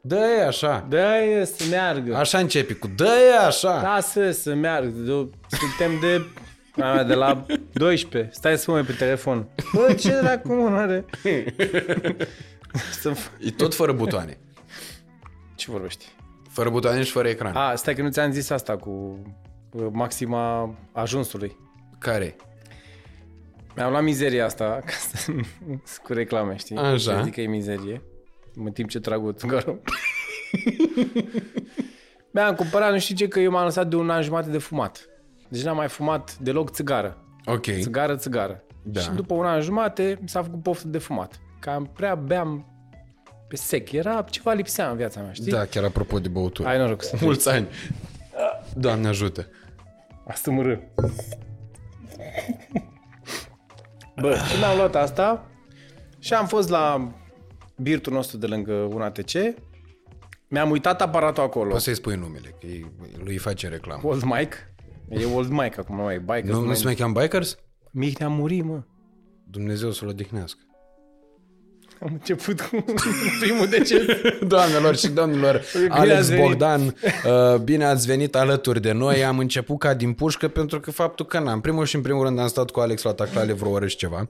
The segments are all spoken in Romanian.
Dă-i așa. Dă-i să meargă. Așa începi cu dă-i așa. Lasă să meargă. De- Suntem de, a, de la 12. Stai să mă uit pe telefon. Bă, ce dracu mă are? să... E tot fără butoane. Ce vorbești? Fără butoane și fără ecran. A, stai că nu ți-am zis asta cu uh, maxima ajunsului. Care? Mi-am luat mizeria asta ca să, cu reclame, știi? Așa. Zic că e mizerie. În timp ce trag o țigară. Mi-am cumpărat, nu știu ce, că eu m-am lăsat de un an jumate de fumat. Deci n-am mai fumat deloc țigară. Ok. Țigară, țigară. Da. Și după un an jumate mi s-a făcut poftă de fumat. Cam prea beam pe sec. Era ceva lipsea în viața mea, știi? Da, chiar apropo de băutură. Ai noroc să Mulți ani. Doamne ajută. Asta mă râ. Bă, și mi-am luat asta și am fost la birtul nostru de lângă un ATC. Mi-am uitat aparatul acolo. Poți să-i spui numele, că ei- lui îi face reclamă. Old Mike. E Old Mike acum, nu mai e Bikers. Nu, nu se mai cheamă Bikers? Mihnea a murit, mă. Dumnezeu să-l odihnească. Am început cu primul deces. Doamnelor și domnilor, Bine Alex ați venit. Bogdan, uh, bine ați venit alături de noi. Am început ca din pușcă pentru că faptul că n-am. Primul și în primul rând am stat cu Alex la taclale vreo oră și ceva.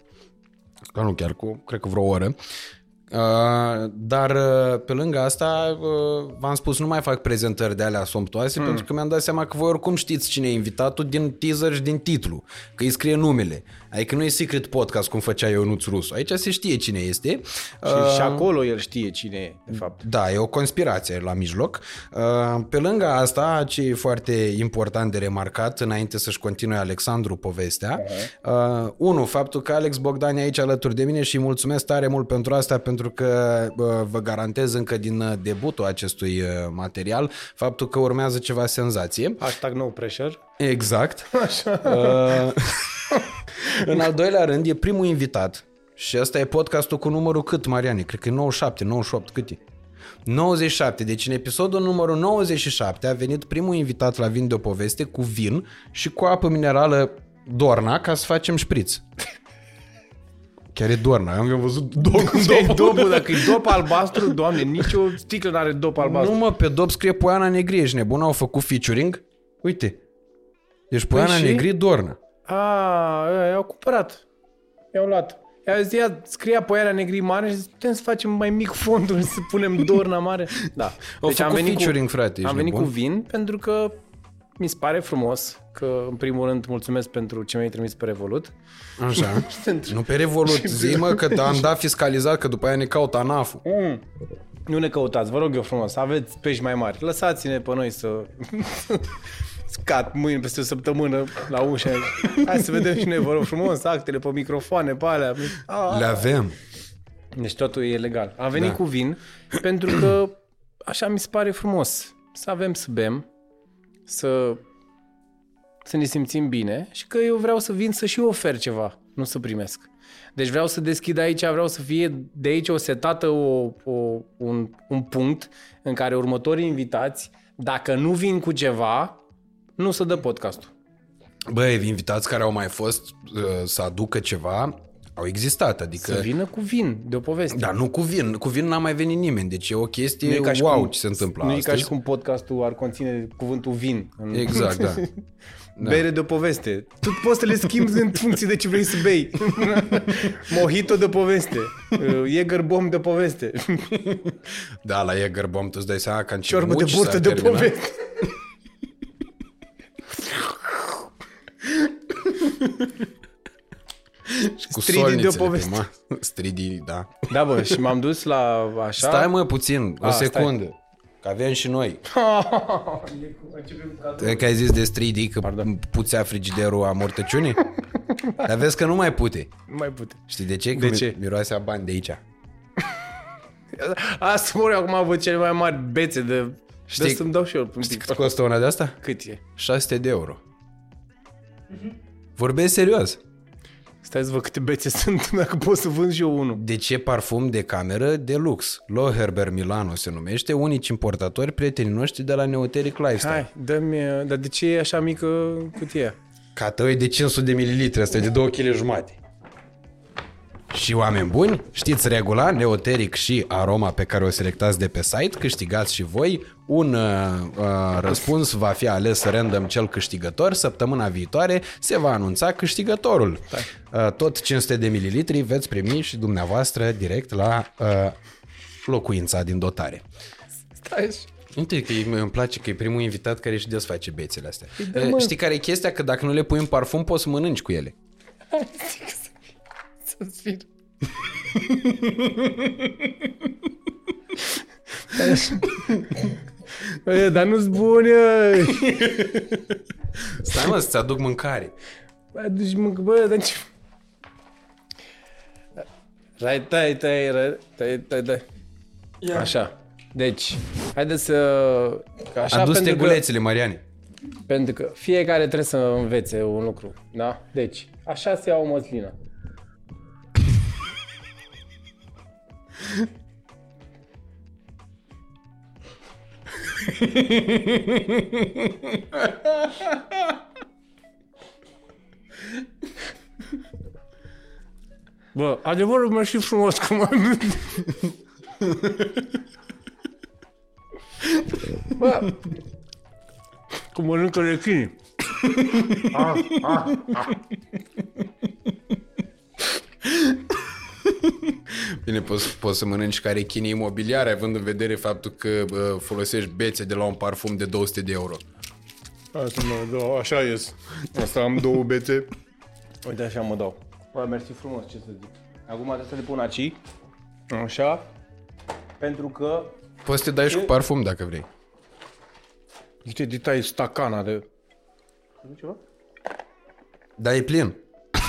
Dar nu chiar cu, cred că vreo oră. Uh, dar uh, pe lângă asta uh, v-am spus nu mai fac prezentări de alea somptoase mm. pentru că mi-am dat seama că voi oricum știți cine e invitatul din teaser și din titlu, că îi scrie numele. Adică nu e secret podcast cum făcea Ionuț Rusu. Aici se știe cine este. și, și acolo el știe cine e, de fapt. Da, e o conspirație la mijloc. Uh, Pe lângă asta, ce e foarte important de remarcat, înainte să-și continue Alexandru povestea, uh, unu, faptul că Alex Bogdan e aici alături de mine și îi mulțumesc tare mult pentru asta, pentru că uh, vă garantez încă din uh, debutul acestui uh, material faptul că urmează ceva senzație. Hashtag no pressure. Exact. Așa. Uh, în al doilea rând, e primul invitat și ăsta e podcastul cu numărul cât, Mariane? Cred că e 97, 98, cât e? 97. Deci în episodul numărul 97 a venit primul invitat la Vin de o poveste cu vin și cu apă minerală Dorna ca să facem șpriț. Chiar e Dorna. Am văzut două Ce dopul, dacă e dop albastru, doamne, nicio sticlă n-are dop albastru. Nu mă, pe dop scrie Poiana Negri, ești nebun, au făcut featuring. Uite. Deci Poiana și? Negri Dorna. A, i-au cumpărat. I-au luat. I-a zis, ia, scria Poiana Negri mare și zis, putem să facem mai mic fondul, să punem Dorna mare. Da. Au făcut featuring, frate, ești Am venit nebun? cu vin pentru că mi se pare frumos că, în primul rând, mulțumesc pentru ce mi-ai trimis pe Revolut. Așa. nu pe Revolut. Zi mă că am dat fiscalizat, că după aia ne caută ANAF-ul. Mm. Nu ne căutați, vă rog eu frumos, aveți pești mai mari. Lăsați-ne pe noi să scat mâine peste o săptămână la ușă. Hai să vedem și noi, vă rog frumos, actele pe microfoane, pe alea. Ah. Le avem. Deci totul e legal. Am venit Da. cu vin pentru că așa mi se pare frumos. Să avem să bem, să, să ne simțim bine și că eu vreau să vin să și ofer ceva, nu să primesc. Deci vreau să deschid aici, vreau să fie de aici o setată, o, o, un, un punct în care următorii invitați, dacă nu vin cu ceva, nu să dă podcastul. Băi, invitați care au mai fost uh, să aducă ceva, au existat, adică... Să vină cu vin, de o poveste. Dar nu cu vin. Cu vin n-a mai venit nimeni. Deci e o chestie Nu e ca și wow cum- ce se întâmplă Nu e ca astăzi. și cum podcastul ar conține cuvântul vin. În... Exact, da. Da. Bere de poveste. Tu poți să le schimbi în funcție de ce vrei să bei. Mojito de poveste. Jäger bomb de poveste. Da, la Jäger Bomb tu îți dai seama că în ce Ciorbă de muci burtă s-ar de termina. poveste. Cu Stridii de solnițele pe poveste. ma- Stridii, da. Da, bă, și m-am dus la așa... Stai mă puțin, o A, secundă. Că avem și noi. Că ai zis de stridii, că Pardon. puțea frigiderul a mortăciunii? Dar vezi că nu mai pute. Nu mai pute. Știi de ce? Că De mi- ce? Miroase a bani de aici. Asta mă rog, acum văd cele mai mari bețe de... Știi- Știi, să-mi dau și eu un Știi pic. cât costă una de asta? Cât e? 600 de euro. Vorbesc serios. Stai să văd câte bețe sunt, dacă pot să vând și eu unul. De ce parfum de cameră de lux? Loherber Milano se numește, unici importatori, prietenii noștri de la Neoteric Lifestyle. Hai, dă-mi... Dar de ce e așa mică cutia? Ca tău e de 500 de mililitri, asta e de 2 kg jumate. Și oameni buni, știți regula, Neoteric și aroma pe care o selectați de pe site, câștigați și voi. Un uh, uh, răspuns va fi ales random cel câștigător. Săptămâna viitoare se va anunța câștigătorul. Uh, tot 500 de mililitri veți primi și dumneavoastră direct la uh, locuința din dotare. Stai așa. Uite că e- îmi place că e primul invitat care își desface bețele astea. da, Uh, mă. Știi care e chestia? Că dacă nu le pui în parfum, poți să mănânci cu ele. Să-ți fie. Bă, dar nu-ți bune, Stai mă, să-ți aduc mâncare. Bă, aduci mâncă, bă, dar ce... Rai, tai, tai, rai, tai, tai, tai. Așa. Deci, haideți să... Că așa, Adus pentru că, tegulețele, Mariane. pentru că fiecare trebuie să învețe un lucru. Da? Deci, așa se ia o măslină. Bă, adevărul mă și frumos cum am... Bă, cum mănâncă rechinii. Bine, poți, poți să mănânci care chinii imobiliare, având în vedere faptul că bă, folosești bețe de la un parfum de 200 de euro. Asta mă, da, așa ies. Asta am două bețe. Uite așa mă dau. Bă, mersi frumos, ce să zic. Acum trebuie să le pun aici. Așa. Pentru că... Poți să te dai și cu parfum dacă vrei. Uite, ditai stacana de... Ceva? Da, e plin.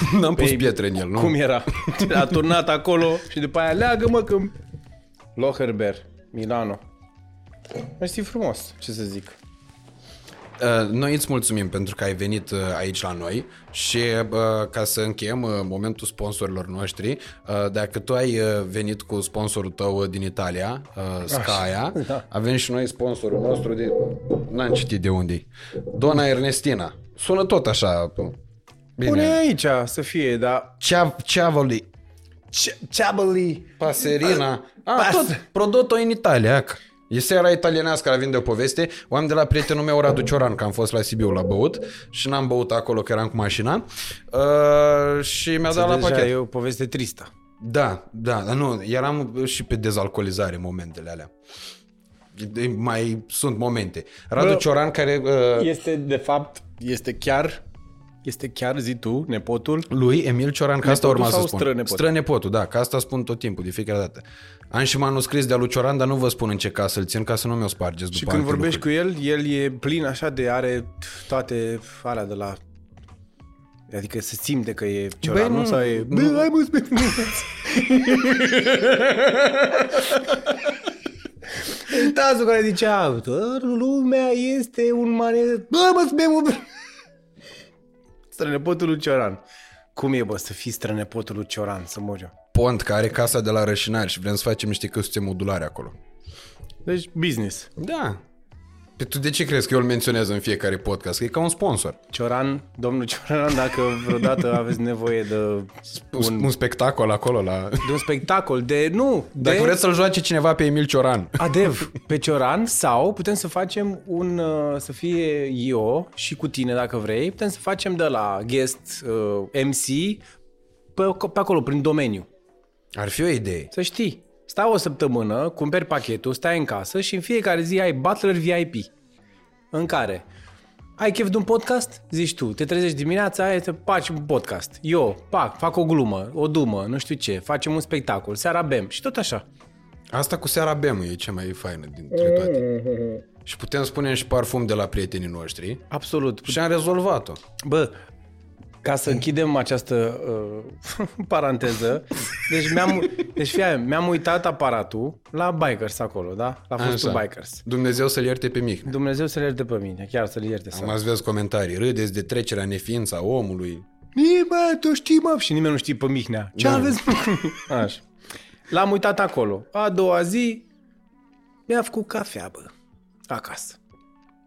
N-am pus pietre în el, nu? Cum era? A turnat acolo și după aia leagă-mă că... Loherber, Milano. Mersi frumos, ce să zic. Uh, Noi îți mulțumim pentru că ai venit uh, aici la noi și uh, ca să încheiem uh, momentul sponsorilor noștri, uh, dacă tu ai uh, venit cu sponsorul tău uh, din Italia, uh, Scaia, da. avem și noi sponsorul nostru de... N-am citit de unde Dona Ernestina. Sună tot așa. Bine. Pune aici să fie, dar... Cea, Ceavoli. Ceabălii. Paserina. A, Pas- tot. Prodotto in Italia. ac. E seara italienească la vinde o poveste. O am de la prietenul meu, Radu Cioran, că am fost la Sibiu la băut și n-am băut acolo, că eram cu mașina. Uh, și mi-a dat la Deja pachet. e o poveste tristă. Da, da, dar nu, eram și pe dezalcoolizare în momentele alea. E- Mai sunt momente. Radu Bă, Cioran, care uh, Este, de fapt, este chiar, este chiar, zi tu, nepotul, lui, Emil Cioran, că asta Nepotul urma să sau spun. strănepotul? Strănepotul, da, că asta spun tot timpul, de fiecare dată. Am și manuscris de-a lui Cioran, dar nu vă spun în ce casă îl țin, ca să nu mi-o spargeți și după când alte vorbești lucruri. cu el, el e plin așa de, are toate alea de la... Adică se simte că e cioran, Băi, nu? nu, Sau e... nu. Bă, hai mă, spune. Tazul care zicea, "Toată lumea este un mare... Bă, mă, spune, mă, Strănepotul lui Cioran. Cum e, bă, să fii strănepotul lui Cioran, să mor eu? Pont, care are casa de la Rășinari și vrem să facem niște căsuțe modulare acolo. Deci, business. Da. Pe tu de ce crezi că eu îl menționez în fiecare podcast? Că e ca un sponsor. Cioran, domnul Cioran, dacă vreodată aveți nevoie de Un, un... un spectacol acolo la... de un spectacol, de... Nu, Dacă de vreți să-l joace cineva pe Emil Cioran. Adev, pe Cioran sau putem să facem un, uh, să fie eu și cu tine dacă vrei, putem să facem de la guest uh, MC pe, pe acolo, prin domeniu. Ar fi o idee. Să știi, stai o săptămână, cumperi pachetul, stai în casă și în fiecare zi ai Butler VIP în care ai chef de un podcast? Zici tu, te trezești dimineața, ai să faci un podcast. Eu, pac, fac o glumă, o dumă, nu știu ce, facem un spectacol, seara bem și tot așa. Asta cu seara bem e cea mai faină dintre toate. Și putem spune și parfum de la prietenii noștri. Absolut. Și am rezolvat-o. Bă, ca să închidem această uh, paranteză, deci, mi-am, deci fie, mi-am uitat aparatul la Bikers acolo, da? La fostul Așa. Bikers. Dumnezeu să-l ierte pe Mihnea. Dumnezeu să le ierte pe mine, chiar să le ierte. Să... Am ați vezi comentarii. Râdeți de trecerea neființa a omului. Bine, bă, tu știi, mă, și nimeni nu știe pe Mihnea. Ce Da. aveți? Așa. L-am uitat acolo. A doua zi mi-a făcut cafea, bă, acasă.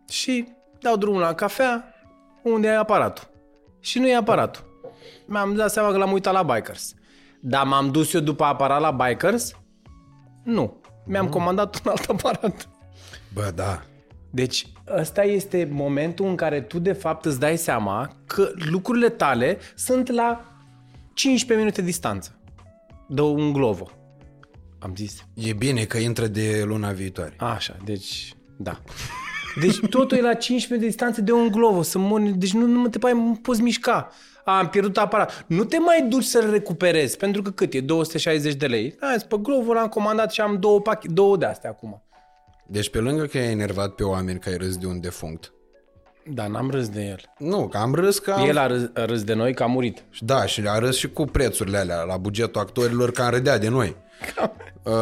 Și dau drumul la cafea, unde e aparatul. Și nu e aparatul. Mi-am dat seama că l-am uitat la Bikers. Dar m-am dus eu după aparat la Bikers? Nu. Mi-am comandat un alt aparat. Bă, da. Deci ăsta este momentul în care tu de fapt îți dai seama că lucrurile tale sunt la 15 minute distanță de un glovo. Am zis. E bine că intră de luna viitoare. Așa, deci, da. Deci totul e la 15 minute distanță de un glovo. Să mor, deci nu, nu te mai poți mișca. A, am pierdut aparat. Nu te mai duci să-l recuperezi, pentru că cât e? 260 de lei. A, pe glovo l-am comandat și am două, pach- două de astea acum. Deci pe lângă că ai enervat pe oameni că ai râs de un defunct, Da, n-am râs de el. nu, că am râs că am... El a râs, a râs de noi că a murit. Da, și a râs și cu prețurile alea la bugetul actorilor că am râdea de noi. Uh,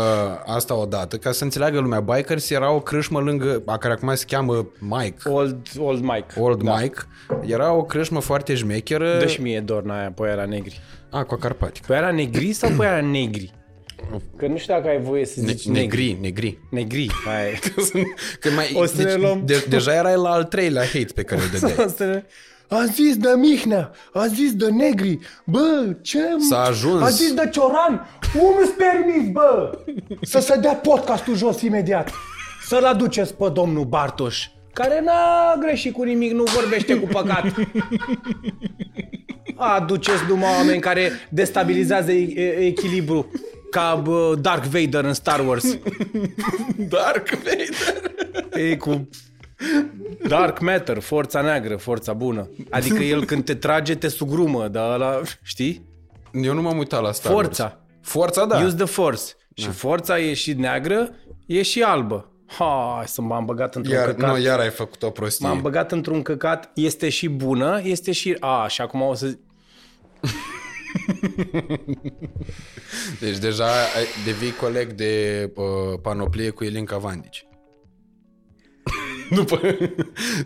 asta odată, ca să înțeleagă lumea, Bikers era o crâșmă lângă, a care acum se cheamă Mike, Old, old Mike. Old da. Mike, era o crâșmă foarte șmecheră. Dă și mie dorna aia, pe era negri. A, cu carpatic. Pe era negri sau pe era negri? Că nu știu dacă ai voie să Ne- zici negri. negri, negri. Negri. Aia e. Că mai, O să ne luăm- de, deja erai la al treilea hate pe care îl dădeai. Asta ne- A zis de Mihnea, a zis de Negri, bă, ce... S-a ajuns. A zis de Cioran, cum îți permis, bă, să se dea podcastul jos imediat. Să-l aduceți pe domnul Bartoș, care n-a greșit cu nimic, nu vorbește cu păcat. Aduceți numai oameni care destabilizează e- e- echilibru, ca bă, Dark Vader în Star Wars. Dark Vader. E cu Dark Matter, forța neagră, forța bună. Adică el când te trage, te sugrumă, dar ăla, știi? Eu nu m-am uitat la Star Wars. Forța. Forța, da. Use the force. Și forța e și neagră, e și albă. Hai să m-am băgat într-un Iar, căcat. nu, iar ai făcut o prostie. M-am băgat într-un căcat, este și bună, este și... A, și acum o să... Deci deja ai, devii coleg de uh, panoplie cu Elinca Vandici. După...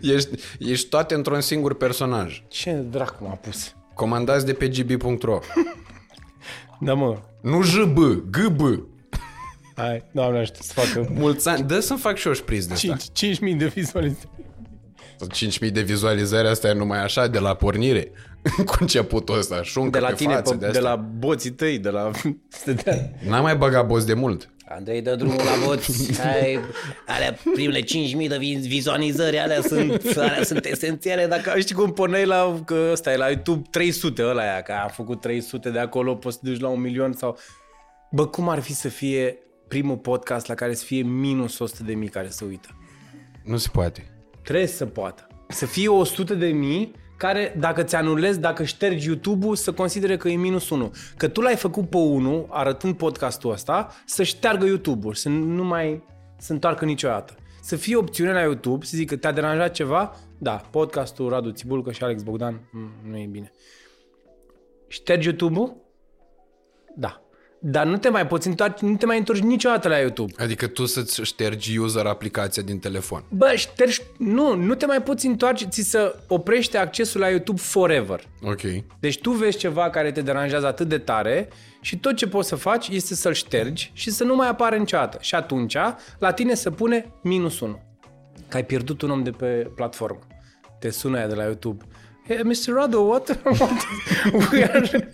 ești, ești toate într-un singur personaj. Ce dracu m-a pus? Comandați de pe gb.ro. Da, mă. Nu JB, GB. Hai, doamne ajută să facă Mulți ani. Dă să-mi fac și eu șpriț de asta. 5, 5.000 de vizualizări. 5.000 de vizualizări, asta e numai așa, de la pornire. cu începutul ăsta, șuncă De la pe tine, față, pe, de, de astea. la boții tăi, de la... N-am mai băgat boss de mult. Andrei dă drumul la vot. Ai, alea, primele 5.000 de vi- vizualizări, alea sunt, alea sunt esențiale. Dacă Știi cum porneai la, că ăsta e la YouTube 300 ăla aia, că am făcut 300 de acolo, poți să te duci la un milion sau... Bă, cum ar fi să fie primul podcast la care să fie minus 100 de mii care se uită? Nu se poate. Trebuie să poată. Să fie 100 de mii care, dacă ți anulezi, dacă ștergi YouTube-ul, să considere că e minus 1. Că tu l-ai făcut pe 1, arătând podcastul ăsta, să șteargă YouTube-ul, să nu mai se întoarcă niciodată. Să fie opțiune la YouTube, să zică, te-a deranjat ceva? Da, podcastul Radu Țibulcă și Alex Bogdan, mm, nu e bine. Ștergi YouTube-ul? Da. Dar nu te mai poți întoarce, nu te mai întorci niciodată la YouTube. Adică tu să-ți ștergi user aplicația din telefon. Bă, ștergi, nu, nu te mai poți întoarce, ți să oprește accesul la YouTube forever. Ok. Deci tu vezi ceva care te deranjează atât de tare și tot ce poți să faci este să-l ștergi și să nu mai apară niciodată. Și atunci, la tine se pune minus 1. Că ai pierdut un om de pe platformă. Te sună aia de la YouTube. Hey, Mr. Rado, what? what? We are...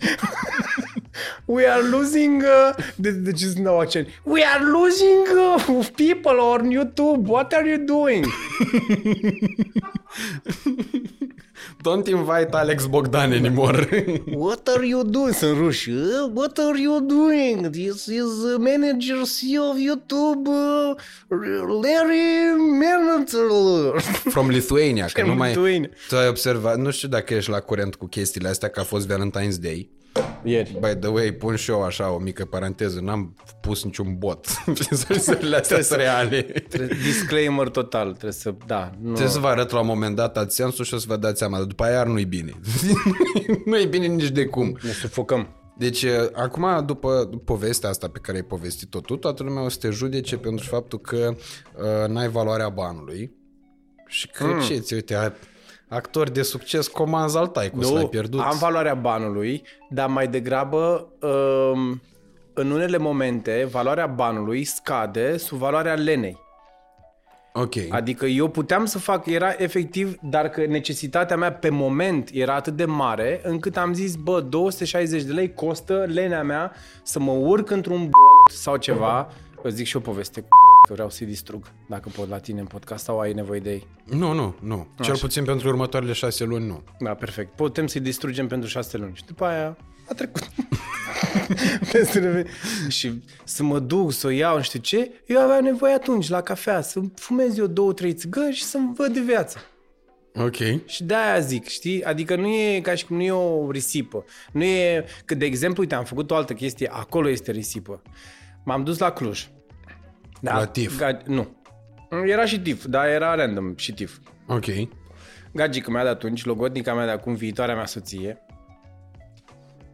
We are losing... Uh, de, de ce sunt accent? We are losing uh, people on YouTube. What are you doing? Don't invite Alex Bogdan anymore. What are you doing? Sunt ruși. "Uh, What are you doing? This is uh, manager CEO of YouTube, uh, Larry Mermantel. From Lithuania. Că nu mai... Lithuania. Tu ai observat, nu știu dacă ești la curent cu chestiile astea, că a fost Valentine's Day. Ieri. By the way, pun și eu așa o mică paranteză, n-am pus niciun bot. Vizualizările astea sunt reale. Trebuie- Disclaimer total, trebuie să, da, nu. Trebuie să vă arăt la un moment dat AdSense-ul și o să vă dați seama, dar după aia iar nu-i bine. nu e bine nici de cum. Ne sufocăm. Deci, uh, acum, după povestea asta pe care ai povestit-o tu, toată lumea o să te judece pentru faptul că uh, n-ai valoarea banului și că mm. ce ți uite, a- actor de succes, comanzi al taicu, Nu, l-ai pierdut. am valoarea banului, dar mai degrabă um, în unele momente valoarea banului scade sub valoarea lenei. Ok. Adică eu puteam să fac, era efectiv, dar că necesitatea mea pe moment era atât de mare, încât am zis, bă, 260 de lei costă lenea mea să mă urc într-un b*** sau ceva. Vă zic și o poveste cu că vreau să-i distrug, dacă pot la tine în podcast sau ai nevoie de ei. Nu, nu, nu. Cel puțin pentru următoarele șase luni, nu. Da, perfect. Putem să-i distrugem pentru șase luni. Și după aia a trecut. Peste reve- și să mă duc, să o iau, nu știu ce, eu aveam nevoie atunci, la cafea, să fumez eu două, trei țigări și să-mi văd de viață. Ok. Și de-aia zic, știi? Adică nu e ca și cum nu e o risipă. Nu e... Că, de exemplu, uite, am făcut o altă chestie, acolo este risipă. M-am dus la Cluj. Da, La TIF. Ga- nu. Era și TIF, dar era random și TIF. Ok. Gagica mea de atunci, logodnica mea de acum, viitoarea mea soție,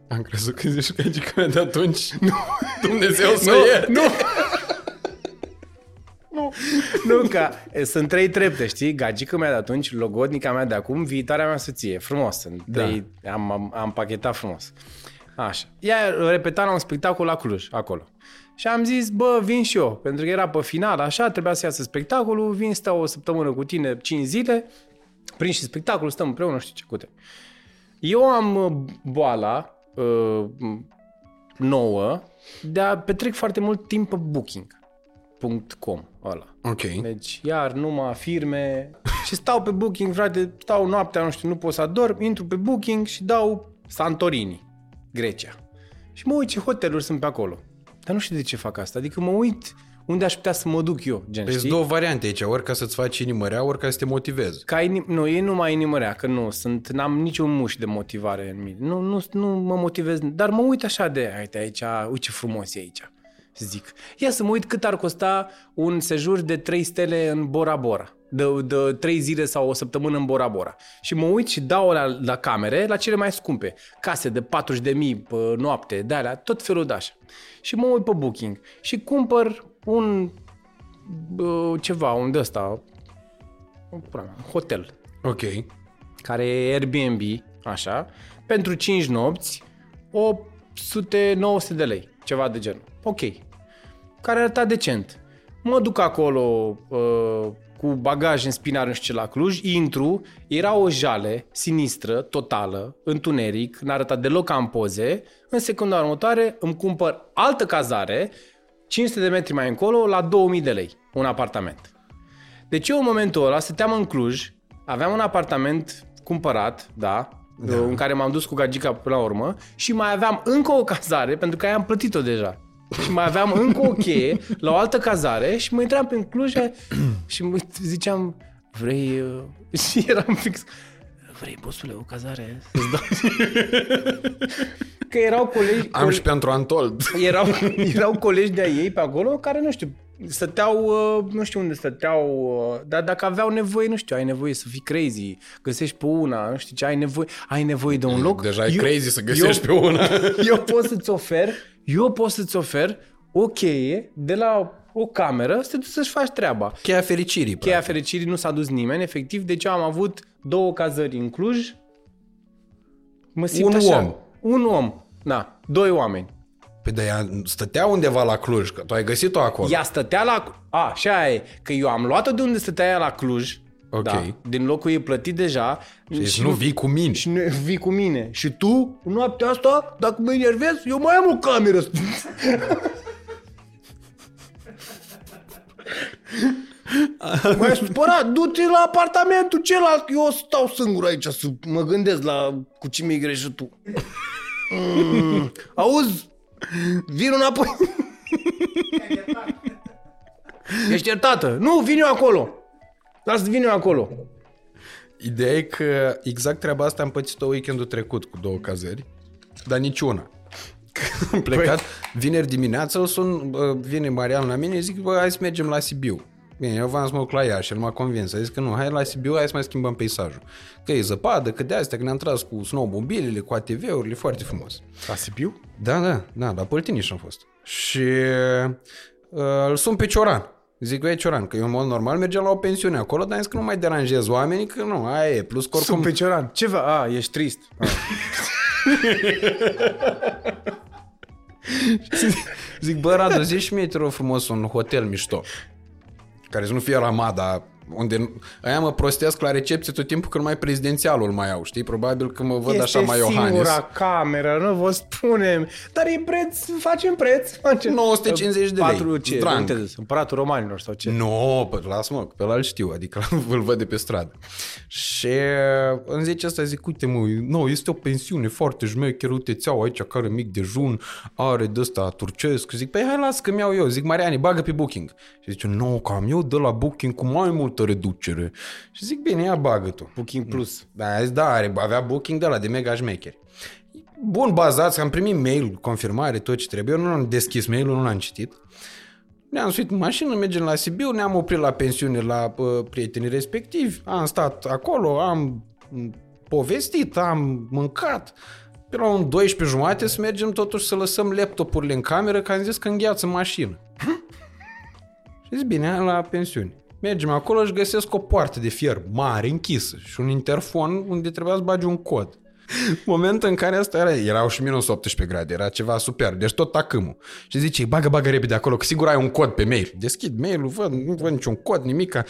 Am crezut că zici că e mea de atunci. Nu. Dumnezeu să Nu, ierte. nu. nu, nu, că e, sunt trei trepte, știi? Gagica mea de atunci, logodnica mea de acum, viitoarea mea soție. Frumos, sunt Da. trei, am, am, am pachetat frumos. Așa. Ea repeta la un spectacol la Cluj, acolo. Și am zis, bă, vin și eu, pentru că era pe final, așa, trebuia să iasă spectacolul, vin, stau o săptămână cu tine, 5 zile, prind și spectacolul, stăm împreună, nu știu ce cute. Eu am uh, boala uh, nouă de a petrec foarte mult timp pe booking.com ăla. Ok. Deci, iar numai firme și stau pe booking, frate, stau noaptea, nu știu, nu pot să adorm, intru pe booking și dau Santorini, Grecia. Și mă uit ce hoteluri sunt pe acolo. Dar nu știu de ce fac asta. Adică mă uit unde aș putea să mă duc eu, gen, Deci știi? două variante aici, ori ca să-ți faci inimă rea, ori ca să te motivezi. Ca inim- nu, ei nu mai inimărea, că nu, sunt, n-am niciun muș de motivare în mine. Nu, nu, nu mă motivez, dar mă uit așa de, uite aici, uite ce frumos e aici. Și zic, ia să mă uit cât ar costa un sejur de 3 stele în Bora Bora. De, de 3 zile sau o săptămână în Bora Bora. Și mă uit și dau la, la camere la cele mai scumpe. Case de 40 de mii pe noapte, de alea, tot felul de așa. Și mă uit pe booking și cumpăr un bă, ceva, un de ăsta, un hotel Ok. care e Airbnb, așa, pentru 5 nopți, 800-900 de lei, ceva de genul. Ok. Care arăta decent. Mă duc acolo uh, cu bagaj în spinar, nu știu ce, la Cluj, intru, era o jale sinistră, totală, întuneric, n-arăta deloc ca în poze. În secunda următoare îmi cumpăr altă cazare, 500 de metri mai încolo, la 2000 de lei, un apartament. Deci eu în momentul ăla stăteam în Cluj, aveam un apartament cumpărat, da, da. în care m-am dus cu gagica până la urmă și mai aveam încă o cazare, pentru că aia am plătit-o deja. Și mai aveam încă o cheie la o altă cazare și mă intram pe Cluj și mă ziceam, vrei... uh, Și eram fix... Vrei, bosule, o cazare? Să-ți dau. că erau colegi... Am și pentru Antold. erau, erau colegi de-a ei pe acolo care, nu știu, stăteau, uh, nu știu unde stăteau, uh, dar dacă aveau nevoie, nu știu, ai nevoie să fii crazy, găsești pe una, nu știu ce, ai nevoie, ai nevoie de un loc. Deja e crazy să găsești eu, pe una. Eu pot să-ți ofer, eu pot să-ți ofer o cheie de la o cameră să te duci să-și faci treaba. Cheia fericirii. Cheia fericirii nu s-a dus nimeni, efectiv, deci eu am avut două cazări în Cluj. Mă simt Un așa. om. Un om, da, doi oameni. Păi de ea stătea undeva la Cluj, că tu ai găsit-o acolo. Ea stătea la... A, așa e, că eu am luat-o de unde stătea ea la Cluj, Ok. da, din locul ei plătit deja. Deci nu vii cu mine. Și nu vii cu mine. Și tu, noaptea asta, dacă mă enervez, eu mai am o cameră. M-ai supărat, du-te la apartamentul celălalt, eu stau singur aici să mă gândesc la cu ce mi-ai greșit tu. Mm, auzi? Vin înapoi. Ești iertată. Nu, vin eu acolo. Lasă, vin eu acolo. Ideea e că exact treaba asta am pățit-o weekendul trecut cu două cazări, dar niciuna. Am plecat vineri dimineața, o sun, bă, vine Marian la mine, zic, bă, hai să mergem la Sibiu. Bine, eu v-am să mă duc la Iași, el m-a convins. A zis că nu, hai la Sibiu, hai să mai schimbăm peisajul. Că e zăpadă, că de astea, că ne-am tras cu snowmobilele, cu ATV-urile, foarte frumos. La Sibiu? Da, da, da, la Păltiniș am fost. Și uh, îl sun pe Cioran. Zic, băi, Cioran, că eu în mod normal mergeam la o pensiune acolo, dar am zis că nu mai deranjez oamenii, că nu, aia e, plus că oricum... Sunt pe Cioran. Ce va? A, ești trist. A. Zic, bă, Radu, zici și mie, te rog frumos, un hotel mișto. Care să nu fie Ramada, unde aia mă prostesc la recepție tot timpul când mai prezidențialul mai au, știi? Probabil că mă văd este așa mai Iohannis. singura cameră, nu vă spunem. Dar e preț, facem preț. Facem. 950 de lei. Patru ce? Drang. Unde te Împăratul Romanilor sau ce? Nu, no, lasă mă, pe ăla îl știu, adică îl văd de pe stradă. Și în zice asta zic, uite mă, nu, este o pensiune foarte șmecher, uite, ți-au aici care mic dejun, are de ăsta turcesc. Zic, păi hai las că mi-au eu. Zic, Mariani, bagă pe booking. Și zice, nu, că am eu de la booking cu mai multă reducere. Și zic, bine, ia bagă tu. Booking Plus. Da, zis, da, are, avea booking de la de mega șmecheri. Bun, bazați, am primit mail, confirmare, tot ce trebuie. Eu nu am deschis mail-ul, nu l-am citit. Ne-am suit în mașină, mergem la Sibiu, ne-am oprit la pensiune la uh, prietenii respectivi, am stat acolo, am m, povestit, am mâncat. Pe la un 12 jumate să mergem totuși să lăsăm laptopurile în cameră, că am zis că îngheață mașină. și zic, bine, hai la pensiune. Mergem acolo și găsesc o poartă de fier mare, închisă și un interfon unde trebuia să bagi un cod. Moment în care asta era, erau și minus 18 grade, era ceva super, deci tot tacâmul. Și zice, bagă, bagă repede acolo, că sigur ai un cod pe mail. Deschid mail-ul, văd, nu văd niciun cod, nimica.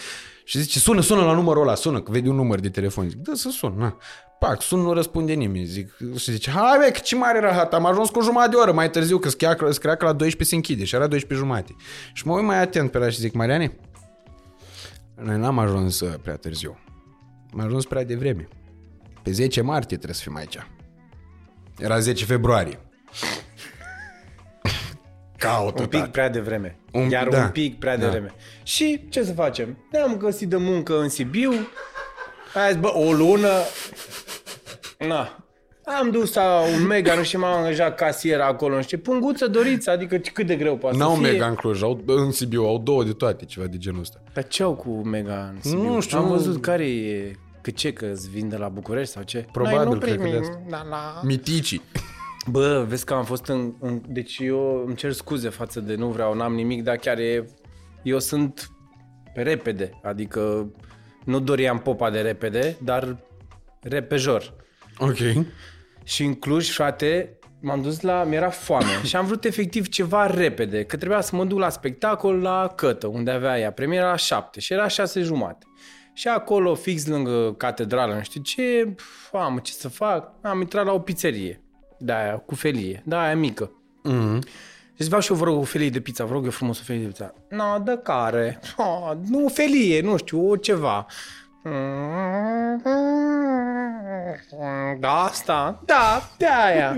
Și zice, sună, sună la numărul ăla, sună, că vede un număr de telefon. Zic, da, să sun, na. Pac, sun, nu răspunde nimeni. Zic, și zice, hai bă, că ce mare rahat, am ajuns cu jumătate de oră mai târziu, că scria, scria că la 12 se închide și era 12 jumate. Și mă uit mai atent pe ăla și zic, Mariane, noi n-am ajuns uh, prea târziu. Am ajuns prea devreme. Pe 10 martie trebuie să fim aici. Era 10 februarie. Caută, Un pic tată. prea devreme. Un- Chiar da. un pic prea Da. devreme. Și ce să facem? Ne-am găsit de muncă în Sibiu. Hai zis, bă, o lună. Na. Am dus la un mega, nu știu, m-am angajat casier acolo, nu știu, punguță doriți, adică cât de greu poate N-au să fie. mega în Cluj, au, în Sibiu, au două de toate, ceva de genul ăsta. Dar ce au cu mega în Sibiu? Nu știu, Am nu- văzut care e, că ce, că îți vin de la București sau ce? Probabil, Noi nu cred că de primim, asta. dar la... Miticii. Bă, vezi că am fost în, în... Deci eu îmi cer scuze față de nu vreau, n-am nimic, dar chiar e... Eu sunt pe repede, adică nu doream popa de repede, dar repejor. Ok. Și în Cluj, frate, m-am dus la... Mi-era foame și am vrut efectiv ceva repede, că trebuia să mă duc la spectacol la Cătă, unde avea ea. Premiera la șapte și era șase jumate. Și acolo, fix lângă catedrală, nu știu ce, pf, mamă, ce să fac? Am intrat la o pizzerie de aia, cu felie, de aia mică. Mm-hmm. Deci vreau și eu, vă rog, o felie de pizza, vă rog eu frumos o felie de pizza. No, de care? Oh, nu, o felie, nu știu, o ceva. Da, asta? Da, de aia.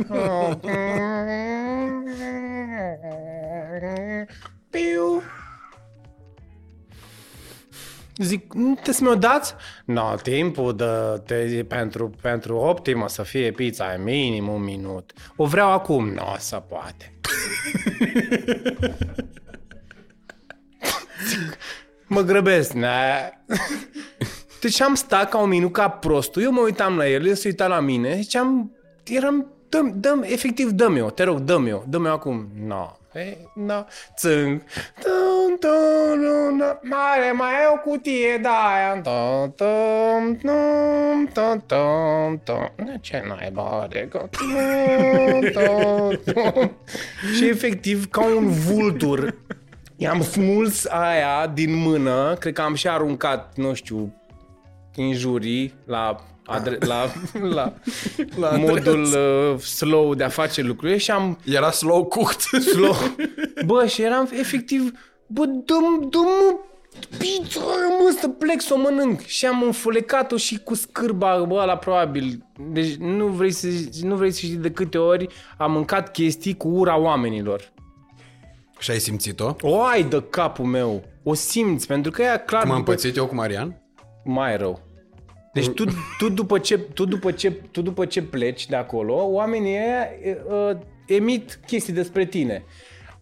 Piu. Zic, nu te să mi-o dați? No, timpul de, te, pentru, pentru optimă să fie pizza e minim un minut. O vreau acum. Nu o să poate. Zic, mă grăbesc. Ne. Deci am stat ca un minut ca prostul. Eu mă uitam la el, el se uita la mine. Ziceam, eram, dăm, dăm, efectiv, dă-mi-o, te rog, dă-mi-o, dă-mi-o acum. No. E, no. Țâng. Tum, tum, tum, tum. Mare, mai e o cutie de aia. Tum, tum, tum, tum, tum, tum. De ce n-ai bade? Tum, tum, tum. Și efectiv, ca un vultur, i-am smuls aia din mână, cred că am și aruncat, nu știu, injurii la, adre- la, la, la modul uh, slow de a face lucrurile și am Era slow cooked. slow. Bă, și eram efectiv, bă, dă-mi, dă-mi pizza, mă, să plec să o mănânc. Și am înfulecat-o și cu scârba, bă, la probabil. Deci nu vrei, să, nu vrei să știi de câte ori am mâncat chestii cu ura oamenilor. Și ai simțit-o? O ai de capul meu. O simți, pentru că ea clar... Cum am după- pățit eu cu Marian? Mai rău. Deci tu, tu, după ce, tu, după ce, tu după ce pleci de acolo, oamenii ăia uh, emit chestii despre tine.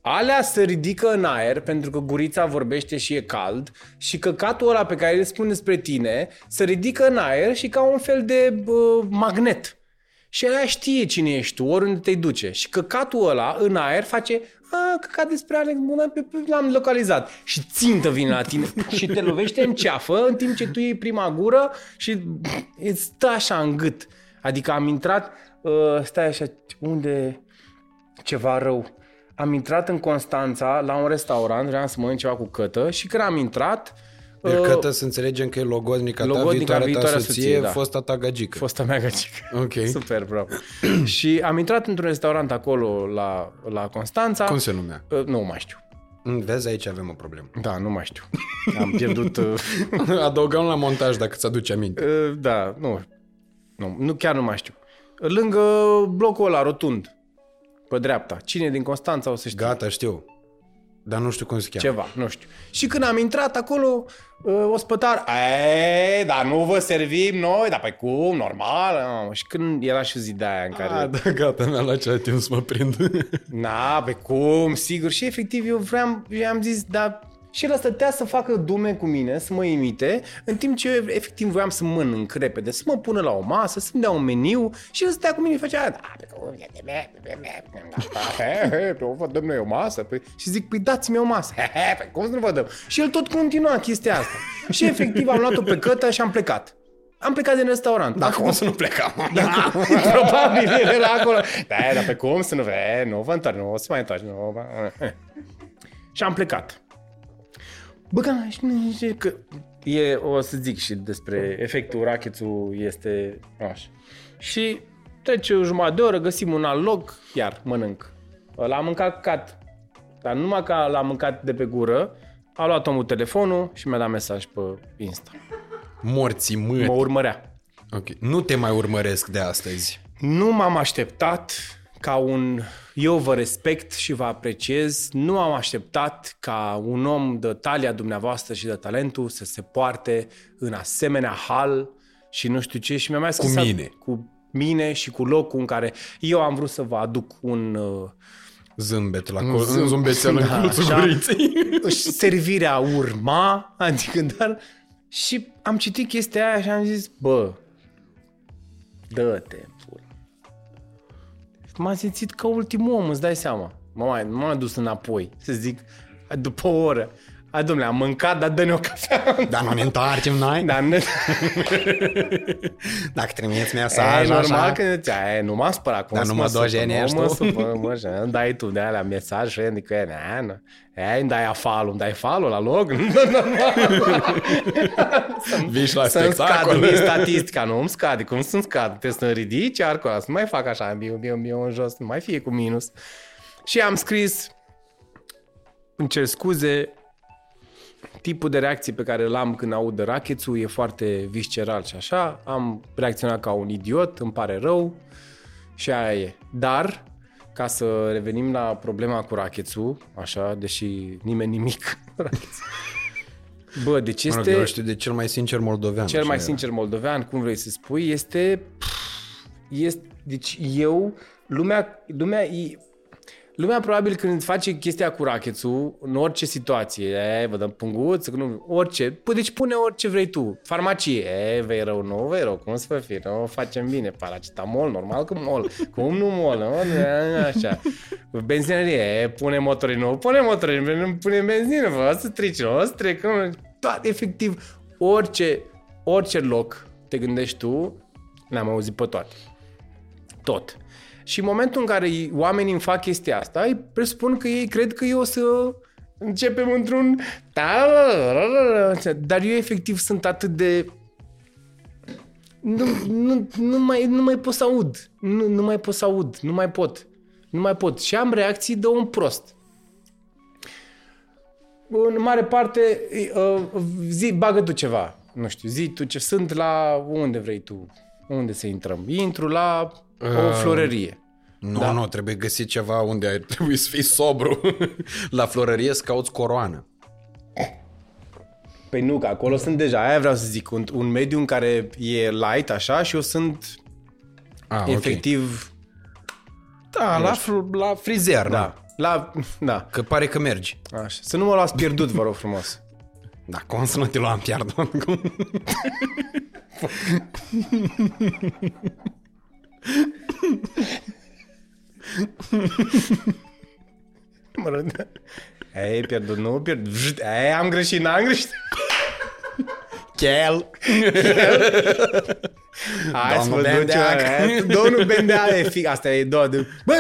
Alea se ridică în aer pentru că gurița vorbește și e cald și căcatul ăla pe care îl spune despre tine se ridică în aer și ca un fel de uh, magnet. Și ăla știe cine ești tu, oriunde te duce. Și căcatul ăla în aer face a, căcat despre Alex Bună, pe- pe- l-am localizat. Și țintă vine la tine și te lovește în ceafă în timp ce tu iei prima gură și îți stă așa în gât. Adică am intrat, uh, stai așa, unde ceva rău. am intrat în Constanța la un restaurant, vreau să mănânc ceva cu cătă și când am intrat, Deci uh, cătă să înțelegem că e logodnica ta, Logodnica, viitoarea, viitoarea ta soție, soție, da. fosta ta gagică. fosta mea gagică. Ok. Super, bravo. și am intrat într-un restaurant acolo la, la Constanța. Cum se numea? Uh, nu mai știu. Mm, Vezi, aici avem o problemă. Da, nu mai știu. Am pierdut... Uh, Adăugăm la montaj dacă ți-aduce aminte. uh, da, nu. nu. Nu, chiar nu mai știu. Lângă blocul ăla rotund, pe dreapta. Cine din Constanța o să știe? Gata, știu. Dar nu știu cum se cheamă. Ceva, nu știu. Și când am intrat acolo, uh, ospătar, e, dar nu vă servim noi, dar pe cum, normal. Uh, și când era și zi de aia în care... Ah, da, gata, mi-a luat ceva timp să mă prind. Na, pe cum, sigur. Și efectiv eu vreau, eu am zis, dar și el stătea să facă dume cu mine, să mă imite, în timp ce eu efectiv voiam să mănânc repede, să mă pună la o masă, să-mi dea un meniu și el stătea cu mine și făcea, da, pe cum, nu vă dăm noi o masă? Păi, și zic, păi dați-mi o masă. Pe cum să nu vă dăm? Și el tot continua chestia asta. Și efectiv am luat-o pe cătă și am plecat. Am plecat din restaurant. Dar cum să nu plecam? Da, probabil el era acolo. Da, dar pe cum să nu vrei? Nu vă întorc, nu o să mai întorci. Nu, vă... Și am plecat. Bă, că, că e, o să zic și despre efectul rachetul este așa. Și trece o jumătate de oră, găsim un alt loc, iar mănânc. L-am mâncat cat. Dar numai că l-am mâncat de pe gură, a luat omul telefonul și mi-a dat mesaj pe Insta. Morții mâini. Mă urmărea. Ok. Nu te mai urmăresc de astăzi. Nu m-am așteptat ca un... Eu vă respect și vă apreciez. Nu am așteptat ca un om de talia dumneavoastră și de talentul să se poarte în asemenea hal și nu știu ce. Și mi-a mai scris mine. Cu mine și cu locul în care eu am vrut să vă aduc un... Uh, Zâmbet la col- în zumbețel în Da, colțul așa. guriței. servirea urma, adică dar... Și am citit chestia aia și am zis, bă, dă-te, pula. M-am simțit ca ultimul om, îți dai seama. M-am, m-am dus înapoi, să zic, după o oră. A, domnule, am mâncat, dar dă-ne o cafea. Dar nu ne întoarcem noi? Dar ne... Dacă trimiți E mesaj normal așa... că ți nu m-a spărat. Cum Dar să nu mă supăr, dojenești Nu mă tu. supăr, mă, și îmi dai tu de alea mesaj și adică e, na, na. E, îmi dai afalul, îmi dai falul la loc? Vii și la Să-mi scadă spectacol. mie statistica, nu îmi scade. Cum să-mi scadă? Trebuie să-mi ridici arcul ăla, să nu mai fac așa, biu, biu, biu, în jos, nu mai fie cu minus. Și am scris, îmi cer scuze, tipul de reacție pe care îl am când aud de rachețul e foarte visceral și așa. Am reacționat ca un idiot, îmi pare rău și aia e. Dar, ca să revenim la problema cu rachețul, așa, deși nimeni nimic rachețul. Bă, deci Mă rog, este eu știu de cel mai sincer moldovean. cel mai așa. sincer moldovean, cum vrei să spui, este... este deci eu, lumea, lumea, e- lumea probabil când face chestia cu rachețul, în orice situație, e, vă dăm punguț, nu, orice, păi deci pune orice vrei tu, farmacie, e, vei rău, nu vei rău, cum să vă fi, nu, facem bine, paracetamol, normal că mol, cum nu mol, nu, așa, benzinărie, e, pune motorină, nu, pune motorină, nu pune benzină, vă, o să strici, nu, o să trec, nu, toate, efectiv, orice, orice loc te gândești tu, le-am auzit pe toate. Tot. Și în momentul în care oamenii îmi fac chestia asta, îi presupun că ei cred că eu o să începem într-un... Dar eu efectiv sunt atât de... Nu, nu, nu, mai, nu mai pot să aud. Nu, nu mai pot să aud. Nu mai pot. Nu mai pot. Și am reacții de un prost. În mare parte, uh, zi, bagă tu ceva. Nu știu, zi tu ce sunt la unde vrei tu. Unde să intrăm? Intru la o florărie. Nu, Da. nu, trebuie găsit ceva unde ai trebui să fii sobru. la florărie să cauți coroană. Păi nu, că acolo sunt deja, aia vreau să zic, un, un mediu în care e light așa și eu sunt Ah, efectiv, Ok. Da, la, fr- la frizer, da. da, la, da, Că pare că mergi. așa. Să nu mă luați pierdut, vă rog frumos. Da, cum să nu te luam pierdut? Cum? Mă rog, da. Ei, pierdut, nu pierdut. Vjt, Ei, am greșit, n-am greșit. Chel. Hai să Domnul vă ducem. Bendeac. eh, Domnul Bendeac, e fi, asta e doar de... Bă,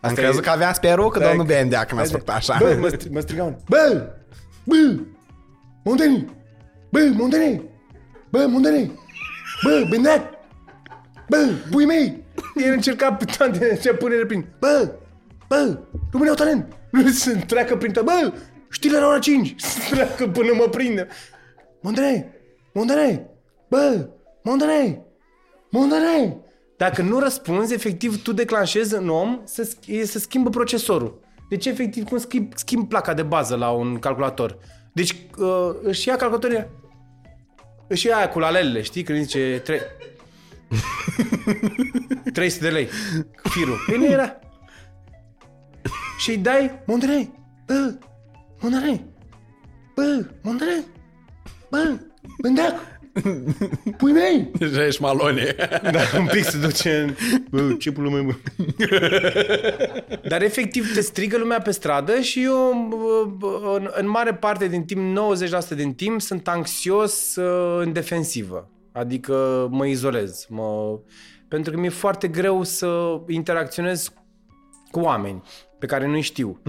Am Asta crezut e- că avea sperucă, Da, domnul că- Bendea, când a făcut așa. Bă, mă, stri- mă strigam. Bă! Bă! Monteni! Bă, Monteni! Bă, Monteni! Bă, Bendeac! Bă, bui mei! El încerca pe toate ce pune prin. Bă! Bă! România au talent! Să treacă prin toate. Bă! Știle la ora 5! Să treacă până mă prinde. Monteni! Monteni! Bă! Monteni! Monteni! Dacă nu răspunzi, efectiv, tu declanșezi în om să, sch- să schimbă procesorul. Deci, efectiv, cum schimb, schimb placa de bază la un calculator. Deci, uh, își ia calculatorul, își ia aia cu lalelele, știi? Când zice tre- 300 de lei firul. Păi nu era. Și îi dai Monterey. Bă, Monterey. Bă, Monterey. Bă, Bendeac. Pui mei. Deja ești malone. Da, un pic se duce în... Bă, ce pula mea, bă. Dar efectiv te strigă lumea pe stradă și eu bă, în, în mare parte din timp, 90% din timp, sunt anxios uh, în defensivă. Adică mă izolez. Mă... Pentru că mi-e foarte greu să interacționez cu oameni pe care nu-i știu.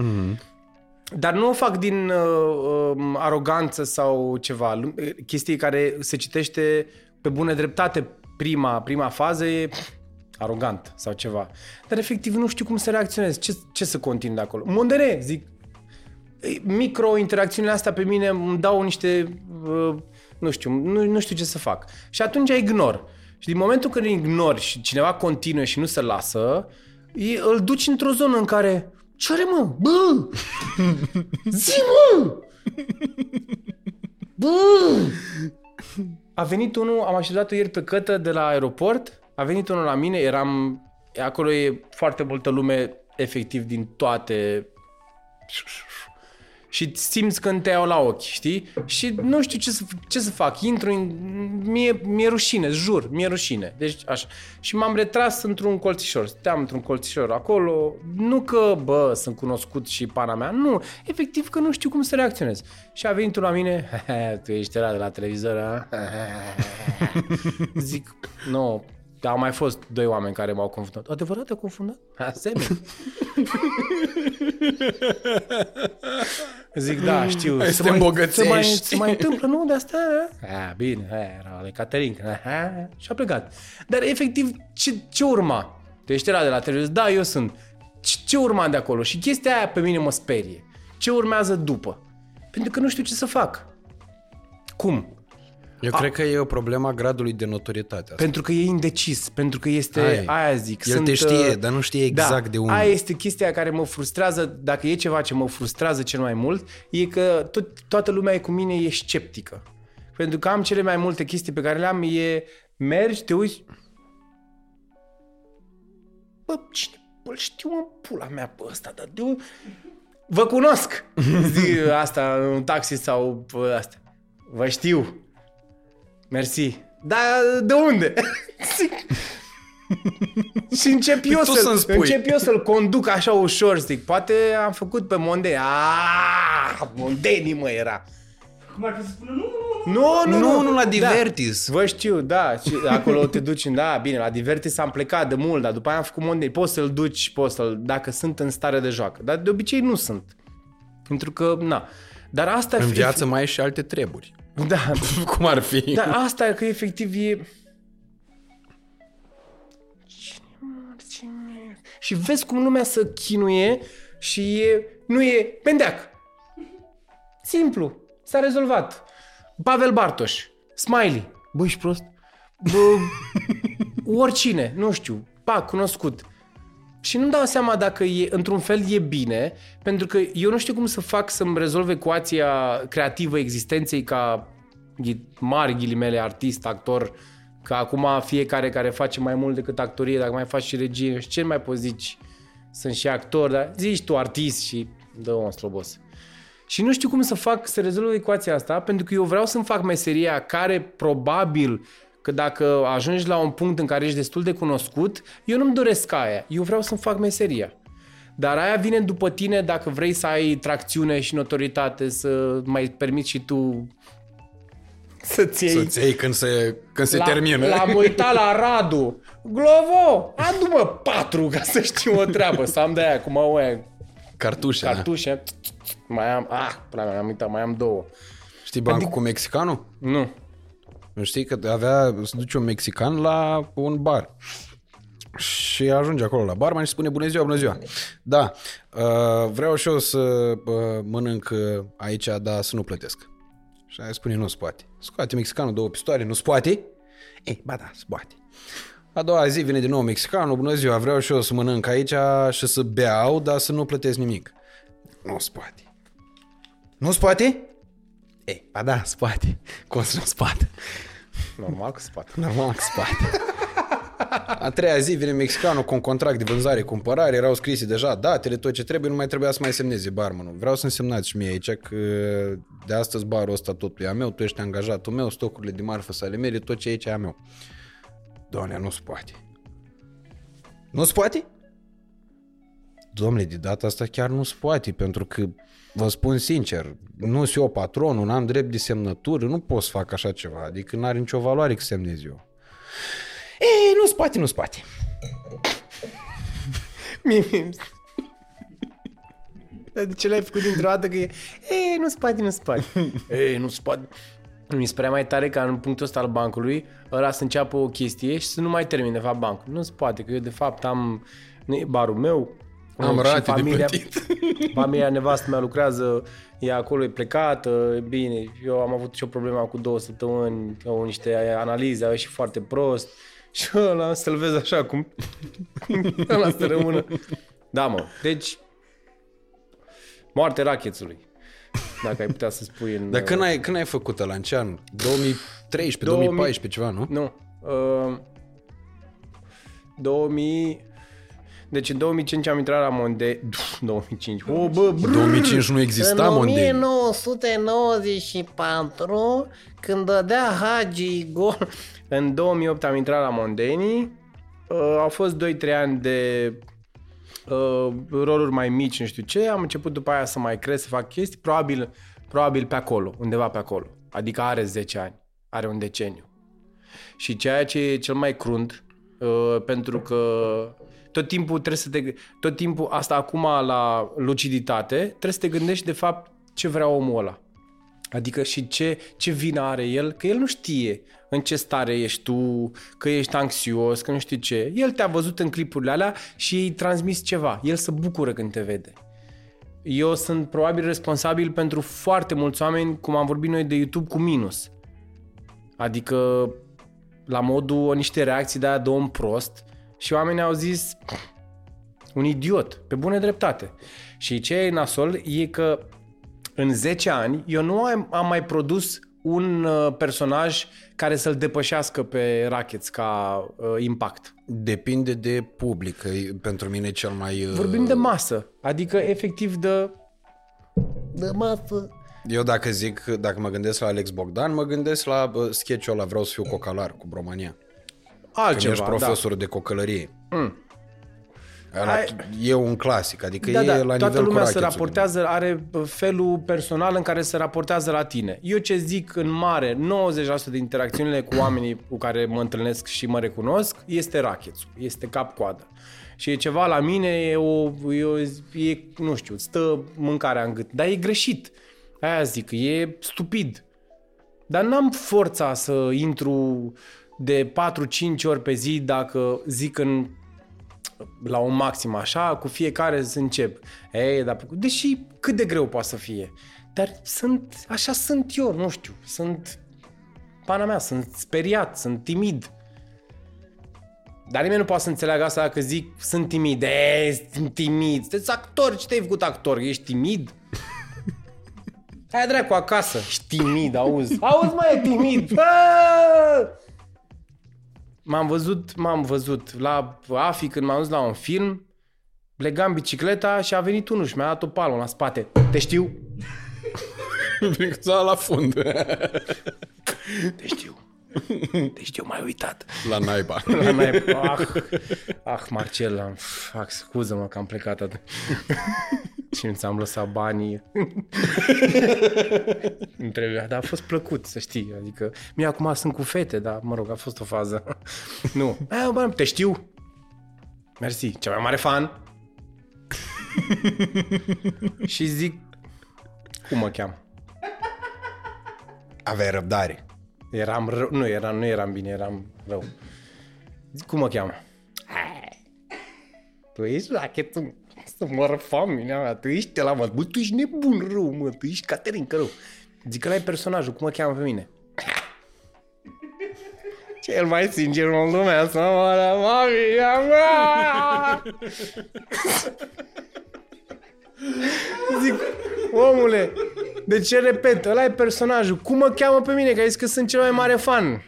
Dar nu o fac din uh, uh, aroganță sau ceva. Lu- Chestii care se citește pe bună dreptate prima, prima fază e arogant sau ceva. Dar efectiv nu știu cum să reacționez. Ce, ce să continui de acolo? Mondere, zic. Micro-interacțiunile astea pe mine îmi dau niște... Uh, nu știu, nu, nu știu ce să fac. Și atunci ignor. Și din momentul când ignori și cineva continuă și nu se lasă, e, îl duci într-o zonă în care ce are, mă? Bă! Zi, mă! Bă! A venit unul, am așezat-o ieri pe cătă de la aeroport, a venit unul la mine, eram, acolo e foarte multă lume, efectiv, din toate și simți când te iau la ochi, știi? Și nu știu ce să, ce să fac. Intru în... Mie, mi-e rușine, îți jur, mi-e rușine. Deci așa. Și m-am retras într-un colțișor. Stăteam într-un colțișor acolo. Nu că, bă, sunt cunoscut și pana mea. Nu. Efectiv că nu știu cum să reacționez. Și a venit unul la mine. tu ești ăla de la televizor, a? Zic, nu, au mai fost doi oameni care m-au confundat. Adevărat te-au confundat? Asemenea. Zic, da, știu. Hai să Se te mai- îmbogățești. Se mai, se mai întâmplă, nu? De asta? A, bine, a, era ale Caterin. A, și a plecat. Dar, efectiv, ce, ce urma? Tu ești ăla de la televizor? Da, eu sunt. Ce, ce urma de acolo? Și chestia aia pe mine mă sperie. Ce urmează după? Pentru că nu știu ce să fac. Cum? Eu cred că e o problemă a gradului de notorietate. Asta. Pentru că e indecis, pentru că este, Aia e. aia zic. El te știe, uh, dar nu știe exact de unde. Aia este chestia care mă frustrează, dacă e ceva ce mă frustrează cel mai mult, e că tot, toată lumea e cu mine e sceptică. Pentru că am cele mai multe chestii pe care le am, e mergi, te uiți, bă, cine, bă, știu în pula mea pe ăsta, dar de unde? Vă cunosc! Zi asta în taxi sau pe asta. Vă știu. Mersi. Dar de unde? Zic. și încep eu, Păi tu să, să-mi spui. încep eu să-l conduc așa ușor, zic. Poate am făcut pe Mondeni. Ah, Mondeni mă era. Cum ar fi să spună, nu, nu, Nu, nu. nu, Nu, nu la Divertis. Da. Vă știu, da. Și acolo te duci în, da, bine, la Divertis am plecat de mult, dar după aia am făcut Mondeni. Poți să-l duci, poți să-l, dacă sunt în stare de joacă. Dar de obicei nu sunt. Pentru că, na. Dar asta În fi- viață mai ai și alte treburi. Da, Cum ar fi? dar asta e că efectiv e... Cine mă, cine- Și vezi cum lumea să chinuie și e, nu e pendeac. Simplu. S-a rezolvat. Pavel Bartoș. Smiley. Bă, ești prost? Bă, oricine, nu știu. Pa, cunoscut. Și nu-mi dau seama dacă e, într-un fel e bine, pentru că eu nu știu cum să fac să-mi rezolv ecuația creativă existenței ca ghi- mari ghilimele artist, actor, că acum fiecare care face mai mult decât actorie, dacă mai faci și regie, și ce mai poți zici? Sunt și actor, dar zici tu artist și dă un slobos. Și nu știu cum să fac să rezolv ecuația asta, pentru că eu vreau să-mi fac meseria care probabil că dacă ajungi la un punct în care ești destul de cunoscut, eu nu-mi doresc aia. Eu vreau să-mi fac meseria. Dar aia vine după tine dacă vrei să ai tracțiune și notoritate, să mai permiți și tu Să-ți iei... Să-ți iei când se, când se la, termină. L-am uitat la Radu. Glovo, adu-mă patru ca să știu o treabă. Să am de aia, cum au aia Cartușe. da. cartușe. Mai am, ah, pula mea, am uitat, mai am două. Știi bancul cu mexicanul? Nu. Nu știi că avea, se duce un mexican la un bar. Și ajunge acolo la barman și spune bună ziua, bună ziua. Da, uh, vreau și eu să uh, mănânc uh, aici, dar să nu plătesc. Și aia spune, nu se poate. Scoate mexicanul două pistoale, nu se poate? Ei, ba da, se poate. A doua zi vine din nou mexicanul, bună ziua, vreau și eu să mănânc aici și să beau, dar să nu plătesc nimic. Nu se poate. Nu se poate? Ei, ba da, se poate. Cum să nu se poate? Normal că se poate. Normal că se poate. A treia zi vine mexicanul cu un contract de vânzare-cumpărare, erau scrise deja datele, tot ce trebuie, nu mai trebuia să mai semneze barmanul. Vreau să însemnați și mie aici că de astăzi barul ăsta totul e a meu, tu ești angajatul meu, stocurile de marfă să ale mele, tot ce e aici e a meu. Doamne, nu se poate. Nu se poate? Domnule, de data asta chiar nu se poate, pentru că vă spun sincer, nu sunt eu patronul, n-am drept de semnătură, nu pot să fac așa ceva, adică n-are nicio valoare că semnez eu. Ei, nu spate, nu spate. Mie, mie. Dar de ce l-ai făcut dintr-o dată că e... Ei, nu spate, nu spate. Ei, nu spate. Mi se părea mai tare ca în punctul ăsta al bancului ăla să înceapă o chestie și să nu mai termine de fapt bancul. Nu se poate, că eu de fapt am nu e barul meu, Am și rate de familia, plătit. familia nevastă mea lucrează, e acolo, e plecată, e bine. Eu am avut și o problemă cu două săptămâni, au niște analize, au ieșit foarte prost. Și ăla să-l vezi așa cum ăla să rămână. Da, mă. Deci, moarte rachețului. Dacă ai putea să spui în... Dar când ai, când ai făcut la în ce an? 2013, 2000 2014 ceva, nu? Nu. Uh, 2000... Deci în 2005 am intrat la Monde... 2005. O, bă, brr, 2005 nu exista în Mondeni. 1994, când dădea Hagi gol, În 2008 am intrat la Mondeni. Uh, au fost 2-3 ani de uh, roluri mai mici, nu știu ce. Am început după aia să mai cresc, să fac chestii. Probabil, probabil pe acolo, undeva pe acolo. Adică are 10 ani. Are un deceniu. Și ceea ce e cel mai crunt, uh, pentru că tot timpul trebuie să te... Tot timpul, asta acum la luciditate, trebuie să te gândești de fapt ce vrea omul ăla. Adică și ce, ce vină are el, că el nu știe în ce stare ești tu, că ești anxios, că nu știu ce. El te-a văzut în clipurile alea și îi transmis ceva. El se bucură când te vede. Eu sunt probabil responsabil pentru foarte mulți oameni, cum am vorbit noi de YouTube, cu minus. Adică la modul niște reacții de aia de om prost și oamenii au zis un idiot, pe bune dreptate. Și ce e nasol e că în 10 ani eu nu am, am mai produs un uh, personaj care să-l depășească pe Rackets ca uh, impact. Depinde de public, că e pentru mine cel mai... uh, Vorbim de masă, adică efectiv de... de masă. Eu dacă zic, dacă mă gândesc la Alex Bogdan, mă gândesc la uh, sketch-ul ăla Vreau să fiu cocalar cu Bromania. Când altceva. ești profesor de cocălărie. Mm. Ăla Hai- E un clasic, adică Da, e da, la toată nivel lumea cu se rachetul. raportează, are felul personal în care se raportează la tine. Eu ce zic în mare, 90% din interacțiunile cu oamenii cu care mă întâlnesc și mă recunosc, este rachetul, este cap-coadă. Și e ceva la mine, e, o, e, o, e, nu știu, stă mâncarea în gât. Dar e greșit. Aia zic, e stupid. Dar n-am forța să intru de 4-5 ori pe zi dacă zic în la un maxim așa, cu fiecare să încep. Ei, dar deși cât de greu poate să fie. Dar sunt, așa sunt eu, nu știu, sunt pana mea, sunt speriat, sunt timid. Dar nimeni nu poate să înțeleagă asta dacă zic sunt timid. E, sunt timid. Sunteți actor, ce te-ai făcut actor? Ești timid? Hai dracu acasă. Ești timid, auzi. Auzi, mai e timid. Bă! M-am văzut, m-am văzut la AFI când m-am dus la un film, legam bicicleta și a venit unul și mi-a dat o palmă la spate. Te știu? la fund. Te știu. Te știu, m-ai uitat. la naiba. La mai... Ah, ah, Marcel, am... Fac, scuză-mă că am plecat atât. și nu ți-am lăsat banii. Îmi trebuia, dar a fost plăcut, să știi. Adică, mie acum sunt cu fete, dar mă rog, a fost o fază. nu. A, bă, te știu. Mersi. Cea mai mare fan. și zic, cum mă cheam? Aveai răbdare. Eram rău, nu eram, nu eram bine, eram rău. Zic, cum mă cheamă? Hai, Tu ești la chetul să moară familia mea, tu ești la mă, bă, tu ești nebun rău, mă, tu ești Caterin rău. Zic că ăla e personajul, cum mă cheamă pe mine? Cel mai sincer om în lumea să moară familia mea! Zic, omule, de ce repet? Ăla e personajul. Cum mă cheamă pe mine? Că ai zis că sunt cel mai mare fan.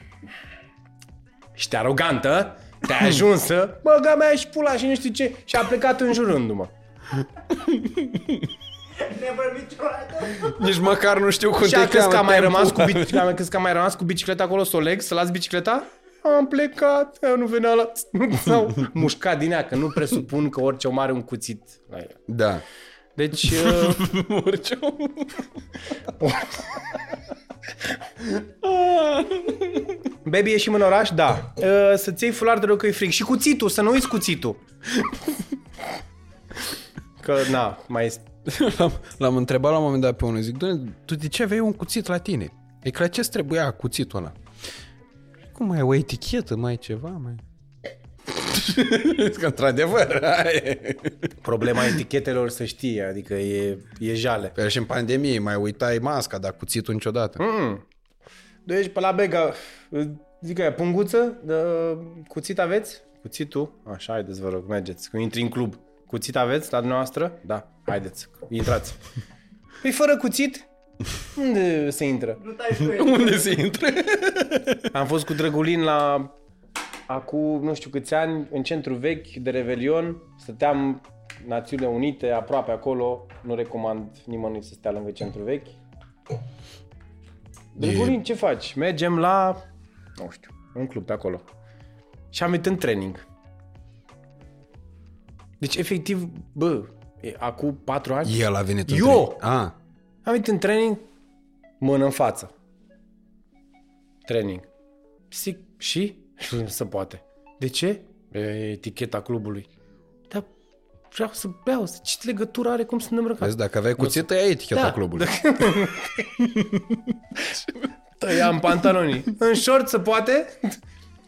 Ești arogantă, te-ai ajunsă, bă, mea și pula și nu știu ce. Și a plecat înjurându-mă. Never niciodată. Nici măcar nu știu cum Și te a crezut cheamă. că am mai te-am rămas cu, pupat. bici- am crezut că am mai rămas cu bicicleta acolo să o leg, să las bicicleta? Am plecat, eu nu venea la... Sau mușcat din ea, că nu presupun că orice om are un cuțit la el. Da. Deci, uh, Orice om. baby, ieșim în oraș? Da. Uh, să-ți iei fular de rău că e frig. Și cuțitul, să nu uiți cuțitul. Că, na, mai este. L-am, l-am întrebat la un moment dat pe unul, zic, doamne, tu de ce aveai un cuțit la tine? E că la ce trebuia cuțitul ăla? Cum mai ai o etichetă, mai ai ceva, mai... Zic că într-adevăr, ai. Problema etichetelor să știi, adică e, e jale. Pe și în pandemie mai uitai masca, dar cuțitul niciodată. Mm. Deci pe la Bega, zic că e punguță, de, cuțit aveți? Cuțitul? Așa, haideți vă rog, mergeți, că intri în club. Cuțit aveți la dumneavoastră? Da, haideți, intrați. Păi fără cuțit? Unde se intră? Nu tai cu el. Unde se intră? Am fost cu Drăgulin la acum nu știu câți ani, în centru vechi de Revelion, stăteam Națiunile Unite, aproape acolo, nu recomand nimănui să stea lângă centru vechi. Drăgulin, ce faci? Mergem la, nu știu, un club pe acolo. Și am venit în training. Deci, efectiv, bă, e, acum patru ani, El a venit în Eu? trei. Ah, am venit în training, mână în față. Training. Zic, și? Nu se poate. De ce? E eticheta clubului. Dar vreau să beau. Ce legătură are cum sunt îmbrăcat? vezi, dacă aveai cuțit, ai eticheta Da. clubului. Tăiam pantalonii. în short se poate?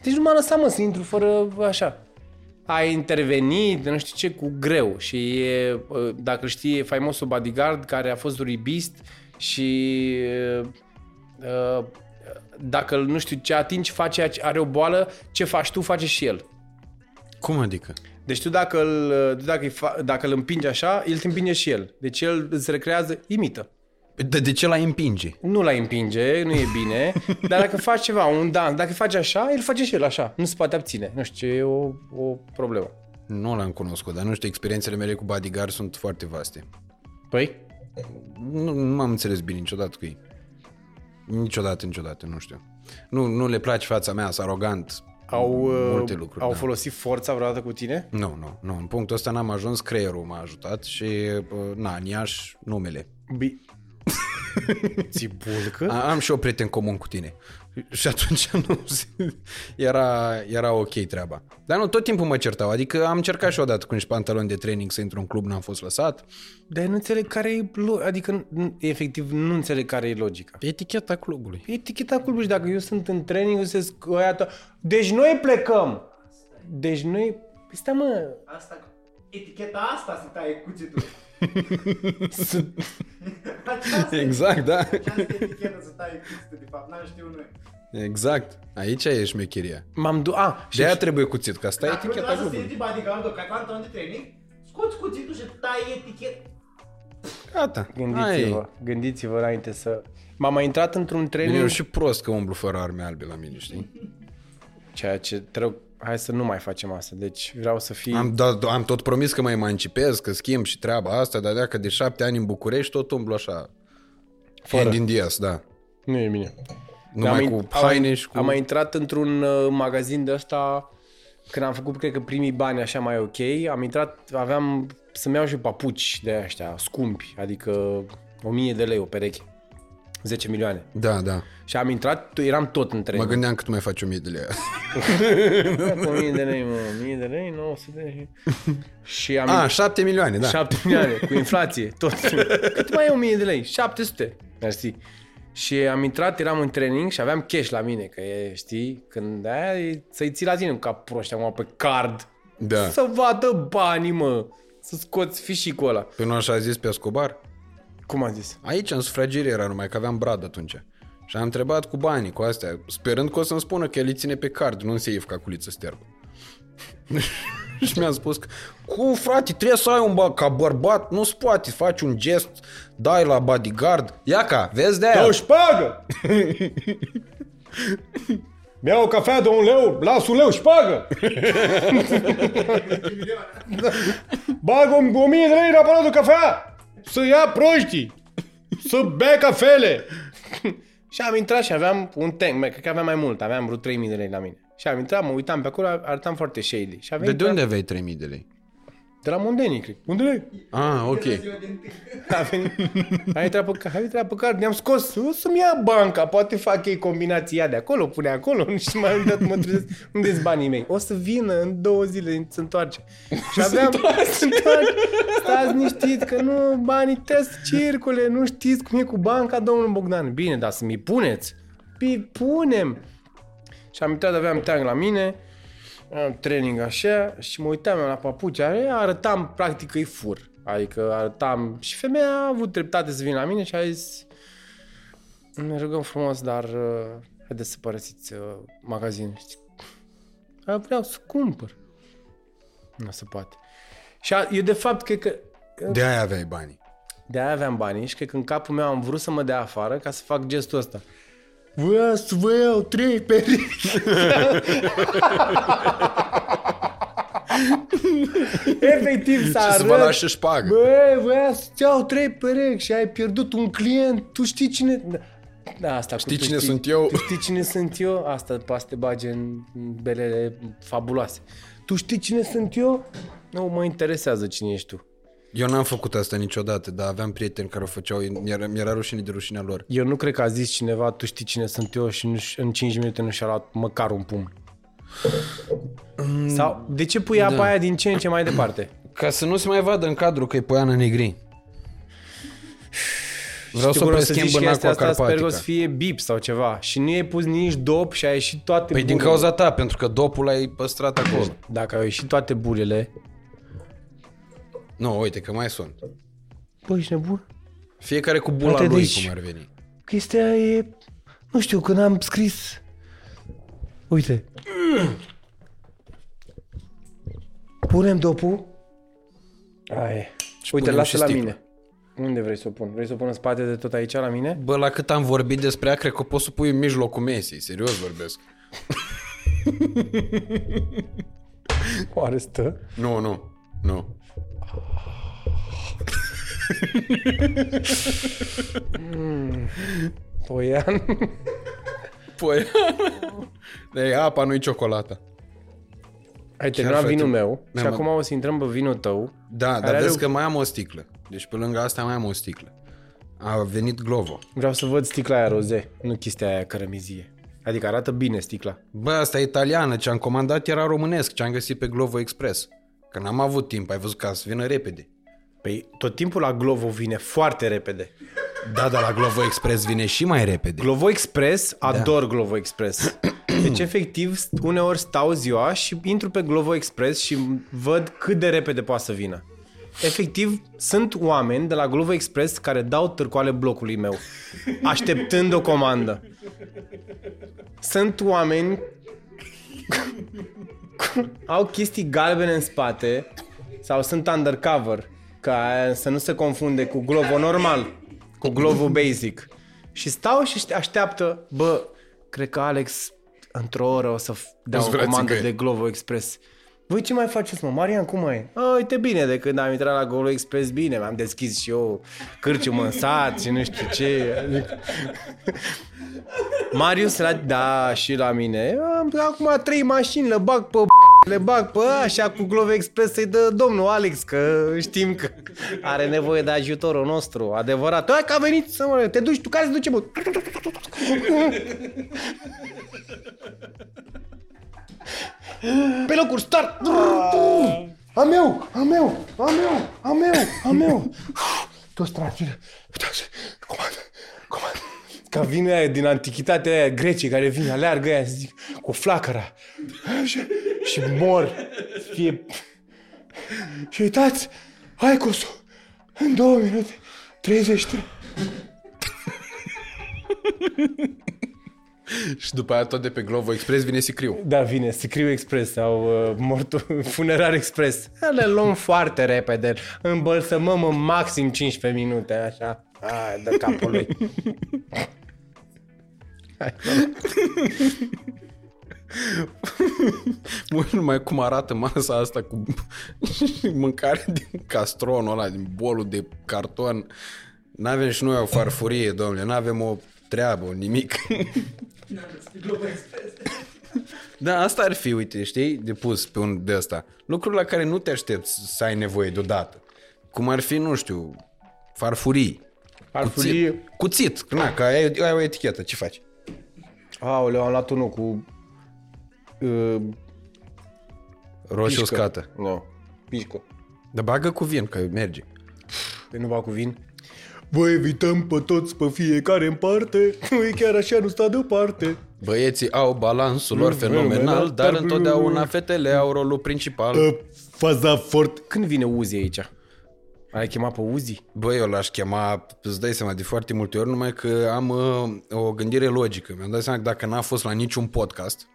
Deci nu m-a lăsat, mă, să intru fără așa. A intervenit, nu știu ce, cu greu. Și e, dacă știi, e faimosul bodyguard care a fost ribist și uh, dacă nu știu ce atingi, face, are o boală, ce faci tu, face și el. Cum adică? Deci tu dacă îl, tu dacă, îi fa, dacă îl împingi așa, el te împinge și el. Deci el îți recrează, imită. De, de ce l-ai împinge? Nu la împinge, nu e bine, dar dacă faci ceva, un dans, dacă faci așa, el face și el așa, nu se poate abține. Nu știu ce, e o, o problemă. Nu l-am cunoscut, dar nu știu, experiențele mele cu bodyguard sunt foarte vaste. Păi? Nu, nu m-am înțeles bine niciodată cu ei. Niciodată, niciodată, nu știu. Nu, nu le place fața mea, sunt arogant. Au, Multe uh, lucruri, au da. folosit forța vreodată cu tine? Nu, nu, nu. În punctul ăsta n-am ajuns, creierul m-a ajutat și, uh, na, în Iași, numele. Bi... Ți bulcă? A, am și o prieten comun cu tine. Și atunci nu era, era ok treaba. Dar nu, tot timpul mă certau. Adică am încercat și odată cu niște pantaloni de training să intru în club, n-am fost lăsat. Dar nu înțeleg care e, lo- adică n- efectiv nu înțeleg care e logica. Eticheta clubului. Eticheta clubului și dacă eu sunt în training, eu să iată, deci noi plecăm. Deci noi, păi stai mă, Asta, eticheta asta se taie cuțitul. Aceasta, Exact, da. această etichetă se taie cuțitul, de fapt, n-am știut noi. Exact. Aici e șmecheria. m-am du... A, și De aia trebuie cuțit, ca asta e Dacă nu eticheta trebuie să clubului. iei bodyguard-ul ca pantalon de training, scoți cuțitul și tai eticheta. Gata. Gândiți-vă, Ai. gândiți-vă înainte să... M-am mai intrat într-un Bine, training, eu și prost că umblu fără arme albe la mine, știi? ceea ce trebuie... Hai să nu mai facem asta, deci vreau să fii... Am, da, am tot promis că mă emancipez, că schimb și treaba asta, dar dacă de șapte ani în București tot umblu așa. Fără. Hand in the ass, da. Nu e bine. Numai am, cu in- haine am, și cu... Am mai intrat într-un uh, magazin de ăsta când am făcut, cred că, primii bani așa mai ok. Am intrat, aveam să-mi iau și papuci de ăștia scumpi, adică 1000 de lei o pereche. 10 milioane. Da, da. Și am intrat, eram tot între Mă gândeam cât mai faci 1000 de lei. Cu 1000 de lei, mă, 1000 de lei, 900 de lei. Și am A, 7 milioane, da. 7 milioane, cu inflație, tot. Cât mai e 1000 de lei? 700. Mersi. Și am intrat, eram în training și aveam cash la mine, că e, știi, când aia e să-i ții la tine ca proști acum pe card. Da. Să vadă banii, mă. Să scoți fișicul ăla. Pe nu așa a zis pe Escobar? Cum a zis? Aici, în sufragerie era numai, că aveam brad atunci. Și am întrebat cu banii, cu astea, sperând că o să-mi spună că el îi ține pe card, nu în safe ca culiță sterbă. și mi-a spus că, cum frate, trebuie să ai un bă, ca bărbat, nu-ți poate, faci un gest, dai la bodyguard, ia ca, vezi de aia. O șpagă! Mi-au o cafea de un leu, las un leu, șpagă! Bag o, o mie de lei în aparatul cafea! Să ia proștii! Să bea cafele! Și am intrat și aveam un tank, mai- cred că aveam mai mult, aveam vreo 3000 de lei la mine. Și am intrat, mă uitam pe acolo, arătam foarte shady. Și a De, venit de unde aveai 3000 de lei? De la Mondenii, cred. Unde lei? Ah, ok. A venit, a intrat pe, a intrat pe card, ne-am scos, o să-mi ia banca, poate fac ei combinația de acolo, pune acolo și mai uitat, mă trezesc, unde sunt banii mei? O să vină în două zile, se întoarce. Și aveam, se întoarce. Stați liniștit că nu, banii trebuie să circule, nu știți cum e cu banca, domnul Bogdan. Bine, dar să mi puneți. Păi punem. Și am intrat, aveam teang la mine, am training așa și mă uitam la papuci, aia, arătam practic că îi fur. Adică arătam și femeia a avut dreptate să vină la mine și a zis ne rugăm frumos, dar uh, haideți să părăsiți uh, magazinul. Știi? "A, Vreau să cumpăr. Nu se poate. Și a, eu de fapt cred că De aia aveai banii. de aia aveam banii și cred că în capul meu am vrut să mă dea afară ca să fac gestul ăsta. Voia să vă iau trei perechi. Efectiv să Și să vă arăt. lași șpagă. Bă, voia să-ți iau trei perechi și ai pierdut un client. Tu știi cine... Da, Da, asta Știi cu tu cine sunt eu? Tu știi cine sunt eu? Asta poate să te bage în belele fabuloase. Tu știi cine sunt eu? Nu mă interesează cine ești tu. Eu n-am făcut asta niciodată, dar aveam prieteni care o făceau, mi-era, mi-era rușine de rușinea lor. Eu nu cred că a zis cineva, tu știi cine sunt eu și nu, în 5 minute nu și-a luat măcar un pumn. Sau de ce pui apa da. aia din ce în ce mai departe? Ca să nu se mai vadă în cadru că e Poiana Negri. Vreau să o Sigur o să preschimb zici în chestia aqua asta, sper că o carpatica. să fie bip sau ceva. Și nu ai pus nici dop și a ieșit toate Păi din bulele. cauza ta, pentru că dopul ai păstrat acolo. Dacă au ieșit toate bulele... Nu, uite că mai sunt. Băi, ești nebun? Fiecare cu bula Frate, lui, deci- cum ar veni. Chestia e... Nu știu, când am scris... Uite. Punem dopul. Aia Uite, punem lasă și la sticla. mine. Unde vrei să o pun? Vrei să o pun în spate de tot aici la mine? Bă, la cât am vorbit despre ea, cred că poți să pui în mijlocul mesei. Serios vorbesc. Oare stă? Nu, nu, nu. Poian. Păi, e apa, nu-i ciocolata. Ai terminat frate? vinul meu și Mi-am- acum o să intrăm pe vinul tău. Da, dar Care are vezi o- că mai am o sticlă. Deci pe lângă asta mai am o sticlă. A venit Glovo. Vreau să văd sticla aia roze, nu chestia aia cărămizie. Adică arată bine sticla. Bă, asta e italiană, ce am comandat era românesc, ce am găsit pe Glovo Express. Că n-am avut timp, ai văzut ca să vină repede. Păi tot timpul la Glovo vine foarte repede. Da, dar la Glovo Express vine și mai repede. Glovo Express, ador Glovo Express. Deci, efectiv, uneori stau ziua și intru pe Glovo Express și văd cât de repede poate să vină. Efectiv, sunt oameni de la Glovo Express care dau târcoale blocului meu, așteptând o comandă. Sunt oameni au chestii galbene în spate sau sunt undercover ca să nu se confunde cu Glovo normal, cu Glovo basic. Și stau și ște- așteaptă, bă, cred că Alex într-o oră o să f- dea O-ți o vrea comandă țigări. de Glovo Express. Voi ce mai faceți, mă? Marian, cum e? A, uite bine, de când am intrat la Glovo Express, bine, mi-am deschis și eu cârciumă în sat și nu știu ce. Adică... Marius, la, da, și la mine. Am acum trei mașini, le bag pe Le bag pe așa cu Glove Express să-i dă domnul Alex, că știm că are nevoie de ajutorul nostru, adevărat. Hai că a venit să mă... Te duci, tu care se duce, bă? Pe locuri, start! A meu, a meu, a meu, a meu, a meu. Toți transpiră. Uitați, comand, comand. Ca vine aia din antichitatea aia grecii care vine, aleargă aia, zic, cu flacăra. Și, și mor. Fie... Și uitați, hai cosu, în două minute, 33. Și după aia tot de pe Glovo Express vine Sicriu. Da, vine, Scriu Express sau uh, mortul, Funerar Express. Le luăm foarte repede, îmbălsămăm în maxim 15 minute, așa. Hai, de capul lui. Mă, numai cum arată masa asta cu mâncare din castronul ăla, din bolul de carton. N-avem și noi o farfurie, domnule, n-avem o treabă, nimic. Da, asta ar fi, uite, știi, de pus pe un de ăsta. Lucruri la care nu te aștepți să ai nevoie deodată. Cum ar fi, nu știu, farfurii. Farfurie. Cuțit. Cuțit. Na, că ai, ai o etichetă, ce faci? Aoleu, am luat unul cu... Uh, Roșie pișcă. uscată. Nu, pișcă. Dar bagă cu vin, că merge. Păi nu va cu vin? Vă evităm pe toți, pe fiecare în parte. Nu e chiar așa, nu sta deoparte. Băieții au balansul lor fenomenal, fenomenal, dar dar- întotdeauna fetele au rolul principal. Uh, Faza fort. Când vine Uzi aici? Ai chemat pe Uzi? Băi, eu l-aș chema, îți dai seama, de foarte multe ori, numai că am uh, o gândire logică. Mi-am dat seama că dacă n-a fost la niciun podcast,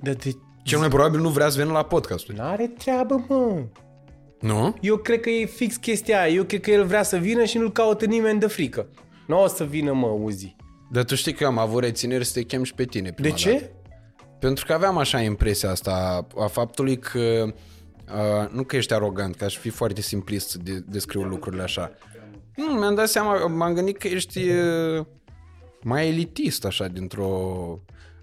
Dar de... cel mai probabil nu vrea să vină la podcasturi. N-are treabă, mă. Nu? Eu cred că e fix chestia aia. Eu cred că el vrea să vină și nu-l caută nimeni de frică. Nu o să vină, mă, Uzi. Dar tu știi că eu am avut rețineri să te chem și pe tine De prima ce? Dată. Pentru că aveam așa impresia asta a faptului că uh, nu că ești arogant, că aș fi foarte simplist să de- descriu lucrurile așa. Nu, mi-am dat seama, m-am gândit că ești uh, mai elitist așa dintr-o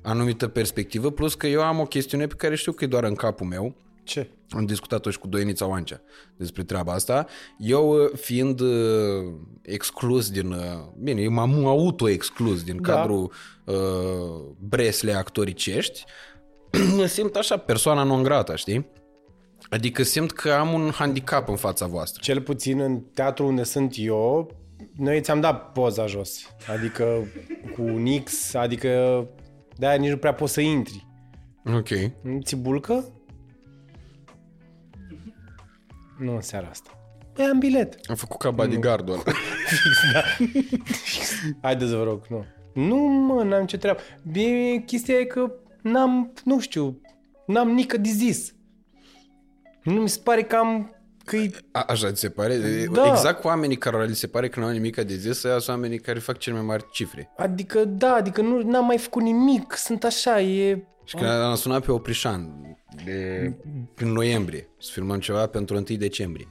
anumită perspectivă, plus că eu am o chestiune pe care știu că e doar în capul meu, Ce? am discutat-o și cu Doinița Oancea despre treaba asta. Eu, uh, fiind uh, exclus din... uh, Bine, eu m-am auto-exclus din Da. cadrul uh, bresle actoricești, mă simt așa, persoana non grata, știi? Adică simt că am un handicap în fața voastră. Cel puțin în teatru unde sunt eu, noi ți-am dat poza jos. Adică cu Nix, adică de-aia nici nu prea poți să intri. Ok. Nu ți bulcă? Nu în seara asta. Păi am bilet. Am făcut ca bodyguard-ul ăla. Haideți, vă rog, nu. Nu, mă, n-am ce treabă. Bine, chestia e că n-am, nu știu, n-am nică de zis. Nu mi se pare că am, că e A, așa ți se pare? Da. Exact cu oamenii care li se pare că nu au nimic de zis, ăia sunt oamenii care fac cele mai mari cifre. Adică, da, adică nu n-am mai făcut nimic, sunt așa, e... Și când am sunat pe Oprișan de, prin noiembrie să filmăm ceva pentru 1 decembrie.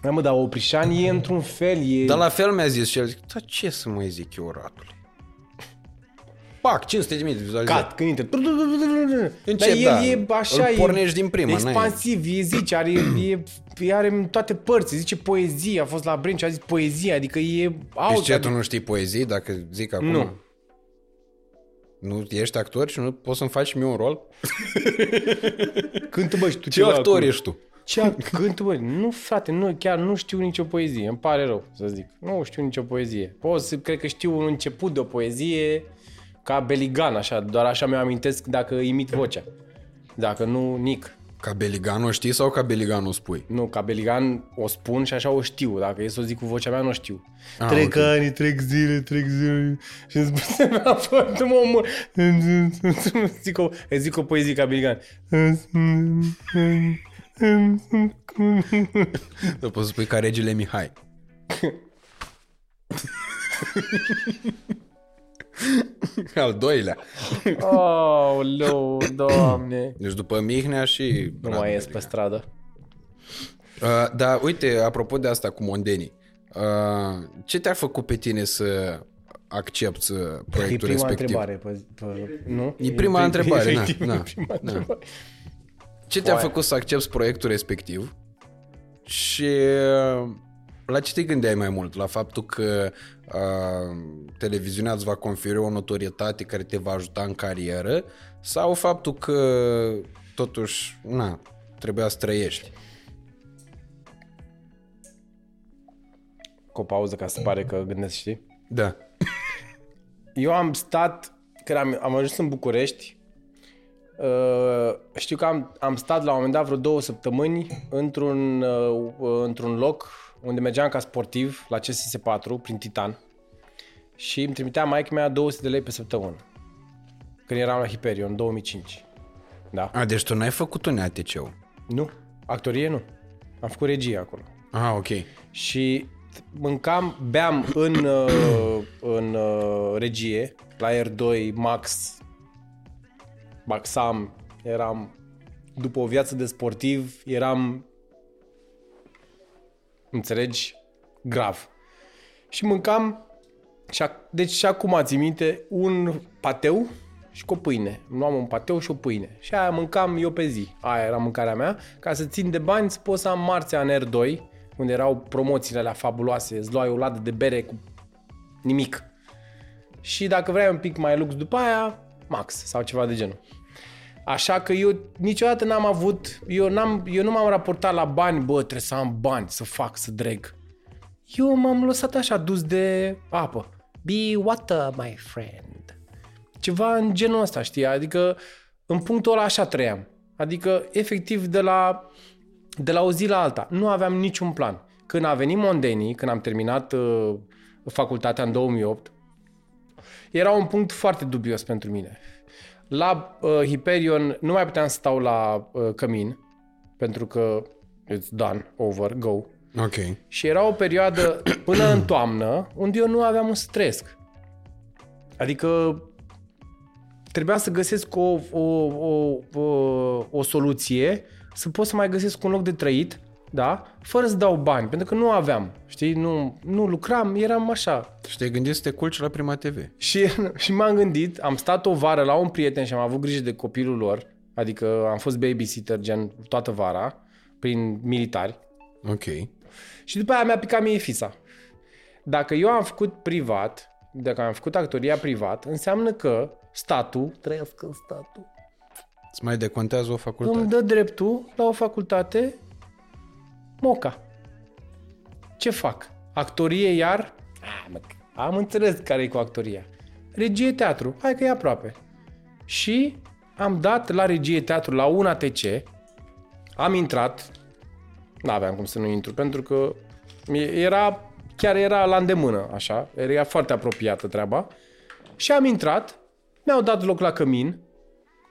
Da, mă, dar Oprișan e într-un fel, e... Dar la fel mi-a zis și el, zic, da ce să mai zic eu, ratule? Pac, 500 de mii de vizualizări. Cat, când intră. Încep, Dar el da. e așa, Îl pornești din prima, n-ai- Expansiv, e zice, are, e, e, are în toate părți, zice poezie, a fost la Brenci, a zis poezie, adică e Deci out. ce, tu nu știi poezii, dacă zic acum? Nu. Nu ești actor și nu poți să-mi faci și mie un rol? Cântă, bă, și tu Ce ceva actor acolo. ești tu? Ce act- cântă, bă? Nu, frate, nu, chiar nu știu nicio poezie. Îmi pare rău să zic. Nu știu nicio poezie. Pot să, cred că știu un început de o poezie ca Beligan, așa. Doar așa mi-o amintesc dacă imit vocea. Dacă nu, Nic. Ca Beligan o știi sau ca Beligan o spui? Nu, ca Beligan o spun și așa o știu. Dacă e să o zic cu vocea mea, nu o știu. Ah, Trec ok. ani, trec zile, trec zile. Și îmi spune, a fost mă omor. zic o, îi zic o poezie ca Beligan. Să poți să spui ca regele Mihai. Al doilea. Oh, leu, doamne. Deci după Mihnea și... Nu mai ies pe stradă. Uh, dar uite, apropo de asta cu mondenii, uh, ce te-a făcut pe tine să accepti uh, E proiectul prima respectiv? întrebare, pe, pe, nu? E prima întrebare, da, efectiv, da, e prima da. întrebare. Ce Ce te-a Foaia. făcut să accepti proiectul respectiv? Și uh, la ce te gândeai mai mult? La faptul că uh, televiziunea îți va conferi o notorietate care te va ajuta în carieră sau faptul că totuși, na, trebuia să trăiești? Cu o pauză ca să pare că gândesc, știi? Da. Eu am stat, când am, am ajuns în București, uh, știu că am, am stat la un moment dat vreo două săptămâni într-un, uh, într-un loc unde mergeam ca sportiv la CSS4 prin Titan și îmi trimitea maică mea 200 de lei pe săptămână când eram la Hyperion în 2005. Da? A, deci tu n-ai făcut un ATC-ul. Nu, actorie nu. Am făcut regie acolo. Ah, ok. Și mâncam, beam în, uh, în uh, regie, la R2, Max, Maxam, eram, după o viață de sportiv, eram, înțelegi, grav. Și mâncam, și ac- deci și acum ții minte, un pateu și cu o pâine. Luam un pateu și o pâine. Și aia mâncam eu pe zi. Aia era mâncarea mea. Ca să țin de bani, să pot să am marțea în R2, unde erau promoțiile alea fabuloase. Îți luai o ladă de bere cu nimic. Și dacă vrei un pic mai lux după aia, max sau ceva de genul. Așa că eu niciodată n-am avut, eu, n-am, eu nu m-am raportat la bani, bă, trebuie să am bani, să fac, să dreg. Eu m-am lăsat așa dus de apă. Be water, my friend. Ceva în genul ăsta, știi? Adică în punctul ăla așa trăiam. Adică efectiv de la, de la o zi la alta. Nu aveam niciun plan. Când a venit Mondenii, când am terminat uh, facultatea în 2008, era un punct foarte dubios pentru mine. La uh, Hyperion nu mai puteam să stau la uh, cămin, pentru că it's done, over, go. Ok. Și era o perioadă până în toamnă unde eu nu aveam un stres. Adică trebuia să găsesc o, o, o, o, o soluție să pot să mai găsesc un loc de trăit, da? Fără să dau bani, pentru că nu aveam, știi? Nu, nu lucram, eram așa. Și te-ai gândit să te culci la Prima TV. Și, și m-am gândit, am stat o vară la un prieten și am avut grijă de copilul lor, adică am fost babysitter gen toată vara, prin militari, Ok. și după aia mi-a picat mie fisa. Dacă eu am făcut privat, dacă am făcut actoria privat, înseamnă că statul, trăiesc în statul, Îți mai decontează o facultate. îmi dă dreptul la o facultate moca. Ce fac? Actorie iar? Ah, mă, am înțeles care e cu actoria. Regie teatru, hai că e aproape. Și am dat la regie teatru la un ATC, am intrat, n-aveam cum să nu intru, pentru că era, chiar era la îndemână, așa, era foarte apropiată treaba. Și am intrat, mi-au dat loc la cămin,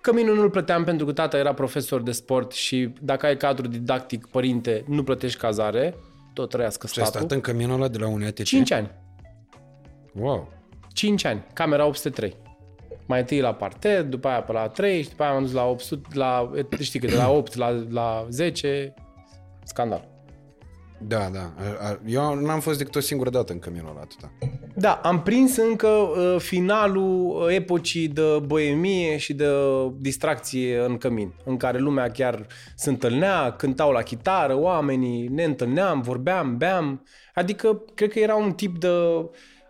Căminul nu-l plăteam pentru că tata era profesor de sport și dacă ai cadru didactic, părinte, nu plătești cazare, tot trăiască Și ai statul. stat în camionul ăla de la un ATC? 5 ani. Wow. 5 ani. Camera 803. Mai întâi la parter, după aia pe la 3 și după aia am dus la 800, la, știi că de la 8 la, la 10, scandal. Da, da. A- a- Eu n-am fost decât o singură dată în camionul ăla atâta. Da, am prins încă uh, finalul uh, epocii de boemie și de distracție în cămin, în care lumea chiar se întâlnea, cântau la chitară, oamenii, ne întâlneam, vorbeam, beam. Adică, cred că era un tip de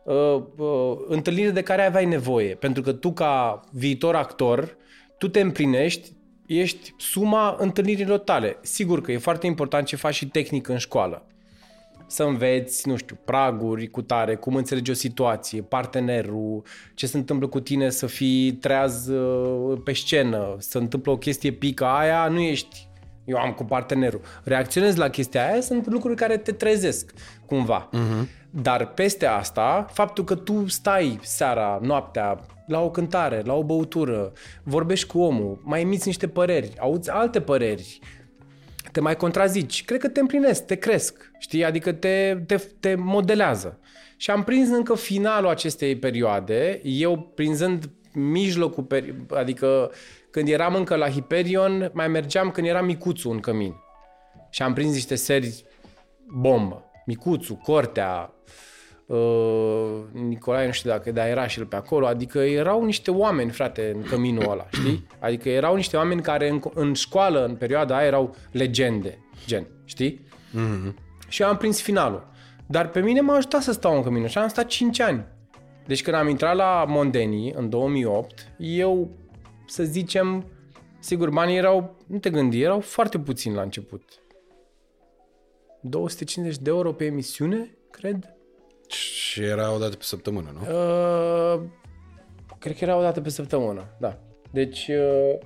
uh, uh, întâlnire de care aveai nevoie. Pentru că tu, ca viitor actor, tu te împlinești ești suma întâlnirilor tale. Sigur că e foarte important ce faci și tehnic în școală să înveți, nu știu, praguri cu tare, cum înțelegi o situație, partenerul, ce se întâmplă cu tine să fii treaz uh, pe scenă, să întâmplă o chestie pică aia, nu ești eu am cu partenerul. Reacționezi la chestia aia, sunt lucruri care te trezesc cumva. Uh-huh. Dar peste asta, faptul că tu stai seara, noaptea, la o cântare, la o băutură, vorbești cu omul, mai emiți niște păreri, auzi alte păreri, te mai contrazici. Cred că te împlinesc, te cresc, știi? Adică te, te, te modelează. Și am prins încă finalul acestei perioade, eu prinzând mijlocul, peri- adică când eram încă la Hyperion, mai mergeam când era micuțul în cămin. Și am prins niște serii bombă. Micuțul, Cortea, uh, Nicolae, nu știu dacă, dar era și el pe acolo, adică erau niște oameni, frate, în căminul ăla, știi? Adică erau niște oameni care în, în școală, în perioada aia, erau legende, gen, știi? Mm-hmm. Și eu am prins finalul. Dar pe mine m-a ajutat să stau în cămin și am stat 5 ani. Deci când am intrat la Mondeni în 2008, eu, să zicem, sigur, banii erau, nu te gândi, erau foarte puțini la început. 250 de euro pe emisiune, cred. Și era o dată pe săptămână, nu? Uh, cred că era o dată pe săptămână, da. Deci, uh,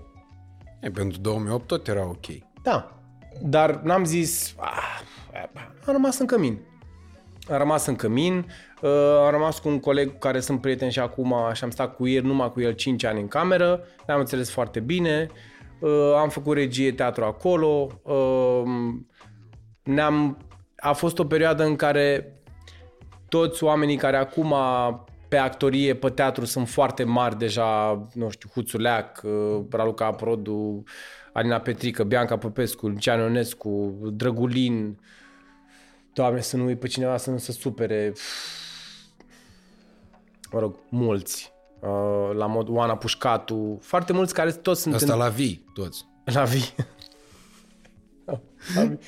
E, pentru 2008 tot era ok. da. Dar n-am zis, ah, am rămas în cămin. Am rămas în cămin, uh, am rămas cu un coleg cu care sunt prieten și acum și am stat cu el, numai cu el 5 ani în cameră, ne-am înțeles foarte bine, uh, am făcut regie teatru acolo, uh, ne-am, a fost o perioadă în care toți oamenii care acum pe actorie, pe teatru sunt foarte mari deja, nu știu, Huțuleac, uh, Raluca Produ, Alina Petrică, Bianca Popescu, Lucian Ionescu, Drăgulin, Doamne, să nu uit pe cineva să nu se supere. Mă rog, mulți. Uh, La mod Oana Pușcatu, foarte mulți care toți sunt Asta în... la vii, toți. La vii.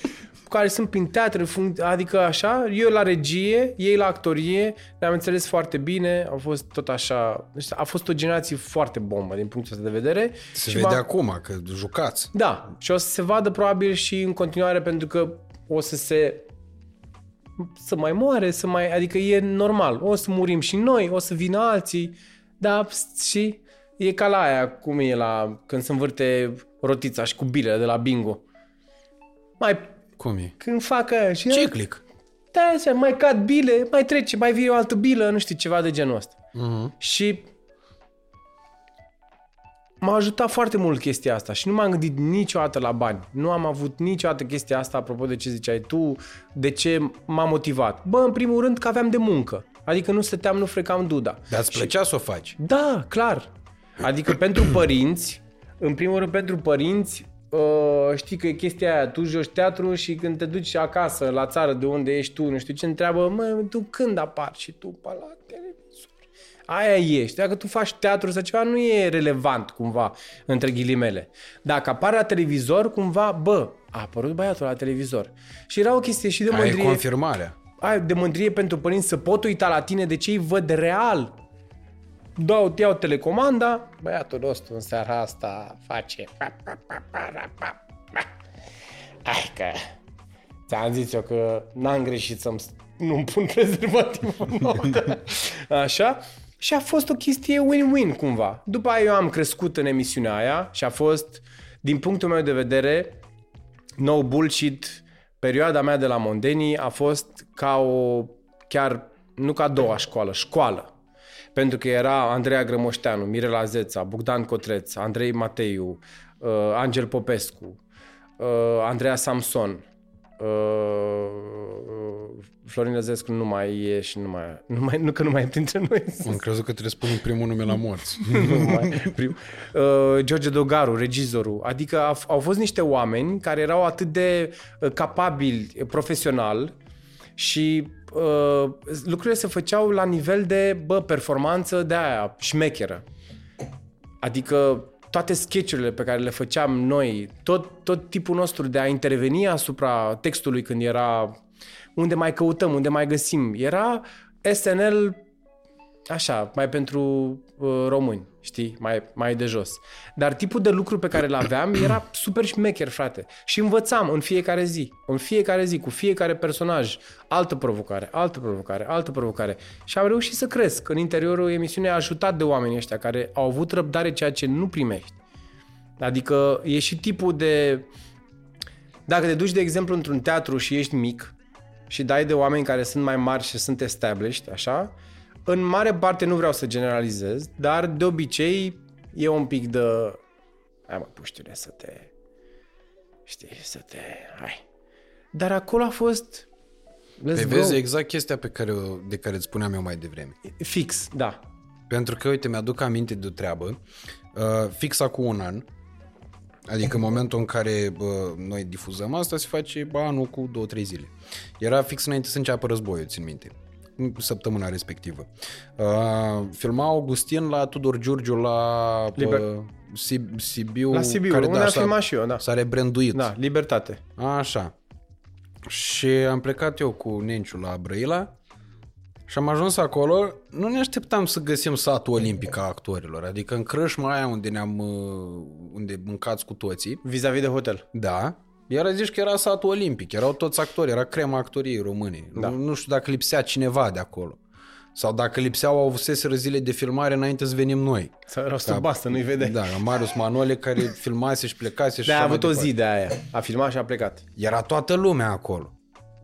La vii. care sunt prin teatre, func- adică așa, eu la regie, ei la actorie, ne-am înțeles foarte bine, au fost tot așa, deci a fost o generație foarte bombă din punctul ăsta de vedere. Se Și vede m-am- acum că jucați. da, și o să se vadă probabil și în continuare pentru că o să se să mai moare, să mai, adică e normal. O să murim și noi, o să vină alții, da, și e ca la aia, cum e la, când se învârte rotița și cu bilele de la bingo. Mai, Cum e? când fac aia și... Ciclic. Da, așa, mai cad bile, mai trece, mai vine o altă bilă, nu știu, ceva de genul ăsta. Mhm. Și m-a ajutat foarte mult chestia asta și nu m-am gândit niciodată la bani. Nu am avut niciodată chestia asta, apropo de ce ziceai tu, de ce m-a motivat. Bă, în primul rând că aveam de muncă. Adică nu stăteam, nu frecam duda. Dar îți plăcea să o faci. Da, clar. Adică pentru părinți, în primul rând pentru părinți, uh, știi că e chestia aia, tu joci teatru și când te duci acasă, la țară de unde ești tu, nu știu ce, întreabă, mă, tu când apar și tu pe la televizor? Aia ești. Dacă tu faci teatru sau ceva, nu e relevant cumva, între ghilimele. Dacă apare la televizor, cumva, bă, a apărut băiatul la televizor. Și era o chestie și de Aia e mândrie confirmarea. ai de mândrie pentru părinți să pot uita la tine de ce îi văd real. Dau, iau telecomanda, băiatul nostru în seara asta face... Hai că... Ți-am zis eu că n-am greșit să-mi nu-mi pun prezervativ în noapte. Așa? Și a fost o chestie win-win cumva. După aia eu am crescut în emisiunea aia și a fost, din punctul meu de vedere, no bullshit, perioada mea de la Mondeni a fost ca o, chiar, nu ca a doua școală, școală. Pentru că era Andreea Grămoșteanu, Mirela Zeța, Bogdan Cotreț, Andrei Mateiu, uh, Angel Popescu, uh, Andreea Samson, uh, Florin Lăzescu nu mai e și nu mai, nu mai, nu că nu mai e printre noi. Am crezut că trebuie să spun primul nume la morți. Nu mai, prim. Uh, George Dogaru, regizorul. Adică au, au fost niște oameni care erau atât de uh, capabili uh, profesional și uh, lucrurile se făceau la nivel de bă, performanță de aia, șmecheră. Adică toate sketchurile pe care le făceam noi, tot, tot tipul nostru de a interveni asupra textului când era unde mai căutăm, unde mai găsim, era SNL așa, mai pentru uh, români, știi, mai, mai de jos. Dar tipul de lucru pe care îl aveam era super șmecher, frate. Și învățam în fiecare zi, în fiecare zi, cu fiecare personaj, altă provocare, altă provocare, altă provocare. Și am reușit să cresc în interiorul emisiunii ajutat de oamenii ăștia care au avut răbdare ceea ce nu primești. Adică e și tipul de... Dacă te duci, de exemplu, într-un teatru și ești mic și dai de oameni care sunt mai mari și sunt established, așa, în mare parte nu vreau să generalizez, dar de obicei e un pic de... Hai mă, puștule, să te... Știi, să te... Hai. Dar acolo a fost... Let's Pe go. vezi exact chestia pe care, o- de care îți spuneam eu mai devreme. Fix, da. Pentru că, uite, mi-aduc aminte de o treabă. Uh, fix acum un an, adică în momentul în care bă, noi difuzăm asta, se face bă, anul cu două, trei zile. Era fix înainte să înceapă războiul, țin minte. Săptămâna respectivă. Uh, filma Augustin la Tudor Giurgiu la Liber- uh, Sib- Sibiu, La Sibiu, care unde da, am s-a- filmat și eu, da. S-a rebranduit. Da, libertate. Așa. Și am plecat eu cu Nenciu la Brăila și am ajuns acolo. Nu ne așteptam să găsim satul olimpic a actorilor. Adică în crâșma aia unde ne-am uh, unde mâncați cu toții. Vis-a-vis de hotel. Da. Iar zici că era satul olimpic, erau toți actori, era crema actoriei române. Da. Nu, nu știu dacă lipsea cineva de acolo. Sau dacă lipseau, au avuseseră zile de filmare înainte să venim noi. Sau erau sub bastă, nu-i vede. Da, Marius Manole care filmase și plecase și De a așa mai avut o departe. zi de aia. A filmat și a plecat. Era toată lumea acolo.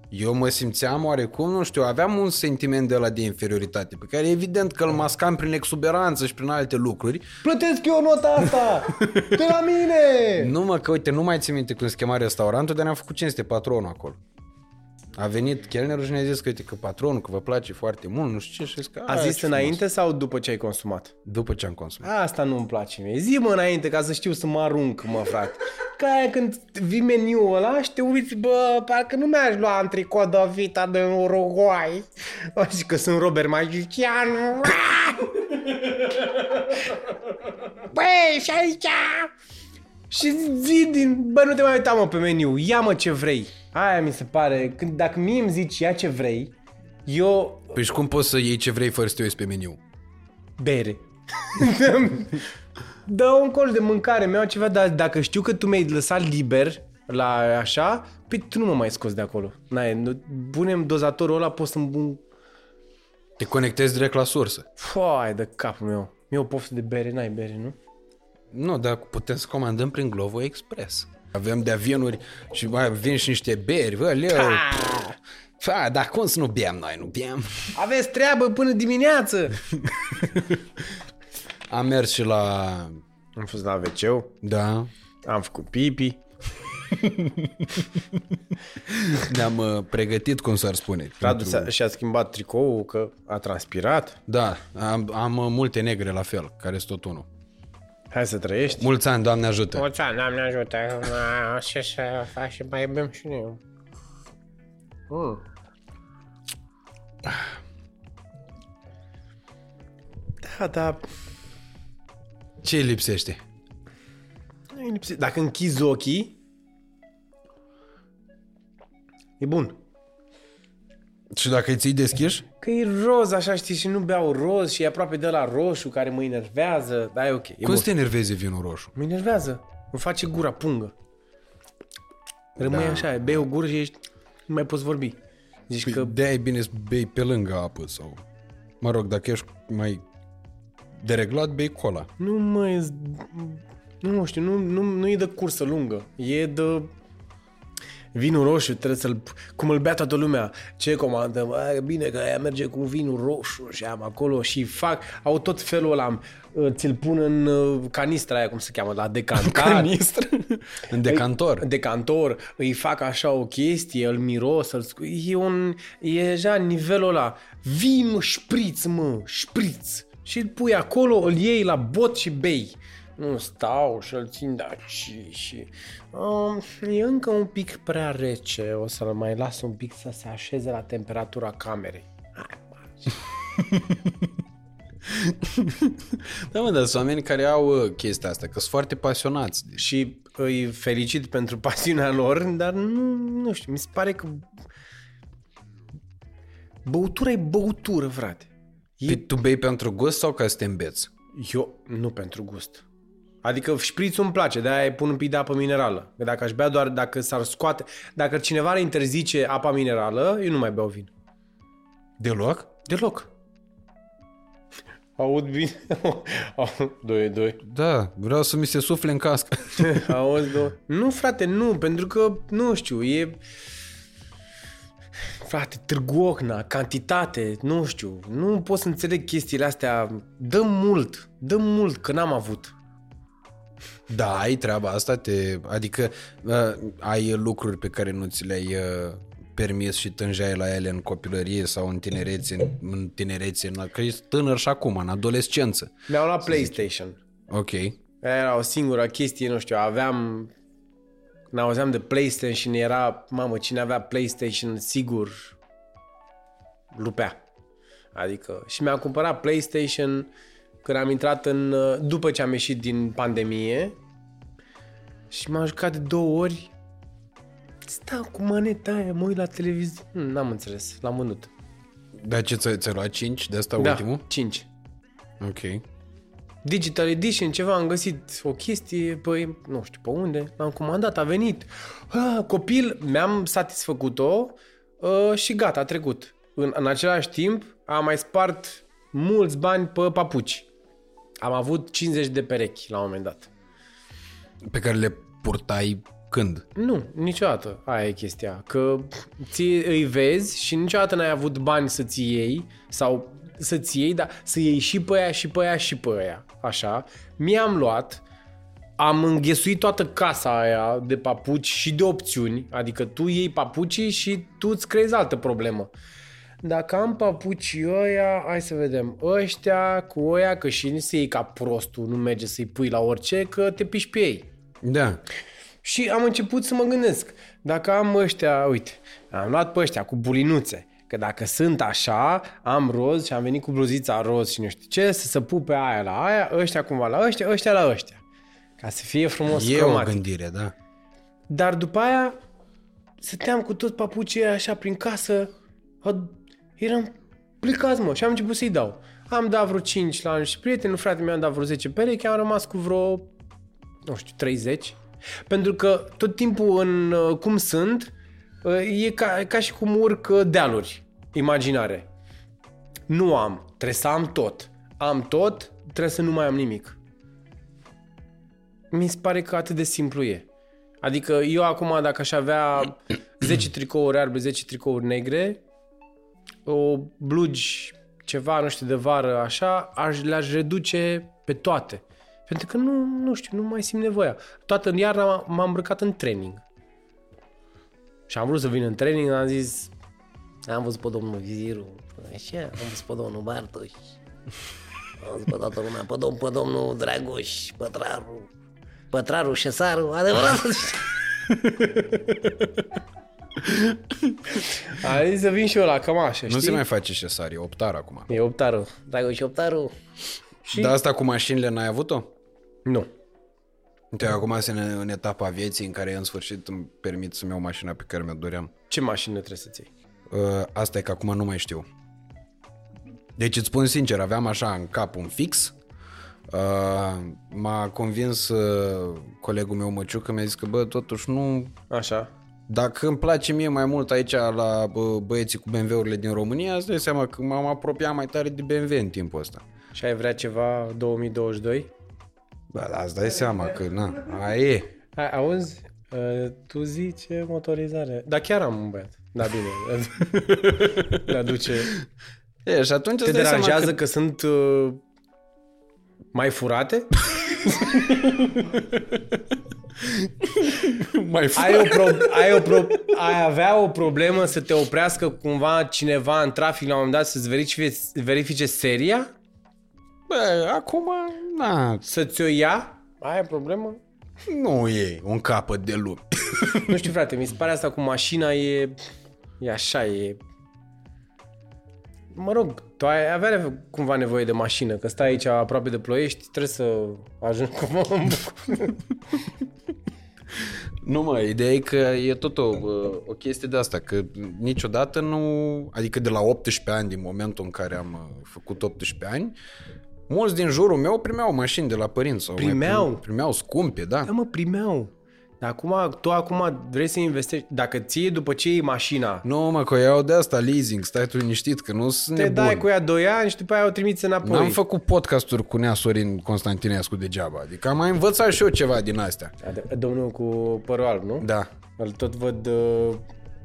Eu mă simțeam oarecum, nu știu, aveam un sentiment de la de inferioritate, pe care evident că îl mascam prin exuberanță și prin alte lucruri. Plătesc eu nota asta! De la mine! Nu mă, că uite, nu mai țin minte când se chema restaurantul, dar ne-am făcut cinste patronul acolo. A venit chelnerul și ne-a zis că, uite, că patronul, că vă place foarte mult, nu știu ce, și zis că, A "A, zis ce frumos." înainte sau după ce ai consumat? După ce am consumat. Asta nu-mi place mie. Zi mă înainte ca să știu să mă arunc, mă, frate. Ca aia când vii meniul ăla și te uiți, bă, parcă nu mi-aș lua antricot de vita de Uruguay. O, și că sunt Robert Magicianu. Băi, și aici... Și zi din... Bă, nu te mai uita, mă, pe meniu. Ia, mă, ce vrei. Aia mi se pare. Când, dacă mie îmi zici ia ce vrei, eu... Păi și cum poți să iei ce vrei fără să te uiți pe meniu? Bere. Dă un colț de mâncare, mi-au ceva, dar dacă știu că tu mi-ai lăsat liber la așa, păi tu nu mă mai scoți de acolo. N-ai, nu, punem dozatorul ăla, pot să-mi bun... Te conectezi direct la sursă. Foai de capul meu. Mi-e o poftă de bere, n-ai bere, nu? Nu, dar putem să comandăm prin Glovo Express. Avem de avienuri și mai vin și niște beri, bă, leu. Fa, dar cum să nu bem noi, nu bem? Aveți treabă până dimineață! Am mers și la... Am fost la wc Da, am făcut pipi. ne-am uh, pregătit, cum s-ar spune. Radu pentru- s-a, și-a schimbat tricoul, că a transpirat. Da, am, am uh, multe negre la fel, care sunt tot unul. Hai să trăiești. Mulți ani, Doamne ajută! Mulți ani, Doamne ajută, Na, ce să faci și mai bem și noi. Mm. Da, da, Ce îi lipsește? nu-i lipsit. Dacă închizi ochii, e bun. Și dacă îi ții deschiși? Că e roz, așa știi, și nu beau roz și e aproape de la roșu care mă enervează, dar e ok, e Cum bun. să te enerveze vinul roșu? Mă enervează, îmi face gura pungă. Rămâi Da. așa, bei o gură și ești, nu mai poți vorbi. Zici Păi că de-aia e bine să bei pe lângă apă sau... Mă rog, dacă ești mai dereglat, bei cola. Nu mă, nu știu, nu, nu, nu e de cursă lungă. E de vinul roșu, trebuie să-l, cum îl bea toată lumea. Ce comandă? Bă, bine că aia merge cu vinul roșu și am acolo și fac, au tot felul ăla, ți-l pun în uh, canistra aia, cum se cheamă, la decantar. Canistră? În decantor. Decantor, îi fac așa o chestie, îl miros, îl scu- e un, e deja nivelul ăla. Vin, șpriț, mă, șpriț. Și îl pui acolo, îl iei la bot și bei. Nu stau și îl țin de aici și... Um, e încă un pic prea rece, o să-l mai las un pic să se așeze la temperatura camerei. Hai, marci. Da, mă, dar sunt oameni care au uh, chestia asta, că sunt foarte pasionați. și îi felicit pentru pasiunea lor, dar nu, nu știu, mi se pare că băutura e băutură, frate. E, Păi tu bei pentru gust sau ca să te îmbeți? eu, nu pentru gust. Adică șprițul îmi place, de-aia pun un pic de apă minerală. Că dacă aș bea doar, dacă s-ar scoate, dacă cineva ar interzice apa minerală, eu nu mai beau vin. Deloc? Deloc. Aud vin. doi, doi. Da, vreau să mi se sufle în cască. Auzi, două. Nu, frate, nu, pentru că, nu știu, e... Frate, Târgu Ocna, cantitate, nu știu, nu pot să înțeleg chestiile astea. Dă mult, dă mult, că n-am avut. Da, ai treaba asta, te, adică uh, ai lucruri pe care nu ți le-ai uh, permis și tângeai la ele în copilărie sau în tinerețe, în, în tinerețe, în, că ești tânăr și acum, în adolescență. Mi-au luat PlayStation. Ok. Aia era o singură chestie, nu știu, aveam... N-auzeam de PlayStation și ne era, mamă, cine avea PlayStation, sigur, lupea. Adică, și mi-am cumpărat PlayStation când am intrat în, uh, după ce am ieșit din pandemie și m-am jucat de două ori. Stau cu maneta aia, mă uit la televizor. Hmm, n-am înțeles, l-am vândut. Dar ce ți-ai ți luat 5 de asta Da, ultimul? 5. Ok. Digital Edition, ceva, am găsit o chestie, păi, nu știu pe unde, l-am comandat, a venit. Ah, copil, mi-am satisfăcut-o uh, și gata, a trecut. În, în același timp, am mai spart mulți bani pe papuci. Am avut 50 de perechi la un moment dat. Pe care le purtai când? Nu, niciodată. Aia e chestia. Că ți îi vezi și niciodată n-ai avut bani să-ți iei sau să-ți iei, dar să iei și pe aia și pe aia și pe aia. Așa. Mi-am luat, am înghesuit toată casa aia de papuci și de opțiuni, adică tu iei papucii și tu îți creezi altă problemă. Dacă am papucii ăia, hai să vedem, ăștia cu ăia, că și nu se iei ca prostul, nu merge să-i pui la orice, că te piși pe ei. Da. Și am început să mă gândesc, dacă am ăștia, uite, am luat pe ăștia cu bulinuțe, că dacă sunt așa, am roz și am venit cu bluzița roz și nu știu ce, să se pupe aia la aia, ăștia cumva la ăștia, ăștia la ăștia. Ca să fie frumos E o cromatic. gândire, da. Dar după aia stăteam cu tot papucii ăia așa prin casă, a- eram plicați, mă, și am început să-i dau. Am dat vreo 5 la niște prieteni, un frate mi-a dat vreo 10 perechi, am rămas cu vreo, nu știu, 30. Pentru că tot timpul în uh, cum sunt, uh, e ca, ca și cum urc uh, dealuri imaginare. Nu am, trebuie să am tot. Am tot, trebuie să nu mai am nimic. Mi se pare că atât de simplu e. Adică eu acum dacă aș avea 10 tricouri albe, 10 tricouri negre, o blugi ceva, nu știu, de vară, așa, aș, le-aș reduce pe toate. Pentru că nu, nu știu, nu mai simt nevoia. Toată în iarna m- m-am îmbrăcat în training. Și am vrut să vin în training, am zis, am văzut pe domnul Viziru, așa, am văzut pe domnul Bartoș, am văzut pe toată lumea, pe, domn, pe domnul Dragoș, Pătraru, Pătraru, Șesaru, adevărat. A zis să vin și eu la cămașă, Nu știi? se mai face șesar, e optar acum. E optarul. Dragoș optarul. Și... Dar asta cu mașinile n-ai avut-o? Nu. Uite, acum sunt în, în etapa vieții în care în sfârșit îmi permit să-mi iau mașina pe care mi-o doream. Ce mașină trebuie să-ți iei? Uh, asta e că acum nu mai știu. Deci îți spun sincer, aveam așa în cap un fix. Uh, m-a convins uh, colegul meu Măciu că mi-a zis că bă, totuși nu... Așa. Dacă îmi place mie mai mult aici la bă, băieții cu BMW-urile din România, îți dai seama că m-am apropiat mai tare de BMW în timpul ăsta. Și ai vrea ceva 2022? Bă, dar îți dai seama că, na, aia e. Hai, auzi? Uh, tu zici ce motorizare. Da, chiar am un băiat. Da, bine. Le aduce. E, și atunci Te îți dai seama deranjează că... că, sunt uh, mai furate? mai Ai, o pro- ai, o pro- ai avea o problemă să te oprească cumva cineva în trafic la un moment dat să-ți verifice, verifice seria? Bă, acum, na, Să-ți o ia? Ai o problemă? nu e un capăt de lume. Nu știu, frate, mi se pare asta cu mașina e... E așa, e... Mă rog, tu ai avea cumva nevoie de mașină, că stai aici aproape de ploiești, trebuie să ajungi cumva în București. Nu mă, ideea e că e tot o, bă, o chestie de asta, că niciodată nu, adică de la 18 ani, din momentul în care am uh, făcut 18 ani, mulți din jurul meu primeau mașini de la părinți. Sau mai Primeau? prim- primeau scumpe, da. Da, mă, primeau. Dar acum, tu acum vrei să investești, dacă ție după ce iei mașina, Nu mă, că o iau de asta leasing, stai tu liniștit, că nu sunt te nebun. dai cu ea 2 ani și după aia o trimiți înapoi. N-am făcut podcasturi cu Nea Sorin Constantinescu degeaba, adică am mai învățat și eu ceva din astea. Ade- Domnul cu părul alb, nu? Da, Îl tot văd uh,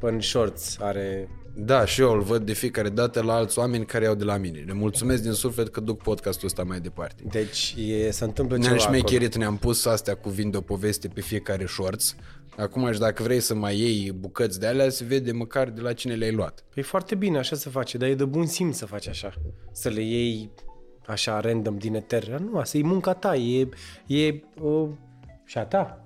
în shorts, are... da, și eu îl văd de fiecare dată la alți oameni care iau de la mine. Le mulțumesc din suflet că duc podcastul ăsta mai departe. Deci e, se întâmplă Ne-am ceva acolo. șmecherit, ne-am pus astea cu vin de o poveste pe fiecare shorts. Acum și dacă vrei să mai iei bucăți de alea, se vede măcar de la cine le-ai luat. E foarte bine, așa se face, dar e de bun simț să faci așa. Să le iei așa random din eter. Nu, asta e munca ta, e, e uh, și a ta.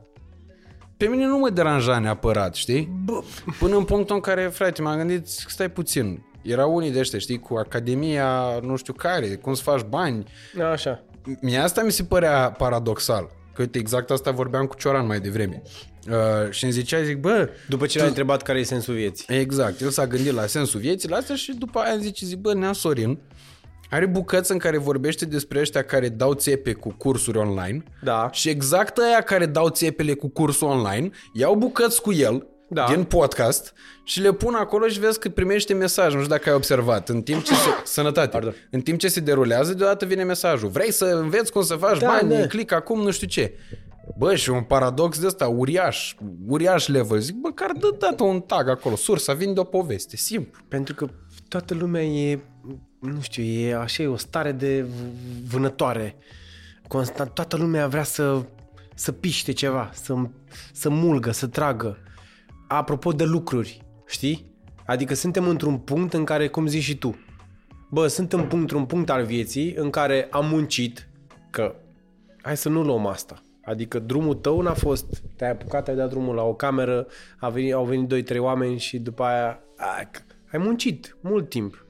Pe mine nu mă deranja neapărat, știi? Bă, Până în punctul în care, frate, m-am gândit, stai puțin, Erau unii de ăștia, știi, cu Academia nu știu care, cum să faci bani. Așa. Mie asta mi se părea paradoxal. Că uite, exact asta vorbeam cu Cioran mai devreme. Uh, și îmi zicea, zic, bă, După ce l-ai întrebat care e sensul vieții. Exact, el s-a gândit la sensul vieții, la asta și după aia zice, zic, bă, Nea Sorin are bucăți în care vorbește despre ăștia care dau țepe cu cursuri online Da. și exact aia care dau țepele cu cursul online iau bucăți cu el Da. din podcast și le pun acolo și vezi că primește mesaj. Nu știu dacă ai observat. În timp ce se, sănătate. Pardon. În timp ce se derulează, deodată vine mesajul. Vrei să înveți cum să faci Da, bani? da. Click acum, nu știu ce. Bă, și un paradox de ăsta uriaș, uriaș level. Zic, bă, care dă dată un tag acolo, sursa, vinde o poveste, simplu. Pentru că toată lumea e, nu știu, e așa, e o stare de v- vânătoare. Constant, toată lumea vrea să, să piște ceva, să, să mulgă, să tragă. Apropo de lucruri, știi? Adică suntem într-un punct în care, cum zici și tu, bă, sunt în punct, într-un punct al vieții în care am muncit, că hai să nu luăm asta. Adică drumul tău n-a fost, te-ai apucat, ai dat drumul la o cameră, a venit, au venit doi, trei oameni și după aia ai, ai muncit mult timp.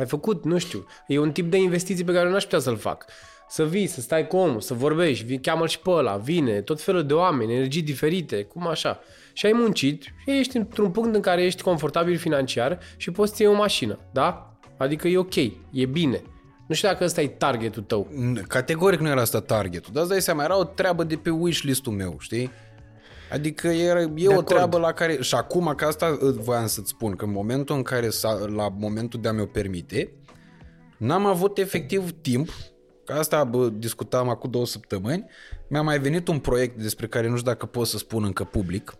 Ai făcut, nu știu, e un tip de investiții pe care eu n-aș putea să-l fac. Să vii, să stai cu omul, să vorbești, vii, cheamă și pe ăla, vine, tot felul de oameni, energii diferite, cum așa. Și ai muncit și ești într-un punct în care ești confortabil financiar și poți să iei o mașină, da? Adică e ok, e bine. Nu știu dacă ăsta e targetul tău. N- Categoric nu era asta targetul, dar îți dai seama, era o treabă de pe wishlist-ul meu, știi? Adică era, e o acord. treabă la care... Și acum, că asta î, voiam să-ți spun, că în momentul în care, s-a, la momentul de a mi-o permite, n-am avut efectiv timp, că asta bă, discutam acum două săptămâni, mi-a mai venit un proiect despre care nu știu dacă pot să spun încă public,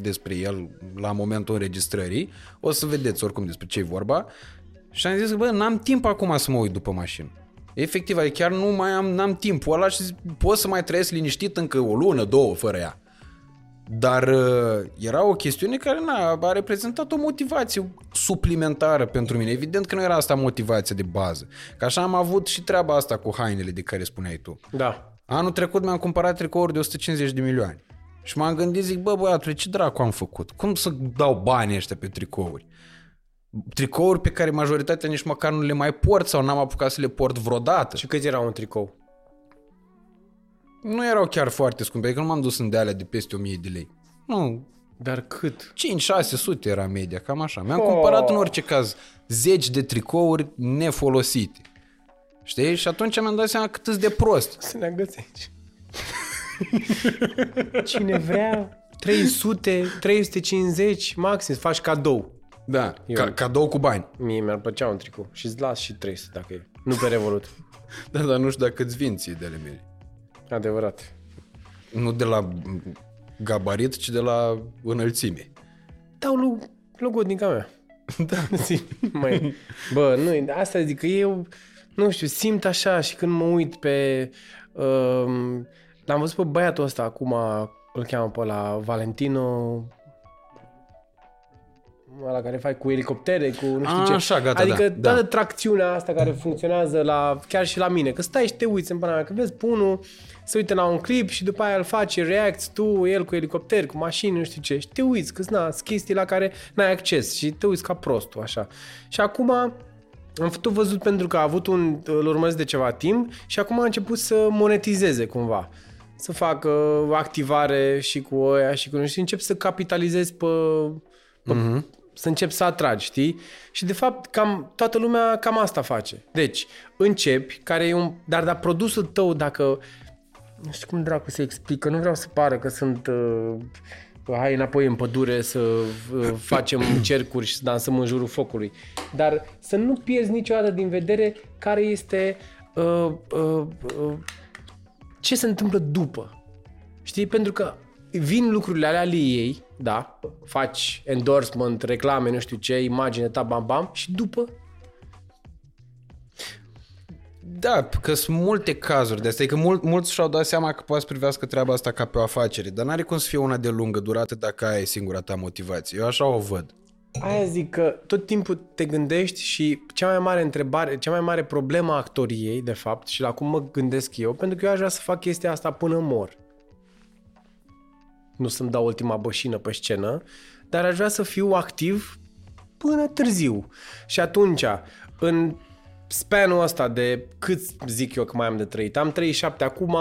despre el la momentul înregistrării, o să vedeți oricum despre ce e vorba, și am zis, bă, n-am timp acum să mă uit după mașină. Efectiv, adică chiar nu mai am, n-am timpul ăla și zic, pot să mai trăiesc liniștit încă o lună, două, fără ea. Dar uh, era o chestiune care na, a reprezentat o motivație suplimentară pentru mine. Evident că nu era asta motivația de bază. Că așa am avut și treaba asta cu hainele de care spuneai tu. Da. Anul trecut mi-am cumpărat tricouri de 150 de milioane. Și m-am gândit, zic, bă, băiatule, ce dracu am făcut? Cum să dau banii ăștia pe tricouri? Tricouri pe care majoritatea nici măcar nu le mai port sau n-am apucat să le port vreodată. Și cât era un tricou? Nu erau chiar foarte scumpe, adică nu m-am dus în de alea de peste 1000 de lei. Nu, Dar cât? 5-600 era media, cam așa. Mi-am oh. cumpărat în orice caz zeci de tricouri nefolosite. Știi? Și atunci mi-am dat seama cât de prost. Să ne agăți aici. Cine vrea 300, 350, maxim, faci cadou. Da, ca, cadou cu bani. Mie mi-ar plăcea un tricou și îți las și 300 dacă e. Nu pe Revolut. Da, dar nu știu dacă îți vin ție de ale mele. Adevărat. Nu de la gabarit, ci de la înălțime. Dau lu- logodnica mea. Da. Mai, bă, nu, asta zic că eu, nu știu, simt așa și când mă uit pe... Um, l-am văzut pe băiatul ăsta acum, îl cheamă pe la Valentino, la care faci cu elicoptere, cu nu știu A, ce. așa, gata, adică da, toată da. tracțiunea asta care funcționează la, chiar și la mine, că stai și te uiți în pana mea, că vezi pe unul, se uită la un clip și după aia îl face, reacți tu, el cu elicopter, cu mașini, nu știu ce, și te uiți, că sunt chestii la care n-ai acces și te uiți ca prostul, așa. Și acum am făcut văzut pentru că a avut un, îl urmăresc de ceva timp și acum a început să monetizeze cumva. Să facă activare și cu ăia și cu nu știu, încep să capitalizezi pe, pe mm-hmm. Să încep să atragi, știi? Și de fapt cam toată lumea cam asta face. Deci, începi, care e un dar dar produsul tău dacă nu știu cum dracu să explic, că nu vreau să pară că sunt uh, hai înapoi în pădure să uh, facem cercuri și să dansăm în jurul focului. Dar să nu pierzi niciodată din vedere care este uh, uh, uh, ce se întâmplă după. Știi? Pentru că vin lucrurile alea ale ei, da, faci endorsement, reclame, nu știu ce, imagine, ta, bam, bam, și după Da, că sunt multe cazuri de astea, că mul- mulți și-au dat seama că poate să privească treaba asta ca pe o afacere, dar n-are cum să fie una de lungă durată dacă aia e singura ta motivație. Eu așa o văd. Aia zic că tot timpul te gândești și cea mai mare întrebare, cea mai mare problemă a actoriei, de fapt, și la cum mă gândesc eu, pentru că eu aș vrea să fac chestia asta până mor. Nu să-mi dau ultima bășină pe scenă, dar aș vrea să fiu activ până târziu. Și atunci, în spanul ăsta de cât zic eu că mai am de trăit, am 37 acum,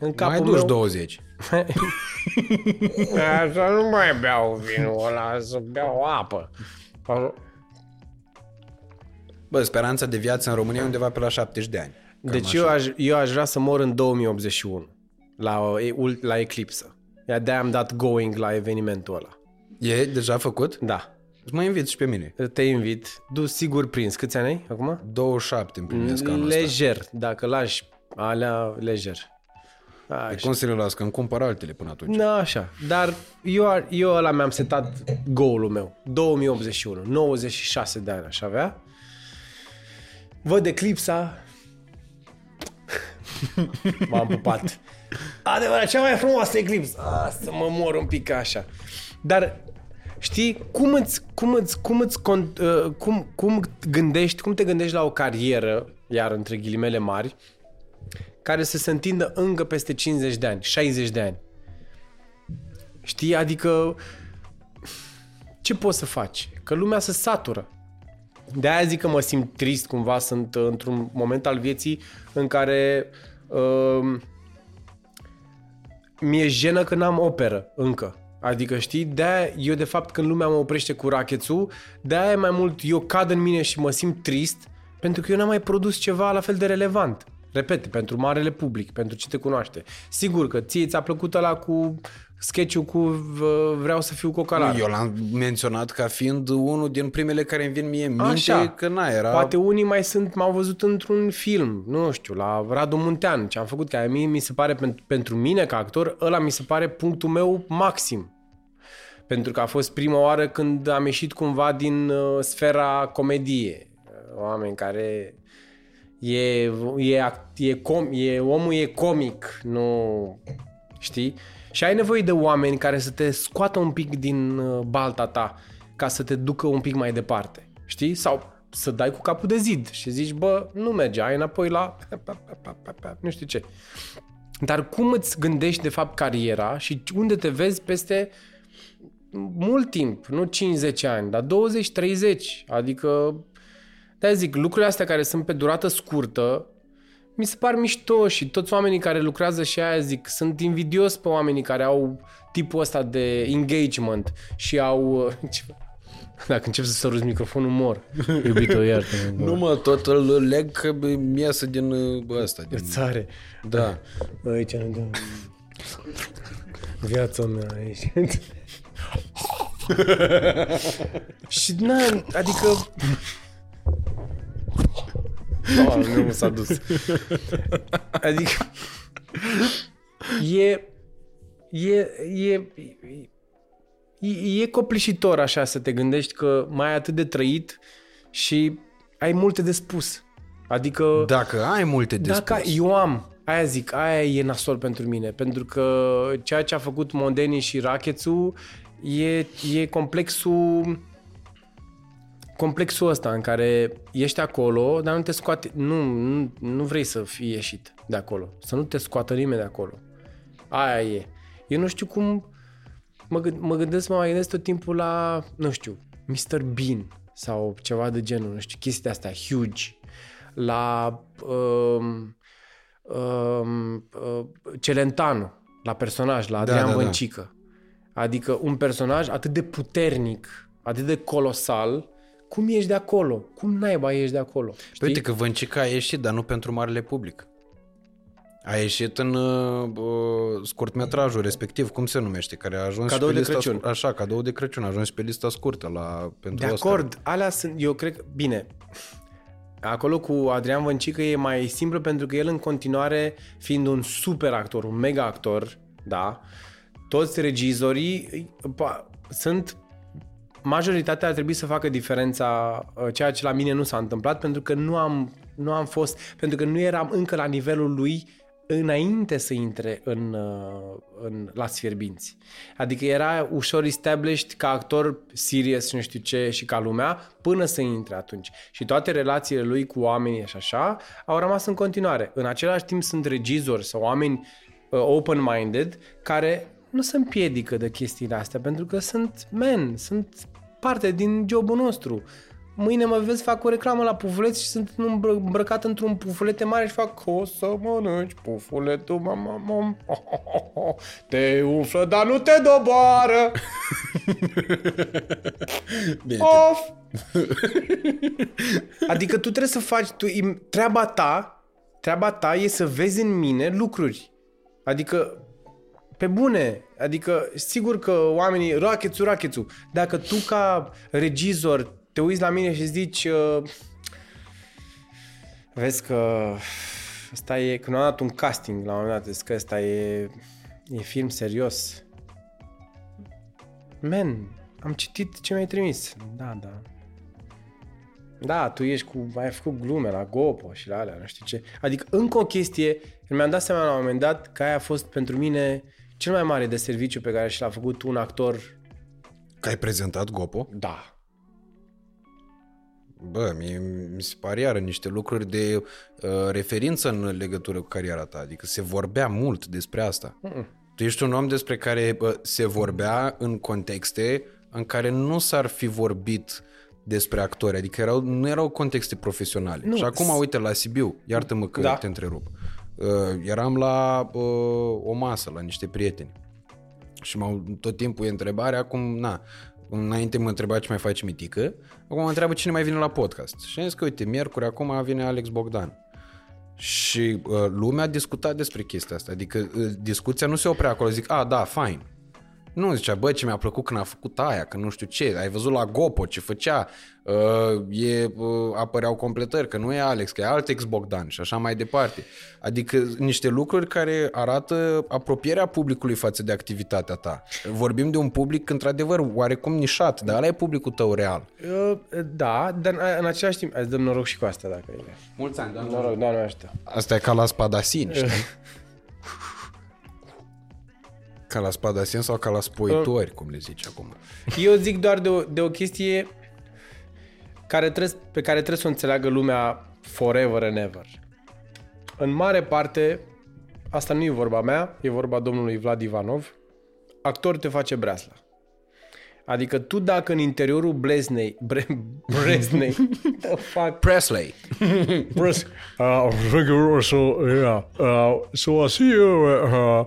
în capul Mai duci meu... 20. Așa nu mai beau vinul ăla, să beau apă. Bă, speranța de viață în România e undeva pe la 70 de ani. Cam Deci așa. eu aș, eu aș vrea să mor în 2081, la, o- e- ul- la eclipsă. Ia de am dat going la evenimentul ăla. E deja făcut? Da. Îți mă invit și pe mine. Te invit. Du sigur prins. Câți ani ai acum? 27 împlinesc anul ăsta. Lejer. Dacă lași alea, lejer. Pe Așa. cum să le las? Că îmi cumpăr altele până atunci. Da, așa. Dar eu, eu ăla mi-am setat goal-ul meu. 2081. 96 de ani aș avea. Văd eclipsa. M-am pupat. Adevărat, cea mai frumoasă eclipsă. Ah, să mă mor un pic așa. Dar știi, cum îți, cum îți, cum îți, con- uh, cum, cum gândești, cum te gândești la o carieră, iar între ghilimele mari, care să se întindă încă peste 50 de ani, 60 de ani. Știi? Adică ce poți să faci? Că lumea se satură. De aia zic că mă simt trist cumva, sunt uh, într-un moment al vieții în care uh, mi-e jenă că n-am operă încă. Adică știi, de eu de fapt când lumea mă oprește cu rachetul, de aia mai mult eu cad în mine și mă simt trist pentru că eu n-am mai produs ceva la fel de relevant. Repet, pentru marele public, pentru ce te cunoaște. Sigur că ție ți-a plăcut ăla cu sketch cu v- vreau să fiu cocalar. Eu l-am menționat ca fiind unul din primele care îmi vin mie în minte Așa. că na, era... Poate unii mai sunt, m-au văzut într-un film, nu știu, la Radu Muntean, ce am făcut, că mie mi se pare, pentru, pentru mine ca actor, ăla mi se pare punctul meu maxim. Pentru că a fost prima oară când am ieșit cumva din uh, sfera comedie. Oameni care e, e, act- e, com, e, omul e comic, nu știi? Și ai nevoie de oameni care să te scoată un pic din uh, balta ta ca să te ducă un pic mai departe, știi? Sau să dai cu capul de zid și zici, bă, nu merge, ai înapoi la nu știu ce. Dar cum îți gândești de fapt cariera și unde te vezi peste mult timp, nu 50 ani, dar 20-30, adică de zic, lucrurile astea care sunt pe durată scurtă, mi se par mișto și toți oamenii care lucrează și aia zic, sunt invidios pe oamenii care au tipul ăsta de engagement și au... Dacă încep să săruți microfonul, mor. Iubito, iartă Nu mă, tot îl leg că mi iasă din uh, ăsta. Din... Țare. Da. Aici nu dăm... Viața mea aici. și na, adică... Oh, nu s-a dus. Adică... E... E... E... E, e copleșitor așa să te gândești că mai ai atât de trăit și ai multe de spus. Adică... Dacă ai multe de Dacă spus. eu am, aia zic, aia e nasol pentru mine, pentru că ceea ce a făcut Mondeni și Rachețu e, e complexul complexul ăsta în care ești acolo, dar nu te scoate, nu, nu, nu vrei să fii ieșit de acolo, să nu te scoată nimeni de acolo. Aia e. Eu nu știu cum, mă, gând- mă gândesc, mă mai gândesc tot timpul la, nu știu, Mr. Bean sau ceva de genul, nu știu, chestii astea huge, la um, um, uh, Celentano, la personaj, la Adrian da, da. Băncică. Adică un personaj atât de puternic, atât de colosal, cum ești de acolo? Cum naiba ești de acolo? Știi? Păi Uite că Vâncica a ieșit, dar nu pentru marele public. A ieșit în uh, uh, scurtmetrajul respectiv, cum se numește, care a ajuns Cadou și pe de lista Crăciun. Scur- așa, cadou de Crăciun, a ajuns și pe lista scurtă la, pentru De Oscar. acord, alea sunt, eu cred că, bine, acolo cu Adrian Văncică e mai simplu pentru că el în continuare, fiind un super actor, un mega actor, da, toți regizorii pa, sunt majoritatea ar trebui să facă diferența, uh, ceea ce la mine nu s-a întâmplat, pentru că nu am, nu am fost, pentru că nu eram încă la nivelul lui înainte să intre în, uh, în la Sfierbinți. Adică era ușor established ca actor serious și nu știu ce și ca lumea până să intre atunci. Și toate relațiile lui cu oamenii și așa au rămas în continuare. În același timp sunt regizori sau oameni uh, open-minded care nu se împiedică de chestiile astea pentru că sunt men, sunt parte din jobul nostru. Mâine mă vezi fac o reclamă la pufuleț și sunt îmbră- îmbrăcat într-un pufulete mare și fac O să mănânci pufuletul, mama, mama, te umflă, dar nu te doboară. Bine, Of! adică tu trebuie să faci, tu, im- treaba ta, treaba ta e să vezi în mine lucruri. Adică, pe bune, adică sigur că oamenii, rachețu, rachețu, dacă tu ca regizor te uiți la mine și zici, uh, vezi că ăsta e, când am dat un casting la un moment dat, zic că ăsta e, e film serios. Man, am citit ce mi-ai trimis. Da, da. Da, tu ești cu, ai făcut glume la Gopo și la alea, nu știu ce. Adică încă o chestie, mi-am dat seama la un moment dat că aia a fost pentru mine cel mai mare de serviciu pe care și l-a făcut un actor. Că ai prezentat Gopo? Da. Bă, mie mi se pare iară niște lucruri de uh, referință în legătură cu cariera ta. Adică se vorbea mult despre asta. Mm-mm. Tu ești un om despre care bă, se vorbea în contexte în care nu s-ar fi vorbit despre actori. Adică erau, nu erau contexte profesionale. Nu. Și acum, uite, la Sibiu, iartă-mă că Da. te întrerup. Uh, eram la uh, o masă, la niște prieteni. Și m-au, tot timpul e întrebarea, acum, na, înainte mă întreba ce mai face mitică, acum mă întreabă cine mai vine la podcast. Și am zis că, uite, miercuri acum vine Alex Bogdan. Și uh, lumea a discutat despre chestia asta, adică uh, discuția nu se oprea acolo, zic, a, da, fine. Nu, zicea, bă, ce mi-a plăcut când a făcut aia, că nu știu ce, ai văzut la Gopo ce făcea, uh, e, uh, apăreau completări, că nu e Alex, că e alt ex Bogdan și așa mai departe. Adică niște lucruri care arată apropierea publicului față de activitatea ta. Vorbim de un public într-adevăr oarecum nișat, dar ăla e publicul tău real. Uh, Da, dar în- în același timp, îți dăm noroc și cu asta dacă e. Mulți ani, doamne. Noroc, doamne ajută. Asta e ca la spadasin, știi? Ca la spadasin sau ca la spoitori, cum le zici acum. Eu zic doar de o, de o chestie care trebuie, pe care trebuie să o înțeleagă lumea forever and ever. În mare parte, asta nu e vorba mea, e vorba domnului Vlad Ivanov, actor te face breasla. Adică tu dacă în interiorul Bleznei, bre, Breznei, the fuck, Presley. Press. Uh, thank you. So yeah. Uh, so I see you. Uh,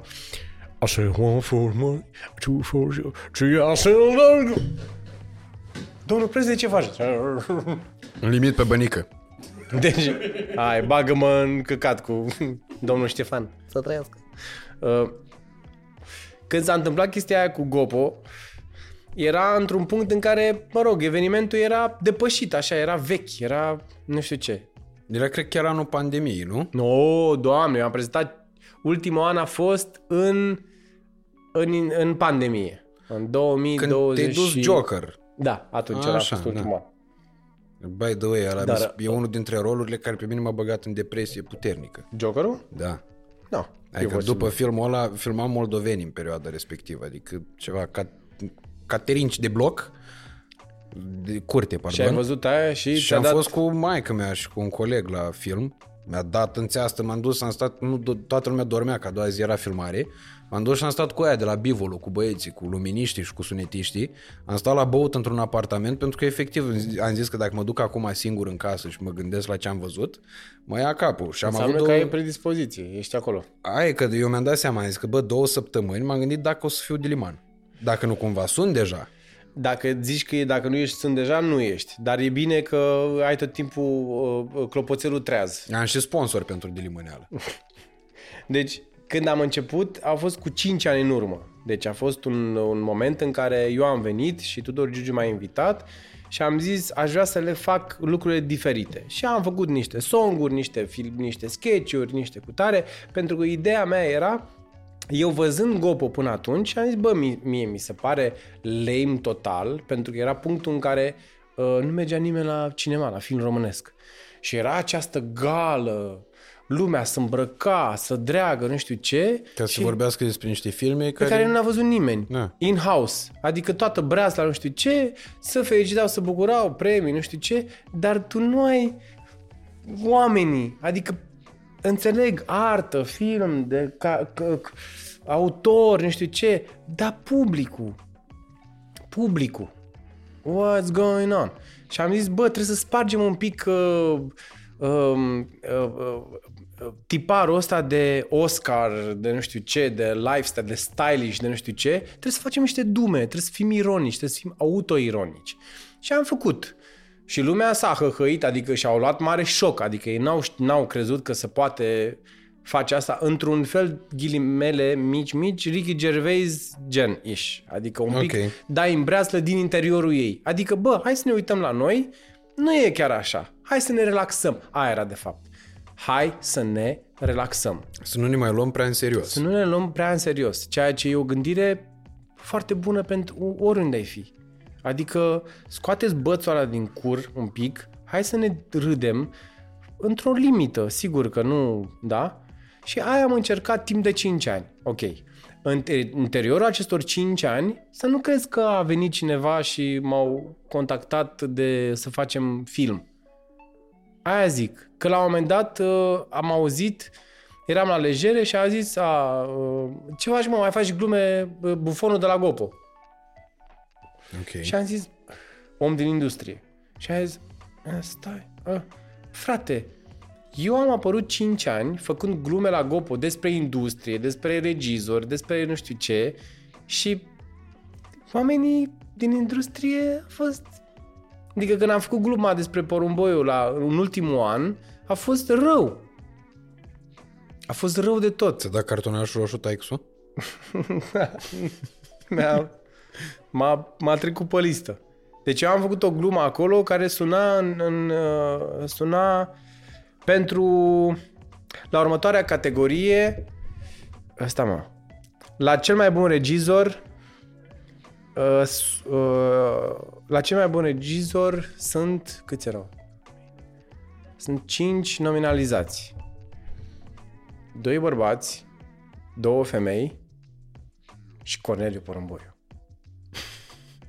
I say one for money, two for you, three. I say domnul Preznei ce faci? În limit pe bănică. Deci, hai, bagă-mă în căcat cu domnul Ștefan. Să trăiască. Uh, când s-a întâmplat chestia aia cu Gopo, era într-un punct în care, mă rog, evenimentul era depășit, așa, era vechi, era nu știu ce. Era, cred, chiar anul pandemiei, nu? No, doamne, eu am prezentat, ultimul an a fost în, în, în pandemie. În Când 2020 te-ai dus și... Joker. Da, atunci Așa, era fost da. ultimul an. By the way, ăla Dar- Dar, e unul dintre rolurile care pe mine m-a băgat în depresie puternică. Jokerul? Da. Nu. Adică după filmul ăla filmam moldoveni în perioada respectivă, adică ceva ca caterinci de bloc, de curte, pardon. Și ai văzut aia și, și ți-a am dat... fost cu maica mea și cu un coleg la film. Mi-a dat în țeastă, m-am dus, am stat, nu, do- toată lumea dormea, că a doua zi era filmare. M-am dus și am stat cu aia de la Bivolu, cu băieții, cu luminiștii și cu sunetiștii. Am stat la băut într-un apartament pentru că efectiv am zis că dacă mă duc acum singur în casă și mă gândesc la ce am văzut, mă ia capul. Și am Înseamnă avut că două... ai predispoziție, ești acolo. Aia e că eu mi-am dat seama, am zis că bă, două săptămâni m-am gândit dacă o să fiu diliman. Dacă nu cumva sunt deja. Dacă zici că e, dacă nu ești, sunt deja, nu ești. Dar e bine că ai tot timpul uh, clopoțelul treaz. Am și sponsor pentru dilimâneală. Deci, când am început, a fost cu 5 ani în urmă. Deci a fost un, un moment în care eu am venit și Tudor Giugiu m-a invitat și am zis, aș vrea să le fac lucrurile diferite. Și am făcut niște songuri, niște film, niște sketch-uri, niște cutare, pentru că ideea mea era eu văzând Gopo până atunci, am zis, bă, mie, mie mi se pare lame total, pentru că era punctul în care uh, nu mergea nimeni la cinema, la film românesc. Și era această gală, lumea să îmbrăca, să dreagă, nu știu ce. Ca să și vorbească despre niște filme pe care... care nu l-a văzut nimeni. Da. In-house. Adică toată breasla, nu știu ce, să felicitau, să bucurau, premii, nu știu ce, dar tu nu ai oamenii. Adică înțeleg artă, film, de ca, ca, ca, autor, nu știu ce, dar publicul. Publicul. what's going on? Și am zis, bă, trebuie să spargem un pic uh, um, uh, uh, uh, tiparul ăsta de Oscar, de nu știu ce, de lifestyle, de stylish, de nu știu ce. Trebuie să facem niște dume, trebuie să fim ironici, trebuie să fim autoironici. Și am făcut. Și lumea s-a hăhăit, adică și-au luat mare șoc, adică ei n-au, n-au crezut că se poate face asta într-un fel, ghilimele mici, mici, Ricky Gervais gen-ish. Adică un pic Ok. dai în breaslă din interiorul ei. Adică, bă, hai să ne uităm la noi, nu e chiar așa. Hai să ne relaxăm. Aia era de fapt. Hai să ne relaxăm. Să nu ne mai luăm prea în serios. Să nu ne luăm prea în serios, ceea ce e o gândire foarte bună pentru oriunde ai fi. Adică scoateți bățul ăla din cur un pic, hai să ne râdem într-o limită, sigur că nu, da? Și aia am încercat timp de 5 ani. Ok. În te- interiorul acestor 5 ani, să nu crezi că a venit cineva și m-au contactat de să facem film. Aia zic, că la un moment dat uh, am auzit, eram la legere și a zis, a, uh, ce faci mă, mai faci glume uh, bufonul de la Gopo. Ok. Și am zis, om din industrie. Și a zis, "A, stai, a, frate, eu am apărut 5 ani făcând glume la Gopo despre industrie, despre regizori, despre nu știu ce și oamenii din industrie au fost... Adică când am făcut gluma despre porumboiul la, în ultimul an, a fost rău. A fost rău de tot. Ți-a dat cartonașul roșu taixul? Mi-a, m-a, m-a trecut pe listă. Deci eu am făcut o glumă acolo care suna, în, în, uh, suna pentru la următoarea categorie asta mă la cel mai bun regizor uh, s- uh, la cel mai bun regizor sunt câți erau? Sunt cinci nominalizați. Doi bărbați, două femei și Corneliu Porumboiu.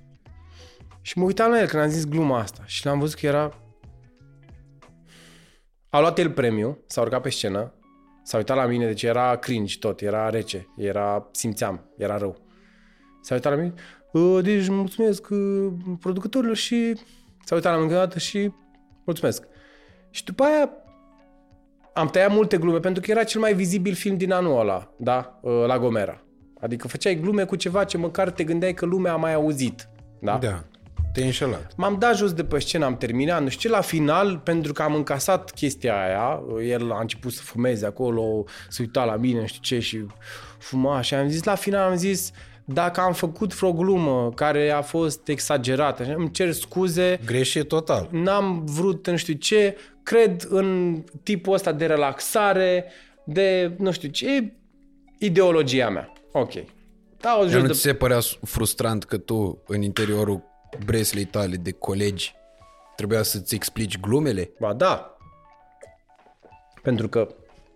și mă uitam la el când am zis gluma asta și l-am văzut că era... A luat el premiu, s-a urcat pe scenă, s-a uitat la mine, deci era cringe tot, era rece, era, simțeam, era rău. S-a uitat la mine, "Uh, deci mulțumesc uh, producătorilor și s-a uitat la mine încă o dată și mulțumesc. Și după aia am tăiat multe glume pentru că era cel mai vizibil film din anul ăla, da? Uh, La Gomera. Adică făceai glume cu ceva ce măcar te gândeai că lumea a mai auzit. Da? Da. Te-ai înșelat. M-am dat jos de pe scenă, am terminat, nu știu ce, la final, pentru că am încasat chestia aia, el a început să fumeze acolo, să uita la mine, nu știu ce, și fuma și am zis, la final am zis, dacă am făcut vreo glumă care a fost exagerată, așa, îmi cer scuze, Greșit total. n-am vrut nu știu ce, cred în tipul ăsta de relaxare, de nu știu ce, e ideologia mea. Ok. Da, o Dar jos nu de... ți se părea frustrant că tu, în interiorul breslei tale de colegi, trebuia să-ți explici glumele? Ba da. Pentru că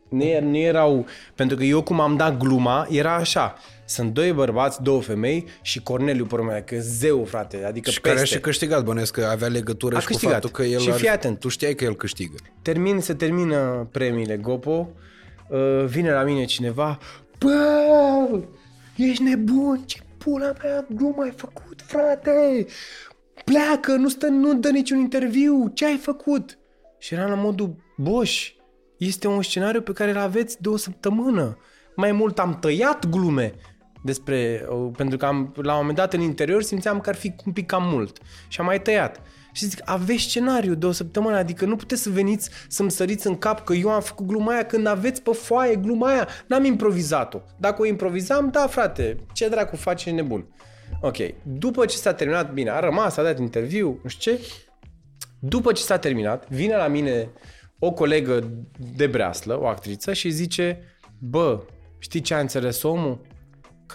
nu, e- nu erau... Pentru că eu cum am dat gluma, era așa. Sunt doi bărbați, două femei și Corneliu pe urmă, că zeu, frate. Adică Și peste. care a și câștigat, bănesc că avea legătură A și câștigat. cu faptul că el Și fii atent. Tu știai că el câștigă. termin, se termină premiile Gopo, uh, vine la mine cineva, bă, ești nebun, ce pula mea glumă ai făcut, frate? Pleacă, nu, stă, nu dă niciun interviu, ce ai făcut? Și eram la modul, boș, este un scenariu pe care îl aveți de o săptămână. Mai mult am tăiat glume despre, uh, pentru că am, la un moment dat în interior simțeam că ar fi un pic cam mult și am mai tăiat. Și zic, aveți scenariu de o săptămână, adică nu puteți să veniți să-mi săriți în cap că eu am făcut gluma aia când aveți pe foaie gluma aia. N-am improvizat-o. Dacă o improvizam, da, frate, ce dracu faci, e nebun. Ok, după ce s-a terminat, bine, a rămas, a dat interviu, nu știu ce, după ce s-a terminat, vine la mine o colegă de breaslă, o actriță, și zice, bă, știi ce a înțeles omul?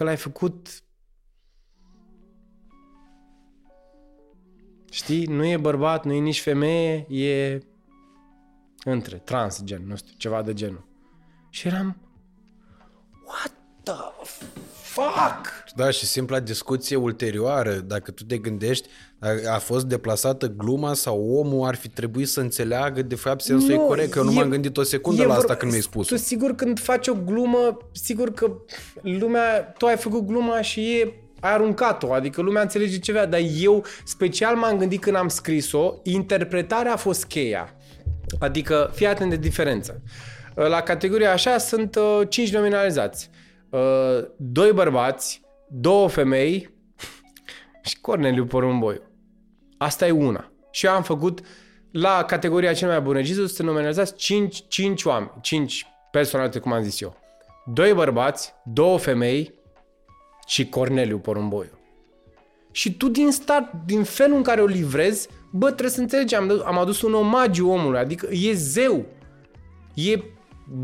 Că l-ai făcut Știi? Nu e bărbat, nu e nici femeie, e între, transgen, nu știu, ceva de genul. Și eram, what the fuck? Da, și simpla discuție ulterioară, dacă tu te gândești, a a fost deplasată gluma sau omul ar fi trebuit să înțeleagă de fapt sensul Nu, e corect, că eu nu e- m-am gândit o secundă e la asta vorba- când mi-ai spus Tu sigur când faci o glumă, sigur că lumea, tu ai făcut gluma și e ai aruncat-o, adică lumea înțelege ce vrea, dar eu special m-am gândit când am scris-o, interpretarea a fost cheia. Adică, fii atent de diferență. La categoria așa sunt uh, 5 nominalizați. Uh, doi bărbați, două femei și Corneliu Porumboiu. Asta e una. Și eu am făcut la categoria cel mai bun regizor sunt nominalizați 5, 5 oameni, 5 personalitate, cum am zis eu. Doi bărbați, două femei și Corneliu Porumboiu. Și tu din start, din felul în care o livrezi, bă, trebuie să înțelegi, am, am adus un omagiu omului, adică e zeu, e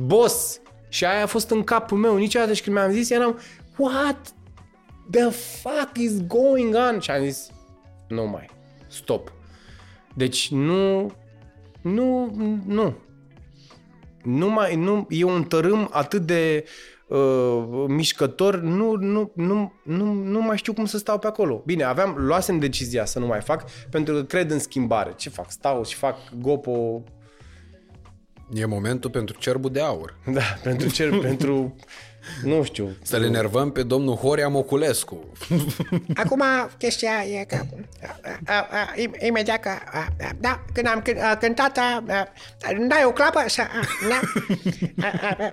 boss. Și aia a fost în capul meu. Niciodată și când mi-am zis, eram, what the fuck is going on? Și am zis, nu mai, stop. Deci nu, nu, nu. Nu mai, nu, e un tărâm atât de uh, mișcător, nu, nu, nu, nu, nu mai știu cum să stau pe acolo. Bine, aveam, luasem decizia să nu mai fac, pentru că cred în schimbare. Ce fac? Stau și fac gopo E momentul pentru cerbul de aur. Da, pentru cer, pentru, nu știu. Să le nervăm pe domnul Horia Moculescu. Acum, chestia e că a, a, a, im- imediat că a, a, da, când am cânt- a, cântat a, a, îmi dai o clapă să a, da, a, a, a,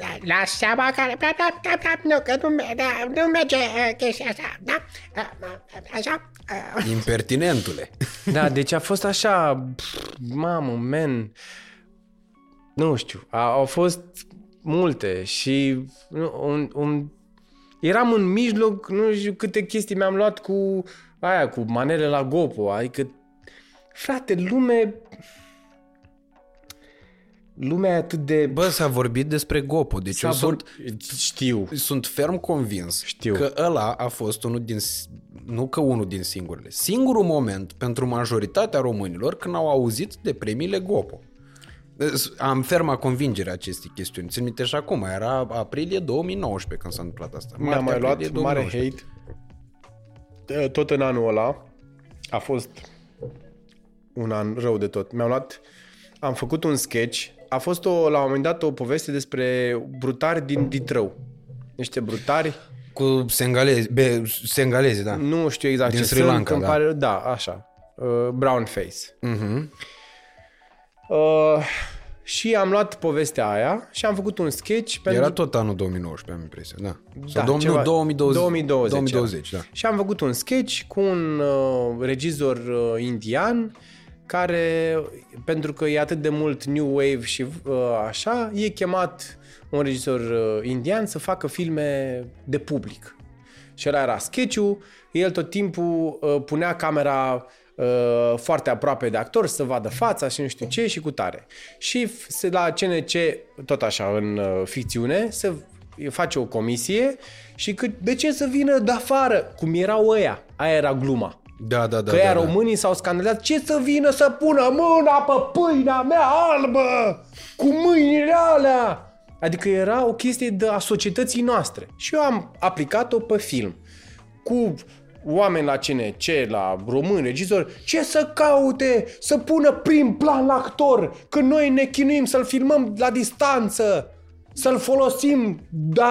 a, la seama care da, da, da, da, nu, că nu, me- da, nu merge a, chestia asta da, a, a, așa a, Impertinentule. Da, deci a fost așa, pf, mamă, man, nu știu, a, au fost multe și nu, un, un, eram în mijloc, nu știu câte chestii mi-am luat cu aia, cu manele la Gopo, adică, frate, lume, lumea e atât de... Bă, s-a vorbit despre Gopo, deci eu S-a sunt, vor- Știu. sunt ferm convins Știu. că ăla a fost unul din, nu că unul din singurele, singurul moment pentru majoritatea românilor când au auzit de premiile Gopo. Am ferma convingere acestei chestiuni. Țin minte și acum, era aprilie 2019 când s-a întâmplat asta. Mi-am mai luat aprilie mare 2019. hate. Tot în anul ăla a fost un an rău de tot. Mi-am luat, am făcut un sketch. A fost o, la un moment dat o poveste despre brutari din Ditrău. Niște brutari, Cu sengalezi, be, sengalezi, da. nu știu exact Din ce Sri sunt, Lanka, îmi da. pare, da, așa. Uh, brown face. Mhm. Uh, și am luat povestea aia și am făcut un sketch pentru Era tot anul 2019, am impresia, da. Sau Da, dom- ceva- nu, 2020. 2020, 2020, da. Și am făcut un sketch cu un uh, regizor uh, indian care, pentru că e atât de mult new wave și uh, așa, e chemat un regizor uh, indian să facă filme de public. Și ăla era sketch el tot timpul uh, punea camera uh, foarte aproape de actor să vadă fața și nu știu ce și cu tare. Și f- se, la CNC, tot așa în uh, ficțiune, se face o comisie și că, de ce să vină de afară? Cum erau ăia. Aia era gluma. Da, da, da. Că da, ea da. românii s-au scandalat, ce să vină să pună mâna pe pâinea mea albă, cu mâinile alea. Adică era o chestie de a societății noastre. Și eu am aplicat-o pe film. Cu oameni la CNC, la români, regizori, ce să caute, să pună prim plan la actor, că noi ne chinuim să-l filmăm la distanță, să-l folosim de,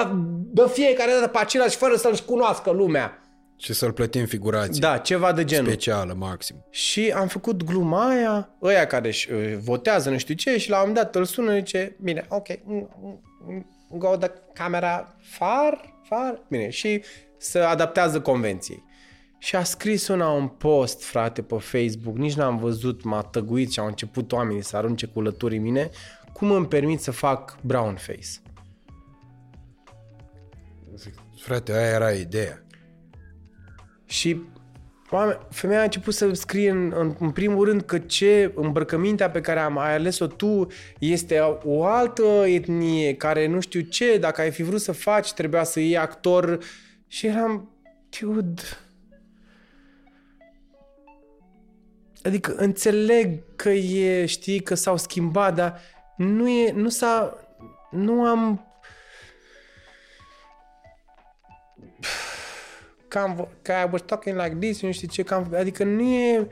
de fiecare dată pe același fără să-l cunoască lumea. Și să-l plătim figurație. Da, ceva de genul. Specială, maxim. Și am făcut gluma aia, ăia care își uh, votează nu știu ce și la un moment dat îl sună și zice, bine, ok, mm, mm, mm, go the camera far, far, bine, și se adaptează convenției. Și a scris una un post, frate, pe Facebook, nici n-am văzut, m-a tăguit și au început oamenii să arunce cu lături în mine, cum îmi permit să fac brown face. Frate, aia era ideea. Și oameni, femeia a început să scrie în, în, în primul rând că ce îmbrăcămintea pe care am ai ales-o tu este o altă etnie care nu știu ce, dacă ai fi vrut să faci, trebuia să iei actor și eram, dude, adică înțeleg că e, știi, că s-au schimbat, dar nu e, nu s-a, nu am cam, că I was talking like this, nu știu ce, cam, adică nu e...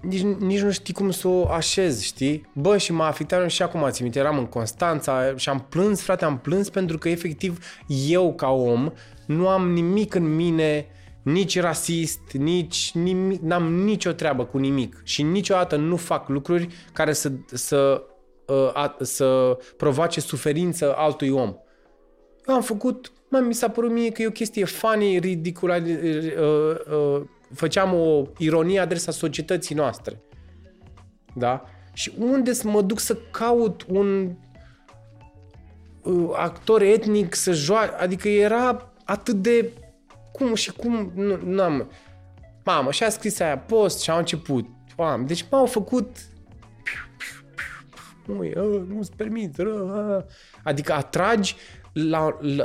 nici, nici nu știi cum să o așez, știi? Bă, și m-a afectat și acum, țin minte, eram în Constanța și am plâns, frate, am plâns pentru că efectiv eu ca om nu am nimic în mine nici rasist, nici nimic, n-am nicio treabă cu nimic și niciodată nu fac lucruri care să, să, uh, a, să provoace suferință altui om. Eu am făcut, mă, mi s-a părut mie că e o chestie funny, ridiculă, uh, uh, făceam o ironie adresa societății noastre. Da? Și unde să mă duc să caut un uh, actor etnic să joace, adică era atât de cum și cum, nu, nu am, mamă, și a scris aia post și au început, Oameni, deci m-au făcut Ui, ă, nu-ți permit, ră, ă. adică atragi la, la,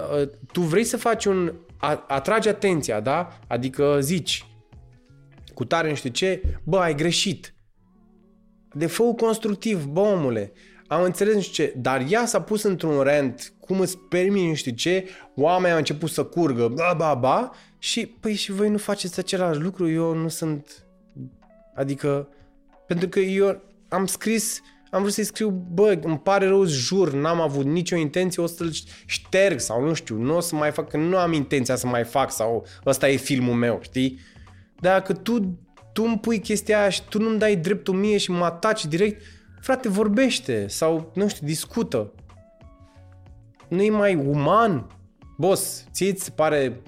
tu vrei să faci un, a, atragi atenția, da? Adică zici, cu tare nu știu ce, bă, ai greșit. De fă constructiv, bă, omule, am înțeles nu știu ce, dar ea s-a pus într-un rent, cum îți permit nu știu ce, oamenii au început să curgă, ba, ba, ba, și, păi, și voi nu faceți același lucru, eu nu sunt, adică, pentru că eu am scris, am vrut să-i scriu, bă, îmi pare rău, îți jur, n-am avut nicio intenție, o să-l șterg sau nu știu, nu o să mai fac, că nu am intenția să mai fac sau ăsta e filmul meu, știi? Dacă tu, tu îmi pui chestia aia și tu nu-mi dai dreptul mie și mă ataci direct, frate, vorbește sau, nu știu, discută. Nu e mai uman? Boss, ți-ți pare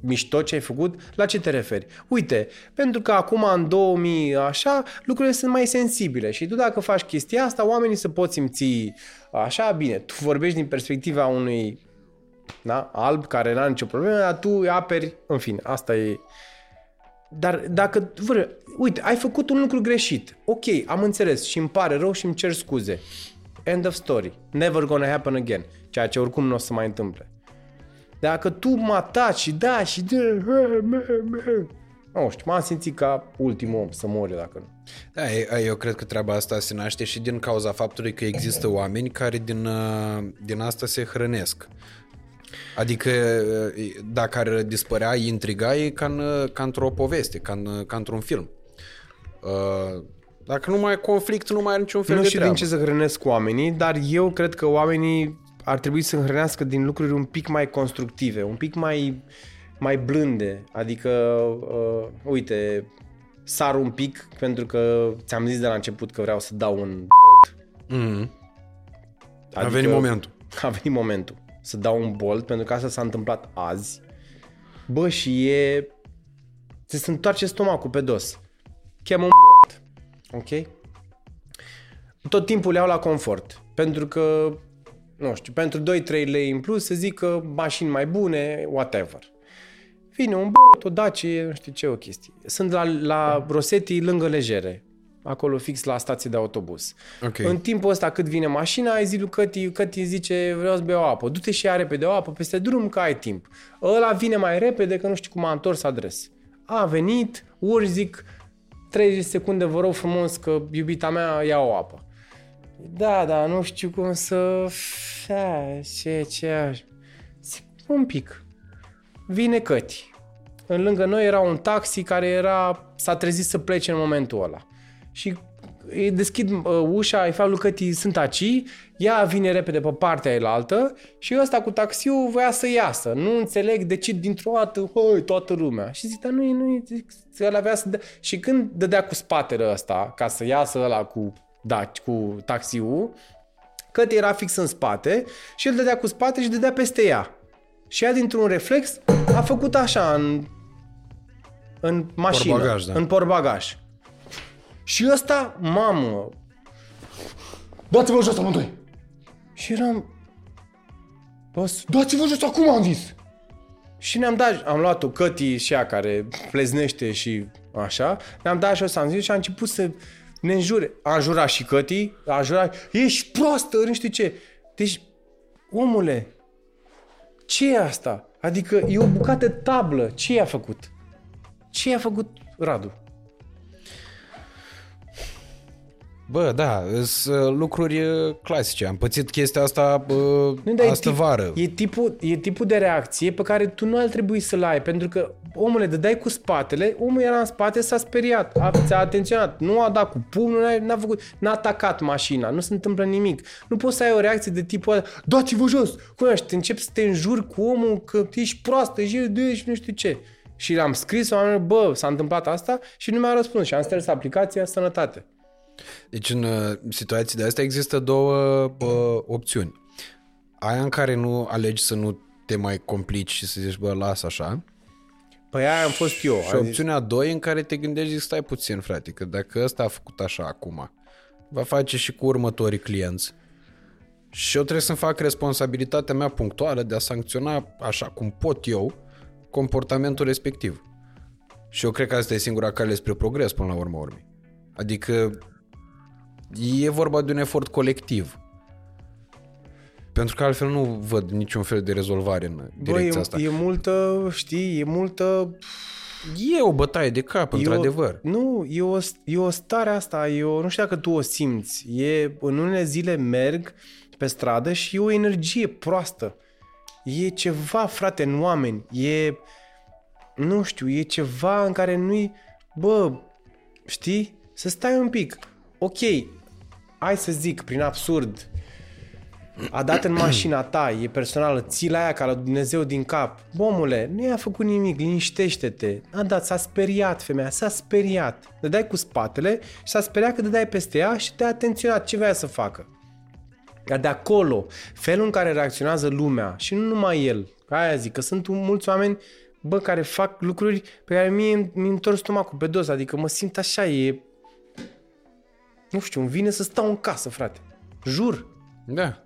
mișto ce ai făcut? La ce te referi? Uite, pentru că acum în 2000 așa, lucrurile sunt mai sensibile și tu dacă faci chestia asta, oamenii se pot simți așa, bine, tu vorbești din perspectiva unui da, alb care n-a nicio problemă, dar tu îi aperi, în fine, asta e dar dacă, vă, uite, ai făcut un lucru greșit. Ok, am înțeles și îmi pare rău și îmi cer scuze. End of story. Never gonna happen again. Ceea ce oricum nu o să mai întâmple. Dacă tu mă ataci și da și de... Nu știu, m-am simțit ca ultimul om să mori dacă nu. Da, eu cred că treaba asta se naște și din cauza faptului că există oameni care din, uh, din asta se hrănesc. Adică dacă ar dispărea intriga, e ca, în, ca într-o poveste, ca, în, ca într-un film. Uh, dacă nu mai ai conflict, nu mai ai niciun fel nu de știu treabă. din ce să hrănesc oamenii, dar eu cred că oamenii ar trebui să hrănească din lucruri un pic mai constructive, un pic mai, mai blânde. Adică, uh, uite, sar un pic pentru că ți-am zis de la început că vreau să dau un... Mm-hmm. Adică, a venit momentul. A venit momentul să dau un bolt, pentru că asta s-a întâmplat azi. Bă, și e... Ți se întoarce stomacul pe dos. Cheamă un bolt. Ok? Tot timpul le iau la confort. Pentru că, nu știu, pentru 2-3 lei în plus să zic că mașini mai bune, whatever. Vine un bolt, o Dacie, nu știu ce, o chestie. Sunt la, la Rosetti lângă legere acolo fix la stație de autobuz. Okay. În timpul ăsta cât vine mașina, ai zi lui Căti, Căti zice vreau să beau apă. Du-te și ia repede o apă peste drum că ai timp. Ăla vine mai repede că nu știu cum a întors adres. A venit, ori zic 30 secunde vă rog frumos că iubita mea ia o apă. Da, da, nu știu cum să... Ce, ce... Zic, un pic. Vine Căti. În lângă noi era un taxi care era, s-a trezit să plece în momentul ăla și îi deschid uh, ușa, îi fac lui Căti, sunt aici, ea vine repede pe partea elaltă și ăsta cu taxiul voia să iasă. Nu înțeleg de ce dintr-o dată, hoi, toată lumea. Și zic, dar nu e, nu e, zic, ăla avea să dea. Și când dădea cu spatele ăsta, ca să iasă ăla cu, da, cu taxiul, Căti era fix în spate și el dădea cu spate și dădea peste ea. Și ea, dintr-un reflex, a făcut așa în, în mașină, Porbagaj, da. în porbagaj. Și ăsta, mamă, Dați-vă jos amândoi! și eram... Boss, Dați-vă jos acum, am zis! și ne-am dat, am luat-o Căti și ea care pleznește și așa, ne-am dat și o să am zis și a început să ne înjure. A înjurat și Căti, a înjurat, ești prostă, nu știu ce. Deci, omule, ce e asta? Adică e o bucată tablă, ce i-a făcut? Ce i-a făcut Radu? Bă, da, sunt lucruri uh, clasice. Am pățit chestia asta uh, Nu, dar e astă tip- vară. E tipul, e tipul de reacție pe care tu nu ar trebui să-l ai, pentru că, omule, dai cu spatele, omul era în spate, s-a speriat, a, ți-a atenționat, nu a dat cu pumnul, n-a, n-a, făcut, n-a atacat mașina, nu se întâmplă nimic. Nu poți să ai o reacție de tipul ăla, dați-vă jos, cum și te începi să te înjuri cu omul că ești proastă, ești de și nu știu ce. Și l-am scris, am bă, s-a întâmplat asta și nu mi-a răspuns și am sters aplicația sănătate. Deci în uh, situații de astea există două uh, opțiuni. Aia în care nu alegi să nu te mai complici și să zici, bă, las așa. Păi aia am fost eu. Și am zis, opțiunea 2 în care te gândești, zici, stai puțin, frate, că dacă ăsta a făcut așa acum, va face și cu următorii clienți. Și eu trebuie să-mi fac responsabilitatea mea punctuală de a sancționa așa cum pot eu comportamentul respectiv. Și eu cred că asta e singura cale spre progres până la urmă urmei. Adică e vorba de un efort colectiv. Pentru că altfel nu văd niciun fel de rezolvare în Bă, direcția e, asta. e multă, știi, e multă E o bătaie de cap, E o- într-adevăr. Nu, e o, e o stare asta, e o, nu știu dacă tu o simți. E, în unele zile merg pe stradă și e o energie proastă. E ceva, frate, în oameni. E, nu știu, e ceva în care nu-i, bă, știi? Să stai un pic. Ok, hai să zic, prin absurd, a dat în mașina ta, e personală, ții la aia ca la Dumnezeu din cap. Bomule, nu i-a făcut nimic, liniștește-te. A dat, s-a speriat femeia, s-a speriat. Dădeai cu spatele și s-a speriat că dădeai peste ea și te-a atenționat ce vrea să facă. Dar de acolo, felul în care reacționează lumea și nu numai el, aia zic, că sunt mulți oameni bă, care fac lucruri pe care mie mi întorc stomacul pe dos, adică mă simt așa, e... Nu știu, îmi vine să stau în casă, frate. Jur, Da.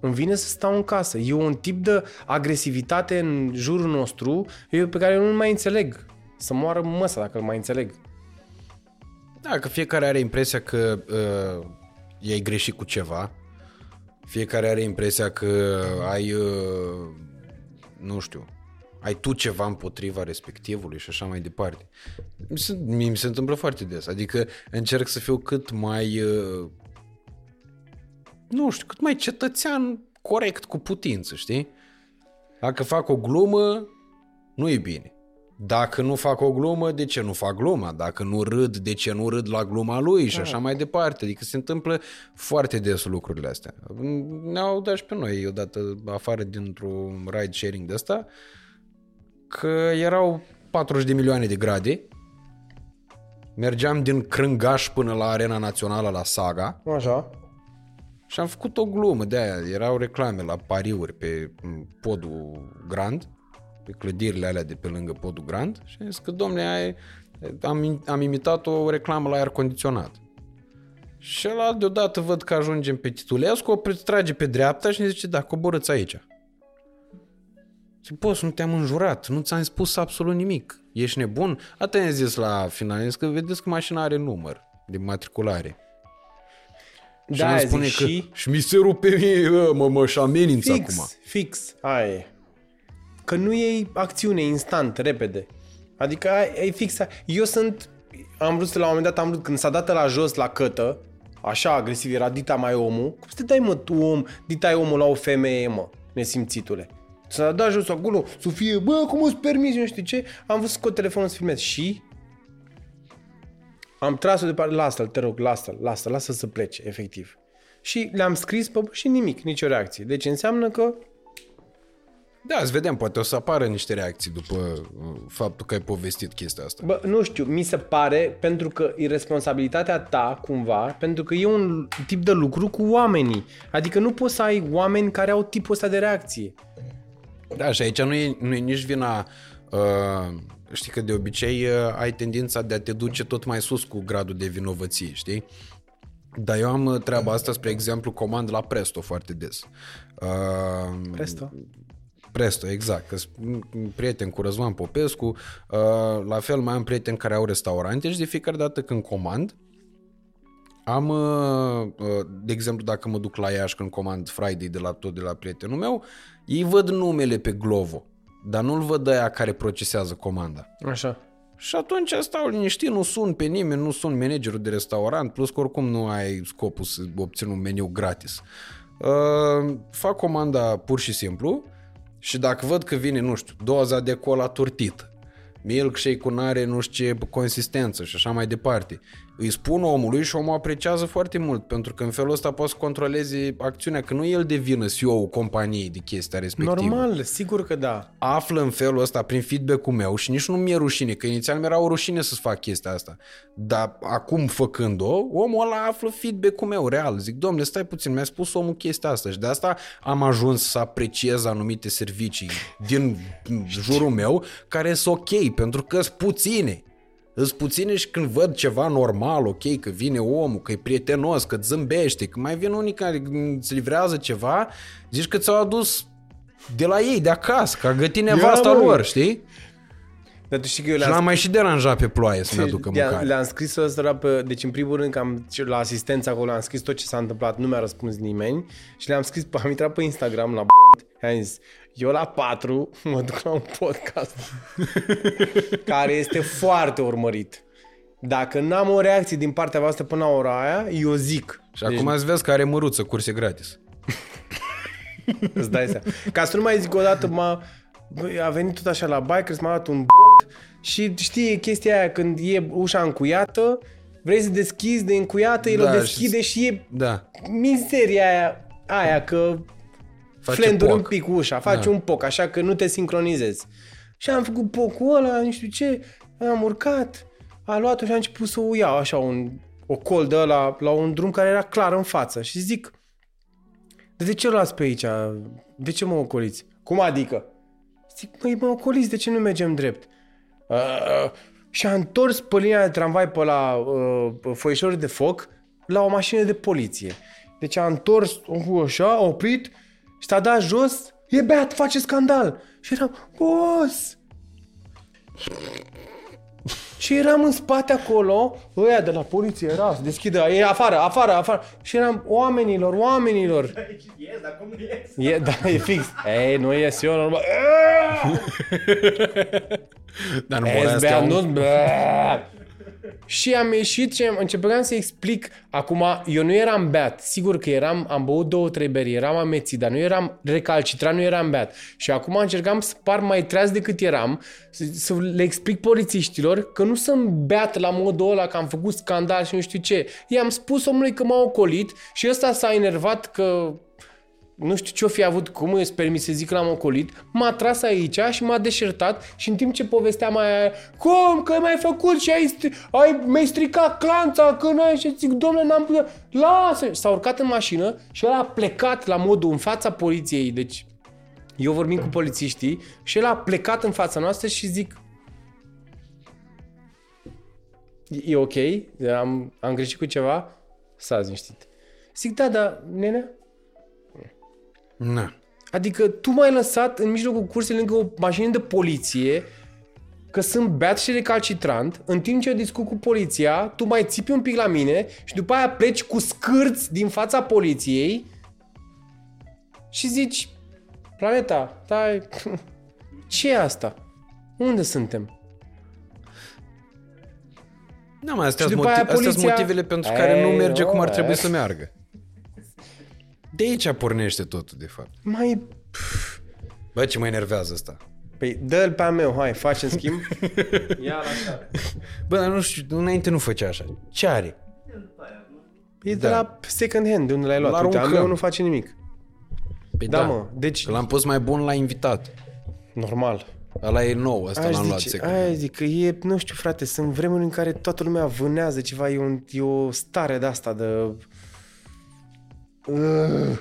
îmi vine să stau în casă. E un tip de agresivitate în jurul nostru eu pe care eu nu mai înțeleg. Să moară măsa dacă îl mai înțeleg. Da, că fiecare are impresia că uh, i-ai greșit cu ceva. Fiecare are impresia că ai, uh, nu știu, ai tu ceva împotriva respectivului și așa mai departe. Mi se, mie mi se întâmplă foarte des. Adică încerc să fiu cât mai, uh, nu știu, cât mai cetățean corect cu putință, știi? Dacă fac o glumă, nu e bine. Dacă nu fac o glumă, de ce nu fac gluma? Dacă nu râd, de ce nu râd la gluma lui și așa mai departe. Adică se întâmplă foarte des lucrurile astea. Ne-au dat și pe noi odată afară dintr-un ride sharing de ăsta că erau 40 de milioane de grade mergeam din Crângaș până la Arena Națională la Saga Așa. și am făcut o glumă de aia. Erau reclame la pariuri pe m, podul Grand, pe clădirile alea de pe lângă podul Grand și am zis că, domne, ai, am, am imitat o reclamă la aer condiționat. Și ăla deodată văd că ajungem pe Titulescu, o trage pe dreapta și ne zice, da, coborâți aici. Zic, boss, nu te-am înjurat, nu ți-am spus absolut nimic. Ești nebun? Atât ne-a zis la final, am zis că vedeți că mașina are număr de matriculare. Și Da, îmi spune spune că și și mi se rupe mie, bă, mă, mă, și amenință fix, acum. fix, aia e. Că nu e acțiune instant, repede. Adică ai- e fix. aia. Eu sunt, am vrut să la un moment dat, am vrut, când s-a dat la jos la cătă, așa agresiv, era dita mai omul, cum să te dai mă tu om, dita omul la o femeie, mă, nesimțitule. S-a dat jos acolo, să fie, bă, cum îți permiți, nu știu ce, am vrut să scot telefonul să filmez și am tras-o departe, lasă-l, te rog, lasă-l, lasă-l, lasă să plece, efectiv. Și le-am scris pe și nimic, nicio reacție. Deci înseamnă că Da, să vedem, poate o să apară niște reacții după uh, faptul că ai povestit chestia asta. Bă, nu știu, mi se pare pentru că e responsabilitatea ta cumva, pentru că e un tip de lucru cu oamenii. Adică nu poți să ai oameni care au tipul ăsta de reacție. Da, și aici nu e, nu e nici vina... Uh, știi că de obicei uh, ai tendința de a te duce tot mai sus cu gradul de vinovăție, știi? Dar eu am uh, treaba asta, spre exemplu, comand la Presto foarte des. Uh, Presto? Presto, exact. Că sunt prieten cu Răzvan Popescu, uh, la fel mai am prieteni care au restaurante și de fiecare dată când comand, am, uh, uh, de exemplu, dacă mă duc la Iași când comand Friday de la tot de la prietenul meu, ei văd numele pe Glovo, dar nu-l văd aia care procesează comanda. Așa. Și atunci stau liniștit, nu sun pe nimeni, nu sun managerul de restaurant, plus că oricum nu ai scopul să obțin un meniu gratis. Uh, fac comanda pur și simplu și dacă văd că vine, nu știu, doza de cola turtită, milkshake-ul n-are nu știu ce consistență și așa mai departe. Îi spun omului și omul apreciază foarte mult pentru că în felul ăsta poți să controlezi acțiunea, că nu el devină CEO-ul companiei de chestia respectivă Normal, sigur că da. află în felul ăsta prin feedback-ul meu și nici nu mi-e rușine, că inițial mi-era o rușine să fac chestia asta. Dar acum făcând-o, omul ăla află feedback-ul meu real. Zic, domnule, stai puțin, mi-a spus omul chestia asta și de asta am ajuns să apreciez anumite servicii din jurul meu care sunt ok, pentru că sunt puține. Îs puține și când văd ceva normal, ok, că vine omul, că e prietenos, că zâmbește, că mai vin unii care îți livrează ceva, zici că ți-au adus de la ei, de acasă, că a gătit nevasta mă. lor, știi? Dar tu știi că eu Și le-am l-am mai și deranjat pe ploaie să-mi aducă Le-am- mâncare. Le-am scris ăsta pe... Deci, în primul rând, că am, la asistență acolo am scris tot ce s-a întâmplat, nu mi-a răspuns nimeni și le-am scris, am intrat pe Instagram la b- am zis, eu la 4 mă duc la un podcast care este foarte urmărit. Dacă n-am o reacție din partea voastră până la ora aia, eu zic. Și acum ați vezi că are măruță, curse gratis. Îți dai seama. Ca să nu mai zic o dată, m-a, băi, a venit tot așa la Bikers, m-a dat un b- și știi chestia aia când e ușa încuiată, vrei să deschizi de încuiată, el Da, o deschide și, e Da. mizeria aia, aia că Face flenduri poc. un pic ușa, faci Da. un poc, așa că nu te sincronizezi. Și am făcut pocul ăla, nu știu ce, am urcat, a luat-o și a început să o iau așa un, o col de ăla la un drum care era clar în față și zic, "Dar de ce o las pe aici? De ce mă ocoliți? Cum adică? Zic, măi, mă ocoliți, de ce nu mergem drept? Uh, și a întors pe linia de tramvai pe la uh, foișorul de foc la o mașină de poliție. Deci a întors uh, așa, a oprit și s-a dat jos. E beat, face scandal. Și eram, boss! Și eram în spate acolo, ăia de la poliție era să deschidă, e afară, afară, afară. Și eram, oamenilor, oamenilor. Yes, dar cum nu ies? E, da, e fix. Ei, nu ies eu normal. Dar nu Ești voia beat, să nu Și am ieșit și am- începeam să explic. Acum, eu nu eram beat. Sigur că eram, am băut două, trei beri, eram amețit, dar nu eram recalcitrat, nu eram beat. Și acum încercam să par mai treaz decât eram, să, să le explic polițiștilor că nu sunt beat la modul ăla, că am făcut scandal și nu știu ce. I-am spus omului că m-a ocolit și ăsta s-a enervat că nu știu ce-o fi avut, cum îți permis să zic că l-am ocolit, m-a tras aici și m-a deșertat și în timp ce povesteam aia, cum, că mai făcut și ai, stri- ai mi-ai stricat clanța, că n-ai și zic, domnule, n-am putut, lasă! Și S-a urcat în mașină și el a plecat la modul în fața poliției, deci eu vorbim cu polițiștii și el a plecat în fața noastră și zic, "E- e ok? Am, am greșit cu ceva? S-a liniștit. Zic, da, da, nenea, Na. Adică tu m-ai lăsat în mijlocul cursei lângă o mașină de poliție că sunt beat și recalcitrant, în timp ce eu discut cu poliția, tu mai țipi un pic la mine și după aia pleci cu scârți din fața poliției și zici, planeta, stai, ce e asta? Unde suntem? Da, mai astea Și sunt după aia motiv- astea sunt poliția- motivele pentru care nu Ei, merge cum ar nu, trebui e. să meargă. De aici pornește totul, de fapt. Mai... Bă, ce mă enervează asta. Păi dă-l pe a meu, hai, facem schimb. Ia la așa. Bă, dar nu știu, înainte nu făcea așa. Ce are? E de Da. la second hand, de unde l-ai luat. L-ar Uite, a aruncăm. meu nu face nimic. Păi Da, mă, deci... Că l-am pus mai bun la invitat. Normal. Ăla e nou, ăsta Aș l-am luat zice, secund. aia zic că e, nu știu frate, sunt vremuri în care toată lumea vânează ceva, e, un, e o stare de asta de... Uh.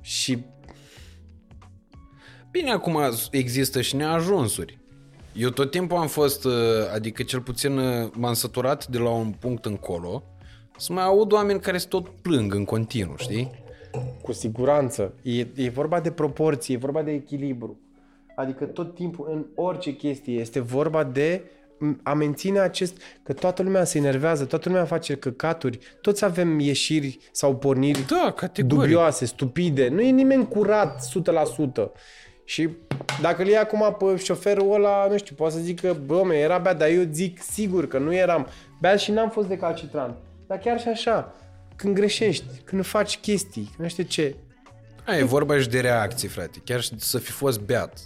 Și Bine, acum există și neajunsuri. Eu tot timpul am fost, uh, adică cel puțin uh, m-am săturat de la un punct încolo să mai aud oameni care se tot plâng în continuu, știi? cu siguranță, e, e vorba de proporție, e vorba de echilibru. Adică tot timpul, în orice chestie, este vorba de a menține acest... Că toată lumea se enervează, toată lumea face căcaturi, toți avem ieșiri sau porniri Da, categoric. dubioase, stupide. Nu e nimeni curat 100%. Și dacă îl iei acum pe șoferul ăla, nu știu, poate să zic că, bă, mă, era bea, dar eu zic sigur că nu eram bea și n-am fost de calcitran. Dar chiar și așa, când greșești, când faci chestii, când nu știu ce, A, e vorba și de reacții, frate. Chiar și să fi fost beat.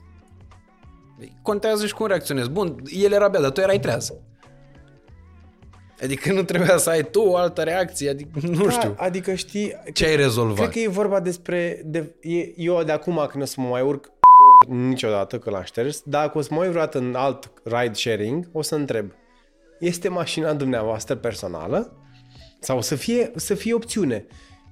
Contează și cum reacționezi. Bun, el era beat, dar tu erai treaz. Adică nu trebuia să ai tu o altă reacție, adică nu Da, știu. adică știi, Ce ai rezolvat? cred că e vorba despre, de, e, eu de acum când o să mă mai urc niciodată că l-am șters, dar dacă o să mă uit vreodată în alt ride sharing, o să întreb, este mașina dumneavoastră personală? Sau să fie, să fie opțiune.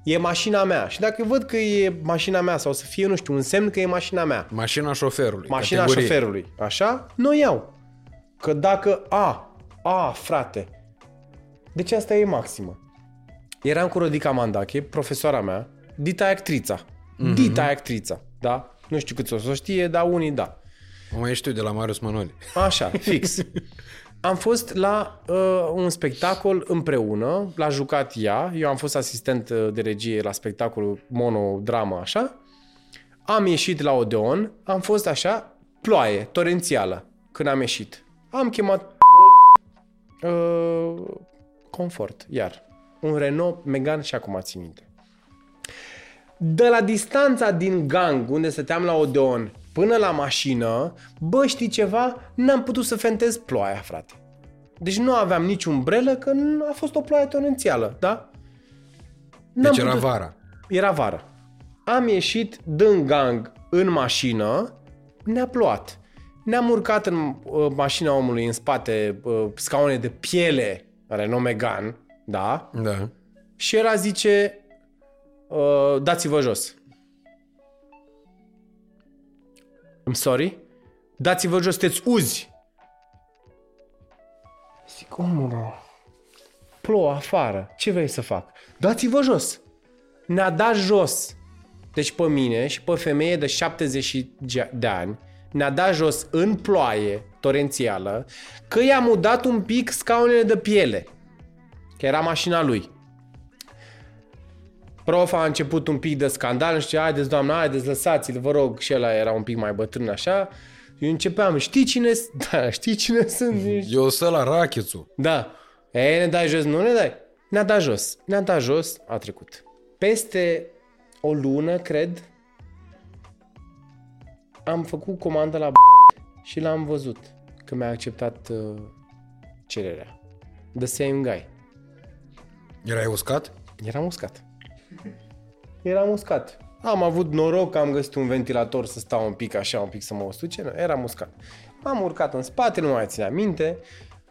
E mașina mea. Și dacă văd că e mașina mea sau să fie, nu știu, un semn că e mașina mea, Mașina șoferului. mașina categorie. șoferului, așa, nu o iau. Că dacă, a, a, frate, deci asta e maximă. Eram cu Rodica Mandache, profesoara mea, dita actrița. Mm-hmm. Dita actrița, da? Nu știu cât o să o știe, dar unii da. O mai știu de la Marius Manoli. Așa, fix. Am fost la uh, un spectacol împreună, l-a jucat ea, eu am fost asistent uh, de regie la spectacolul monodramă, așa. Am ieșit la Odeon, am fost așa, ploaie, torențială, când am ieșit. Am chemat uh, confort, iar. Un Renault Megane și acum țin minte. De la distanța din gang, unde stăteam la Odeon, până la mașină, bă, știi ceva? N-am putut să fentez ploaia, frate. Deci nu aveam nici umbrelă, că nu- a fost o ploaie torențială, da? N-am Deci era vara. Era vară. Am ieșit din gang în mașină, ne-a plouat. Ne-am urcat în uh, mașina omului în spate, uh, scaune de piele, Renault Megane, da? Da. Și el zice, uh, dați-vă jos. I'm sorry? Dați-vă jos, sunteți uzi. Zic, omul, plouă afară, ce vrei să fac? Dați-vă jos. Ne-a dat jos. Deci pe mine și pe femeie de 70 de ani ne-a dat jos în ploaie torențială că i-am udat un pic scaunele de piele. Că era mașina lui. Prof a început un pic de scandal, nu știu, haideți doamna, haideți, lăsați-l, vă rog, și ăla era un pic mai bătrân așa. Eu începeam, știi cine, s- da, știi cine sunt? Ești- Eu să la rachețul. Da. E, ne dai jos, nu ne dai? Ne-a dat jos. Ne-a dat jos, a trecut. Peste o lună, cred, am făcut comandă la b- și l-am văzut că mi-a acceptat uh, cererea. The same guy. Erai uscat? Era uscat. Era uscat. Am avut noroc că am găsit un ventilator să stau un pic așa, un pic să mă ustuce. Nu, era uscat. M-am urcat în spate, nu mai țineam minte.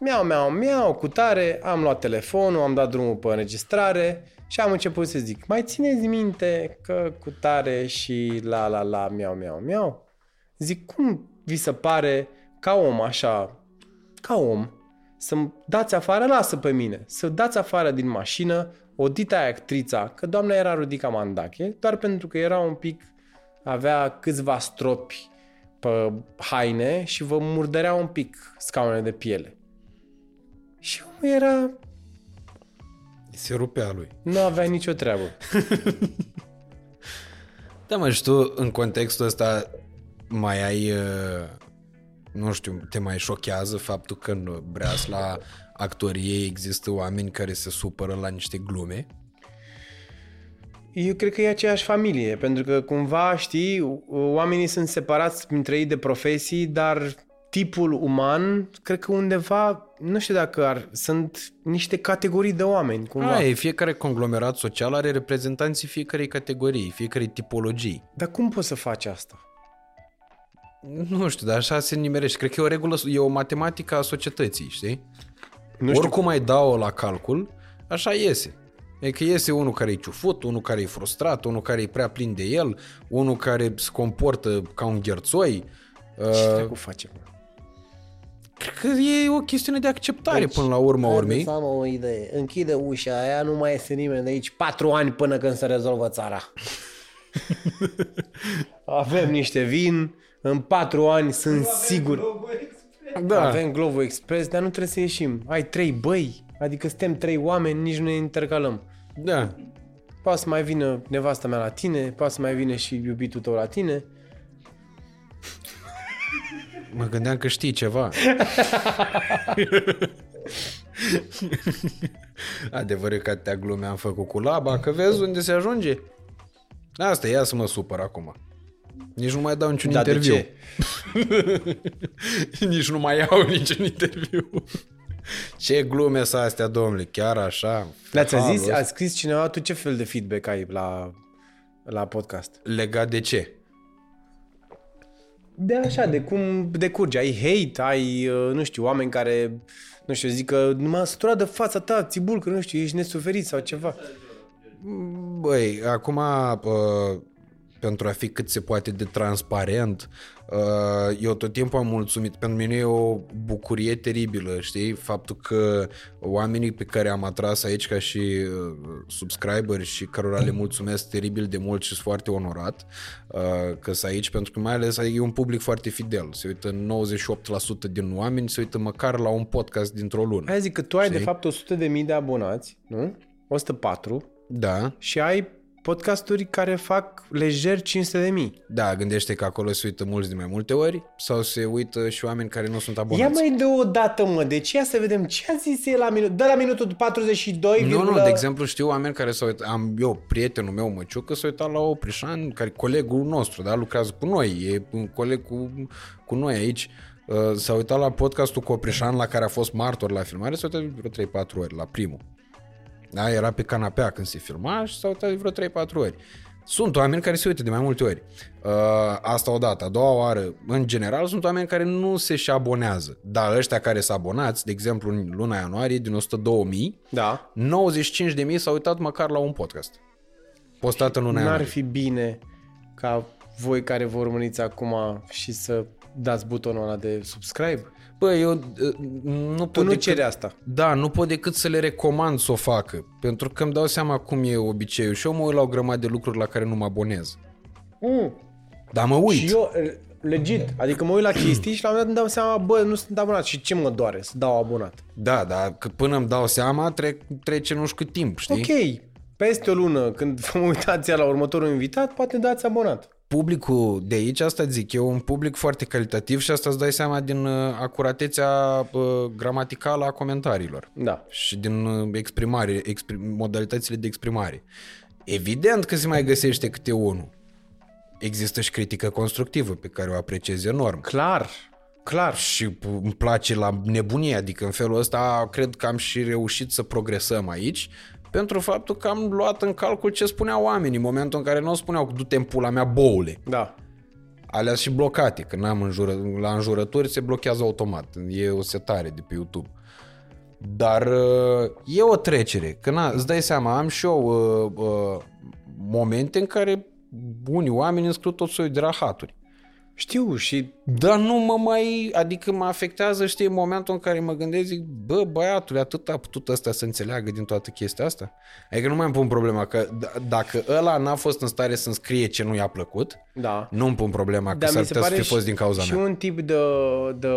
Miau, miau, miau, cu tare, am luat telefonul, am dat drumul pe înregistrare și am început să zic, mai țineți minte că cu tare și la la la, miau, miau, miau. Zic, cum vi se pare ca om așa, ca om, să-mi dați afară, lasă pe mine, să dați afară din mașină o dita aia actrița, că doamna era Rudica Mandache, doar pentru că era un pic, avea câțiva stropi pe haine și vă murdărea un pic scaunele de piele. Și omul era, Se rupea lui. nu avea nicio treabă. Da, mă, și tu în contextul ăsta mai ai, uh, nu știu, te mai șochează faptul că în Breasla actorie există oameni care se supără la niște glume? Eu cred că e aceeași familie, pentru că cumva, știi, oamenii sunt separați între ei de profesii, dar tipul uman, cred că undeva, nu știu dacă ar, sunt niște categorii de oameni, cumva. Da, e, fiecare conglomerat social are reprezentanții fiecarei categorii, fiecarei tipologii. Dar cum poți să faci asta? Nu știu, dar așa se nimerește. Cred că e o regulă, e o matematică a societății, știi? Nu știu. Oricum ai dau la calcul, așa iese. E că iese unul care e ciufut, unul care e frustrat, unul care e prea plin de el, unul care se comportă ca un gherțoi. Ce Uh, dracu facem? cred că e o chestiune de acceptare deci, până la urma urmei. Să am o idee. Închide ușa aia, nu mai este nimeni de aici. Patru ani până când se rezolvă țara. Avem niște vin, în patru ani sunt sigur. Da. Avem Glovo Express, dar nu trebuie să ieșim. Ai trei băi, adică suntem trei oameni, nici nu ne intercalăm. Da. Poate să mai vină nevasta mea la tine, poate să mai vină și iubitul tău la tine. Mă gândeam că știi ceva. Adevărul că te glume am făcut cu laba, că vezi unde se ajunge. Asta, ia să mă supăr acum. Nici nu mai dau niciun Da, de interviu. ce? Nici nu mai iau niciun interviu. Ce glume sunt astea, domnule, chiar așa? Le-ați Halul zis, ăsta. a scris cineva, tu ce fel de feedback ai la, la podcast? Legat de ce? De așa, de cum decurge. Ai hate, ai, uh, nu știu, oameni care, nu știu, zic că m-a săturat de fața ta, țibul, că nu știu, ești nesuferit sau ceva. Băi, acum, uh, pentru a fi cât se poate de transparent, uh, eu tot timpul am mulțumit. Pentru mine e o bucurie teribilă, știi? Faptul că oamenii pe care am atras aici ca și uh, subscriberi și cărora le mulțumesc teribil de mult și sunt foarte onorat uh, că sunt aici, pentru că mai ales e un public foarte fidel. Se uită 98% din oameni, se uită măcar la un podcast dintr-o lună. Hai zic că tu ai Știi? de fapt 100 de mii de abonați, nu? 104 Da, și ai podcasturi care fac lejer 500 de mii. Da, gândește că acolo se uită mulți de mai multe ori sau se uită și oameni care nu sunt Ia abonați. mai de o dată, mă, deci ia să vedem ce a zis el la minut. Dă la minutul 42, Nu, nu, virgulă- de exemplu știu oameni care s-au uitat, am eu, prietenul meu Măciucă, s-a uitat la Oprișan, care colegul nostru, da, lucrează cu noi, e un coleg cu, cu noi aici, uh, s-a uitat la podcastul cu Oprișan, la care a fost martor la filmare, s-a uitat vreo 3-4 ori, la primul. Da, era pe canapea când se filma și s-a uitat de vreo 3-4 ori. Sunt oameni care se uită de mai multe ori. Uh, asta odată. A doua oară, în general, sunt oameni care nu se și abonează. Dar ăștia care s-au abonați, de exemplu, în luna ianuarie, din 102.000, Da. 95.000 s-au uitat măcar la un podcast. Postat în luna N-ar ianuarie. fi bine ca voi care vă urmăriți acum și să dați butonul ăla de subscribe? Bă, eu uh, nu Tu pot nu decât... ceri asta. Da, nu pot decât să le recomand să o facă. Pentru că îmi dau seama cum e obiceiul. Și eu mă uit la o grămadă de lucruri la care nu mă abonez. Mm. Dar mă uit. Și eu, legit, adică mă uit la chestii și la un moment dat îmi dau seama, bă, nu sunt abonat și ce mă doare să dau abonat. Da, dar că până îmi dau seama, trec, trece nu știu cât timp, știi? Ok, peste o lună, când vă uitați la următorul invitat, poate dați abonat. Publicul de aici, asta zic, e un public foarte calitativ și asta îți dai seama din uh, acuratețea uh, gramaticală a comentariilor. Da. și din uh, exprimare, exprim, modalitățile de exprimare. Evident că se mai găsește câte unul. Există și critică constructivă pe care o apreciez enorm. Clar, clar. Și p- îmi place la nebunie, adică în felul ăsta cred că am și reușit să progresăm aici pentru faptul că am luat în calcul ce spuneau oamenii în momentul în care nu spuneau du-te în pula mea boule. Da. Alea și blocate, că n-am înjură, la înjurături se blochează automat. E o setare de pe YouTube. Dar uh, e o trecere. Că na, îți dai seama, am și eu uh, uh, momente în care unii oameni îmi scriu tot soiul de rahaturi. Știu și Dar nu mă mai, adică mă afectează, știi, în momentul în care mă gândesc, zic, bă, băiatule, atât a putut ăsta să înțeleagă din toată chestia asta. Adică nu mai îmi pun problema că d- dacă ăla n-a fost în stare să-mi scrie ce nu i-a plăcut, da. nu îmi pun problema că Dar s-ar mi se putea să pare fi fost din cauza și mea. un tip de, de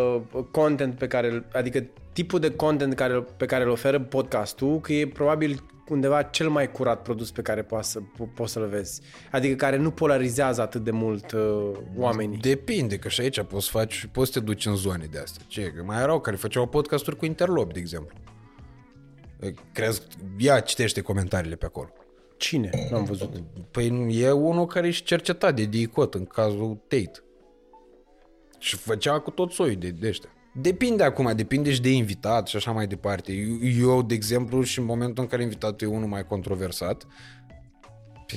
content pe care, îl- adică tipul de content care, pe care îl oferă podcastul, că e probabil undeva cel mai curat produs pe care poți, să, po- poți să-l vezi. Adică care nu polarizează atât de mult uh, oamenii. Depinde, că și aici poți, faci, poți să te duci în zone de astea. Ce? Că mai erau care făceau podcasturi cu interlop, de exemplu. Crezi, ia citește comentariile pe acolo. Cine? N-am văzut. Păi nu, e unul care își cerceta de DICOT în cazul Tate. Și făcea cu tot soiul de, de ăștia. Depinde acum, depinde și de invitat și așa mai departe. Eu, eu, de exemplu, și în momentul în care invitatul e unul mai controversat,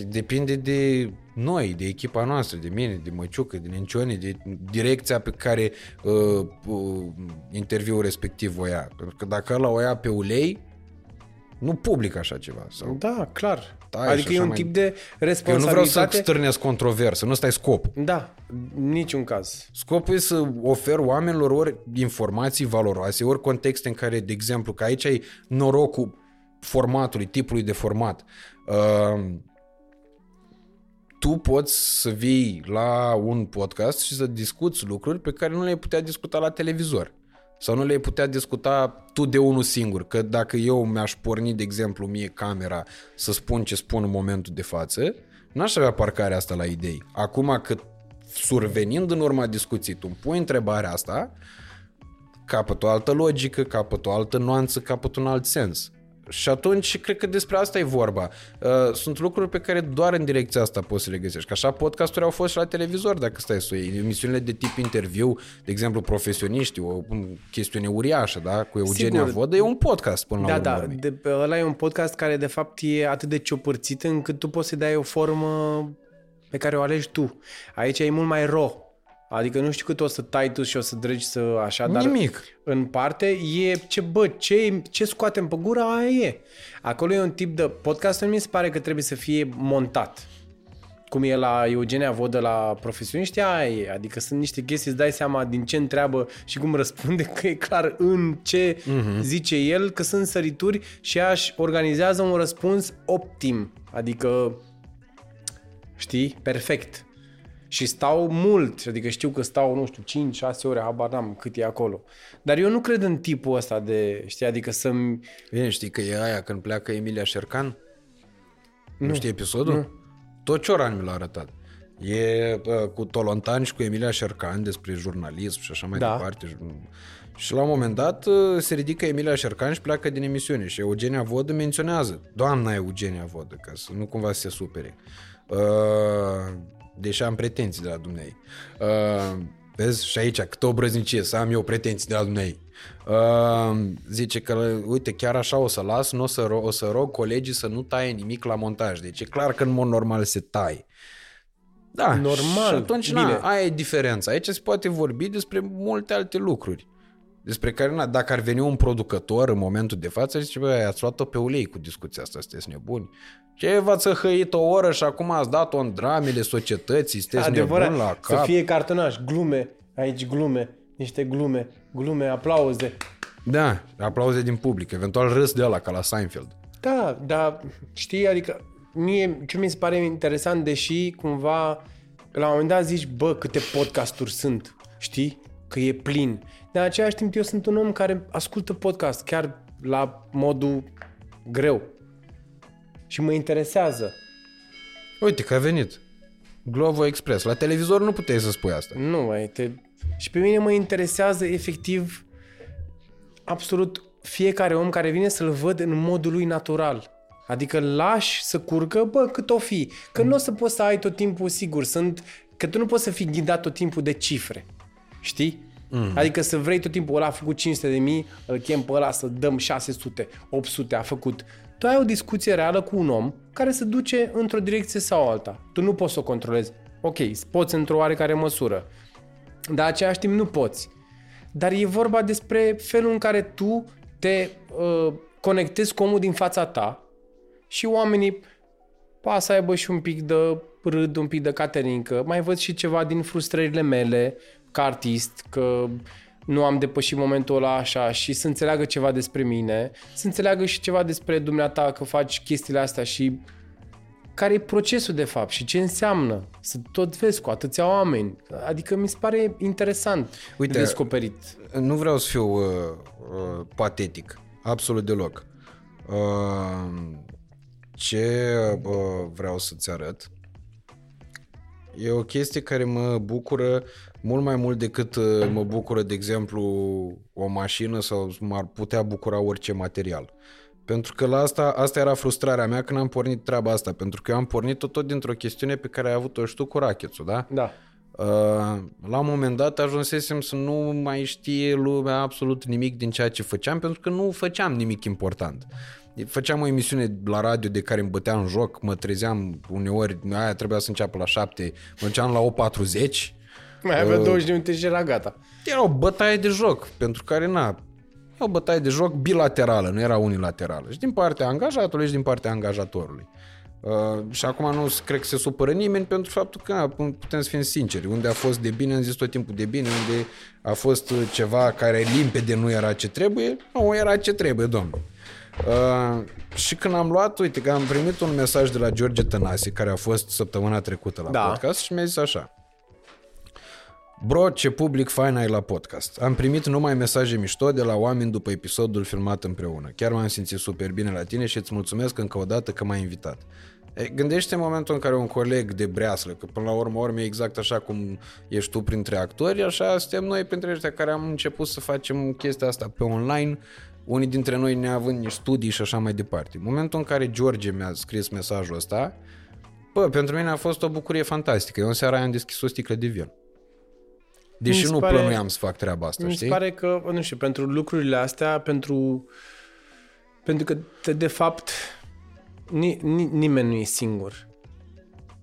depinde de noi, de echipa noastră, de mine, de Măciucă, de Nencione, de direcția pe care uh, uh, interviul respectiv o ia. Pentru că dacă ăla o ia pe ulei, nu public așa ceva. Sau Da, clar. Da, și adică e așa un mai- tip de Că eu nu responsabilitate. vreau să stârnesc controversă, nu ăsta e scop. Da, în niciun caz. Scopul e să ofer oamenilor ori informații valoroase, ori contexte în care, de exemplu, că aici ai norocul formatului, tipului de format. Uh, tu poți să vii la un podcast și să discuți lucruri pe care nu le-ai putea discuta la televizor. Sau nu le-ai putea discuta tu de unul singur. Că dacă eu mi-aș porni, de exemplu, mie camera să spun ce spun în momentul de față, n-aș avea parcarea asta la idei. Acum că survenind în urma discuției, tu îmi pui întrebarea asta, capăt o altă logică, capăt o altă nuanță, capăt un alt sens. Și atunci cred că despre asta e vorba. Uh, Sunt lucruri pe care doar în direcția asta poți să le găsești. Așa podcasturi au fost și la televizor, dacă stai să o iei. Emisiunile de tip interviu, de exemplu profesioniști, o chestiune uriașă, da? Cu Eugenia Sigur. Vodă, e un podcast până la Da, urmă. da, urmei. de, ăla e un podcast care de fapt e atât de ciopărțit încât tu poți să-i dai o formă pe care o alegi tu. Aici e mult mai raw. Adică nu știu cât o să tai tu și o să dregi să așa, dar Nimic. în parte e ce, bă, ce, ce scoatem pe gură, aia e. Acolo e un tip de podcast, nu mi se pare că trebuie să fie montat. Cum e la Eugenia Vodă la profesioniști, aia e. Adică sunt niște chestii, îți dai seama din ce întreabă și cum răspunde, că e clar în ce uh-huh. zice el, că sunt sărituri și aș organizează un răspuns optim. Adică, știi, perfect. Și stau mult, adică știu că stau, nu știu, 5-6 ore, habar n-am cât e acolo. Dar eu nu cred în tipul ăsta de, știi, adică să-mi... Bine, știi că e aia când pleacă Emilia Șercan? Nu, nu știi episodul? Nu. Tot Cioran mi l-a arătat. E uh, cu Tolontan și cu Emilia Șercan despre jurnalism și așa mai Da. departe. Și la un moment dat uh, se ridică Emilia Șercan și pleacă din emisiune și Eugenia Vodă menționează. Doamna Eugenia Vodă, ca să nu cumva să se supere. Uh, deși am pretenții de la dumnei. Uh, vezi? Și aici, câtă obrăznicie să am eu pretenții de la dumnei. Uh, zice că, uite, chiar așa o să las, nu o să, ro- o să rog colegii să nu taie nimic la montaj. Deci e clar că în mod normal se taie. Da, Normal, și atunci, bine. na, aia e diferența. Aici se poate vorbi despre multe alte lucruri. Despre care, na, dacă ar veni un producător în momentul de față, zice, bă, ați luat-o pe ulei cu discuția asta, sunteți nebuni. Ce v-ați hăit o oră și acum ați dat-o în dramele societății, sunteți Adevărat, nebuni la să cap. fie cartonaș, glume, aici glume, niște glume, glume, aplauze. Da, aplauze din public, eventual râs de ăla, ca la Seinfeld. Da, dar știi, adică mie ce mi se pare interesant, deși cumva la un moment dat zici, bă, câte podcasturi sunt, știi? Că e plin. Dar în același timp eu sunt un om care ascultă podcast chiar la modul greu. Și mă interesează. Uite că a venit. Glovo Express. La televizor nu puteai să spui asta. Nu, mai te... Și pe mine mă interesează efectiv absolut fiecare om care vine să-l văd în modul lui natural. Adică îl lași să curgă, bă, cât o fi. Că nu o să poți să ai tot timpul, sigur, sunt... Că tu nu poți să fii ghidat tot timpul de cifre. Știi? Mm. Adică să vrei tot timpul, ăla a făcut 500 de mii, îl chem pe ăla să dăm 600, 800, a făcut. Tu ai o discuție reală cu un om care se duce într-o direcție sau alta. Tu nu poți să o controlezi. Ok, poți într-o oarecare măsură. Dar același timp nu poți. Dar e vorba despre felul în care tu te uh, conectezi cu omul din fața ta și oamenii pa să aibă și un pic de râd, un pic de caterincă. Mai văd și ceva din frustrările mele ca artist, că nu am depășit momentul ăla așa și să înțeleagă ceva despre mine, să înțeleagă și ceva despre dumneata că faci chestiile astea și care e procesul de fapt și ce înseamnă să tot vezi cu atâția oameni. Adică mi se pare interesant Uite, de descoperit. Nu vreau să fiu uh, uh, patetic. Absolut deloc. Uh, ce uh, vreau să-ți arăt e o chestie care mă bucură mult mai mult decât uh, mă bucură, de exemplu, o mașină sau m-ar putea bucura orice material. Pentru că la asta, asta era frustrarea mea când am pornit treaba asta, pentru că eu am pornit-o tot dintr-o chestiune pe care ai avut-o și tu cu rachetul, da? Da. Uh, la un moment dat ajunsesem să nu mai știe lumea absolut nimic din ceea ce făceam, pentru că nu făceam nimic important. Făceam o emisiune la radio de care îmi băteam joc, mă trezeam uneori, aia trebuia să înceapă la 7, mă duceam la 8.40, Mai avea 20 de minute și era gata. era o bătaie de joc, pentru care, na, era o bătaie de joc bilaterală, nu era unilaterală. Și din partea angajatului și din partea angajatorului. Uh, și acum nu cred că se supără nimeni pentru faptul că na, putem să fim sinceri. Unde a fost de bine, am zis tot timpul de bine, unde a fost uh, ceva care limpede nu era ce trebuie, nu era ce trebuie, domnule. Uh, și când am luat, uite că am primit un mesaj de la George Tănase, care a fost săptămâna trecută la Da. podcast și mi-a zis așa. Bro, ce public fain ai la podcast. Am primit numai mesaje mișto de la oameni după episodul filmat împreună. Chiar m-am simțit super bine la tine și îți mulțumesc încă o dată că m-ai invitat. E, gândește în momentul în care un coleg de breaslă, că până la urmă urmă e exact așa cum ești tu printre actori, așa suntem noi printre ăștia care am început să facem chestia asta pe online, unii dintre noi neavând nici studii și așa mai departe. În momentul în care George mi-a scris mesajul ăsta, bă, pentru mine a fost o bucurie fantastică. Eu în seara aia am deschis o sticlă de vin. Deși Mi se nu pare- plănuiam să fac treaba asta, Mi se știi? pare că, nu știu, pentru lucrurile astea, pentru, pentru că, de, de fapt, ni, ni, nimeni nu e singur.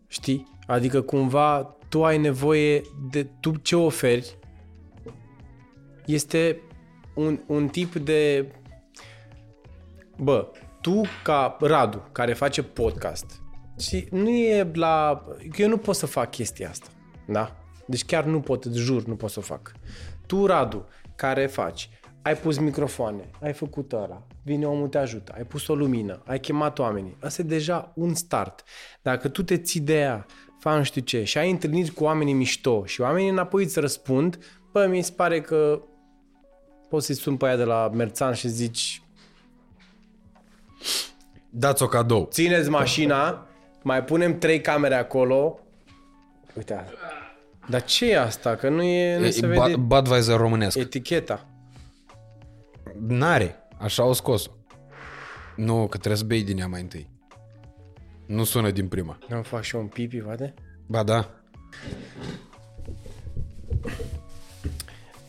Știi? Adică, cumva, tu ai nevoie de... Tu ce oferi este un, un tip de... Bă, tu ca Radu, care face podcast, și nu e la... Eu nu pot să fac chestia asta, da? Deci chiar nu pot, îți jur, nu pot să o fac. Tu, Radu, care faci, ai pus microfoane, ai făcut ăla, vine omul te ajută, ai pus o lumină, ai chemat oamenii. Asta e deja un start. Dacă tu te ții de ea, faci nu știu ce, și ai întâlnit cu oamenii mișto și oamenii înapoi îți răspund, bă, mi se pare că poți să-i sun pe aia de la Merțan și zici Dați-o cadou. țineți mașina, mai punem trei camere acolo. Uite asta. Dar ce e asta? Că nu e, nu E, se Bud- vede Budweiser românesc. eticheta. N-are. Așa au scos-o. Nu, că trebuie să bei din ea mai întâi. Nu sună din prima. Nu fac și eu un pipi, poate? Ba da.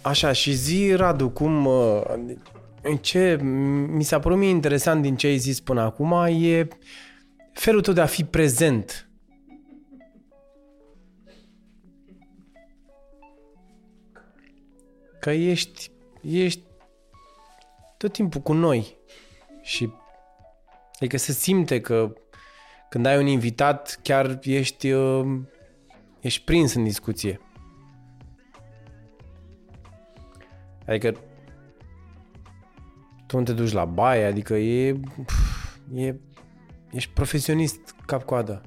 Așa, și zi, Radu, cum... uh, Ce mi s-a părut mie interesant din ce ai zis până acum e felul tău de a fi prezent. Că ești, ești tot timpul cu noi și adică se simte că când ai un invitat chiar ești, uh, ești prins în discuție. Adică tu nu te duci la baie, adică e, pf, e ești profesionist cap-coadă.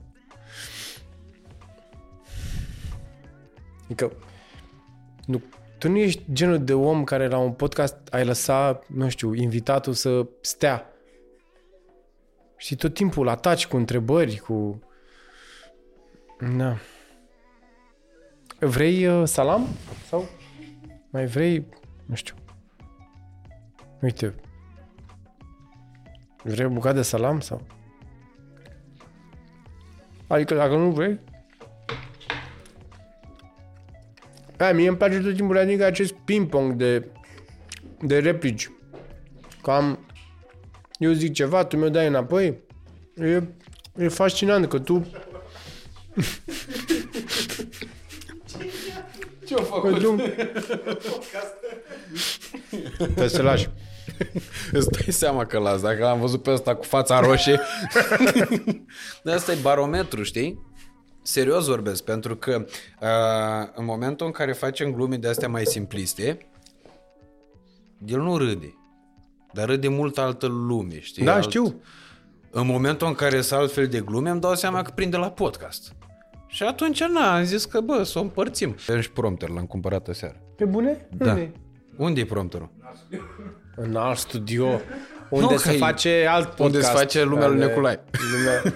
Adică nu, tu nu ești genul de om care la un podcast ai lăsa, nu știu, invitatul să stea. Și tot timpul ataci cu întrebări, cu... Da. Vrei uh, salam? Sau mai vrei, nu știu. Uite. Vrei o bucată de salam sau? Adică dacă nu vrei... A, mie îmi place tot timpul adică acest ping-pong de, de replici. Cam... Eu zic ceva, tu mi-o dai înapoi. E, e fascinant că tu... Ce-a Că tu... Trebuie să lași. Îți dai seama că las, dacă l-am văzut pe ăsta cu fața roșie. Dar asta e barometru, știi? Serios vorbesc, pentru că uh, în momentul în care facem glume de astea mai simpliste, el nu râde. Dar râde mult altă lume, știi? Da, Alt... știu. În momentul în care sunt altfel de glume, îmi dau seama că prinde la podcast. Și atunci, na, am zis că, bă, să o împărțim. Și prompter l-am cumpărat aseară. Pe bune? Da. Unde? Unde e prompterul? În alt studio. Unde Nu, se că e- face alt podcast. Unde se face lumea lui care- Neculai. Lumea...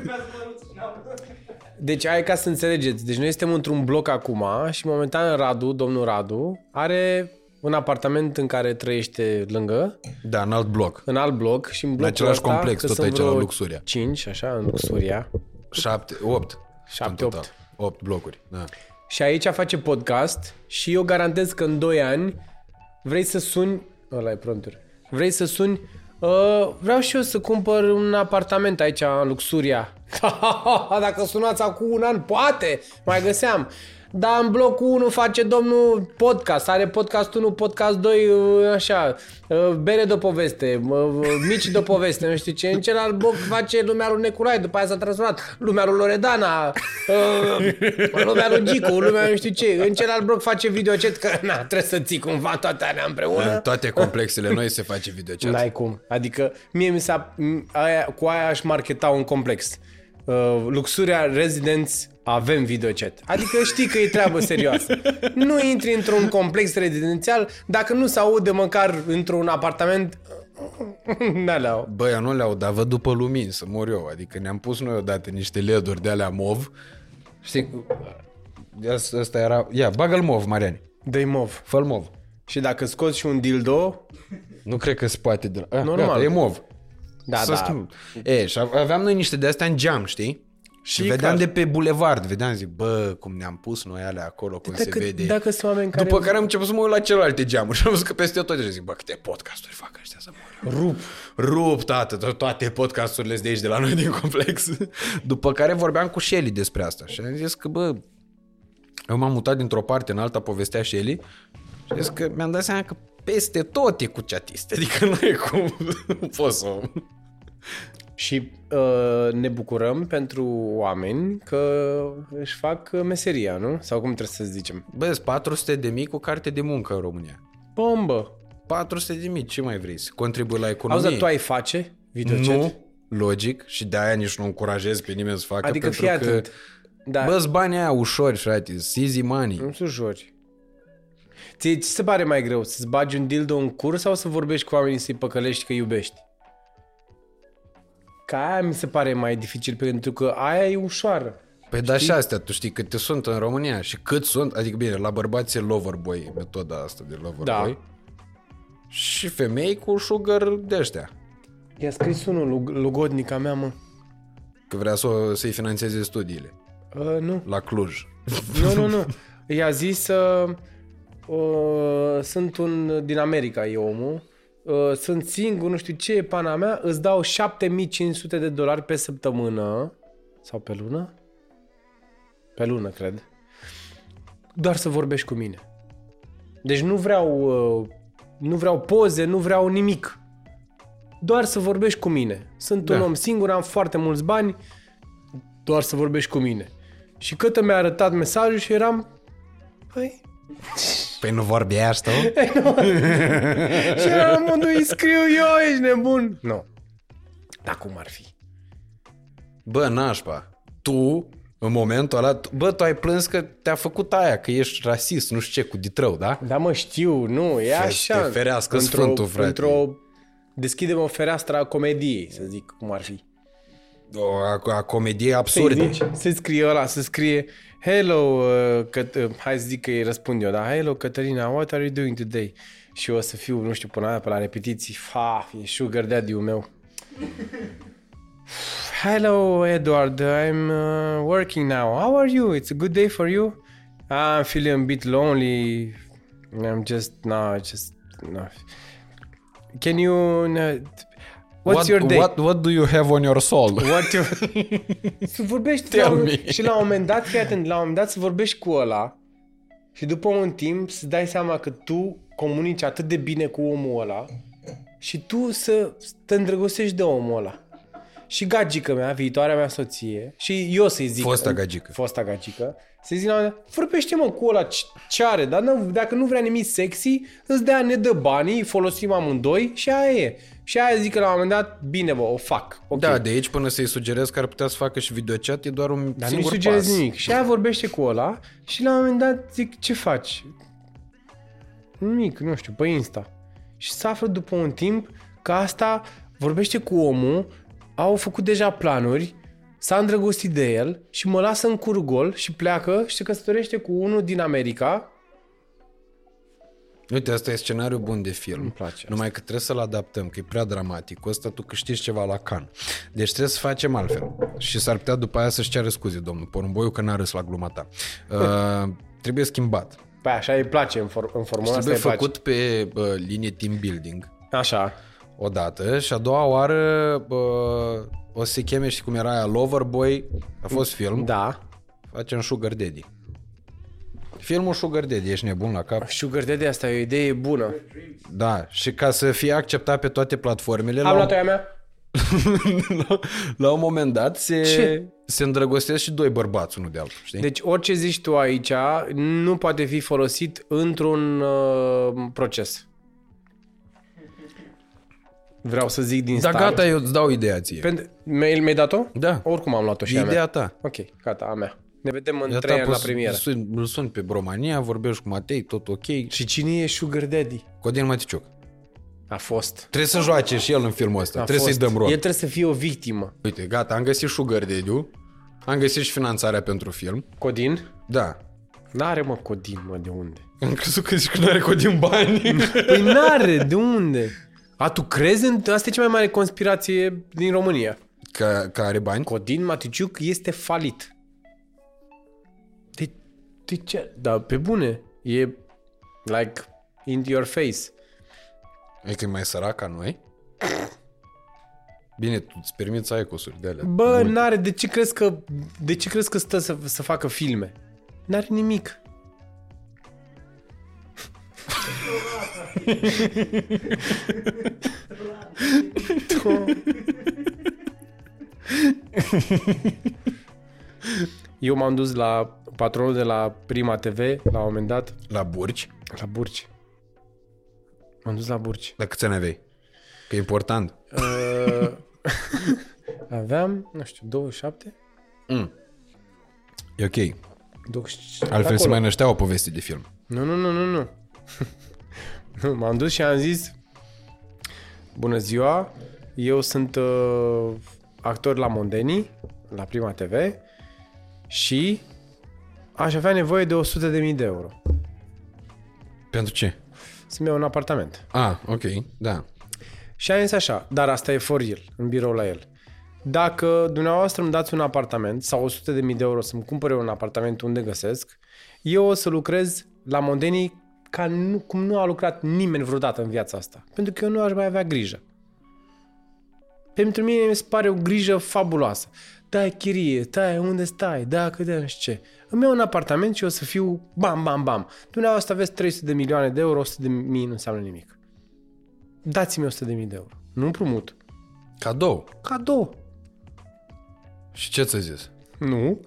Deci, ai ca să înțelegeți. Deci, noi suntem într-un bloc acum și momentan Radu, domnul Radu, are un apartament în care trăiește lângă, Da, în alt bloc. în alt bloc și în blocul același ăsta, complex, că tot sunt aici la vreo Luxuria. 5, așa, în Luxuria. Șapte, opt. Șapte, în total. opt. Opt blocuri, da. Și aici face podcast și eu garantez că în 2 ani vrei să suni... Ăla e prompter. Vrei să suni... Uh, vreau și eu să cumpăr un apartament aici în Luxuria. Dacă sunați acum un an, poate, mai găseam. Dar în blocul 1 face domnul podcast, are podcast 1, podcast 2, uh, așa, uh, bere de poveste, uh, mici de poveste, nu știu ce. În celălalt bloc face lumea lui Neculai, după aia s-a transformat lumea lui Loredana, uh, lumea lui Gicu, lumea nu știu ce. În celălalt bloc face videocet, că na, trebuie să ții cumva toate alea împreună. În toate complexele noi se face videochat. N-ai cum. Adică mie mi s-a... m- Aia, cu aia aș marketa un complex. Uh, Luxuria Residence avem videochat. Adică știi că e treabă serioasă. Nu intri într-un complex rezidențial dacă nu se aude măcar într-un apartament N-alea. Bă, eu nu le-au, dar văd după lumini să mor eu. Adică ne-am pus noi odată niște leduri de alea mov. Știi, Asta- Asta era... Ia, bagă-l mov, Mariani. Dă-i mov. Fă-l mov. Și dacă scoți și un dildo, Nu cred că se poate de la... Ah, Normal. Gata, e mov. Da, Să da. schimb. E, și aveam noi niște de astea în geam, știi? Și Și vedeam care- de pe bulevard, vedeam, zic, bă, cum ne-am pus noi alea acolo, cum se Dacă, vede. dacă sunt oameni care După care am început să mă uit la celelalte geamuri și am văzut că peste tot și zic, bă, câte podcasturi fac ăștia să mor. rup. Rup, tată, to- toate podcasturile sunt de aici, de la noi din complex. După care vorbeam cu Shelly despre asta și am zis că, bă, eu m-am mutat dintr-o parte în alta, povestea Shelly și am zis că mi-am dat seama că peste tot e cu chatiste, adică nu e cum poți să... Și uh, ne bucurăm pentru oameni că își fac uh, meseria, nu? Sau cum trebuie să zicem? Bă, 400 de mii cu carte de muncă în România. Bombă! 400 de mii, ce mai vrei? Să contribui la economie? Auzi, dar tu ai face videochat? Nu, logic, și de-aia nici nu încurajez pe nimeni să facă, Adică pentru fii că... atent. Da, Bă, banii aia ușori, frate, easy money. nu sunt jori. Ție ce se pare mai greu? Să-ți bagi un dildo în cur sau să vorbești cu oamenii să-i păcălești că iubești? Ca aia mi se pare mai dificil pentru că aia e ușoară. Păi da și astea, tu știi câte sunt în România și cât sunt, adică bine, la bărbați e loverboy, metoda asta de loverboy. Da. Și femei cu sugar de ăștia. I-a scris unul, Lug- Lugodnica mea, mă. Că vrea să, o- să-i financeze studiile. Uh, nu. La Cluj. Nu, nu, nu. I-a zis, uh, uh, sunt un, din America e omul, uh, sunt singur, nu știu ce e pana mea, îți dau 7500 de dolari pe săptămână, sau pe lună? Pe lună, cred. Doar să vorbești cu mine. Deci nu vreau, uh, nu vreau poze, nu vreau nimic. Doar să vorbești cu mine. Sunt un Da. om singur, am foarte mulți bani, doar să vorbești cu mine. Și cât mi-a arătat mesajul și eram, păi, Păi nu vorbeași tu? și eram la modul, îi scriu eu, ești nebun. Nu. Dar cum ar fi? Bă, nașpa, tu, în momentul ăla, tu- bă, tu ai plâns că te-a făcut aia, că ești rasist, nu știu ce, cu ditrău, da? Da, mă, știu, nu, e Să așa. te ferească într-o, Sfântul, frate. Într-o, deschidem o fereastră a comediei, să zic cum ar fi. O, a, a comediei Să-i absurde. zici, să scrie ăla, să scrie Hello, uh, Cat- uh, hai să zic că îi răspund eu, da? Hello, Caterina, what are you doing today? Și eu o să fiu, nu știu, până aia pe la repetiții, fa, e sugar daddy-ul meu. Hello, Edward, I'm uh, working now. How are you? It's a good day for you? I'm feeling a bit lonely. I'm just, no, just, no. Can you, no, what's what, your day? What, what do you have on your soul? What you... să vorbești Tell la, un- me. și la un moment dat, fii atent, la un moment dat să vorbești cu ăla și după un timp să dai seama că tu comunici atât de bine cu omul ăla și tu să te îndrăgostești de omul ăla. Și gagică mea, viitoarea mea soție, și eu să-i zic... Fosta gagică. Fosta gagică. Să-i zic la un moment dat, vorbește mă cu ăla ce- ce are, dar nu, dacă nu vrea nimic sexy, îți dea, ne dă banii, îi folosim amândoi și aia e. Și aia zic că la un moment dat, bine bă, o fac. ok. Da, de aici până să-i sugerez că ar putea să facă și videochat e doar un Dar nu-i singur sugerez pas. nimic. Și aia vorbește cu ăla și la un moment dat zic, ce faci? Nimic, nu știu, pe Insta. Și să află după un timp că asta vorbește cu omul, au făcut deja planuri, s-a îndrăgostit de el și mă lasă în cur gol și pleacă și se căsătorește cu unul din America. Uite, asta e scenariu bun de film. Îmi place Numai că trebuie să-l adaptăm, că e prea dramatic. Cu ăsta tu câștigi ceva la can. Deci trebuie să facem altfel. Și s-ar putea după aia să-și ceară scuze, domnul Porumboiu, că n-a râs la gluma ta. Uh, trebuie schimbat. Păi așa îi place în, for- în formula asta Trebuie îi place. făcut pe uh, linie team building Așa. odată și a doua oară uh, o să se cheme, și cum era aia, Loverboy, a fost film, Da. facem Sugar Daddy. Filmul Sugar Daddy, ești nebun la cap? Sugar Daddy asta e o idee bună. Da, și ca să fie acceptat pe toate platformele, Am la, luat-o aia mea? la, la un moment dat se, Ce? se îndrăgostesc și doi bărbați unul de altul, știi? Deci orice zici tu aici nu poate fi folosit într-un uh, proces. Vreau să zic din da, start. gata, eu îți dau ideea ție. Pentru... Mi-ai mi-ai dat-o? Da. Oricum am luat-o și E a mea. ideea ta. Ok, gata, a mea. Ne vedem în Ea trei ta ani la poți- premieră. Îl suni, îl suni pe Bromania, vorbești cu Matei, tot ok. Și cine e Sugar Daddy? Codin Maticiuc. A fost. Trebuie să joace și el în filmul ăsta. A trebuie fost. să-i dăm rol. El trebuie să fie o victimă. Uite, gata, am găsit Sugar Daddy-ul. Am găsit și finanțarea pentru film. Codin? Da. N-are, mă, Codin, mă, de unde? Am crezut că zici că nu are codin bani. Păi n-are, de unde? A, tu crezi în... Asta e cea mai mare conspirație din România. că, că are bani. Codin Maticiuc este falit. De, de ce? Da, pe bune. E like in your face. Adică e mai sărac ca noi. Bine, tu îți permiți să ai cosuri de alea. Bă, Multe. n-are. De ce crezi că, de ce crezi că stă să, să facă filme? N-are nimic. Eu m-am dus la patronul de la Prima TV la un moment dat, La burci. la Burci. M-am dus la Burci. Dar câți ani aveai? Că e important. Uh, aveam, nu știu, 27? E ok. 20... Altfel se acolo. mai năștea o poveste de film. Nu, nu, nu, nu, nu. nu m-am dus și am zis Bună ziua, eu sunt uh, actor la Mondeni, la Prima TV și aș avea nevoie de 100.000 de euro Pentru ce? să-mi iau un apartament. Ah, ok, da. Și am zis așa, dar asta e for el, în birou la el. Dacă dumneavoastră îmi dați un apartament sau 100 de mii de euro să-mi cumpere un apartament unde găsesc, eu o să lucrez la Mondenii ca nu, cum nu a lucrat nimeni vreodată în viața asta. Pentru că eu nu aș mai avea grijă. Pentru mine mi se pare o grijă fabuloasă. Da, chirie, stai, unde stai, da, cât de nu știu ce. Îmi iau un apartament și o să fiu bam, bam, bam. Dumneavoastră aveți 300 de milioane de euro, 100 de mii nu înseamnă nimic. Dați-mi 100 de mii de euro. Nu împrumut. Cadou. Cadou. Și ce ți-a zis? Nu.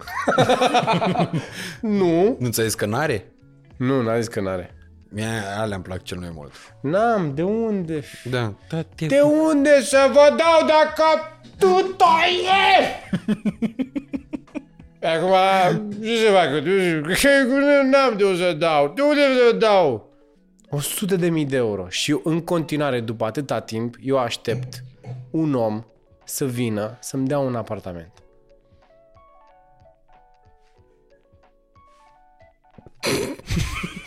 nu. Nu ți-a zis că n-are? Nu, n-a zis că n-are. Mie alea îmi plac cel mai mult. N-am, de unde? Da. da te... De unde să vă dau dacă tu taie? Acum, ce să fac? N-am de unde să dau. De unde să dau? 100 de mii de euro. Și eu, în continuare, după atâta timp, eu aștept un om să vină să-mi dea un apartament.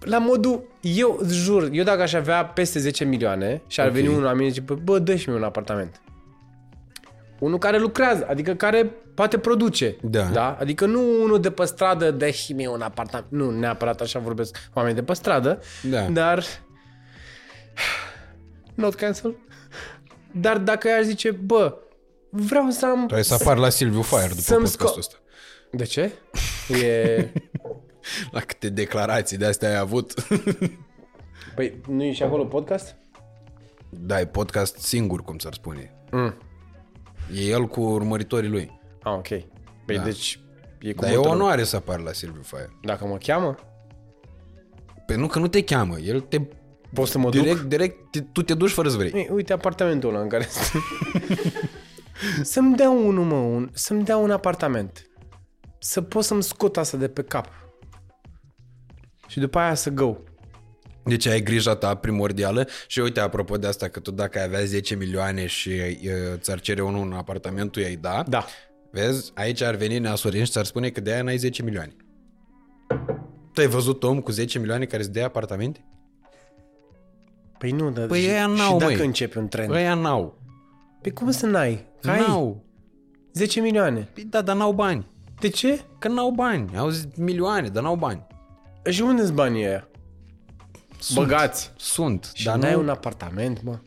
La modul, eu îți jur, eu dacă aș avea peste 10 milioane și ar Ok. veni unul la mine și zice, bă, dă și mie un apartament. Unul care lucrează, adică care poate produce. Da. da? Adică nu unul de pe stradă, dă și mie un apartament. Nu, neapărat așa vorbesc oameni de pe stradă, Da. dar... Not cancel. Dar dacă aș zice, bă, vreau să am... Trebuie să apar la Silviu Fire după Să-mi podcastul sco- ăsta. De ce? E... La câte declarații de astea ai avut. Păi, nu e și acolo podcast? da, e podcast singur, cum s-ar spune. Mm. E el cu urmăritorii lui. Ah, ok. Păi Da. deci e cu Dar e multă o lume. onoare să apar la Silviu Fire. Dacă mă cheamă, Pe nu că nu te cheamă, el te... pot să mă direct, duc? direct, te, tu te duci fără să vrei. Ei, uite apartamentul ăla în care sunt. să-mi dea unul, mă, un, să-mi dea un apartament. Să pot să-mi scot asta de pe cap. Și după aia să go. Deci ai grija ta primordială și uite, apropo de asta, că tu dacă ai avea 10 milioane și uh, ți-ar cere unul un apartament, tu i-ai da. Da. Vezi, aici ar veni Neasorin și ți-ar spune că de aia n-ai 10 milioane. Tu ai văzut om cu 10 milioane care îți dea apartamente? Păi nu, dar Păi și, ăia și n-au, dacă măi. începe un trend? Ăia n-au. Păi cum să n-ai? Că ai N-au. 10 milioane. Păi da, dar n-au bani. De ce? Că n-au bani. Au zis milioane, dar n-au bani. Și unde sunt banii ăia? Sunt. Băgați. Sunt. Și dar n-ai nu... un apartament, mă?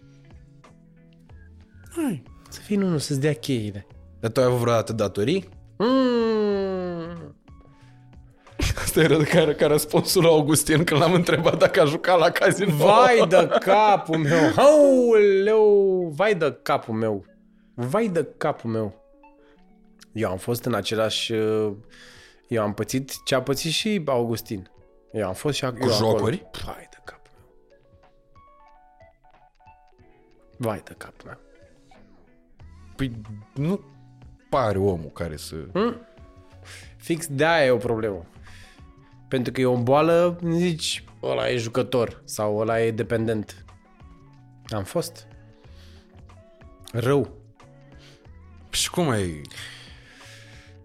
Hai. Să fii unul să-ți dea cheile. Dar tu ai avut vreodată datorii? Mm. Asta era ca, ca răspunsul lui Augustin când l-am întrebat dacă a jucat la casino. Vai de capul meu! Aoleu! Vai de capul meu! Vai de capul meu! Eu am fost în același... uh, Eu am pățit ce a pățit și Augustin. Eu am fost și ac- Cu eu acolo. jocuri? Vai de capul meu. Vai de capul meu. Păi nu pare omul care să... Fix de aia e o problemă. Pentru că e o boală, zici, ăla e jucător sau ăla e dependent. Am fost. Rău. Și cum ai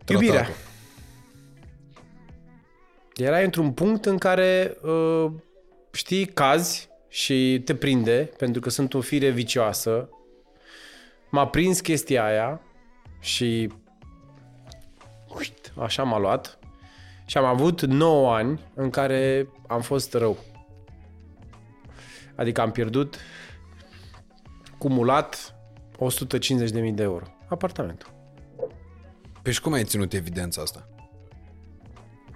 Iubirea. tratat-o? Erai într-un punct în care, uh, știi, cazi și te prinde, pentru că sunt o fire vicioasă. M-a prins chestia aia și uite, așa m-a luat. Și am avut 9 ani în care am fost rău. Adică am pierdut cumulat 150.000 de euro. Apartamentul. Păi și cum ai ținut evidența asta?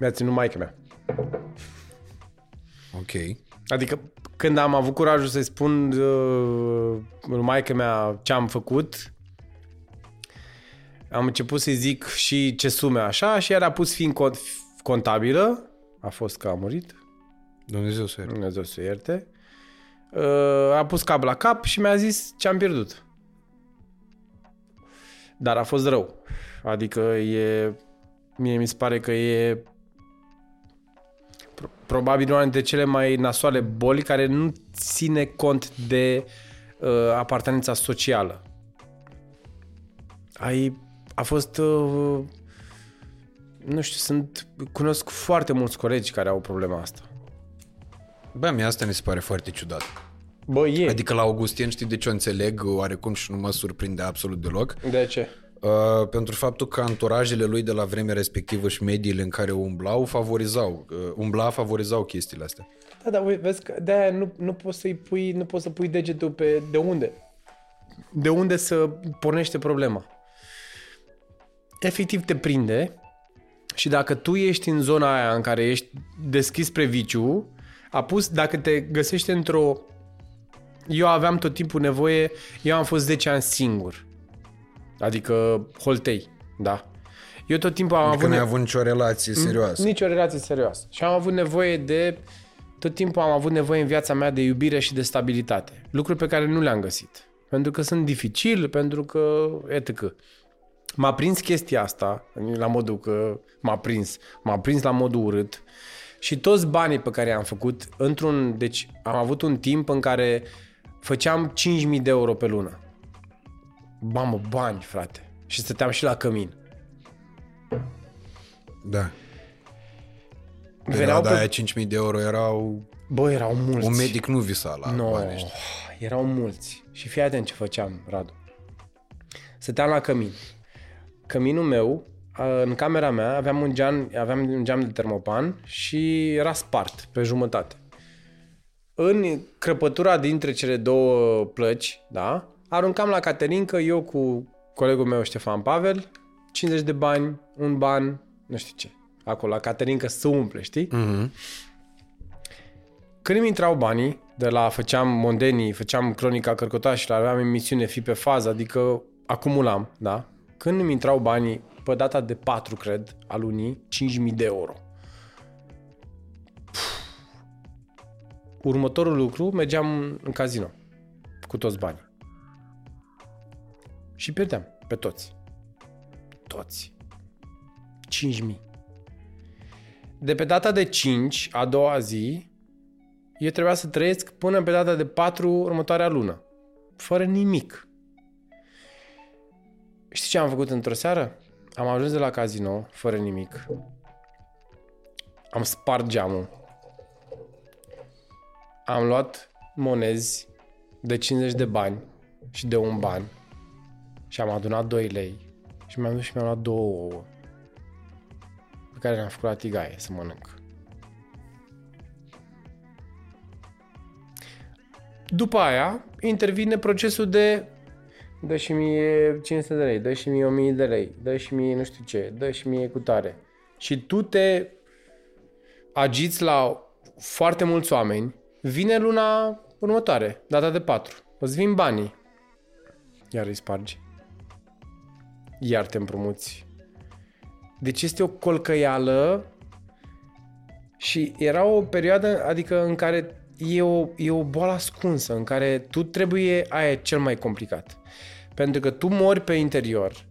Mi-a ținut maică mea. Ok. Adică când am avut curajul să-i spun uh, lui maică mea ce am făcut, am început să-i zic și ce sume așa și ea a pus fiind cont, contabilă, a fost că a murit, Dumnezeu să ierte. Dumnezeu să o ierte, uh, a pus cap la cap și mi-a zis ce am pierdut. Dar a fost rău. Adică e... Mie mi se pare că e pro- probabil una dintre cele mai nasoale boli care nu ține cont de uh, apartenența socială. Ai, a fost, uh, nu știu, sunt, cunosc foarte mulți colegi care au problema asta. Bă, mie asta mi se pare foarte ciudat. Bă, e. Adică la Augustin știi de ce o înțeleg oarecum și nu mă surprinde absolut deloc? De ce? Uh, pentru faptul că anturajele lui de la vremea respectivă și mediile în care umblau favorizau, uh, umbla favorizau chestiile astea. Da, dar uite, vezi că de-aia nu, nu poți să-i pui, nu poți să pui degetul pe de unde. De unde să pornește problema. Efectiv te prinde și dacă tu ești în zona aia în care ești deschis spre viciu, a pus, dacă te găsești într-o... Eu aveam tot timpul nevoie, eu am fost 10 ani singur. Adică holtei, da. Eu tot timpul am Adică avut... nu ai ne- avut nicio relație serioasă. nici o relație serioasă. Și am avut nevoie de... Tot timpul am avut nevoie în viața mea de iubire și de stabilitate. Lucruri pe care nu le-am găsit. Pentru că sunt dificil, pentru că... etc. M-a prins chestia asta, la modul că m-a prins. M-a prins la modul urât. Și toți banii pe care i-am făcut, într-un... Deci am avut un timp în care făceam 5.000 de euro pe lună. Mamă, bani, frate. Și stăteam și la cămin. Da. Veneau Perioada pe- aia 5.000 de euro erau... Bă, erau mulți. Un medic nu visa la No, banii ăștia. erau mulți. Și fii atent ce făceam, Radu. Stăteam la cămin. Căminul meu, a, în camera mea, aveam un geam, aveam un geam de termopan și era spart pe jumătate. În crăpătura dintre cele două plăci, da, aruncam la Caterinca, eu cu colegul meu Ștefan Pavel, 50 de bani, un ban, nu știu ce. Acolo, la Caterinca să umple, știi? Mhm. Când îmi intrau banii, de la făceam mondenii, făceam cronica cărcotașilor, aveam emisiune fi pe fază, adică acumulam, da? Când îmi intrau banii, pe data de 4, cred, a lunii, 5.000 de euro. Puf. Următorul lucru, mergeam în casino cu toți banii. Și pierdeam pe toți. Toți. 5.000. De pe data de 5, a doua zi, eu trebuia să trăiesc până pe data de 4 următoarea lună. Fără nimic. Știi ce am făcut într-o seară? Am ajuns de la casino, fără nimic. Am spart geamul. Am luat monezi de 50 de bani și de un ban și am adunat 2 lei și mi-am dus și mi-am luat două ouă pe care le-am făcut la tigaie să mănânc. După aia intervine procesul de dă și mie 500 de lei, dă și mie 1000 de lei, dă și mie nu știu ce, dă și mie cu tare. Și tu te agiți la foarte mulți oameni, vine luna următoare, data de 4, îți vin banii, iar îi spargi. Iar te împrumuți. Deci este o colcăială și era o perioadă, adică în care e o, e o boală ascunsă, în care tu trebuie, aia e cel mai complicat. Pentru că tu mori pe interior,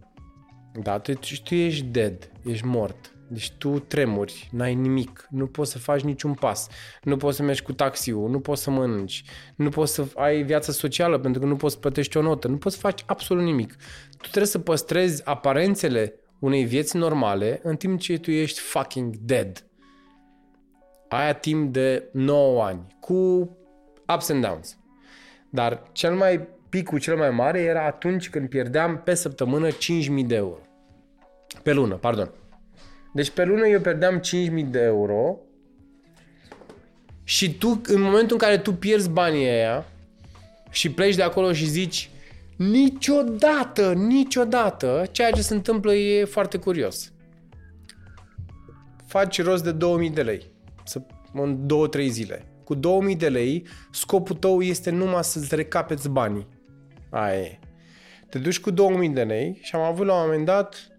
da, tu, tu ești dead, ești mort, Deci tu tremuri, n-ai nimic, nu poți să faci niciun pas, nu poți să mergi cu taxiul, nu poți să mănânci, nu poți să ai viață socială pentru că nu poți să plătești o notă, nu poți să faci absolut nimic. Tu trebuie să păstrezi aparențele unei vieți normale în timp ce tu ești fucking dead. Aia timp de 9 ani, cu ups and downs. Dar cel mai picul cel mai mare era atunci când pierdeam pe săptămână 5.000 de euro. Pe lună, pardon. Deci pe lună eu pierdeam 5.000 de euro și tu, în momentul în care tu pierzi banii aia și pleci de acolo și zici niciodată, niciodată, ceea ce se întâmplă e foarte curios. Faci rost de 2000 de lei să, în 2-3 zile. Cu 2000 de lei, scopul tău este numai să-ți recapeți banii. Aia e. Te duci cu 2000 de lei și am avut la un moment dat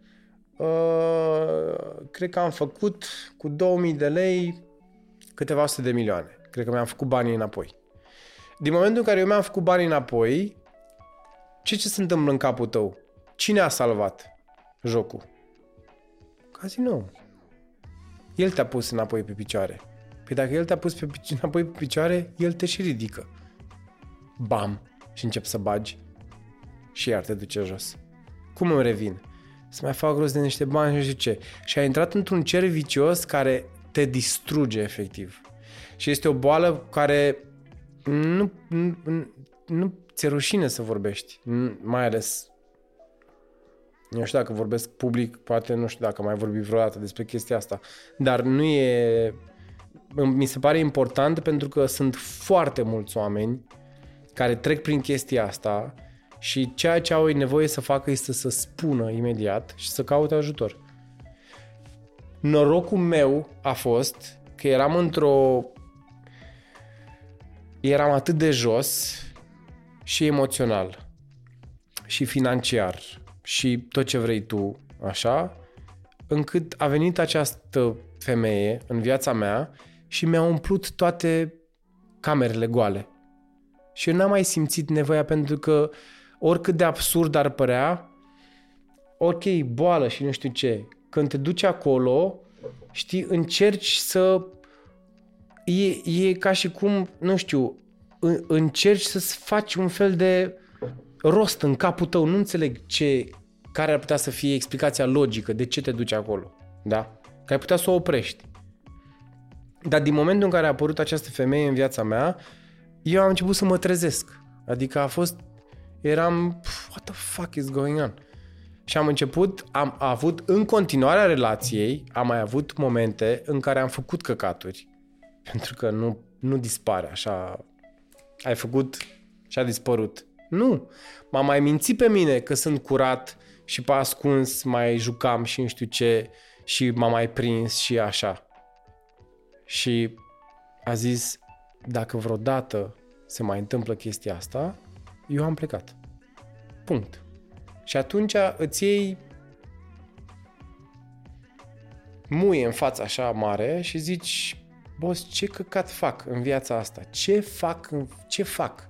Uh, cred că am făcut cu 2000 de lei câteva sute de milioane. Cred că mi-am făcut banii înapoi. Din momentul în care eu mi-am făcut banii înapoi, ce ce se întâmplă în capul tău? Cine a salvat jocul? Casino. El te-a pus înapoi pe picioare. Păi dacă el te-a pus pe, pic- înapoi pe picioare, el te și ridică. Bam! Și încep să bagi. Și iar te duce jos. Cum îmi revin? Să mai fac rost de niște bani și nu știu ce. Și ai intrat într-un cer vicios care te distruge efectiv. Și este o boală care nu, nu, nu, nu ți-e rușine să vorbești. Nu- Mai ales nu știu dacă vorbesc public, poate nu știu dacă am mai vorbit vreodată despre chestia asta, dar nu e... Mi se pare important pentru că sunt foarte mulți oameni care trec prin chestia asta și ceea ce au ei nevoie să facă este să spună imediat și să caute ajutor. Norocul meu a fost că eram într-o... Eram atât de jos și emoțional și financiar și tot ce vrei tu, așa, încât a venit această femeie în viața mea și mi-a umplut toate camerele goale. Și eu n-am mai simțit nevoia pentru că oricât de absurd ar părea, ok, boală și nu știu ce, când te duci acolo, știi, încerci să... E, e ca și cum, nu știu, în- încerci să-ți faci un fel de rost în capul tău. Nu înțeleg ce, care ar putea să fie explicația logică de ce te duci acolo. Da? Că ai putea să o oprești. Dar din momentul în care a apărut această femeie în viața mea, eu am început să mă trezesc. Adică a fost... Eram... "Pf, What the fuck is going on? Și am început, am avut în continuarea relației, am mai avut momente în care am făcut căcaturi. Pentru că nu, nu dispare așa. Ai făcut și a dispărut. Nu. M-am mai mințit pe mine că sunt curat și pe ascuns mai jucam și nu știu ce și m-am mai prins și așa. Și a zis, dacă vreodată se mai întâmplă chestia asta, eu am plecat. Punct. Și atunci îți iei muie în fața așa mare și zici, boss, ce căcat fac în viața asta? Ce fac? în- Ce fac?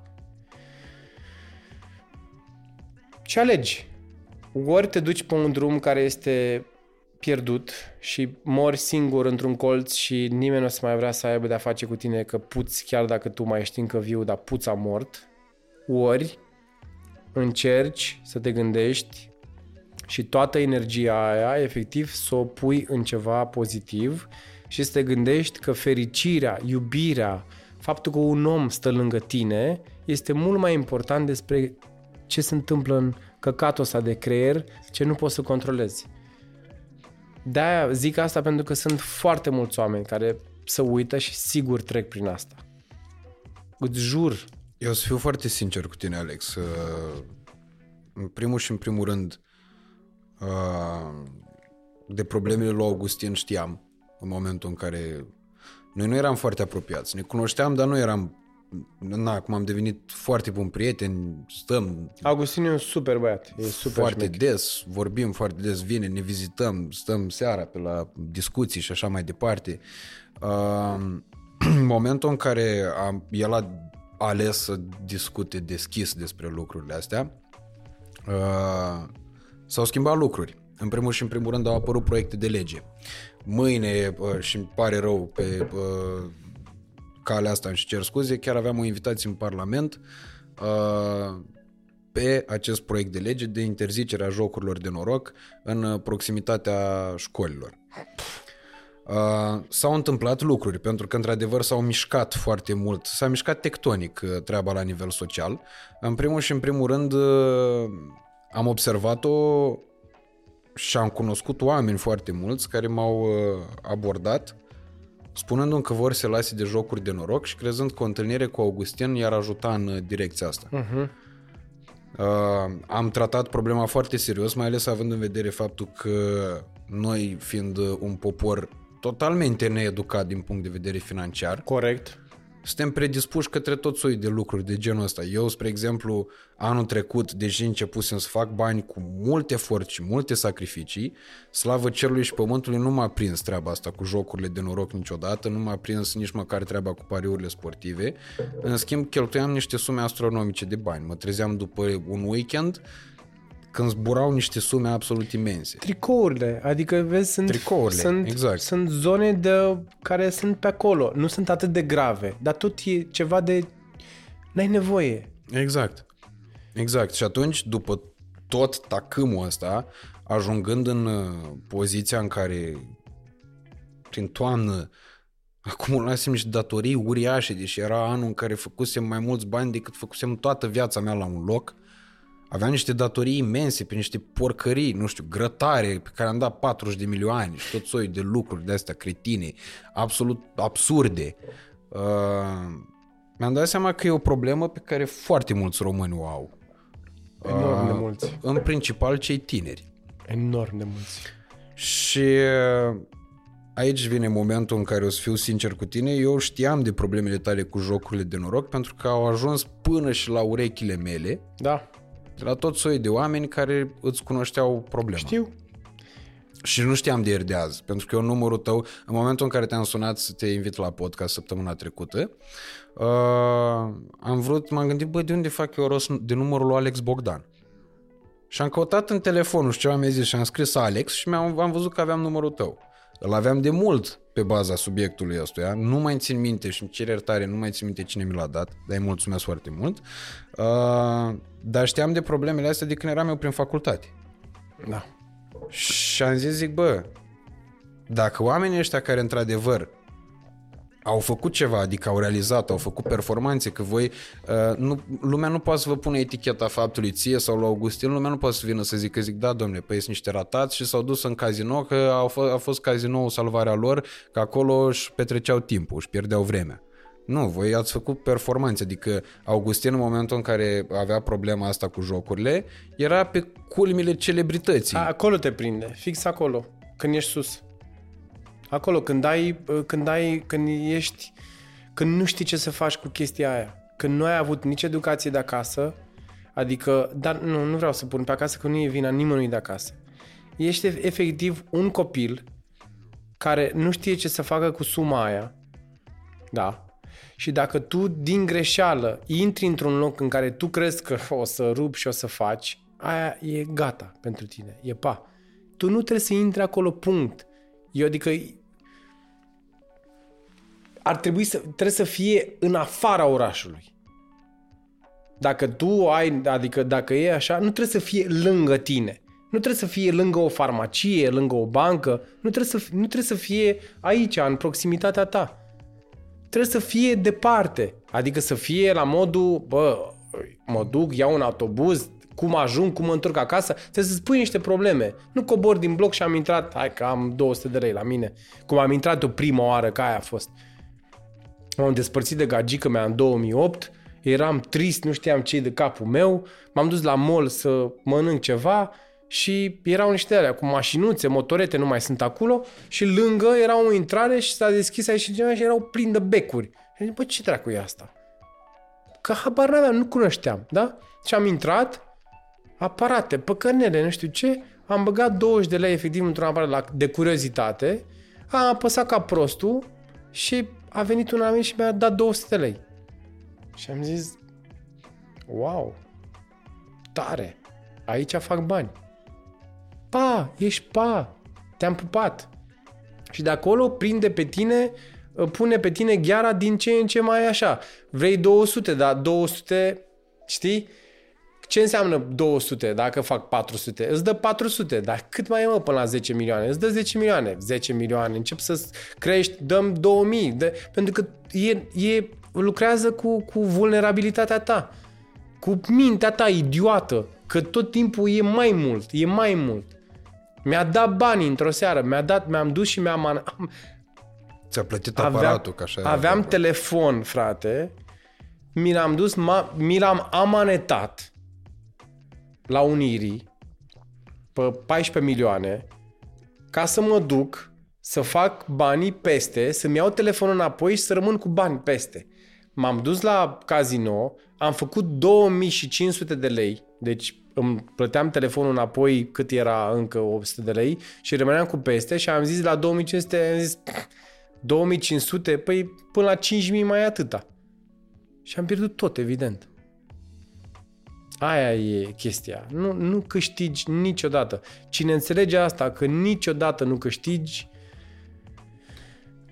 Și alegi. Ori te duci pe un drum care este pierdut și mori singur într-un colț și nimeni nu o să mai vrea să aibă de-a face cu tine că puți, chiar dacă tu mai ești încă viu, dar puți a mort. Ori încerci să te gândești și toată energia aia, efectiv, să o pui în ceva pozitiv și să te gândești că fericirea, iubirea, faptul că un om stă lângă tine este mult mai important despre ce se întâmplă în căcatul ăsta de creier ce nu poți să controlezi. De-aia zic asta pentru că sunt foarte mulți oameni care să uită și sigur trec prin asta. Îți jur, Eu o să fiu foarte sincer cu tine, Alex. Uh, În primul și în primul rând, uh, de problemele lui Augustin știam în momentul în care noi nu eram foarte apropiați. Ne cunoșteam, dar nu eram Na, acum am devenit foarte buni prieteni, stăm Augustin e un super băiat. E super foarte șmecher. des, vorbim foarte des, vine, ne vizităm, stăm seara pe la discuții și așa mai departe. Uh, în momentul în care am, el a ales să discute deschis despre lucrurile astea, uh, s-au schimbat lucruri. În primul și în primul rând au apărut proiecte de lege. Mâine, uh, și îmi pare rău pe uh, calea asta îmi și cer scuze, chiar aveam o invitație în Parlament uh, pe acest proiect de lege de interzicere a jocurilor de noroc în uh, proximitatea școlilor. Uh, s-au întâmplat lucruri, pentru că într-adevăr s-au mișcat foarte mult, s-a mișcat tectonic uh, treaba la nivel social. În primul și în primul rând uh, am observat-o și am cunoscut oameni foarte mulți care m-au uh, abordat spunându-mi că vor să se lase de jocuri de noroc și crezând că o întâlnire cu Augustin i-ar ajuta în uh, direcția asta. Uh-huh. Uh, am tratat problema foarte serios, mai ales având în vedere faptul că noi, fiind uh, un popor totalmente needucat din punct de vedere financiar, Corect. suntem predispuși către tot soiul de lucruri de genul ăsta. Eu, spre exemplu, anul trecut, deja începusem să fac bani cu mult efort și multe sacrificii. Slavă cerului și pământului nu m-a prins treaba asta cu jocurile de noroc niciodată, nu m-a prins nici măcar treaba cu pariurile sportive. În schimb, cheltuiam niște sume astronomice de bani. Mă trezeam după un weekend când zburau niște sume absolut imense. Tricourile, adică vezi, sunt, Tricourile, sunt, exact. sunt zone de, care sunt pe acolo, nu sunt atât de grave, dar tot e ceva de... N-ai nevoie. Exact. Exact. Și atunci, după tot tacâmul ăsta, ajungând în uh, poziția în care prin toamnă acumulasem niște datorii uriașe, deși era anul în care făcusem mai mulți bani decât făcusem toată viața mea la un loc. Aveam niște datorii imense pe niște porcării, nu știu, grătare pe care am dat 40 de milioane și tot soiul de lucruri de astea cretine, absolut absurde. Uh, mi-am dat seama că e o problemă pe care foarte mulți români o au. Enorm de Uh, mulți. În principal cei tineri. Enorm de mulți. Și uh, aici vine momentul în care o să fiu sincer cu tine. Eu știam de problemele tale cu jocurile de noroc pentru că au ajuns până și la urechile mele Da, de la tot soi de oameni care îți cunoșteau problema. știu. Și nu știam de ieri de azi, pentru că eu numărul tău, în momentul în care te-am sunat să te invit la podcast săptămâna trecută, uh, am vrut, m-am gândit, bă, de unde fac eu rost de numărul lui Alex Bogdan? Și am căutat în telefon, nu știu ce am zis și am scris Alex și mi-am, am văzut că aveam numărul tău. Îl aveam de mult pe baza subiectului ăstuia, nu mai țin minte și îmi cer iertare, nu mai țin minte cine mi l-a dat, dar îi mulțumesc foarte mult. Uh, dar știam de problemele astea de când eram eu prin facultate. Da. Și am zis, zic, bă, dacă oamenii ăștia care într-adevăr au făcut ceva, adică au realizat, au făcut performanțe, că voi, uh, nu, lumea nu poate să vă pune eticheta faptului ție sau la Augustin, lumea nu poate să vină să zică, zic, da, domne, păi sunt niște ratați și s-au dus în casino, că au f- a fost casinoul salvarea lor, că acolo își petreceau timpul, își pierdeau vremea. Nu, voi ați făcut performanțe, adică Augustin în momentul în care avea problema asta cu jocurile, era pe culmile celebrității. A, acolo te prinde, fix acolo, când ești sus. Acolo, când ai, când ai, când ești, când nu știi ce să faci cu chestia aia. Când nu ai avut nici educație de acasă, adică, dar nu, nu vreau să pun pe acasă, că nu e vina nimănui de acasă. Ești efectiv un copil care nu știe ce să facă cu suma aia, da, și dacă tu, din greșeală, intri într-un loc în care tu crezi că o să rupi și o să faci, aia e gata pentru tine, e pa. Tu nu trebuie să intri acolo, punct. Eu, adică, ar trebui să, trebuie să fie în afara orașului. Dacă tu ai, adică dacă e așa, nu trebuie să fie lângă tine. Nu trebuie să fie lângă o farmacie, lângă o bancă, nu trebuie să, nu trebuie să fie aici, în proximitatea ta trebuie să fie departe. Adică să fie la modul, bă, mă duc, iau un autobuz, cum ajung, cum mă întorc acasă, trebuie să spui niște probleme. Nu cobor din bloc și am intrat, hai că am 200 de lei la mine, cum am intrat o prima oară, că aia a fost. M-am despărțit de gagică mea în 2008, eram trist, nu știam ce de capul meu, m-am dus la mall să mănânc ceva și erau niște alea cu mașinuțe, motorete, nu mai sunt acolo și lângă era o intrare și s-a deschis aici ceva și erau plini de becuri. Și am zis, bă, ce dracu e asta? Că habar n-aveam, nu cunoșteam, da? Și am intrat, aparate, păcănele, nu știu ce, am băgat 20 de lei efectiv într-un aparat la, de curiozitate, am apăsat ca prostul și a venit un amic și mi-a dat 200 de lei. Și am zis, wow, tare, aici fac bani. pa, ești pa, te-am pupat. Și de acolo prinde pe tine, uh, pune pe tine gheara din ce în ce mai așa. Vrei 200, dar 200, știi? Ce înseamnă 200 dacă fac 400? Îți dă 400, dar cât mai e mă până la 10 milioane? Îți dă 10 milioane. 10 milioane, încep să crești, dăm 2000. De, pentru că e, e, lucrează cu, cu vulnerabilitatea ta, cu mintea ta idiotă, că tot timpul e mai mult, e mai mult. Mi-a dat bani într-o seară, mi-a dat, mi-am dus și mi-am... Am, Ți-a plătit aparatul, că așa era aveam vorba. telefon, frate, mi l-am dus, ma, mi l-am amanetat la Unirii pe 14 milioane ca să mă duc să fac banii peste, să-mi iau telefonul înapoi și să rămân cu bani peste. M-am dus la casino, am făcut 2500 de lei, deci îmi plăteam telefonul înapoi cât era încă 800 de lei și rămâneam cu peste și am zis la 2500, am zis 2500, păi până la 5000 mai e atâta. Și am pierdut tot, evident. Aia e chestia. Nu, nu câștigi niciodată. Cine înțelege asta, că niciodată nu câștigi,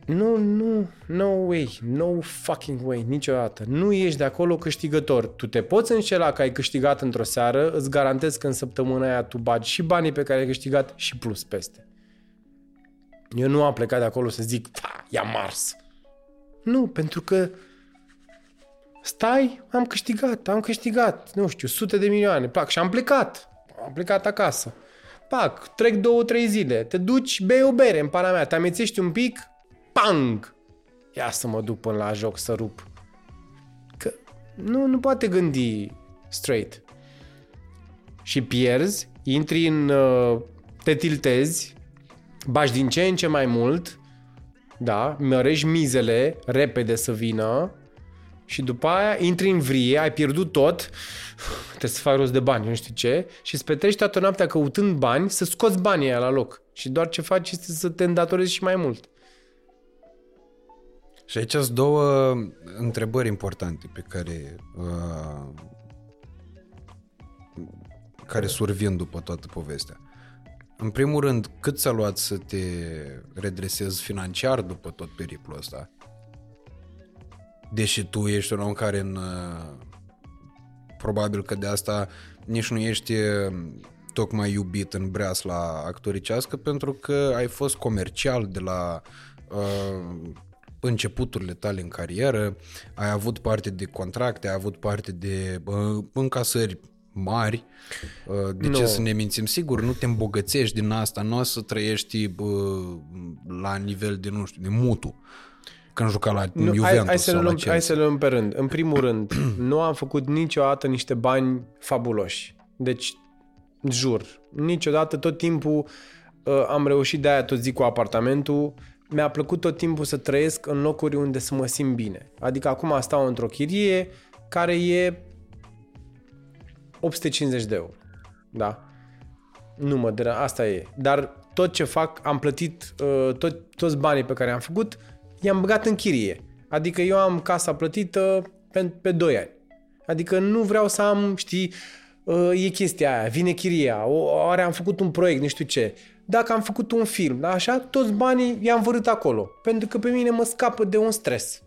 nu, nu, no way, no fucking way, niciodată. Nu ești de acolo câștigător. Tu te poți înșela că ai câștigat într-o seară, îți garantez că în săptămâna aia tu bagi și banii pe care ai câștigat și plus peste. Eu nu am plecat de acolo să zic, da, i-am mars. Nu, pentru că stai, am câștigat, am câștigat, nu știu, sute de milioane, pac, și am plecat. Am plecat acasă. Pac, trec două, trei zile, te duci, bei o bere în para mea, te amețești un pic, pang! Ia să mă duc până la joc să rup. Că nu, nu poate gândi straight. Și pierzi, intri în... uh, te tiltezi, bași din ce în ce mai mult, da, mărești mizele repede să vină și după aia intri în vrie, ai pierdut tot, trebuie să faci rost de bani, nu știu ce, și îți petrești toată noaptea căutând bani să scoți banii aia la loc. Și doar ce faci este să te îndatorezi și mai mult. Și aici sunt două întrebări importante pe care uh, care survin după toată povestea. În primul rând, cât ți-a luat să te redresezi financiar după tot periplul ăsta? Deși tu ești un om care în, uh, probabil că de asta nici nu ești uh, tocmai iubit în breasla actoricească pentru că ai fost comercial de la uh, începuturile tale în carieră, ai avut parte de contracte, ai avut parte de uh, încasări mari. Uh, de ce Nu. să ne mințim? Sigur, nu te îmbogățești din asta, nu o să trăiești uh, la nivel de, nu știu, de mutu. Când juca la Nu, Juventus hai, hai, să sau le la luăm, Chelsea. hai să le luăm pe rând. În primul rând, nu am făcut niciodată niște bani fabuloși. Deci, jur, niciodată, tot timpul uh, am reușit de aia tot zic cu apartamentul, mi-a plăcut tot timpul să trăiesc în locuri unde să mă simt bine. Adică acum stau într-o chirie care e 850 de euro. Da? Nu mă dera, asta e. Dar tot ce fac, am plătit uh, tot, toți banii pe care am făcut, i-am băgat în chirie. Adică eu am casa plătită pe, pe 2 ani. Adică nu vreau să am, știi, uh, e chestia aia, vine chiria, o, oare am făcut un proiect, nu știu ce. Dacă am făcut un film, da, așa, toți banii i-am vărât acolo. Pentru că pe mine mă scapă de un stres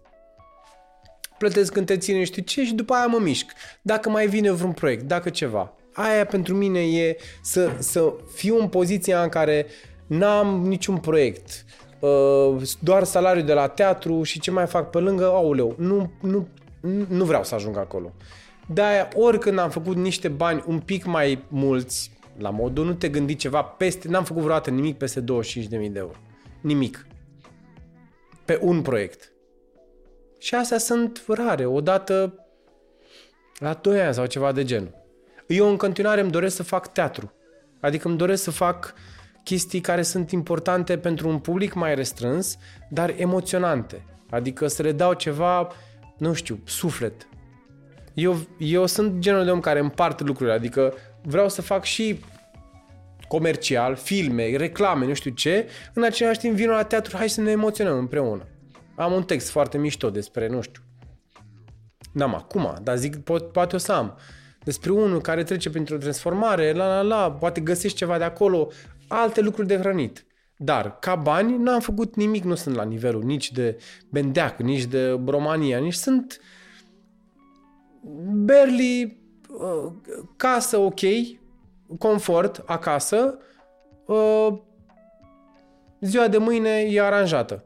plătesc când te ține nu știu ce și după aia mă mișc. Dacă mai vine vreun proiect, dacă ceva. Aia pentru mine e să, să fiu în poziția în care n-am niciun proiect. Uh, doar salariul de la teatru și ce mai fac pe lângă, auleu, nu, nu, nu vreau să ajung acolo. De-aia, oricând am făcut niște bani un pic mai mulți, la modul, nu te gândi ceva peste, n-am făcut vreodată nimic peste 25.000 de euro. Nimic. Pe un proiect. Și astea sunt rare, odată la 2 ani sau ceva de genul. Eu în continuare îmi doresc să fac teatru. Adică îmi doresc să fac chestii care sunt importante pentru un public mai restrâns, dar emoționante. Adică să le dau ceva, nu știu, suflet. Eu, eu sunt genul de om care împart lucrurile, adică vreau să fac și comercial, filme, reclame, nu știu ce, în același timp vin la teatru, hai să ne emoționăm împreună. Am un text foarte mișto despre, nu știu, N-am acum, dar zic, po- poate o să am. despre unul care trece printr-o transformare, la la la, poate găsești ceva de acolo, alte lucruri de hrănit. Dar, ca bani, n-am făcut nimic, nu sunt la nivelul nici de Bendeac, nici de România, nici sunt barely uh, casă ok, confort acasă, uh, ziua de mâine e aranjată.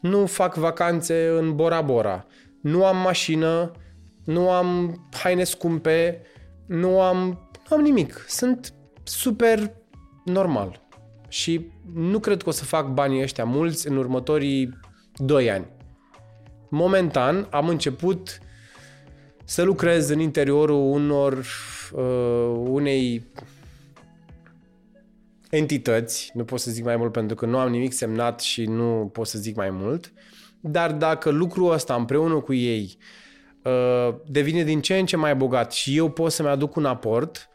Nu fac vacanțe în Bora Bora. Nu am mașină, nu am haine scumpe, nu am, nu am nimic. Sunt super normal. Și nu cred că o să fac banii ăștia mulți în următorii 2 ani. Momentan am început să lucrez în interiorul unor uh, unei entități, nu pot să zic mai mult pentru că nu am nimic semnat și nu pot să zic mai mult, dar dacă lucrul ăsta împreună cu ei uh, devine din ce în ce mai bogat și eu pot să-mi aduc un aport,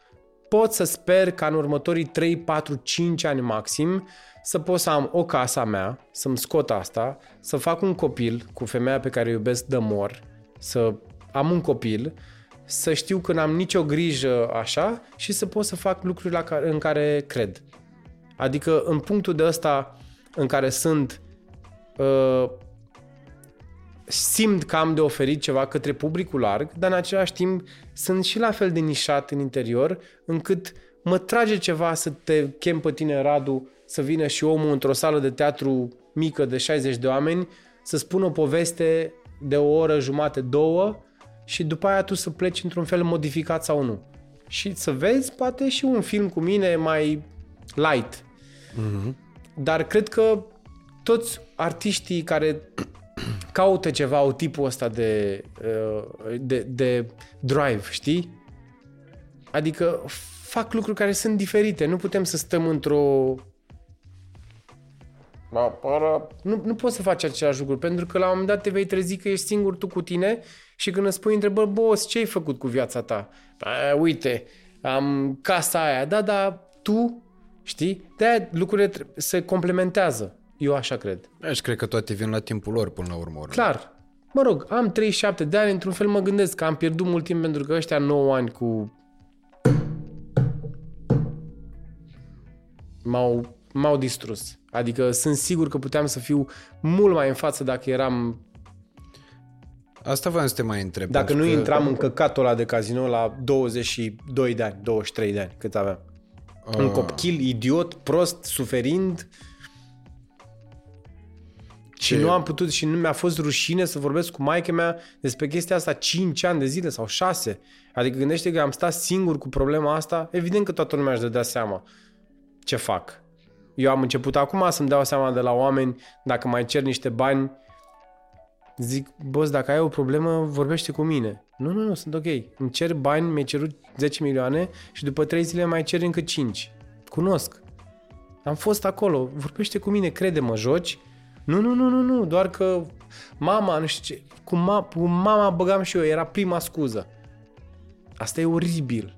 pot să sper ca în următorii 3, 4, 5 ani maxim să pot să am o casa mea, să-mi scot asta, să fac un copil cu femeia pe care o iubesc de mor, să am un copil, să știu că n-am nicio grijă așa și să pot să fac lucruri la care, în care cred. Adică în punctul de ăsta în care sunt uh, simt că am de oferit ceva către publicul larg, dar în același timp sunt și la fel de nișat în interior, încât mă trage ceva să te chem pe tine, Radu, să vină și omul într-o sală de teatru mică de 60 de oameni, să spună o poveste de o oră, jumate, două și după aia tu să pleci într-un fel modificat sau nu. Și să vezi poate și un film cu mine mai light. Mm-hmm. Dar cred că toți artiștii care caută ceva, au tipul ăsta de, uh, de, de drive, știi? Adică fac lucruri care sunt diferite. Nu putem să stăm într-o... Nu, nu poți să faci același lucru, pentru că la un moment dat te vei trezi că ești singur tu cu tine și când îți pui întrebări, boss, ce ai făcut cu viața ta? A, uite, am casa aia, da, da, tu, știi? de lucrurile se complementează. Eu așa cred. Aș cred că toate vin la timpul lor până la urmă. Clar. Mă rog, am 37 de ani, într-un fel mă gândesc că am pierdut mult timp pentru că ăștia 9 ani cu... M-au, m-au distrus. Adică sunt sigur că puteam să fiu mult mai în față dacă eram... Asta vreau să te mai întreb. Dacă nu că... intram în căcatul ăla de casino la 22 de ani, 23 de ani, cât aveam. Uh. Un copil idiot, prost, suferind, și nu am putut și nu mi-a fost rușine să vorbesc cu maica mea despre chestia asta 5 ani de zile sau 6. Adică gândește că am stat singur cu problema asta, evident că toată lumea își dădea seama ce fac. Eu am început acum să-mi dau seama de la oameni, dacă mai cer niște bani, zic, boss, dacă ai o problemă, vorbește cu mine. Nu, nu, nu, sunt ok. Îmi cer bani, mi-ai cerut 10 milioane și după 3 zile mai cer încă 5. Cunosc. Am fost acolo, vorbește cu mine, crede-mă, joci, nu, nu, nu, nu, nu, doar că mama, nu știu ce, cu, ma, cu mama băgam și eu, era prima scuză. Asta e oribil.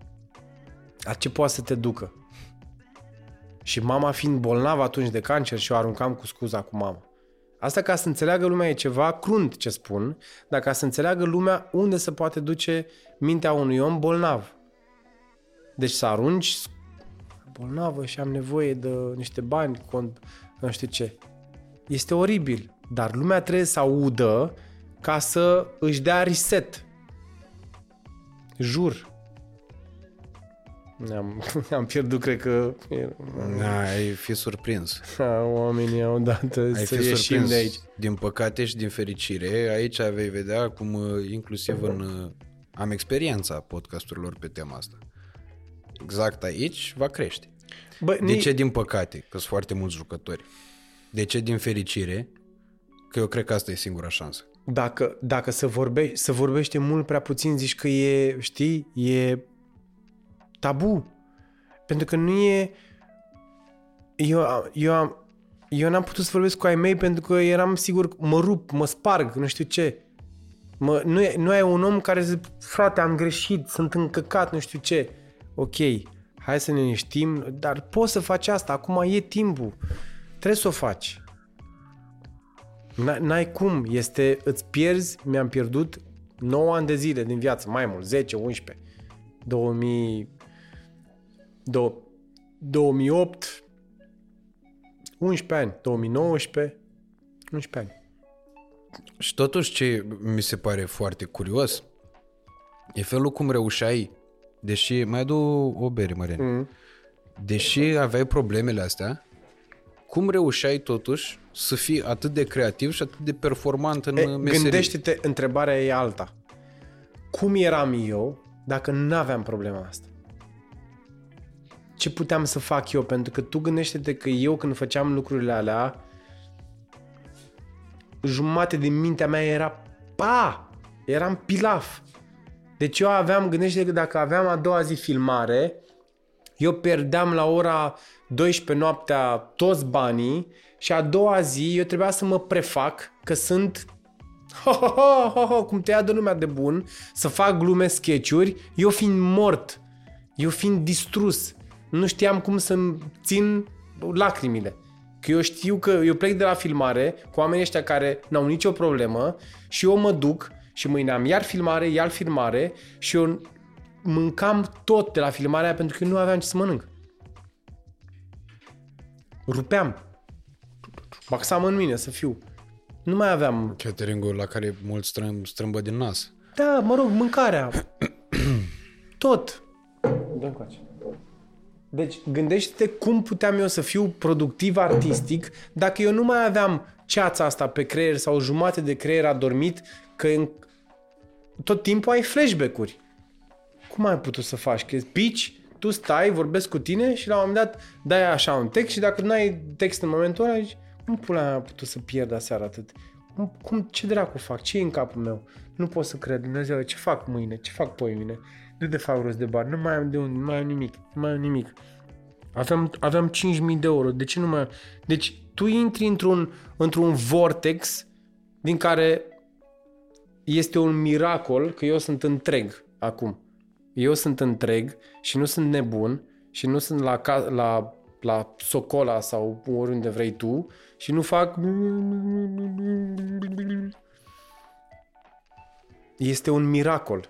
A ce poate să te ducă? Și mama fiind bolnavă atunci de cancer și o aruncam cu scuza cu mama. Asta ca să înțeleagă lumea e ceva crunt ce spun, dar ca să înțeleagă lumea unde se poate duce mintea unui om bolnav. Deci să arunci bolnavă și am nevoie de niște bani, nu știu ce. Este oribil, dar lumea trebuie să audă ca să își dea reset. Jur. Am, am pierdut, cred că... Ai fi surprins. Oamenii au dat Ai să fi ieșim surprins. de aici. Din păcate și din fericire, aici vei vedea cum uh, inclusiv în... uh, Am experiența podcasturilor pe tema asta. Exact aici va crește. Bă, De ni- ce din păcate? Că sunt foarte mulți jucători. De ce din fericire? Că eu cred că asta e singura șansă. Dacă, dacă se, vorbe, se vorbește mult prea puțin, zici că e, știi, e tabu. Pentru că nu e... Eu, eu, am, eu n-am putut să vorbesc cu ai mei pentru că eram sigur, mă rup, mă sparg, nu știu ce. Mă, nu, e, nu e un om care zice, frate, am greșit, sunt încăcat, nu știu ce. Ok, hai să ne liniștim, dar poți să faci asta, acum e timpul. Trebuie să o faci. N- N-ai cum, este, îți pierzi, mi-am pierdut 9 ani de zile din viață, mai mult, 10, 11. 2000, dou- 2008, 11 ani, 2019, 11 ani. Și totuși ce mi se pare foarte curios e felul cum reușeai, deși, mai adu o bere, Măren, mm. deși aveai problemele astea, cum reușeai totuși să fii atât de creativ și atât de performant în E, meserie? gândește-te, întrebarea e alta. Cum eram eu dacă nu aveam problema asta? Ce puteam să fac eu? Pentru că tu gândește-te că eu când făceam lucrurile alea, jumate din mintea mea era pa! Eram pilaf. Deci eu aveam, gândește că dacă aveam a doua zi filmare, eu pierdeam la ora 12 noaptea toți banii și a doua zi eu trebuia să mă prefac că sunt ho, ho, ho, ho, ho, cum te ia de lumea de bun, să fac glume, sketch-uri, eu fiind mort, eu fiind distrus. Nu știam cum să-mi țin lacrimile. Că eu știu că eu plec de la filmare cu oamenii ăștia care n-au nicio problemă și eu mă duc și mâine am iar filmare, iar filmare și eu mâncam tot de la filmarea aia pentru că nu aveam ce să mănânc. Rupeam. Baxam în mine să fiu. Nu mai aveam... Catering-ul la care mulți strâm, strâmbă din nas. Da, mă rog, mâncarea. tot. Dă încoace. Deci, gândește-te cum puteam eu să fiu productiv artistic dacă eu nu mai aveam ceața asta pe creier sau jumate de creier adormit, că în... tot timpul ai flashback-uri. Cum ai putut să faci? Că pici, tu stai, vorbesc cu tine și la un moment dat dai așa un text și dacă nu ai text în momentul ăla, zici, cum pula mea a putut să pierd aseară atât? Cum, cum, ce dracu fac? Ce e în capul meu? Nu pot să cred, Dumnezeu, ce fac mâine? Ce fac pe mine? Nu de fac rost de bani, nu mai am de unde, nu mai am nimic, nu mai am nimic. Aveam, aveam 5.000 de euro, de ce nu mai am? Deci tu intri într-un, într-un vortex din care este un miracol că eu sunt întreg acum. Eu sunt întreg și nu sunt nebun și nu sunt la, ca- la, la Socola sau oriunde vrei tu și nu fac... Este un miracol.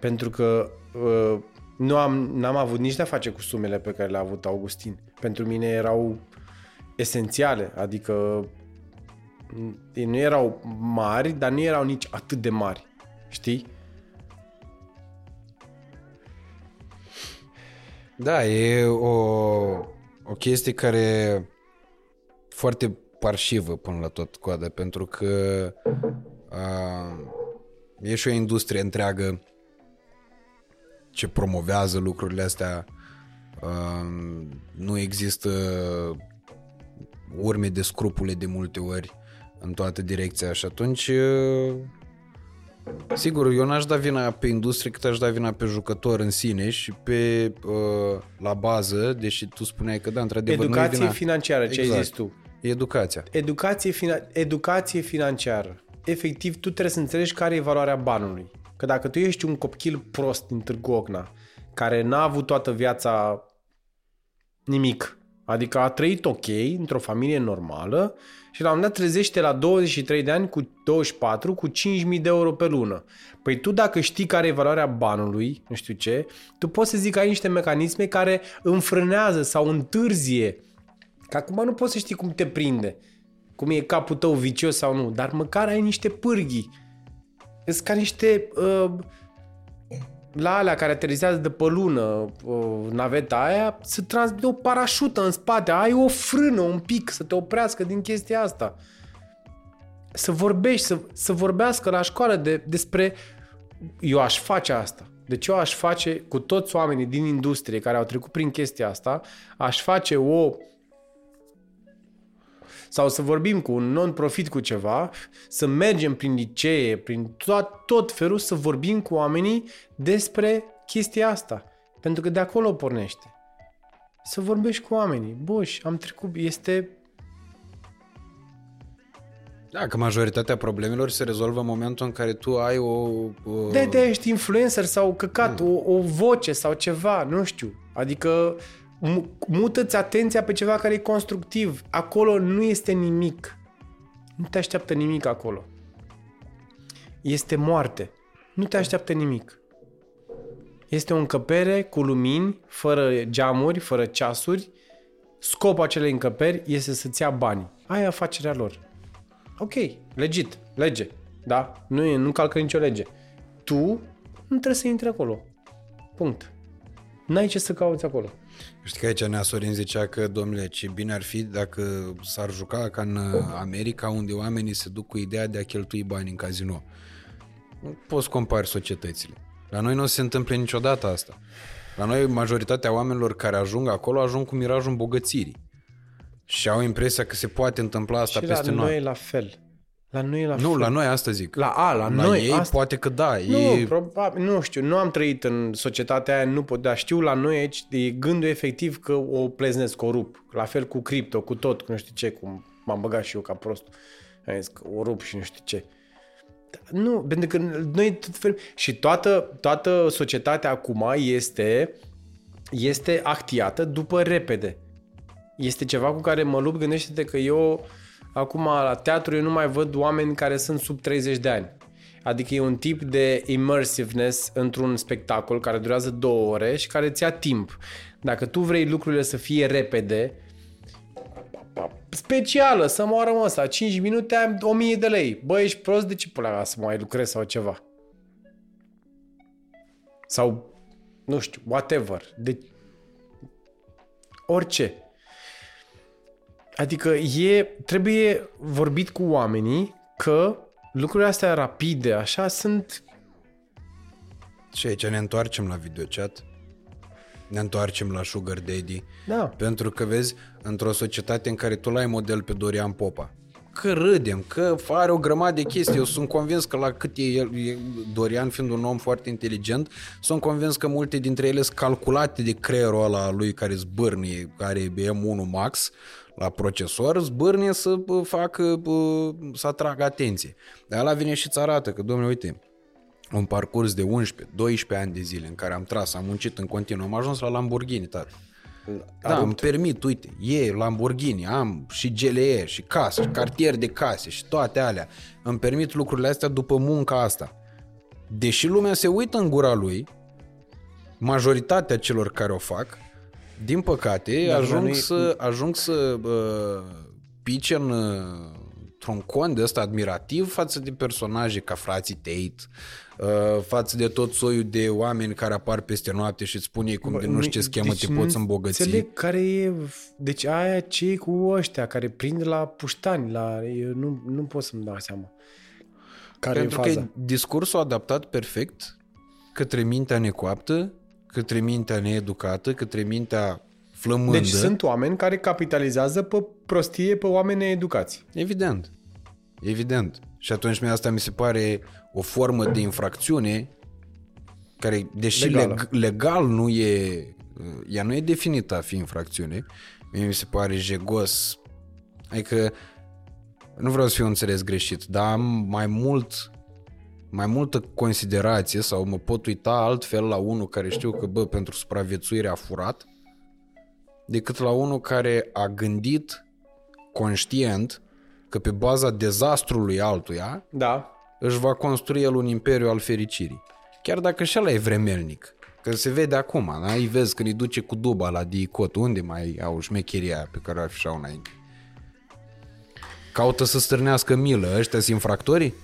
Pentru că uh, nu am, n-am avut nici de-a face cu sumele pe care le-a avut Augustin. Pentru mine erau esențiale, adică m, nu erau mari, dar nu erau nici atât de mari. Știi? Da, e o, o chestie care foarte parșivă până la tot coada, pentru că a, e și o industrie întreagă ce promovează lucrurile astea. A, nu există urme de scrupule de multe ori în toată direcția și atunci a, Sigur, eu n-aș da vina pe industrie cât aș da vina pe jucător în sine și pe uh, la bază, deși tu spuneai că da, într-adevăr nu e Educație vina. financiară, ce ai Exact. zis tu. Educația. Educație, fina- educație financiară. Efectiv, tu trebuie să înțelegi care e valoarea banului. Că dacă tu ești un copil prost din Târgu Ocna, care n-a avut toată viața nimic, adică a trăit ok, într-o familie normală și la un moment dat trezește la 23 de ani cu 24 cu 5.000 de euro pe lună. Păi tu dacă știi care e valoarea banului, nu știu ce, tu poți să zici că ai niște mecanisme care înfrânează sau întârzie Că acum nu poți să știi cum te prinde, cum e capul tău vicios sau nu, dar măcar ai niște pârghii. Sunt ca niște uh, la alea care aterizează de pe lună, uh, naveta aia, să transmite o parașută în spate, ai o frână un pic să te oprească din chestia asta. Să vorbești, să, să vorbească la școală de, despre eu aș face asta. Deci eu aș face cu toți oamenii din industrie care au trecut prin chestia asta, aș face o sau să vorbim cu un non-profit cu ceva, să mergem prin licee, prin tot, tot felul, să vorbim cu oamenii despre chestia asta. Pentru că de acolo pornește. Să vorbești cu oamenii. Boș, am trecut, este... Da, că majoritatea problemelor se rezolvă în momentul în care tu ai o... o... De, de ești influencer sau căcat, o, o voce sau ceva, nu știu. Adică mu- mută-ți atenția pe ceva care e constructiv. Acolo nu este nimic. Nu te așteaptă nimic acolo. Este moarte. Nu te așteaptă nimic. Este o încăpere cu lumini, fără geamuri, fără ceasuri. Scopul acelei încăperi este să-ți ia bani. Aia e afacerea lor. Ok, legit, lege. Da? Nu, e, nu calcă nicio lege. Tu nu trebuie să intri acolo. Punct. N-ai ce să cauți acolo. Știi că aici Nea Sorin zicea că, domnule, ce bine ar fi dacă s-ar juca ca în uh, America, unde oamenii se duc cu ideea de a cheltui bani în casino. Nu poți compari societățile. La noi nu se întâmplă niciodată asta. La noi majoritatea oamenilor care ajung acolo ajung cu mirajul îmbogățirii. Și au impresia că se poate întâmpla asta și la peste noi noi. e la fel. La noi e la Nu, fel. la noi asta zic. La, a, la, la noi. ei asta... poate că da. Nu, ei... probabil, nu știu, nu am trăit în societatea aia, nu pot, dar știu la noi aici, e gândul efectiv că o pleznesc, o rup. La fel cu cripto, cu tot, cu nu știu ce, cum m-am băgat și eu ca prost. Am zis că o rup și nu știu ce. Dar Nu, pentru că noi tot fel... Și toată, toată societatea acum este, este actiată după repede. Este ceva cu care mă lupt, gândește-te că eu acum la teatru eu nu mai văd oameni care sunt sub 30 de ani. Adică e un tip de immersiveness într-un spectacol care durează două ore și care îți ia timp. Dacă tu vrei lucrurile să fie repede, specială, să moară mă ăsta, 5 minute am 1000 de lei. Bă, ești prost, de ce pula să mai lucrezi sau ceva? Sau, nu știu, whatever. De... Orice. Adică e, trebuie vorbit cu oamenii că lucrurile astea rapide, așa, sunt... Și aici ne întoarcem la videochat. Ne întoarcem la Sugar Daddy. Da. Pentru că vezi, într-o societate în care tu l-ai model pe Dorian Popa, că râdem, că are o grămadă de chestii. Eu sunt convins că la cât e el, e Dorian fiind un om foarte inteligent, sunt convins că multe dintre ele sunt calculate de creierul ăla lui care zbârnie, care e M1 Max la procesor, zbârnie să bă, facă, bă, să atragă atenție. Dar ăla vine și îți arată că, domnule, uite, un parcurs de 11-12 ani de zile în care am tras, am muncit în continuu, am ajuns la Lamborghini, tată. Da, îmi permit, uite, e Lamborghini, am și GLE, și casă, și cartier de case, și toate alea. Îmi permit lucrurile astea după munca asta. Deși lumea se uită în gura lui, majoritatea celor care o fac, din păcate, Dar ajung, nu-i- să, ajung să uh, pice în, uh, într-un cont de ăsta admirativ față de personaje ca frații Tate, uh, față de tot soiul de oameni care apar peste noapte și îți spun ei cum de nu știu ce schemă te poți îmbogăți. Înțeleg care e... Deci aia ce e cu ăștia care prind la puștani, la... Eu nu, nu pot să-mi dau seama. Care Pentru e că faza? e discursul adaptat perfect către mintea necoaptă, către mintea needucată, către mintea flămândă. Deci sunt oameni care capitalizează pe prostie pe oameni needucați. Evident. Evident. Și atunci mie asta mi se pare o formă de infracțiune care, deși Legală. leg, legal nu e, ea nu e definită a fi infracțiune, mie mi se pare jegos, adică nu vreau să fiu înțeles greșit, dar am mai mult mai multă considerație sau mă pot uita altfel la unul care știu că, bă, pentru supraviețuire a furat, decât la unul care a gândit conștient că pe baza dezastrului altuia Da. își va construi el un imperiu al fericirii. Chiar dacă și ăla e vremelnic. Că se vede acum, da? Îi vezi când îi duce cu duba la Dicot, unde mai au șmecheria aia pe care o afișau înainte. Caută să stârnească milă, ăștia sunt infractorii?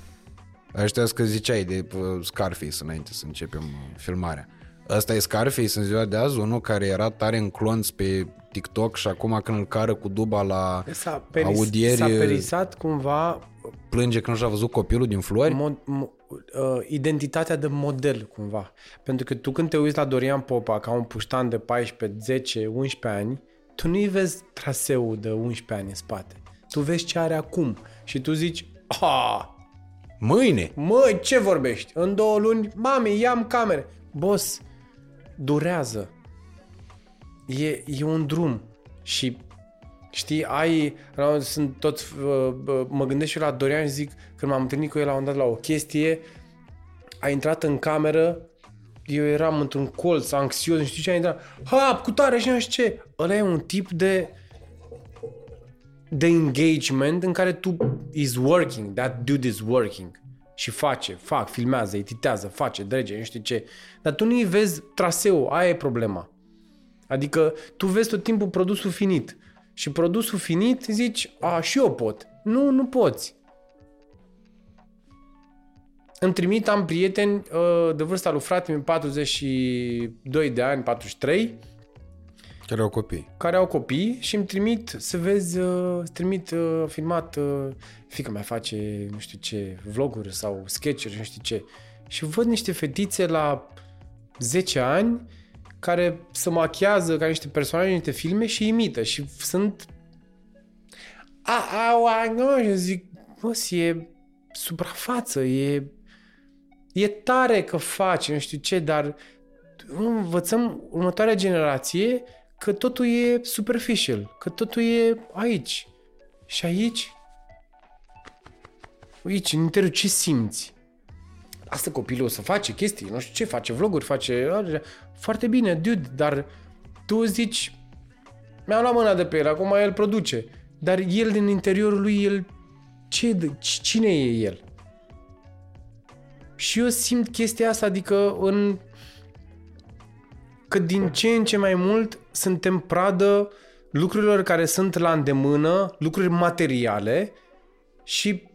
Ăștia că ziceai de uh, Scarface înainte să începem uh, filmarea. Ăsta e Scarface în ziua de azi, unul care era tare în clonț pe TikTok și acum când îl cară cu duba la S-a, peris, audieri, s-a perisat cumva plânge că nu și-a văzut copilul din flori? mod, mo, uh, identitatea de model cumva. Pentru că tu când te uiți la Dorian Popa ca un puștan de 14, 10, 11 ani, tu nu-i vezi traseul de 11 ani în spate. Tu vezi ce are acum și tu zici, ah, Mâine! Măi, ce vorbești? În două luni, mami, ia-mi camere. Boss, durează. E, e un drum. Și știi, ai, la- sunt tot, uh, uh, mă gândesc și eu la Dorian și zic, când m-am întâlnit cu el la un dat la o chestie, a intrat în cameră, eu eram într-un colț anxios, nu știu ce, a intrat, ha, cu tare și nu știu ce. Ăla e un tip de de engagement în care tu is working, that dude is working. Și face, fac, filmează, editează, face, drege, nu știu ce. Dar tu nu-i vezi traseul, aia e problema. Adică tu vezi tot timpul produsul finit. Și produsul finit zici, a, și eu pot. Nu, nu poți. Îmi trimit, am prieteni uh, de vârsta lui frate meu, 42 de ani, 43, Care au copii. care au copii și îmi trimit să vezi, uh, îți trimit uh, filmat, uh, fică mai face nu știu ce, vloguri sau sketch-uri, nu știu ce. Și văd niște fetițe la 10 ani care se machiază ca niște personaje, niște filme și imită și sunt a, a, a, nu, și zic, bă, e suprafață, e e tare că face, nu știu ce, dar nu, învățăm următoarea generație că totul e superficial, că totul e aici. Și aici, aici, în interior, ce simți? Asta copilul o să face chestii, nu știu ce, face vloguri, face... Foarte bine, dude, dar tu zici, mi-am luat mâna de pe el, acum el produce. Dar el din interiorul lui, el... Ce, cine e el? Și eu simt chestia asta, adică în... că din ce în ce mai mult suntem pradă lucrurilor care sunt la îndemână, lucruri materiale și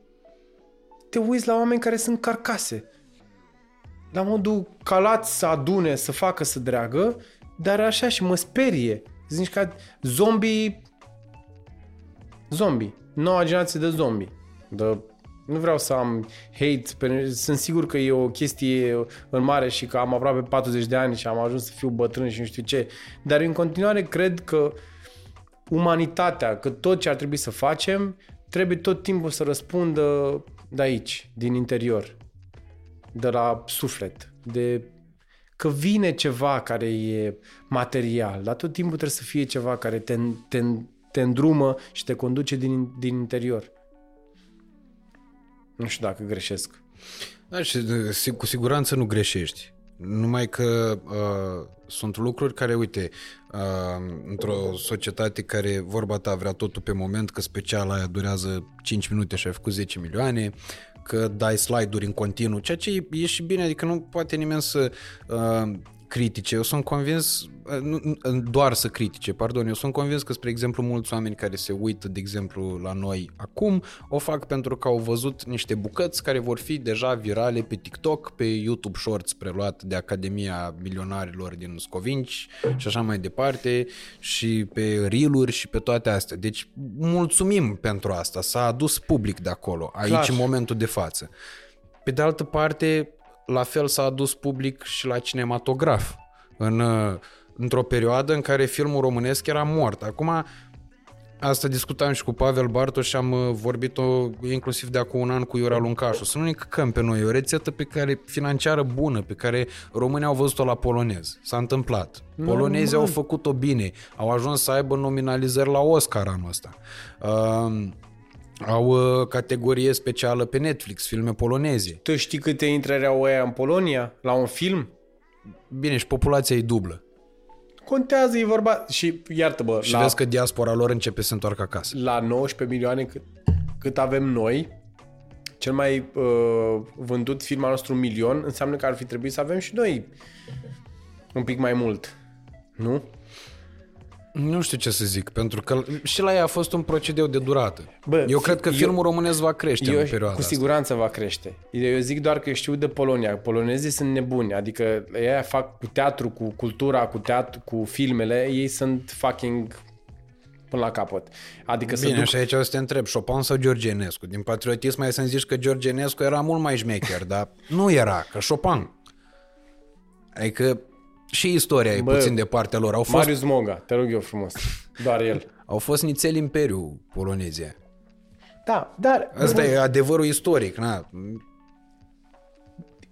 te uiți la oameni care sunt carcase. La modul calați să adune, să facă, să dreagă, dar așa și mă sperie. Zici ca zombie... Zombie. Noua generație de zombie. De nu vreau să am hate, pentru sunt sigur că e o chestie în mare și că am aproape 40 de ani și am ajuns să fiu bătrân și nu știu ce, dar în continuare cred că umanitatea, că tot ce ar trebui să facem, trebuie tot timpul să răspundă de aici, din interior, de la suflet, de că vine ceva care e material, dar tot timpul trebuie să fie ceva care te, te, te îndrumă și te conduce din, din interior. Nu știu dacă greșesc. Da, și de- cu siguranță nu greșești. Numai că uh, sunt lucruri care, uite, uh, într-o societate care, vorba ta, vrea totul pe moment, că speciala aia durează 5 minute și ai făcut 10 milioane, că dai slide-uri în continuu, ceea ce e, e și bine, adică nu poate nimeni să uh, critice. Eu sunt convins, uh, nu, nu, doar să critique, pardon, eu sunt convins că, spre exemplu, mulți oameni care se uită, de exemplu, la noi acum, o fac pentru că au văzut niște bucăți care vor fi deja virale pe TikTok, pe YouTube Shorts preluat de Academia Milionarilor din Scovinci și așa mai departe și pe reel și pe toate astea. Deci mulțumim pentru asta, s-a adus public de acolo, aici Clar. în momentul de față. Pe de altă parte, la fel s-a adus public și la cinematograf. În, uh, într-o perioadă în care filmul românesc era mort. Acum, asta discutam și cu Pavel Bartos și am uh, vorbit-o inclusiv de acum un an cu Iura Luncașu. Să nu ne căcăm pe noi, e o rețetă pe care financiară bună, pe care românii au văzut-o la polonez. S-a întâmplat. Polonezii au făcut-o bine, au ajuns să aibă nominalizări la Oscar anul ăsta. Uh, au uh, categorie specială pe Netflix, filme poloneze. Tu știi câte intrări au ăia în Polonia la un film? Bine, și populația e dublă. Contează, e vorba... Și iartă-mă, Și la, vezi că diaspora lor începe să se întoarcă acasă. la 19 milioane cât, cât avem noi, cel mai uh, vândut film al nostru un milion, înseamnă că ar fi trebuit să avem și noi un pic mai mult. Nu? Nu știu ce să zic, pentru că și la ea a fost un procedeu de durată. Bă, eu cred că eu- filmul românesc va crește Eu, în perioada cu asta. siguranță va crește. Eu zic doar că știu de Polonia. Polonezii sunt nebuni, adică ei fac cu teatru, cu cultura, cu teatru, cu filmele, ei sunt fucking până la capăt. Adică să Bine, duc... și aici o să te întreb, Chopin sau George Enescu? Din patriotism mai să-mi zici că George Enescu era mult mai șmecher, dar nu era, că Chopin. Adică și istoria e Bă, puțin de partea lor. Au fost, Marius Moga, te rog eu frumos. Doar el. au fost nițel imperiu polonezia. Da, dar Asta e adevărul istoric. Na.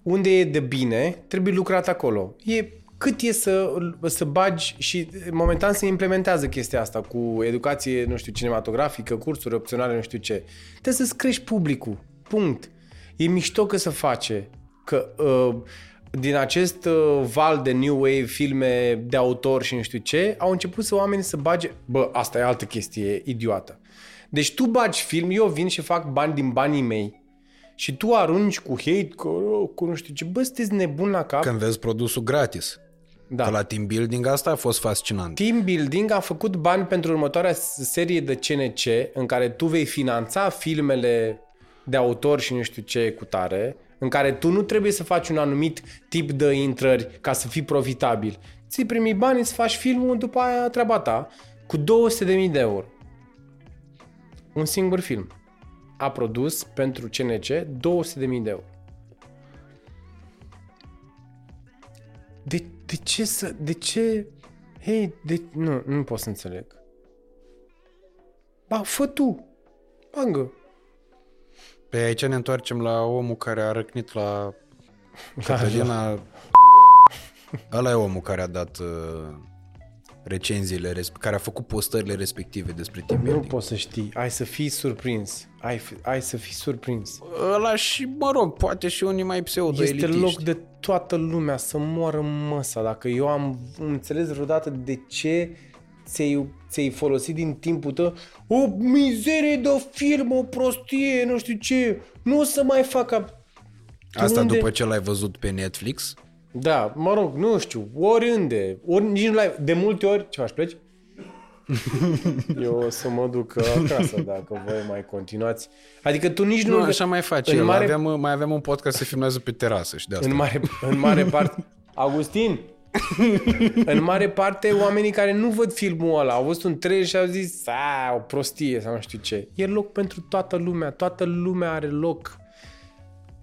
unde e de bine, trebuie lucrat acolo. E cât e să, să bagi și momentan se implementează chestia asta cu educație, nu știu, cinematografică, cursuri opționale, nu știu ce. Trebuie să-ți crești publicul. Punct. E mișto că se face. Că uh, din acest uh, val de new wave, filme de autor și nu știu ce, au început să oamenii să bage... Bă, asta e altă chestie idiotă. Deci tu bagi film, eu vin și fac bani din banii mei și tu arunci cu hate, cu, cu nu știu ce, bă, sunteți nebun la cap. Când vezi produsul gratis. da. Că la team building asta a fost fascinant. Team Building a făcut bani pentru următoarea serie de CNC în care tu vei finanța filmele de autor și nu știu ce cu tare, în care tu nu trebuie să faci un anumit tip de intrări ca să fii profitabil. Ți primi bani, îți faci filmul, după aia treaba ta, cu 200.000 de euro. Un singur film. A produs pentru CNC 200.000 de euro. De, de ce să... De ce... Hei, de... Nu, nu pot să înțeleg. Ba, fă tu. Bangă. Pe aici ne întoarcem la omul care a răcnit la Cătălina. Ăla e omul care a dat uh, recenziile, resp- care a făcut postările respective despre team Nu building. poți să știi. Ai să fii surprins. Ai, fi- ai să fii surprins. Ăla și, mă rog, poate și unii mai pseudo Este loc de toată lumea să moară măsa. Dacă eu am înțeles vreodată de ce ți-ai, ți-ai folosit din timpul tău o mizerie de film, o prostie, nu știu ce, nu o să mai fac ap- Tu Asta unde- după ce l-ai văzut pe Netflix? Da, mă rog, nu știu, oriunde, ori nici nu l-ai, de multe ori, ce faci, pleci? Eu o să mă duc acasă dacă voi mai continuați. Adică tu nici nu... Nu, așa mai face în el. mare, Aveam, mai aveam un podcast să filmează pe terasă și de asta. în mare, în mare parte... Augustin! În mare parte, oamenii care nu văd filmul ăla au văzut un trailer și au zis a, o prostie sau nu știu ce. E loc pentru toată lumea. Toată lumea are loc.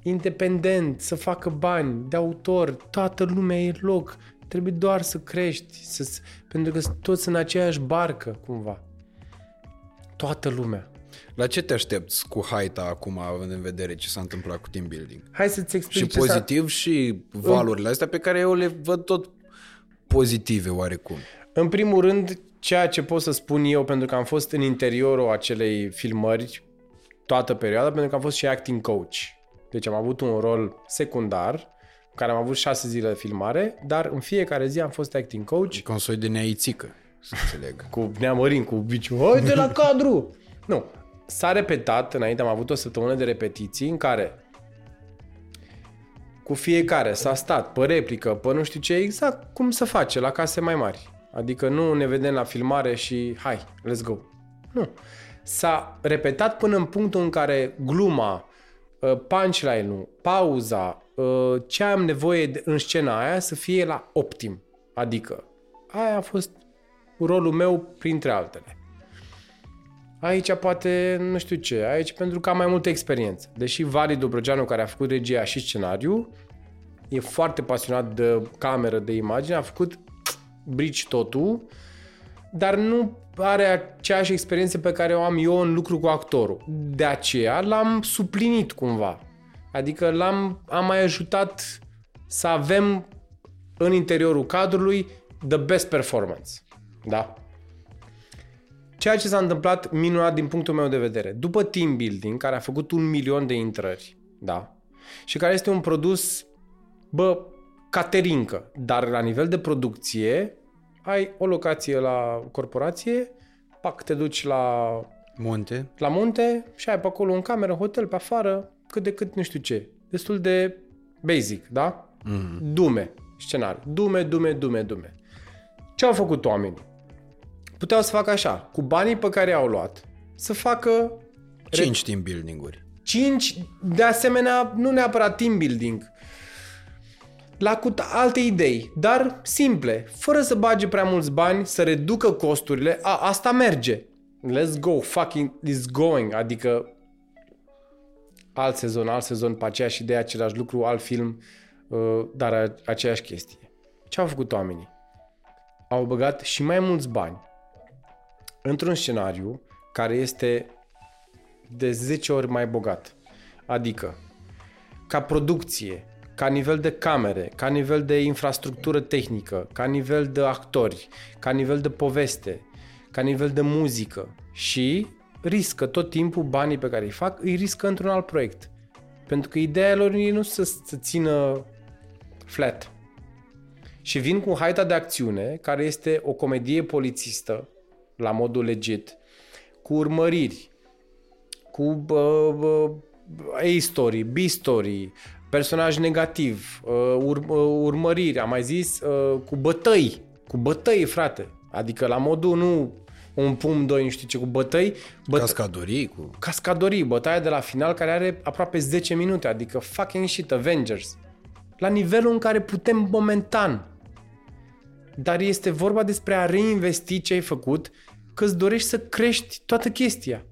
Independent, să facă bani, de autor, toată lumea e loc. Trebuie doar să crești, să, pentru că toți în aceeași barcă, cumva. Toată lumea. La ce te aștepți cu haita acum, având în vedere ce s-a întâmplat cu team building? Hai să-ți explic Și ce s-a- pozitiv și valurile astea pe care eu le văd tot pozitive oarecum. În primul rând, ceea ce pot să spun eu, pentru că am fost în interiorul acelei filmări toată perioada, pentru că am fost și acting coach. Deci am avut un rol secundar, în care am avut șase zile de filmare, dar în fiecare zi am fost acting coach Ca un soi de neaițică, să înțeleg. cu neamărin, cu biciu. Hai de la cadru! Nu. S-a repetat, înainte am avut o săptămână de repetiții în care cu fiecare s-a stat pe replică, pe nu știu ce, exact cum se face la case mai mari. Adică nu ne vedem la filmare și hai, let's go. Nu. S-a repetat până în punctul în care gluma, uh, punchline-ul, pauza, uh, ce am nevoie de, în scena aia să fie la optim. Adică aia a fost rolul meu printre altele. Aici poate, nu știu ce, aici pentru că am mai multă experiență. Deși Vali Dobrogeanu, care a făcut regia și scenariu, e foarte pasionat de cameră, de imagine, a făcut brici totul, dar nu are aceeași experiență pe care o am eu în lucru cu actorul. De aceea l-am suplinit cumva. Adică l-am am mai ajutat să avem în interiorul cadrului the best performance. Da? Ceea ce s-a întâmplat minunat din punctul meu de vedere. După team building, care a făcut un milion de intrări, da? Și care este un produs, bă, caterincă, dar la nivel de producție, ai o locație la corporație, pac, te duci la, Munte. la munte și ai pe acolo un cameră, hotel pe afară, cât de cât nu știu ce. Destul de basic, da? Mm. Dume, scenariu. Dume, dume, dume, dume. Ce au făcut oamenii? Puteau să facă așa, cu banii pe care i-au luat, să facă 5 team building-uri. 5, de asemenea, nu neapărat team building, la cu alte idei, dar simple, fără să bage prea mulți bani, să reducă costurile, a, asta merge. Let's go, fucking, it's going, adică alt sezon, alt sezon pe aceeași idee, același lucru, alt film, uh, dar a- aceeași chestie. Ce au făcut oamenii? Au băgat și mai mulți bani într-un scenariu care este de 10 ori mai bogat. Adică, ca producție, ca nivel de camere, ca nivel de infrastructură tehnică, ca nivel de actori, ca nivel de poveste, ca nivel de muzică și riscă tot timpul banii pe care îi fac, îi riscă într-un alt proiect. Pentru că ideea lor e nu să, să țină flat. Și vin cu haita de acțiune, care este o comedie polițistă, la modul legit, cu urmăriri, cu bă, bă, A-story, B-story, personaj negativ, uh, ur- uh, urmăriri, am mai zis, uh, cu bătăi, cu bătăi, frate. Adică la modul nu un pum, doi, nu știu ce, cu bătăi, bătă- Cascadorii cu... cascadorii, bătaia de la final care are aproape 10 minute, adică fucking shit, Avengers. La nivelul în care putem momentan. Dar este vorba despre a reinvesti ce ai făcut, că îți dorești să crești toată chestia.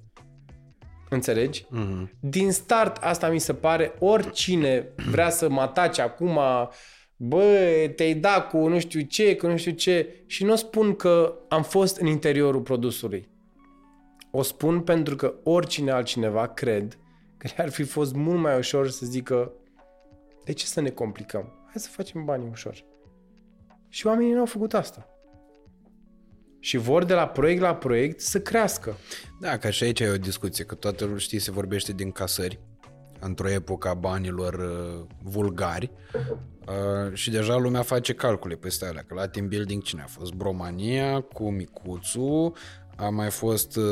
Înțelegi? Mm-hmm. Din start, asta mi se pare, oricine vrea să mă atace acum, bă, te-ai dat cu nu știu ce, cu nu știu ce, și nu o spun că am fost în interiorul produsului. O spun pentru că oricine altcineva cred că ar fi fost mult mai ușor să zică de ce să ne complicăm? Hai să facem bani ușor. Și oamenii nu au făcut asta. Și vor de la proiect la proiect să crească. Da, că și aici e o discuție, că toată lumea, știi, se vorbește din casări într-o epocă a banilor uh, vulgari uh, și deja lumea face calcule pe astea alea, că la team building cine a fost? Bromania cu Micuțu, a mai fost uh,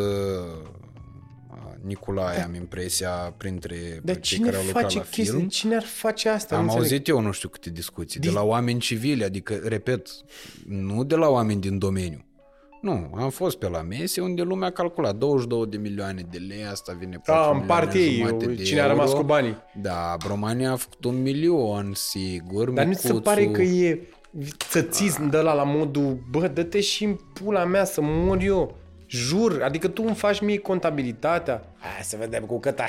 Nicolae, am impresia, printre Dar cei cine care au lucrat face la chestii? film. Cine ar face asta? Am Nu înțeleg. auzit eu nu știu câte discuții, de Dis- la oameni civili, adică, repet, nu de la oameni din domeniu. Nu, am fost pe la mese unde lumea a calculat 22 de milioane de lei, asta vine 4 A, în milioane parte ei, jumate de cine a euro. rămas cu banii. Da, România a făcut un milion, sigur. Dar nu ți se Micuțu- pare că e țățism de la la modul, bă, dă-te și în pula mea să mor eu. Jur, adică tu îmi faci mie contabilitatea. Hai să vedem cu cât a,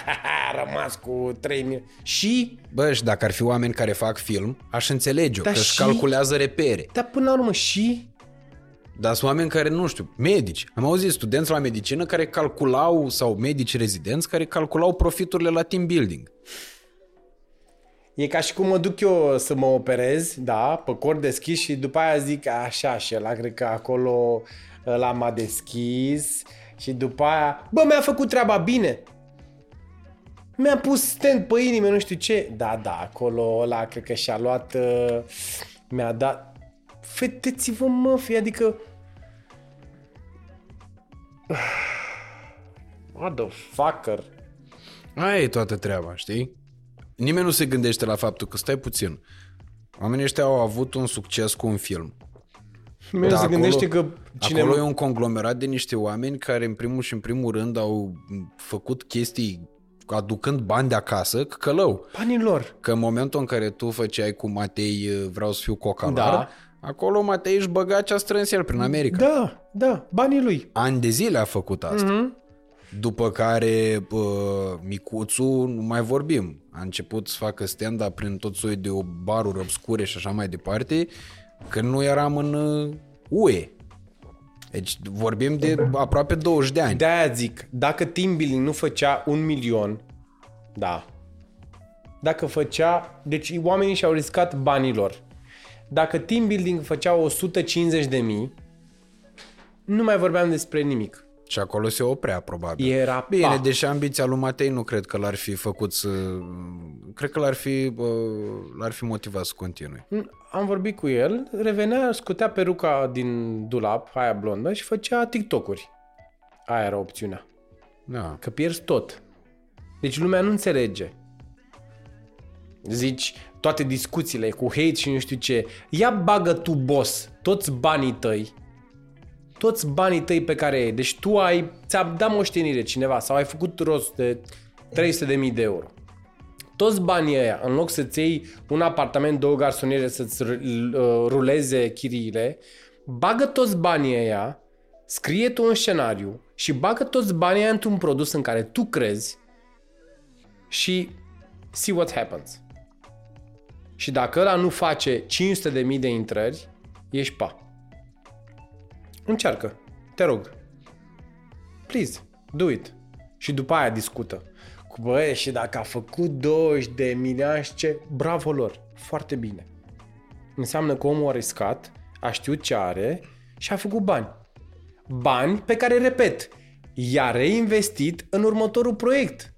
a rămas cu 3 mii. Și, Bă, și dacă ar fi oameni care fac film, aș înțelege-o, Dar că își și- calculează repere. dar până la urmă și, Dar sunt oameni care, nu știu, medici. Am auzit studenți la medicină care calculau, sau medici rezidenți, care calculau profiturile la team building. E ca și cum mă duc eu să mă operez, da, pe cor deschis și după aia zic așa și ăla cred că acolo ăla m-a deschis și după aia, bă, mi-a făcut treaba bine. Mi-a pus stent pe inimă, nu știu ce. Da, da, acolo ăla cred că și-a luat, uh, mi-a dat... Feteți-vă, mă, fi, adică... What the fucker? Aia e toată treaba, știi? Nimeni nu se gândește la faptul că stai puțin. Oamenii ăștia au avut un succes cu un film. Nimeni nu se acolo- gândește că cineva... Acolo e un conglomerat de niște oameni care în primul și în primul rând au făcut chestii aducând bani de acasă, călău. Banii lor. Că în momentul în care tu făceai cu Matei vreau să fiu cocalar, Da. acolo Matei își băga ce a strâns el prin America. Da, da, banii lui. Ani de zile a făcut asta. Mhm. După care uh, Micuțu, nu mai vorbim, a început să facă stand-up prin tot soiul de baruri obscure și așa mai departe, când nu eram în uh, UE. Deci vorbim de aproape 20 de ani. De-aia zic, dacă team building nu făcea un milion, da, dacă făcea, deci oamenii și-au riscat banii lor. Dacă team building făcea 150 de mii, nu mai vorbeam despre nimic. Și acolo se oprea, probabil. Era Bine, pa. deși ambiția lui Matei nu cred că l-ar fi făcut să... Cred că l-ar fi, uh, l-ar fi motivat să continue. Am vorbit cu el, revenea, scotea peruca din dulap, aia blondă, și făcea TikTok-uri. Aia era opțiunea. Da. Că pierzi tot. Deci lumea nu înțelege. Zici, toate discuțiile cu hate și nu știu ce. Ia bagă tu, boss, toți banii tăi, toți banii tăi pe care ai. Deci tu ai, ți-a dat moștenire cineva sau ai făcut rost de 300.000 de euro. Toți banii ăia, în loc să-ți iei un apartament, două garsoniere să-ți r- uh, ruleze chiriile, bagă toți banii ăia, scrie tu un scenariu și bagă toți banii ăia într-un produs în care tu crezi și see what happens. Și dacă ăla nu face 500.000 de intrări, ești pa. Încearcă. Te rog. Please, do it. Și după aia discută. Cu băie, și dacă a făcut 20 de milioane și ce, bravo lor. Foarte bine. Înseamnă că omul a riscat, a știut ce are și a făcut bani. Bani pe care, repet, i-a reinvestit în următorul proiect.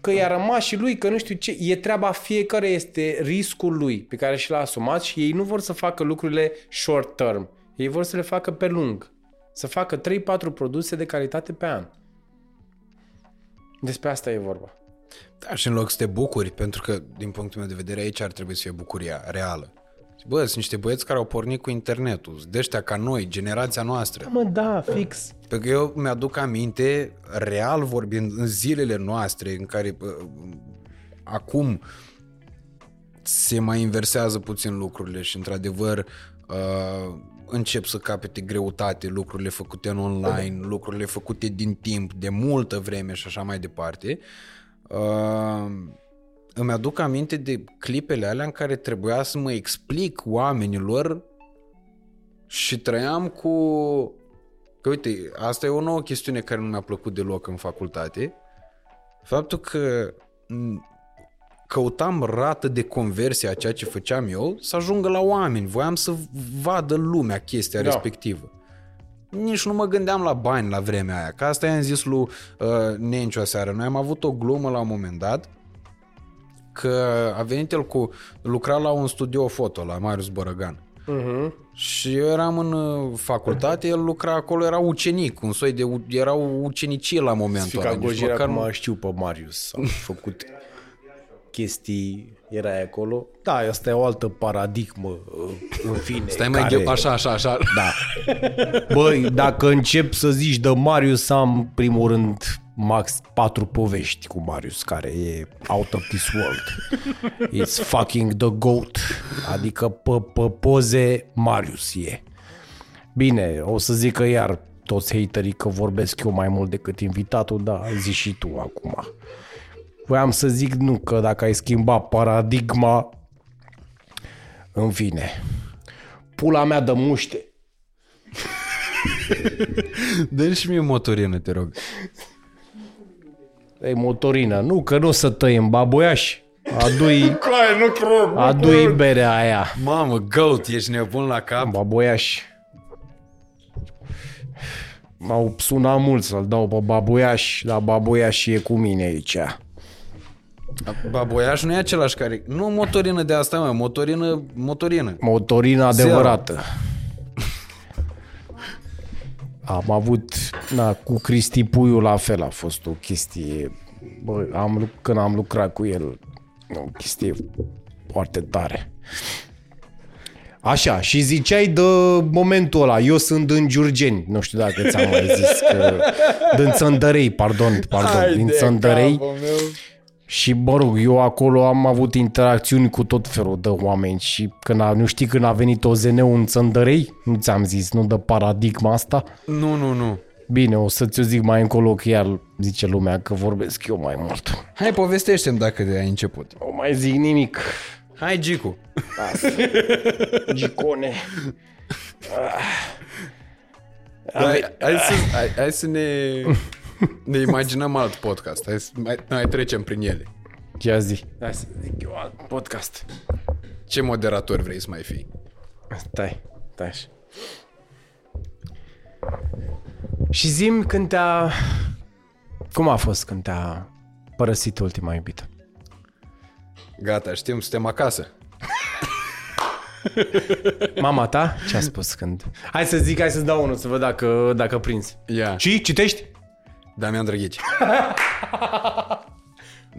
Că i-a rămas și lui, că nu știu ce, e treaba fiecare, este riscul lui pe care și l-a asumat și ei nu vor să facă lucrurile short term. Ei vor să le facă pe lung. Să facă 3-4 produse de calitate pe an. Despre asta e vorba. Da, și în loc să te bucuri, pentru că, din punctul meu de vedere, aici ar trebui să fie bucuria reală. Bă, sunt niște băieți care au pornit cu internetul, de ăștia ca noi, generația noastră. Mă, da, fix. Pentru că eu mi-aduc aminte, real vorbind, în zilele noastre în care bă, acum se mai inversează puțin lucrurile și într-adevăr uh, încep să capete greutate lucrurile făcute în online, lucrurile făcute din timp, de multă vreme și așa mai departe. Uh, îmi aduc aminte de clipele alea în care trebuia să mă explic oamenilor și trăiam cu... Că uite, asta e o nouă chestiune care nu mi-a plăcut deloc în facultate. Faptul că m, căutam rată de conversie a ceea ce făceam eu să ajungă la oameni. Voiam să vadă lumea chestia Da. respectivă. Nici nu mă gândeam la bani la vremea aia. Că asta i-am zis lui uh, Nenciu aseară. Noi am avut o glumă la un moment dat că a venit el cu... lucra la un studio foto la Marius Bărăgan. Uh-huh. Și eu eram în uh, facultate, el lucra acolo, era ucenic, un soi de... u- era o ucenicie la momentul Fica ăla. nici Gojira, măcar acum nu- știu pe Marius, am făcut chestii, era acolo. Da, asta e o altă paradigmă, în fine. Stai mai care... care... așa, așa, așa. Da. Băi, dacă încep să zici de Marius, am primul rând max patru povești cu Marius, care e out of this world. It's fucking the goat. Adică pe, pe poze Marius e. Bine, o să zic că iar toți haterii că vorbesc eu mai mult decât invitatul, da, zici și tu acum. Voiam să zic nu, că dacă ai schimbat paradigma, în fine, pula mea de muște. dă și mie motorină, te rog. E motorină. Nu, că nu o să tăiem baboiaș. Adui, Coaie, nu cred. adui berea aia. Mamă, goat, ești nebun la cap? Baboiaș. M-au sunat mult să-l dau pe baboiaș, dar baboiaș e cu mine aici. Baboiaș nu e același care... Nu motorină de asta, mă, motorină, motorină. Motorină adevărată. Am avut, na, cu Cristi Puiu la fel a fost o chestie, bă, am, luc- când am lucrat cu el, o chestie foarte tare. Așa, și ziceai de momentul ăla, eu sunt în Giurgeni, nu știu dacă ți-am mai zis, că, din Țăndărei, pardon, pardon, din Țăndărei. Și, mă rog, eu acolo am avut interacțiuni cu tot felul de oameni și când a, nu știi când a venit OZN în Țăndărei, nu ți-am zis, nu de paradigma asta. Nu, nu, nu. Bine, o să ți-o zic mai încolo că iar zice lumea că vorbesc eu mai mult. Hai, povestește-mi dacă de ai început. Nu mai zic nimic. Hai, Gicu. Gicone. Hai, hai, să, hai, hai să ne, ne imaginăm alt podcast. Hai să mai, mai trecem prin ele. Ia zi. Hai să zic eu alt podcast. Ce moderator vrei să mai fii? Stai, stai așa. Și zim când te-a... Cum a fost când te-a părăsit ultima iubită? Gata, știm, suntem acasă. Mama ta? Ce a spus când? Hai să zic, hai să-ți dau unul să văd dacă, dacă prinzi. Ia, Și citești? Damian Drăghici.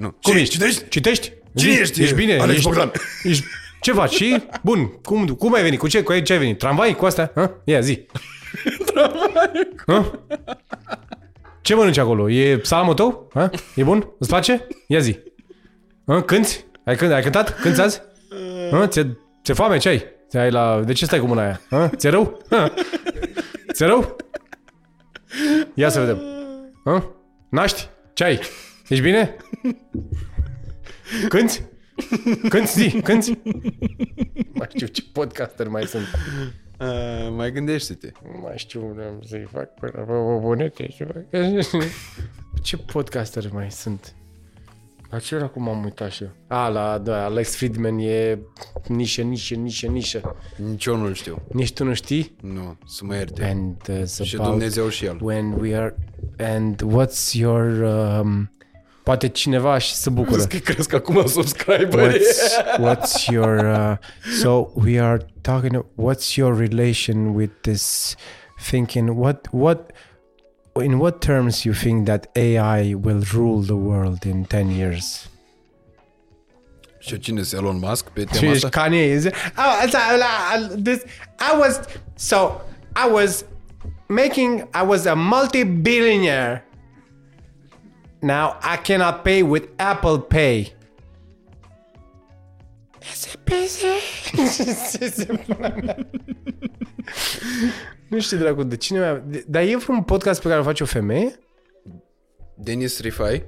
nu. Cum Ce, ești? Citești? Citești? Cine Zi, ești? Ești bine? Alex ești, Bogdan. Ești, ce faci? Și? Bun. Cum, cum ai venit? Cu ce? Cu ce ai venit? Tramvai? Cu astea? Ha? Ia, zi. Tramvai. Ce mănânci acolo? E salamul tău? Ha? E bun? Îți place? Ia zi. Ha? Cânti? Ai, cânt, ai cântat? Cânti azi? Ha? Ți-e, ți-e foame? Ce ai? Ți ai la... De ce stai cu mâna aia? Ha? Ți-e rău? Ha? Ți-e rău? Ia să vedem. Ha? Naști? Ce ai? Ești bine? Cânti? Cânti, zi, cânti? Mai știu ce podcaster mai sunt. Uh, mai gândește-te. Nu mai știu vreau să-i fac până pe obonete și fac... Ce podcaster mai sunt? La ce era cum am uitat și eu? A, la, da, Alex Friedman e nișă, nișă, nișă, nișă. Nici eu nu-l știu. Nici tu nu știi? Nu, să mă ierte. And uh, Și about Dumnezeu și el. when we are... And what's your... Um, poate cineva și se bucură. Că crezi că acum subscriberi. what's what's your uh, so we are talking what's your relation with this thinking what what in what terms you think that AI will rule the world in 10 years? Și cine este Elon Musk pe tema Și asta? Kanye is oh, uh, this I was so I was making I was a multi-billionaire. Now I cannot pay with Apple Pay. Este Nu știu dracu de cine mai... de- Dar e un podcast pe care îl face o femeie? Denis Rifai?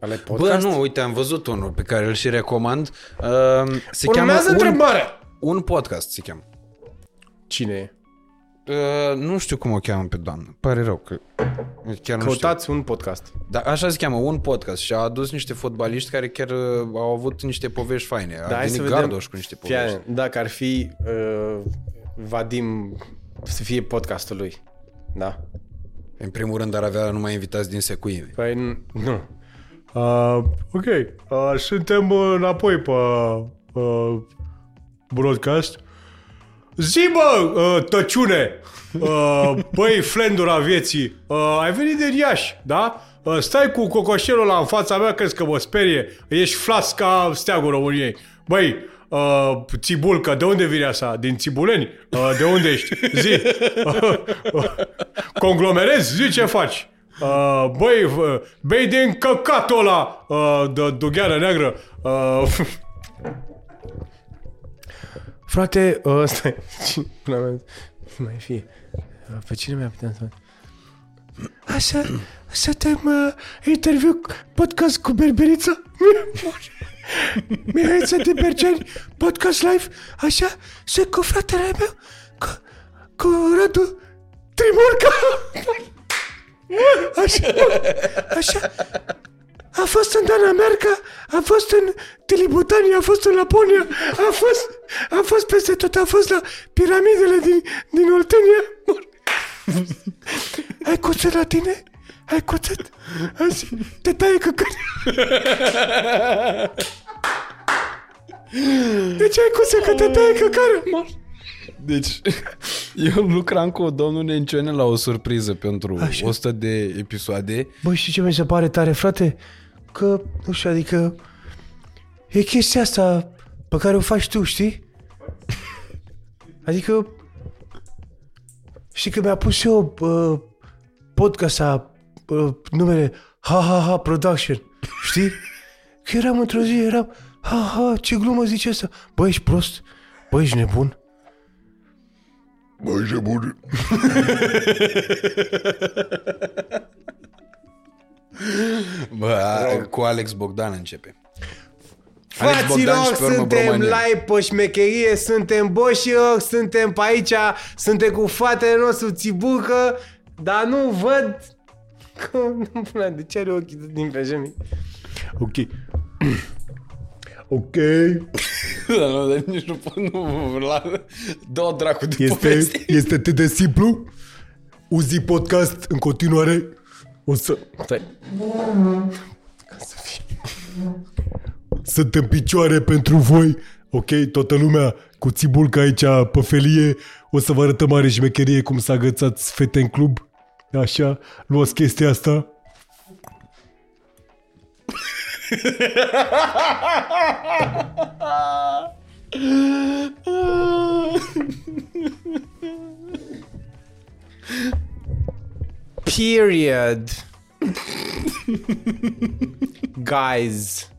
Ale Bă, podcast? nu, uite, am văzut unul pe care îl și recomand. Uh, se Urmează cheamă un, întrebarea. un podcast se cheamă. Cine e? Uh, nu știu cum o cheamă pe doamnă. Pare rău că chiar nu știu. Căutați un podcast. Dar așa se cheamă, un podcast și a adus niște fotbaliști care chiar uh, au avut niște povești faine. A Da, hai să venit vedem. Gardoș cu niște Fii povești. atent, Dacă ar fi uh, Vadim să fie podcastul lui. Da? În primul rând ar avea numai invitați din secuime. Păi nu. nu. Uh, ok, uh, suntem uh, înapoi pe uh, broadcast. Zi, bă, uh, tăciune! Uh, băi, flendura vieții, uh, ai venit din Iași, da? Uh, stai cu cocoșelul ăla în fața mea, crezi că mă sperie? Ești flas ca steagul României. Băi, uh, Țibulcă, de unde vine asta? Din Țibuleni? Uh, de unde ești? Zi! Uh, uh, conglomerezi? Zi ce faci? Uh, băi, uh, bei din căcatul ăla uh, de dugheană neagră. Uh, Frate, uh, stai. Cine- Până mea, mai fie. Uh, Pe cine mi-a putea să... Așa, suntem uh, interviu podcast cu Berberița. Mihaița de Bergeni, podcast live, așa, și cu fratele meu, cu, cu Radu Trimurca. Așa, așa. A fost în Danemarca, a fost în Tilibutania, a fost în Laponia, a fost, a fost peste tot, a fost la piramidele din, din Oltenia. Ai cuțet la tine? Ai cuțet? Azi, te taie căcări. De ce ai cuțet că te taie căcără? Deci, eu lucram cu domnul Nencione la o surpriză pentru Așa. 100 de episoade. Băi, știi ce mi se pare tare, frate? Că, nu știu, adică e chestia asta pe care o faci tu, știi? Adică știi că mi-a pus eu uh, podcasta uh, numele Ha Ha Ha Production, știi? Că eram într-o zi, eram Ha Ha, ce glumă zice asta? Băi, ești prost? Băi, ești nebun? Băi, ești nebun? Bă, a, cu Alex Bogdan începe. Alex Bogdan și Fraților, pe urmă suntem Bromania. live pe șmecherie, suntem boșilor, suntem pe aici, suntem cu fratele nostru Țibucă, dar nu văd... Că, nu, până, de ce are ochii din pe Ok. Ok. Da, nu, dar nici nu pot, nu, la, dă dracu de Este, poveste. este atât de simplu. Uzi podcast în continuare. O să... Stai. Sunt în picioare pentru voi. Ok, toată lumea cu țibulca aici pe felie. O să vă arătăm mare șmecherie cum să agățați fete în club. Așa, luați chestia asta. Period. Guys.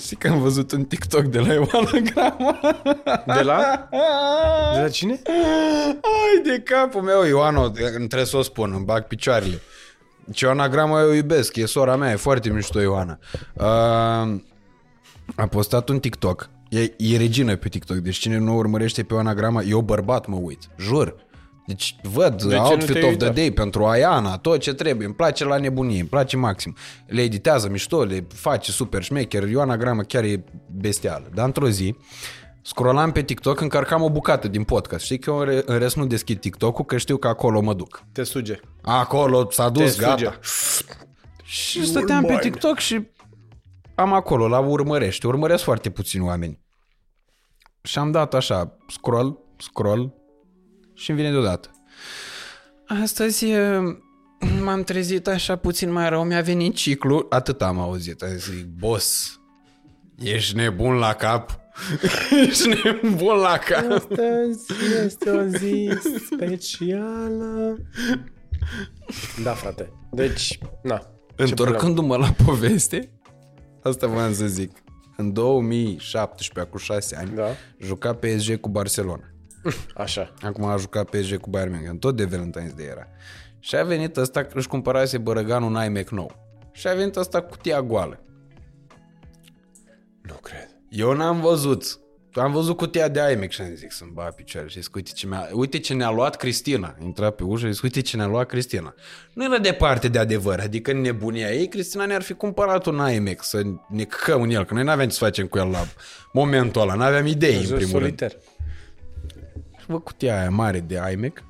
Știi că am văzut un TikTok de la Ioana Grama? De la? De la cine? Ai de capul meu, Ioana, trebuie să o spun, îmi bag picioarele. Deci Ioana Grama eu o iubesc, e sora mea, e foarte mișto Ioana. Uh, a postat un TikTok, e, e regină pe TikTok, deci cine nu o urmărește pe Ioana Grama, eu bărbat mă uit, jur. Deci văd nu outfit te-ai of the uitat? day pentru Ayana, tot ce trebuie, îmi place la nebunie, îmi place maxim. Le editează mișto, le face super șmecher, Ioana Grama chiar e bestială. Dar într-o zi, scrollam pe TikTok, încărcam o bucată din podcast. Știi că eu în re- în rest nu deschid TikTok-ul, că știu că acolo mă duc. Te suge. Acolo s-a dus, Te gata. suge. Și stăteam pe TikTok și am acolo, la urmărește. Urmăresc foarte puțini oameni. Și am dat așa, scroll, scroll și îmi vine deodată. Astăzi e, m-am trezit așa puțin mai rău, mi-a venit ciclu. Atât am auzit. Am zis, boss, ești nebun la cap? ești nebun la cap? Astăzi este o zi specială. Da, frate. Deci, na. Întorcându-mă la poveste, asta voiam să zic. În 2017, acum 6 ani, Da. juca PSG cu Barcelona. Așa. Acum a jucat PSG cu Bayern München, tot de Valentine's Day era. Și a venit ăsta, își cumpărase bărăgan un iMac nou. Și a venit ăsta cu cutia goală. Nu cred. Eu n-am văzut. Am văzut cutia de iMac și am zis să-mi ba picioare și zic, uite ce, mi-a, uite ce ne-a luat Cristina. Intra pe ușă și zic, uite ce ne-a luat Cristina. Nu era departe de adevăr, adică în nebunia ei, Cristina ne-ar fi cumpărat un iMac să ne căcăm în el, că noi n-aveam ce să facem cu el la momentul ăla, n-aveam idei în primul rând. Soliter. Și văd cutia aia mare de iMac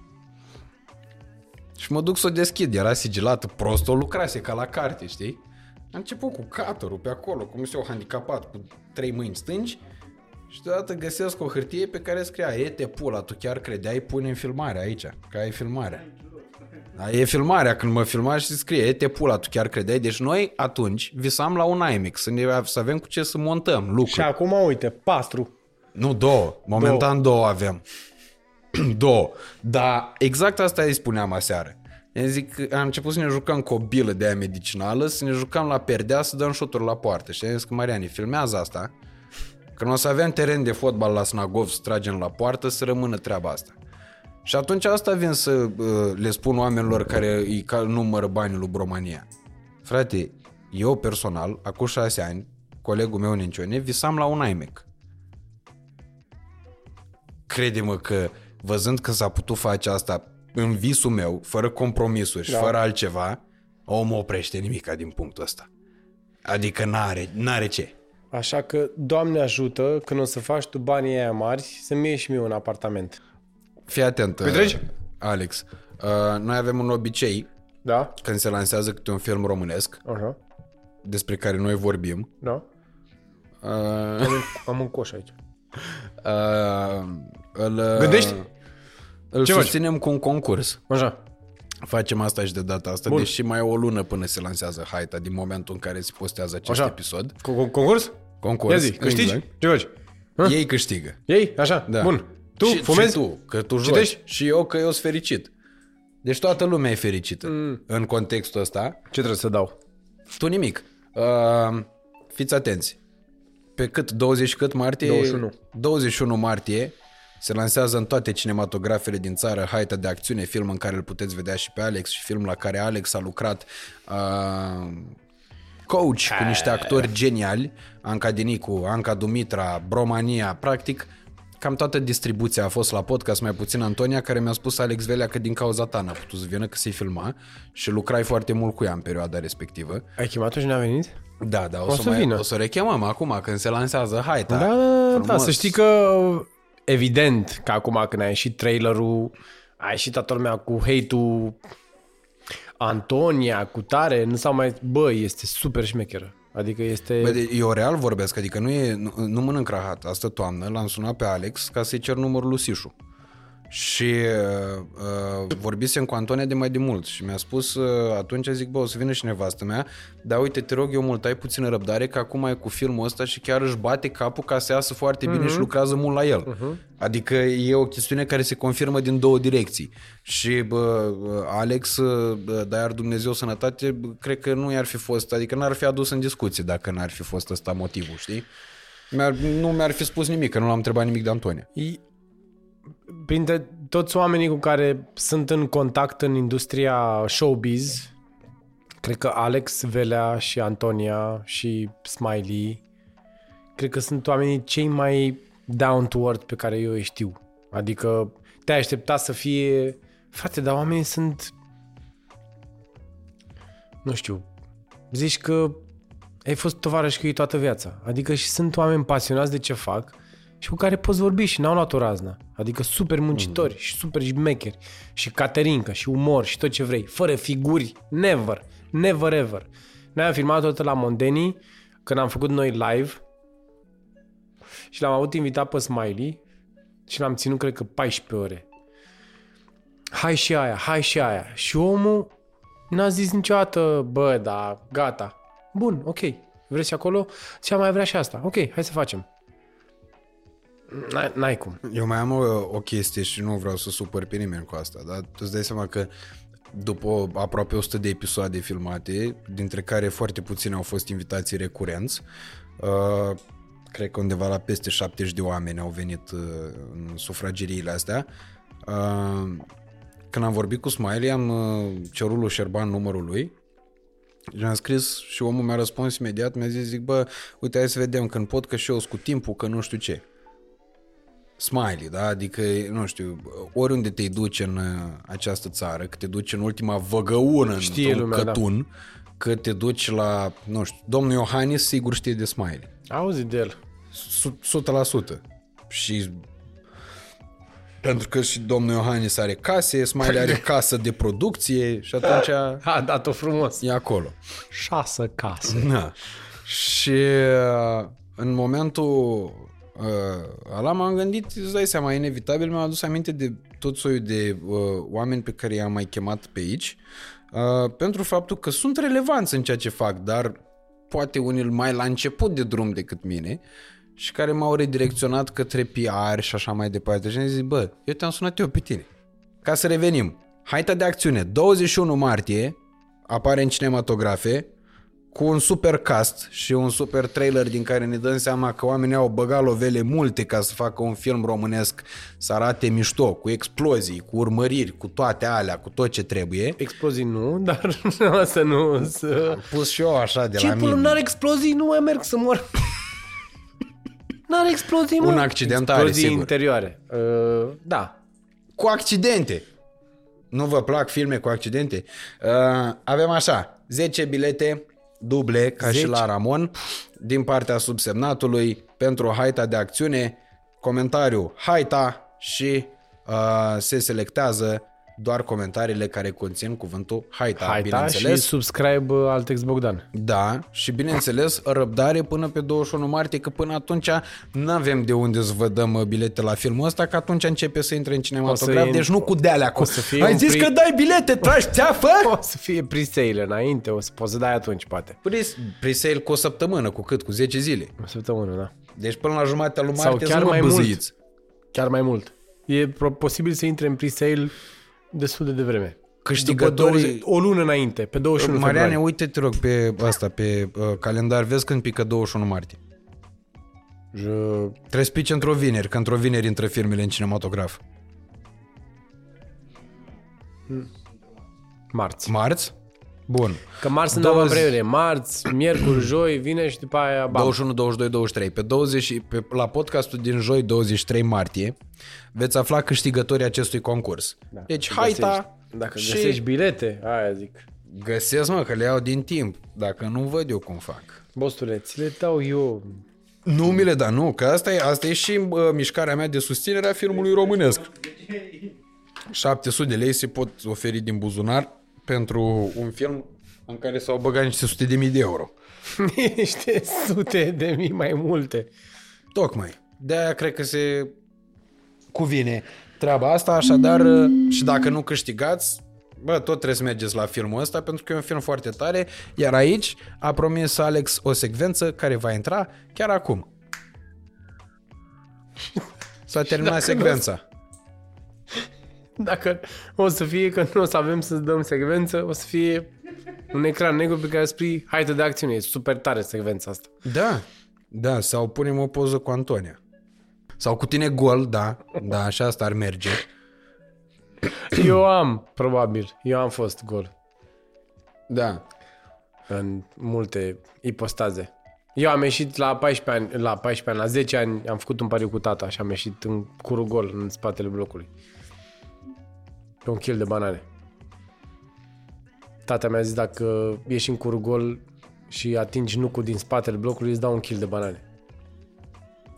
și mă duc să o deschid. Era sigilată prost, o lucrase ca la carte, știi? Am început cu cutter pe acolo, cum este o handicapat cu trei mâini stângi și deodată găsesc o hârtie pe care scria E te pula, tu chiar credeai, pune în filmare aici, că ai filmarea. Da, e filmarea, când mă filma și scrie E te pula, tu chiar credeai. Deci noi atunci visam la un iMac, să, ne, să avem cu ce să montăm lucruri. Și acum, uite, patru. Nu, două. Momentan două, două avem. două. Dar exact asta îi spuneam aseară. Eu zic, am început să ne jucăm cu o bilă de aia medicinală, să ne jucăm la perdea, să dăm șuturi la poartă. Și am zis că, Mariani, filmează asta, că nu o să avem teren de fotbal la Snagov să tragem la poartă, să rămână treaba asta. Și atunci asta vin să uh, le spun oamenilor care îi ca- numără banii lui Bromania. Frate, eu personal, acum șase ani, colegul meu Nencione, visam la un iMac crede-mă că văzând că s-a putut face asta în visul meu, fără compromisuri și Da. fără altceva, omul oprește nimica din punctul ăsta. Adică n-are, n-are ce. Așa că, Doamne ajută, când o să faci tu banii aia mari, să-mi iei și mie un apartament. Fii atent, Petreci? uh, Alex. Uh, noi avem un obicei Da? când se lansează câte un film românesc Așa. despre care noi vorbim. Da? Uh, Am un, am un coș aici. uh, îl, uh, Gândești? Îl Ce faci? susținem cu un concurs. Așa. Facem asta și de data asta, Bun. deși mai e o lună până se lansează haita din momentul în care se postează acest Așa. episod. Cu- cu- Concurs? Concurs. Ia zi, câștigi? exact. Ce faci? Hă? Ei câștigă. Ei? Așa? Da. Bun. Tu și, fumezi? Și tu, că tu joci. Citești? Și eu că eu sunt fericit. Deci toată lumea e fericită mm. în contextul ăsta. Ce trebuie să dau? Tu nimic. Uh, fiți atenți. Pe cât? 20 și cât martie? 21. 21 martie se lansează în toate cinematografele din țară Haita de acțiune, film în care îl puteți vedea și pe Alex și film la care Alex a lucrat uh, coach cu niște actori geniali, Anca Dinicu, Anca Dumitra, Bromania, practic cam toată distribuția a fost la podcast, mai puțin Antonia, care mi-a spus Alex Velea că din cauza ta n-a putut să vină, că se filma și lucrai foarte mult cu ea în perioada respectivă. Ai chemat-o și n-a venit? Da, da, o, O să, să mai, vină. o să rechemăm acum când se lansează Haita. Da, da, da, da, Frumos. să știi că evident că acum când a ieșit trailerul, a ieșit toată lumea cu hate-ul Antonia, cu tare, nu s-au mai... Bă, este super șmecheră. Adică este... Bă, de- eu real vorbesc, adică nu, e, nu, nu mănânc rahat. Asta toamnă l-am sunat pe Alex ca să-i cer numărul lui Sișu. Și uh, uh, vorbisem cu Antonia de mai de mult și mi-a spus uh, atunci, zic, bă, o să vină și nevastă mea, dar uite, te rog eu mult, ai puțină răbdare, că acum e cu filmul ăsta și chiar își bate capul ca să iasă foarte bine și lucrează mult la el. Uh-huh. Adică e o chestiune care se confirmă din două direcții. Și bă, Alex, bă, dar iar Dumnezeu sănătate, bă, cred că nu i-ar fi fost, adică n-ar fi adus în discuție dacă n-ar fi fost ăsta motivul, știi? Mi-ar, nu mi-ar fi spus nimic, că nu l-am întrebat nimic de Antonia. I- Printre toți oamenii cu care sunt în contact în industria showbiz, cred că Alex Velea și Antonia și Smiley, cred că sunt oamenii cei mai down to earth pe care eu îi știu. Adică te-ai aștepta să fie... Frate, dar oamenii sunt... Nu știu. Zici că ai fost tovarăș cu ei toată viața. Adică și sunt oameni pasionați de ce fac și cu care poți vorbi și n-au luat o razna. Adică super muncitori mm. și super șmecheri și caterincă și umor și tot ce vrei. Fără figuri. Never. Never ever. Noi am filmat tot la Mondeni când am făcut noi live și l-am avut invitat pe Smiley și l-am ținut cred că 14 ore. hai și aia, hai și aia. Și omul n-a zis niciodată, bă, da, gata. Bun, ok, vreți și acolo? Și mai vrea și asta. Ok, hai să facem. N-ai, n-ai cum. Eu mai am o, o chestie și nu vreau să supăr pe nimeni cu asta, dar tu îți dai seama că după aproape 100 de episoade filmate, dintre care foarte puține au fost invitații recurenți, uh, cred că undeva la peste 70 de oameni au venit uh, în sufrageriile astea. Uh, când am vorbit cu Smiley, am uh, cerut lui Șerban numărul lui și am scris și omul mi-a răspuns imediat, mi-a zis, zic, bă, uite, hai să vedem când pot, că și eu sunt cu timpul, că nu știu ce. Smiley, da? Adică, nu știu, oriunde te duci în uh, această țară, că te duci în ultima văgăună Știe într-un lumea, da. cătun, că te duci la, nu știu, domnul Iohannis sigur știe de Smiley. Auzi de el. Su- 100%. Și pentru că și domnul Iohannis are case, Smiley are casă de producție și atunci A dat-o frumos. e acolo. Șase case. Da. Și uh, în momentul uh, ăla m-am gândit, îți dai seama, inevitabil mi-am adus aminte de tot soiul de uh, oameni pe care i-am mai chemat pe aici, uh, pentru faptul că sunt relevanți în ceea ce fac, dar poate unii mai la început de drum decât mine și care m-au redirecționat către PR și așa mai departe. Și am zis, bă, eu te-am sunat eu pe tine. Ca să revenim. Haita de acțiune. 21 martie apare în cinematografe cu un super cast și un super trailer din care ne dăm seama că oamenii au băgat lovele multe ca să facă un film românesc să arate mișto, cu explozii, cu urmăriri, cu toate alea, cu tot ce trebuie. Explozii nu, dar asta nu... Să... Am pus și eu așa de Ce la până mine. n-are explozii, nu mai merg să mor. N-are explozii, mă. Un accident are, Explozii sigur. interioare. Uh, da. Cu accidente. Nu vă plac filme cu accidente? Uh, avem așa, 10 bilete duble, ca 10? și 10? la Ramon, din partea subsemnatului pentru Haita de acțiune, comentariu Haita și uh, se selectează doar comentariile care conțin cuvântul Haita, Haita și bineînțeles. subscribe uh, Altex Bogdan. Da, și bineînțeles, răbdare până pe 21 martie, că până atunci nu avem de unde să vă dăm uh, bilete la filmul ăsta, că atunci începe să intre în cinematograf, in- deci nu cu dealea. Cu... o să fie Ai un zis pri- că dai bilete, tragi țeafă? O să fie pre-sale înainte, o să poți să dai atunci, poate. Pre- Presale cu o săptămână, cu cât? Cu 10 zile. O săptămână, da. Deci până la jumatea lui Sau martie chiar să nu mai mă mult. băzâiți. Chiar mai mult. E pro- posibil să intre în pre-sale destul de devreme. Câștigătorii- După 20, o lună înainte, pe 21 Mariane, februarie. uite te rog pe asta, pe uh, calendar, vezi când pică 21 martie. Je... Trebuie să pice într-o vineri, că într-o vineri intră filmele în cinematograf. Marți. Marți? Bun. Că marți sunt 20 două vremure. Marți, miercuri, joi, vine și după aia bam. 21, 22, 23. Pe 20, și- pe, la podcastul din joi, 23 martie, veți afla câștigătorii acestui concurs. Da. Deci, haita Găsești, dacă și găsești bilete, aia zic. găsesc, mă, că le iau din timp. Dacă nu văd eu cum fac. Bostule, ți le dau eu. Nu mi le da, nu, că asta e, asta e și uh, mișcarea mea de susținere a filmului românesc. 700 de lei se pot oferi din buzunar pentru un film în care s-au băgat niște sute de mii de euro. Niște sute de mii mai multe. Tocmai. De-aia cred că se cuvine treaba asta, așadar uh, și dacă nu câștigați, bă, tot trebuie să mergeți la filmul ăsta pentru că e un film foarte tare, iar aici a promis Alex o secvență care va intra chiar acum. S-a terminat dacă nu- secvența. Dacă o să fie că nu o să avem să dăm secvență, o să fie un ecran negru pe care scrie haide de acțiune. E super tare secvența asta. Da, da, sau punem o poză cu Antonia. Sau cu tine gol, da, da, așa asta ar merge. Eu am, probabil, eu am fost gol Da. în multe ipostaze. Eu am ieșit la 14 ani, la 14 ani, la 10 ani, am făcut un pariu cu tata și am ieșit în curul gol în spatele blocului. Pe un kil de banane. Tata mi-a zis dacă ieși în curul gol și atingi nucul din spatele blocului, îți dau un kil de banane.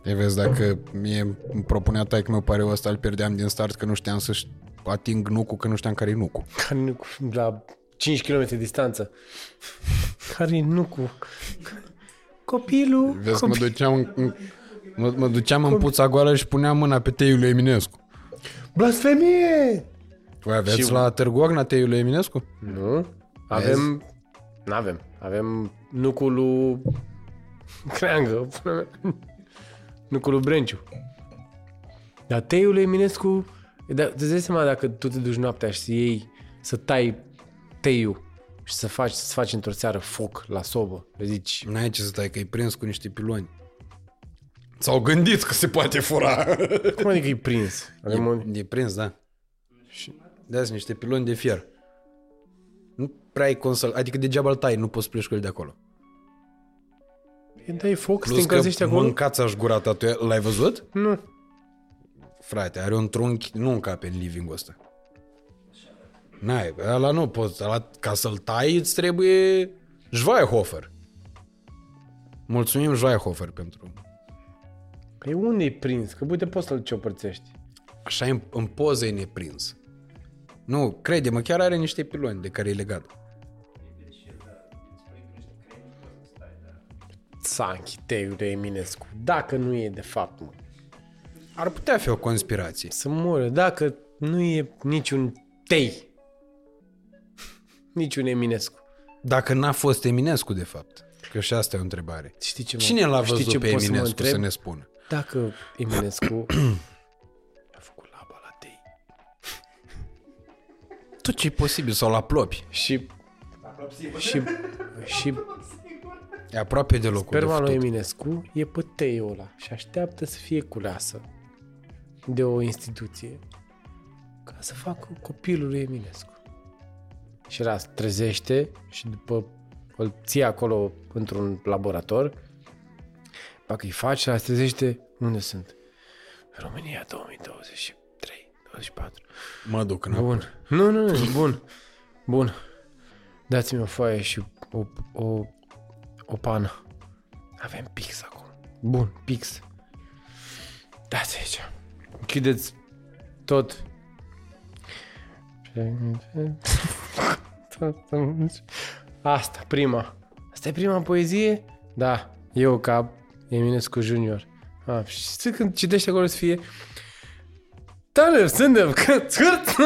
E vezi, dacă mie îmi propunea taică meu pariul ăsta, îl pierdeam din start că nu știam să ating nucul, că nu știam care e nucul. Care nu, la 5 km distanță. Care nu cu... Copilul... Vezi că mă copil... duceam în, în, mă, mă duceam în puța goală și puneam mâna pe teiul lui Eminescu. Blasfemie! Voi aveți Și- la Târgu Ogna teiul lui Eminescu? Nu? Avem... N-avem. Avem nucul lui Creangă. pula mea. nucul lui Brenciu. Dar teiul lui Eminescu... Da, îți dai seama dacă tu te duci noaptea și să iei, să tai teiul și să faci, să faci într-o seară foc la sobă. Le zici, N-ai ce să stai, că e prins cu niște piloni. S-au gândit că se poate fura. cum adică e prins? Avem un... E, e prins, da. Și de niște piloni de fier. Nu prea ai cum să Adică degeaba îl tai, nu poți să pleci cu el de acolo. Îi dai foc, să te Plus că încălzești acolo? mâncați aș gura tatuia. L-ai văzut? Nu. Frate, are un trunchi, nu încape în living ăsta. N-ai, ăla nu poți, ăla, ca să-l tai îți trebuie Schweihofer. Mulțumim Schweihofer pentru... Păi unde e prins? Că uite poți să-l ciopărțești. Așa în, în poză e neprins. Nu, crede-mă, chiar are niște piloni de care e legat. Sanchi, teiul de Eminescu. Dacă nu e de fapt, mă. Ar putea fi o conspirație. Să moră. Dacă nu e niciun tei. Niciun Eminescu. Dacă n-a fost Eminescu, de fapt. Că și asta e o întrebare. Știi ce mă, Cine l-a știi văzut ce pe pot să mă Eminescu să, întreb? ne spună? Dacă Eminescu Tot ce e posibil, sau la plopi. și și, și E aproape de locul sperma de lui futut. Eminescu e pe teiul ăla și așteaptă să fie culeasă de o instituție ca să facă copilul lui Eminescu. Și ăla se trezește și după îl ții acolo într-un laborator, dacă îi faci, ăla se trezește, unde sunt? România 2023, 24. Mă duc înapoi. Bun. Nu, nu, nu, bun. Bun. Dați-mi o foaie și o, o, o pană. Avem pix acum. Bun, pix. Dați aici. Închideți tot. Asta, prima. Asta e prima poezie? Da. Eu ca Eminescu Junior. Ah, și știi când citești acolo să fie Талев Синдев Църт!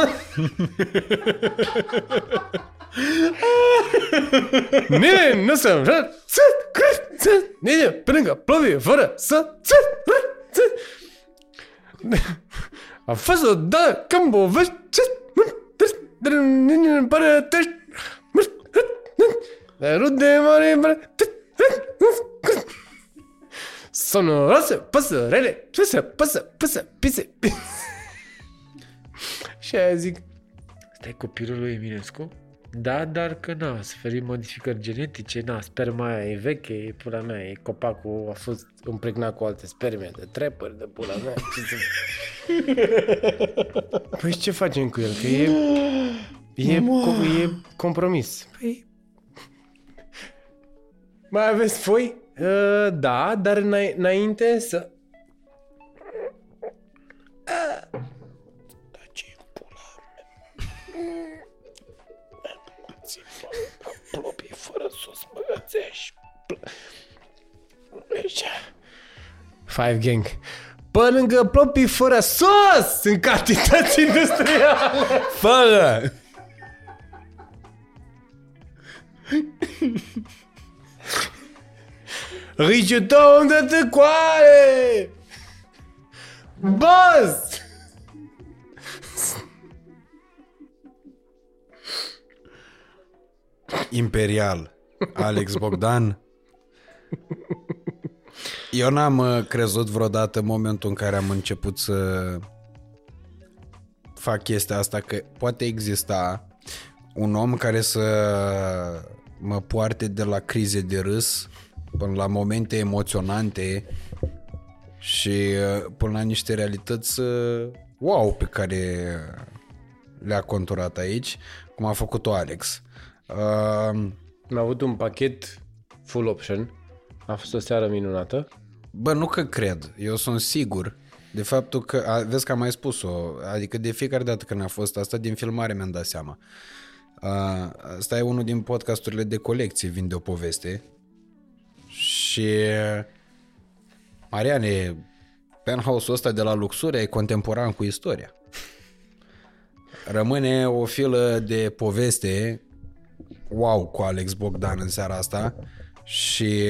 Не, не съм жар. Църт, кръст, църт. Не, не, пренга, плави, въра, са, църт, църт. А фаза да, къмбо, веж, църт, църт, не, не, не, паре, теж, Руде, мари, бре, Сонора се пъса, реле, пъса, пъса, пъса, писе, писе. Și aia zic, stai copilul lui Eminescu? Da, dar că n-a suferit modificări genetice, na, sperma aia e veche, e pula mea, e copacul a fost impregnat cu alte sperme de trepări, de pula mea. Ce să... păi și ce facem cu el? Că e, e, co- e compromis. Păi, mai aveți foi? Uh, da, dar îna- înainte să... băgățești. Deci... Five Gang. Pe lângă plopii fără sos în cantități industriale. Fără! Riciutou unde te coare! Buzz! Imperial. Alex Bogdan. Eu n-am uh, crezut vreodată în momentul în care am început să fac chestia asta că poate exista un om care să mă poarte de la crize de râs până la momente emoționante și uh, până la niște realități uh, wow pe care le-a conturat aici, cum a făcut-o Alex. Uh, Am avut un pachet full option. A fost o seară minunată. Bă, nu că cred, eu sunt sigur de faptul că, a, vezi că am mai spus-o, adică de fiecare dată când a fost asta, din filmare mi-am dat seama. A, asta e unul din podcasturile de colecție, vin de o poveste. Și Mariane, penthouse-ul ăsta de la Luxuria e contemporan cu istoria. Rămâne o filă de poveste wow cu Alex Bogdan în seara asta și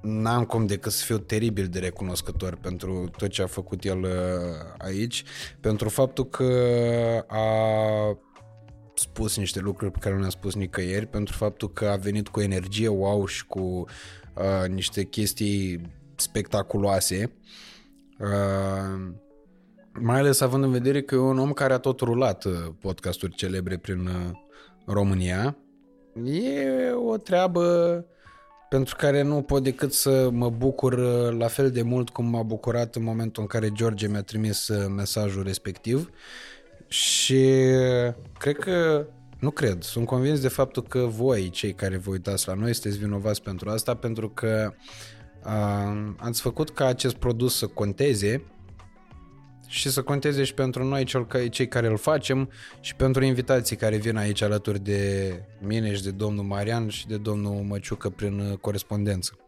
n-am cum decât să fiu teribil de recunoscător pentru tot ce a făcut el uh, aici, pentru faptul că a spus niște lucruri pe care nu le-a spus nicăieri, pentru faptul că a venit cu energie wow și cu uh, niște chestii spectaculoase. Uh, mai ales având în vedere că e un om care a tot rulat uh, podcasturi celebre prin uh, România. E o treabă pentru care nu pot decât să mă bucur uh, la fel de mult cum m-a bucurat în momentul în care George mi-a trimis uh, mesajul respectiv și uh, cred că nu cred, sunt convins de faptul că voi, cei care vă uitați la noi, sunteți vinovați pentru asta, pentru că uh, ați făcut ca acest produs să conteze și să conteze și pentru noi, cel ca, cei care îl facem și pentru invitații care vin aici alături de mine și de domnul Marian și de domnul Măciucă prin uh, corespondență.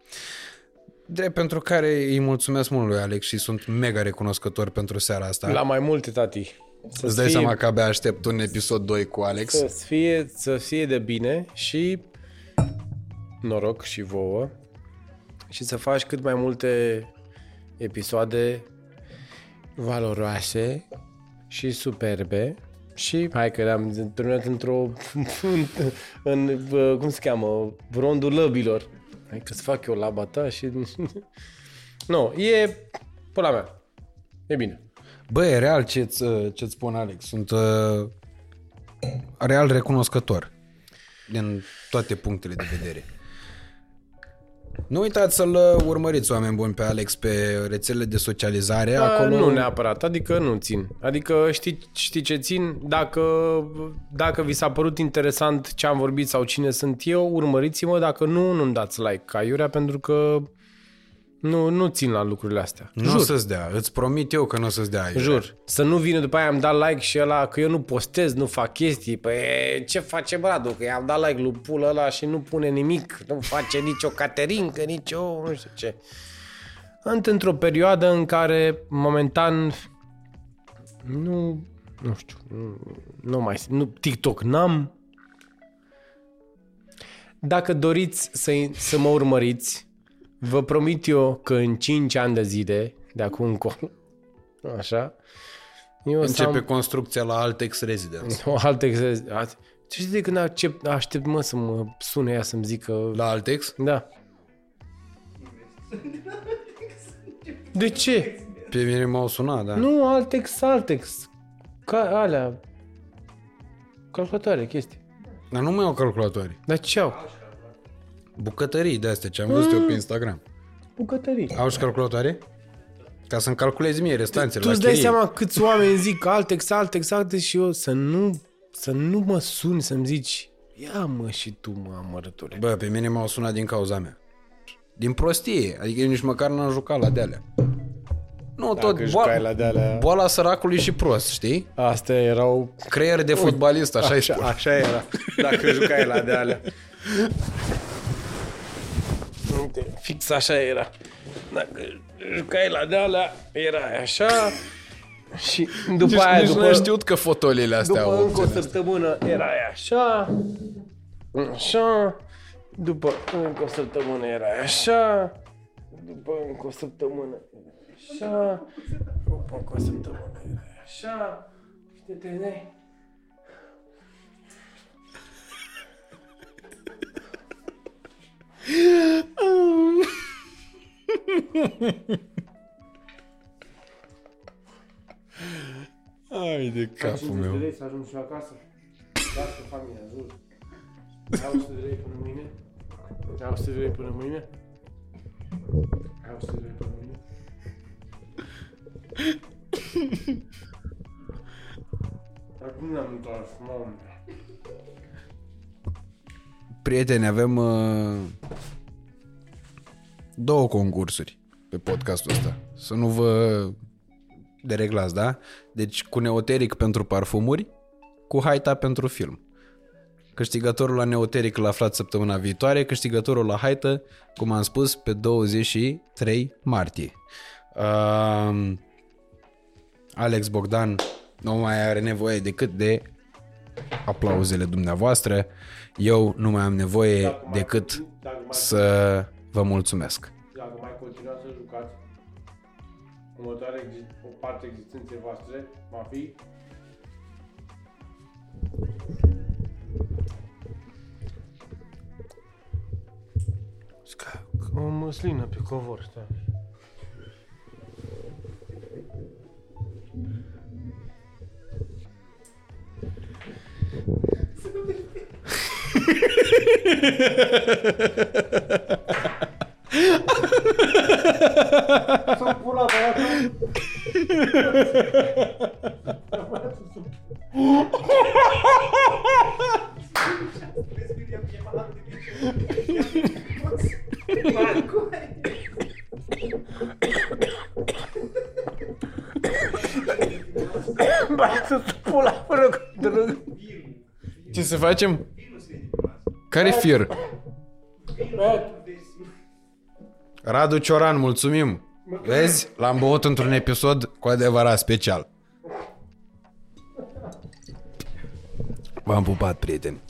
Drept pentru care îi mulțumesc mult lui Alex și sunt mega recunoscător pentru seara asta. La mai multe, tati. Să Îți dai fie, seama că abia aștept un episod 2 cu Alex. Să fie, să fie de bine și noroc și vouă și să faci cât mai multe episoade valoroase și superbe și hai că am terminat într-o în, în, cum se cheamă rondul lăbilor. Hai că să fac eu laba ta și nu, e pula mea. E bine. Bă, e real ce-ți, ce-ți spun Alex. Sunt uh, real recunoscător din toate punctele de vedere nu uitați să-l uh, urmăriți, oameni buni, pe Alex pe rețelele de socializare. Da, acolo... Nu neapărat, adică nu țin. Adică știi, știi ce țin? Dacă, dacă vi s-a părut interesant ce am vorbit sau cine sunt eu, urmăriți-mă. Dacă nu, nu-mi dați like ca iurea, pentru că nu, nu țin la lucrurile astea. Nu Jur. să-ți dea. Îți promit eu că nu o să-ți dea. Iurea. Jur. Să nu vină după aia am dat like și ăla că eu nu postez, nu fac chestii. Păi ce face Bradu? Că i-am dat like lui pulă ăla și nu pune nimic. Nu face nicio caterincă, nicio nu știu ce. Sunt într-o perioadă în care momentan nu, nu știu, nu, nu mai, nu, TikTok n-am. Dacă doriți să, să mă urmăriți, Vă promit eu că în 5 ani de zile, de acum încolo, așa, eu Începe am... construcția la Altex Residence. O Altex Residence. Ce știi de când accept, aștept, mă, să mă sune ea să-mi zică... La Altex? Da. De ce? Pe mine m-au sunat, da. Nu, Altex, Altex. Ca alea. Calculatoare, chestii. Dar nu mai au calculatoare. Dar ce au? Bucătării de astea, ce am văzut mm. eu pe Instagram. Bucătării. Au și calculatoare? Ca să-mi calculezi mie restanțele Tu îți dai seama câți oameni zic Altex, Altex, Altex și eu să nu, să nu mă suni să-mi zici ia mă și tu mă amărătule. Bă, pe mine m-au sunat din cauza mea. Din prostie. Adică eu nici măcar n-am jucat la dealea. Nu, Dacă tot boala, la dealea... boala săracului și prost, știi? Astea erau... Creier de fotbalist, așa, așa, așa era. Dacă jucai la dealea. Uite, fix așa era. Dacă jucai la dealea, era așa. Și după nici, aia, nici după, nu știut că fotolile astea după au încă o săptămână era așa, așa, după încă o săptămână era așa, după încă o săptămână așa, după încă o săptămână era așa, și te trezeai. Ai de capul meu. lei să ajung și acasă. Lasă familia, jur. Ai 100 de lei până mâine? Ai 100 de lei până mâine? Ai 100 de lei până mâine? Acum ne-am întors, mamă. Prieteni, avem uh, două concursuri pe podcastul ăsta. Să nu vă dereglați, da? Deci cu Neoteric pentru parfumuri, cu Haita pentru film. Câștigătorul la Neoteric l-a aflat săptămâna viitoare, câștigătorul la Haită, cum am spus, pe 23 martie. Uh, Alex Bogdan, nu mai are nevoie decât de aplauzele dumneavoastră. Eu nu mai am nevoie decât să vă mulțumesc. Dacă mai continuați să jucați, următoarea exi- o parte a existenței voastre va fi Ca, ca o măslină pe covor, stai. Pula, mă rog, drăg. Ce să facem? Care fir? Radu Cioran, mulțumim! Vezi? L-am băut într-un episod cu adevărat special. V-am pupat, prieteni.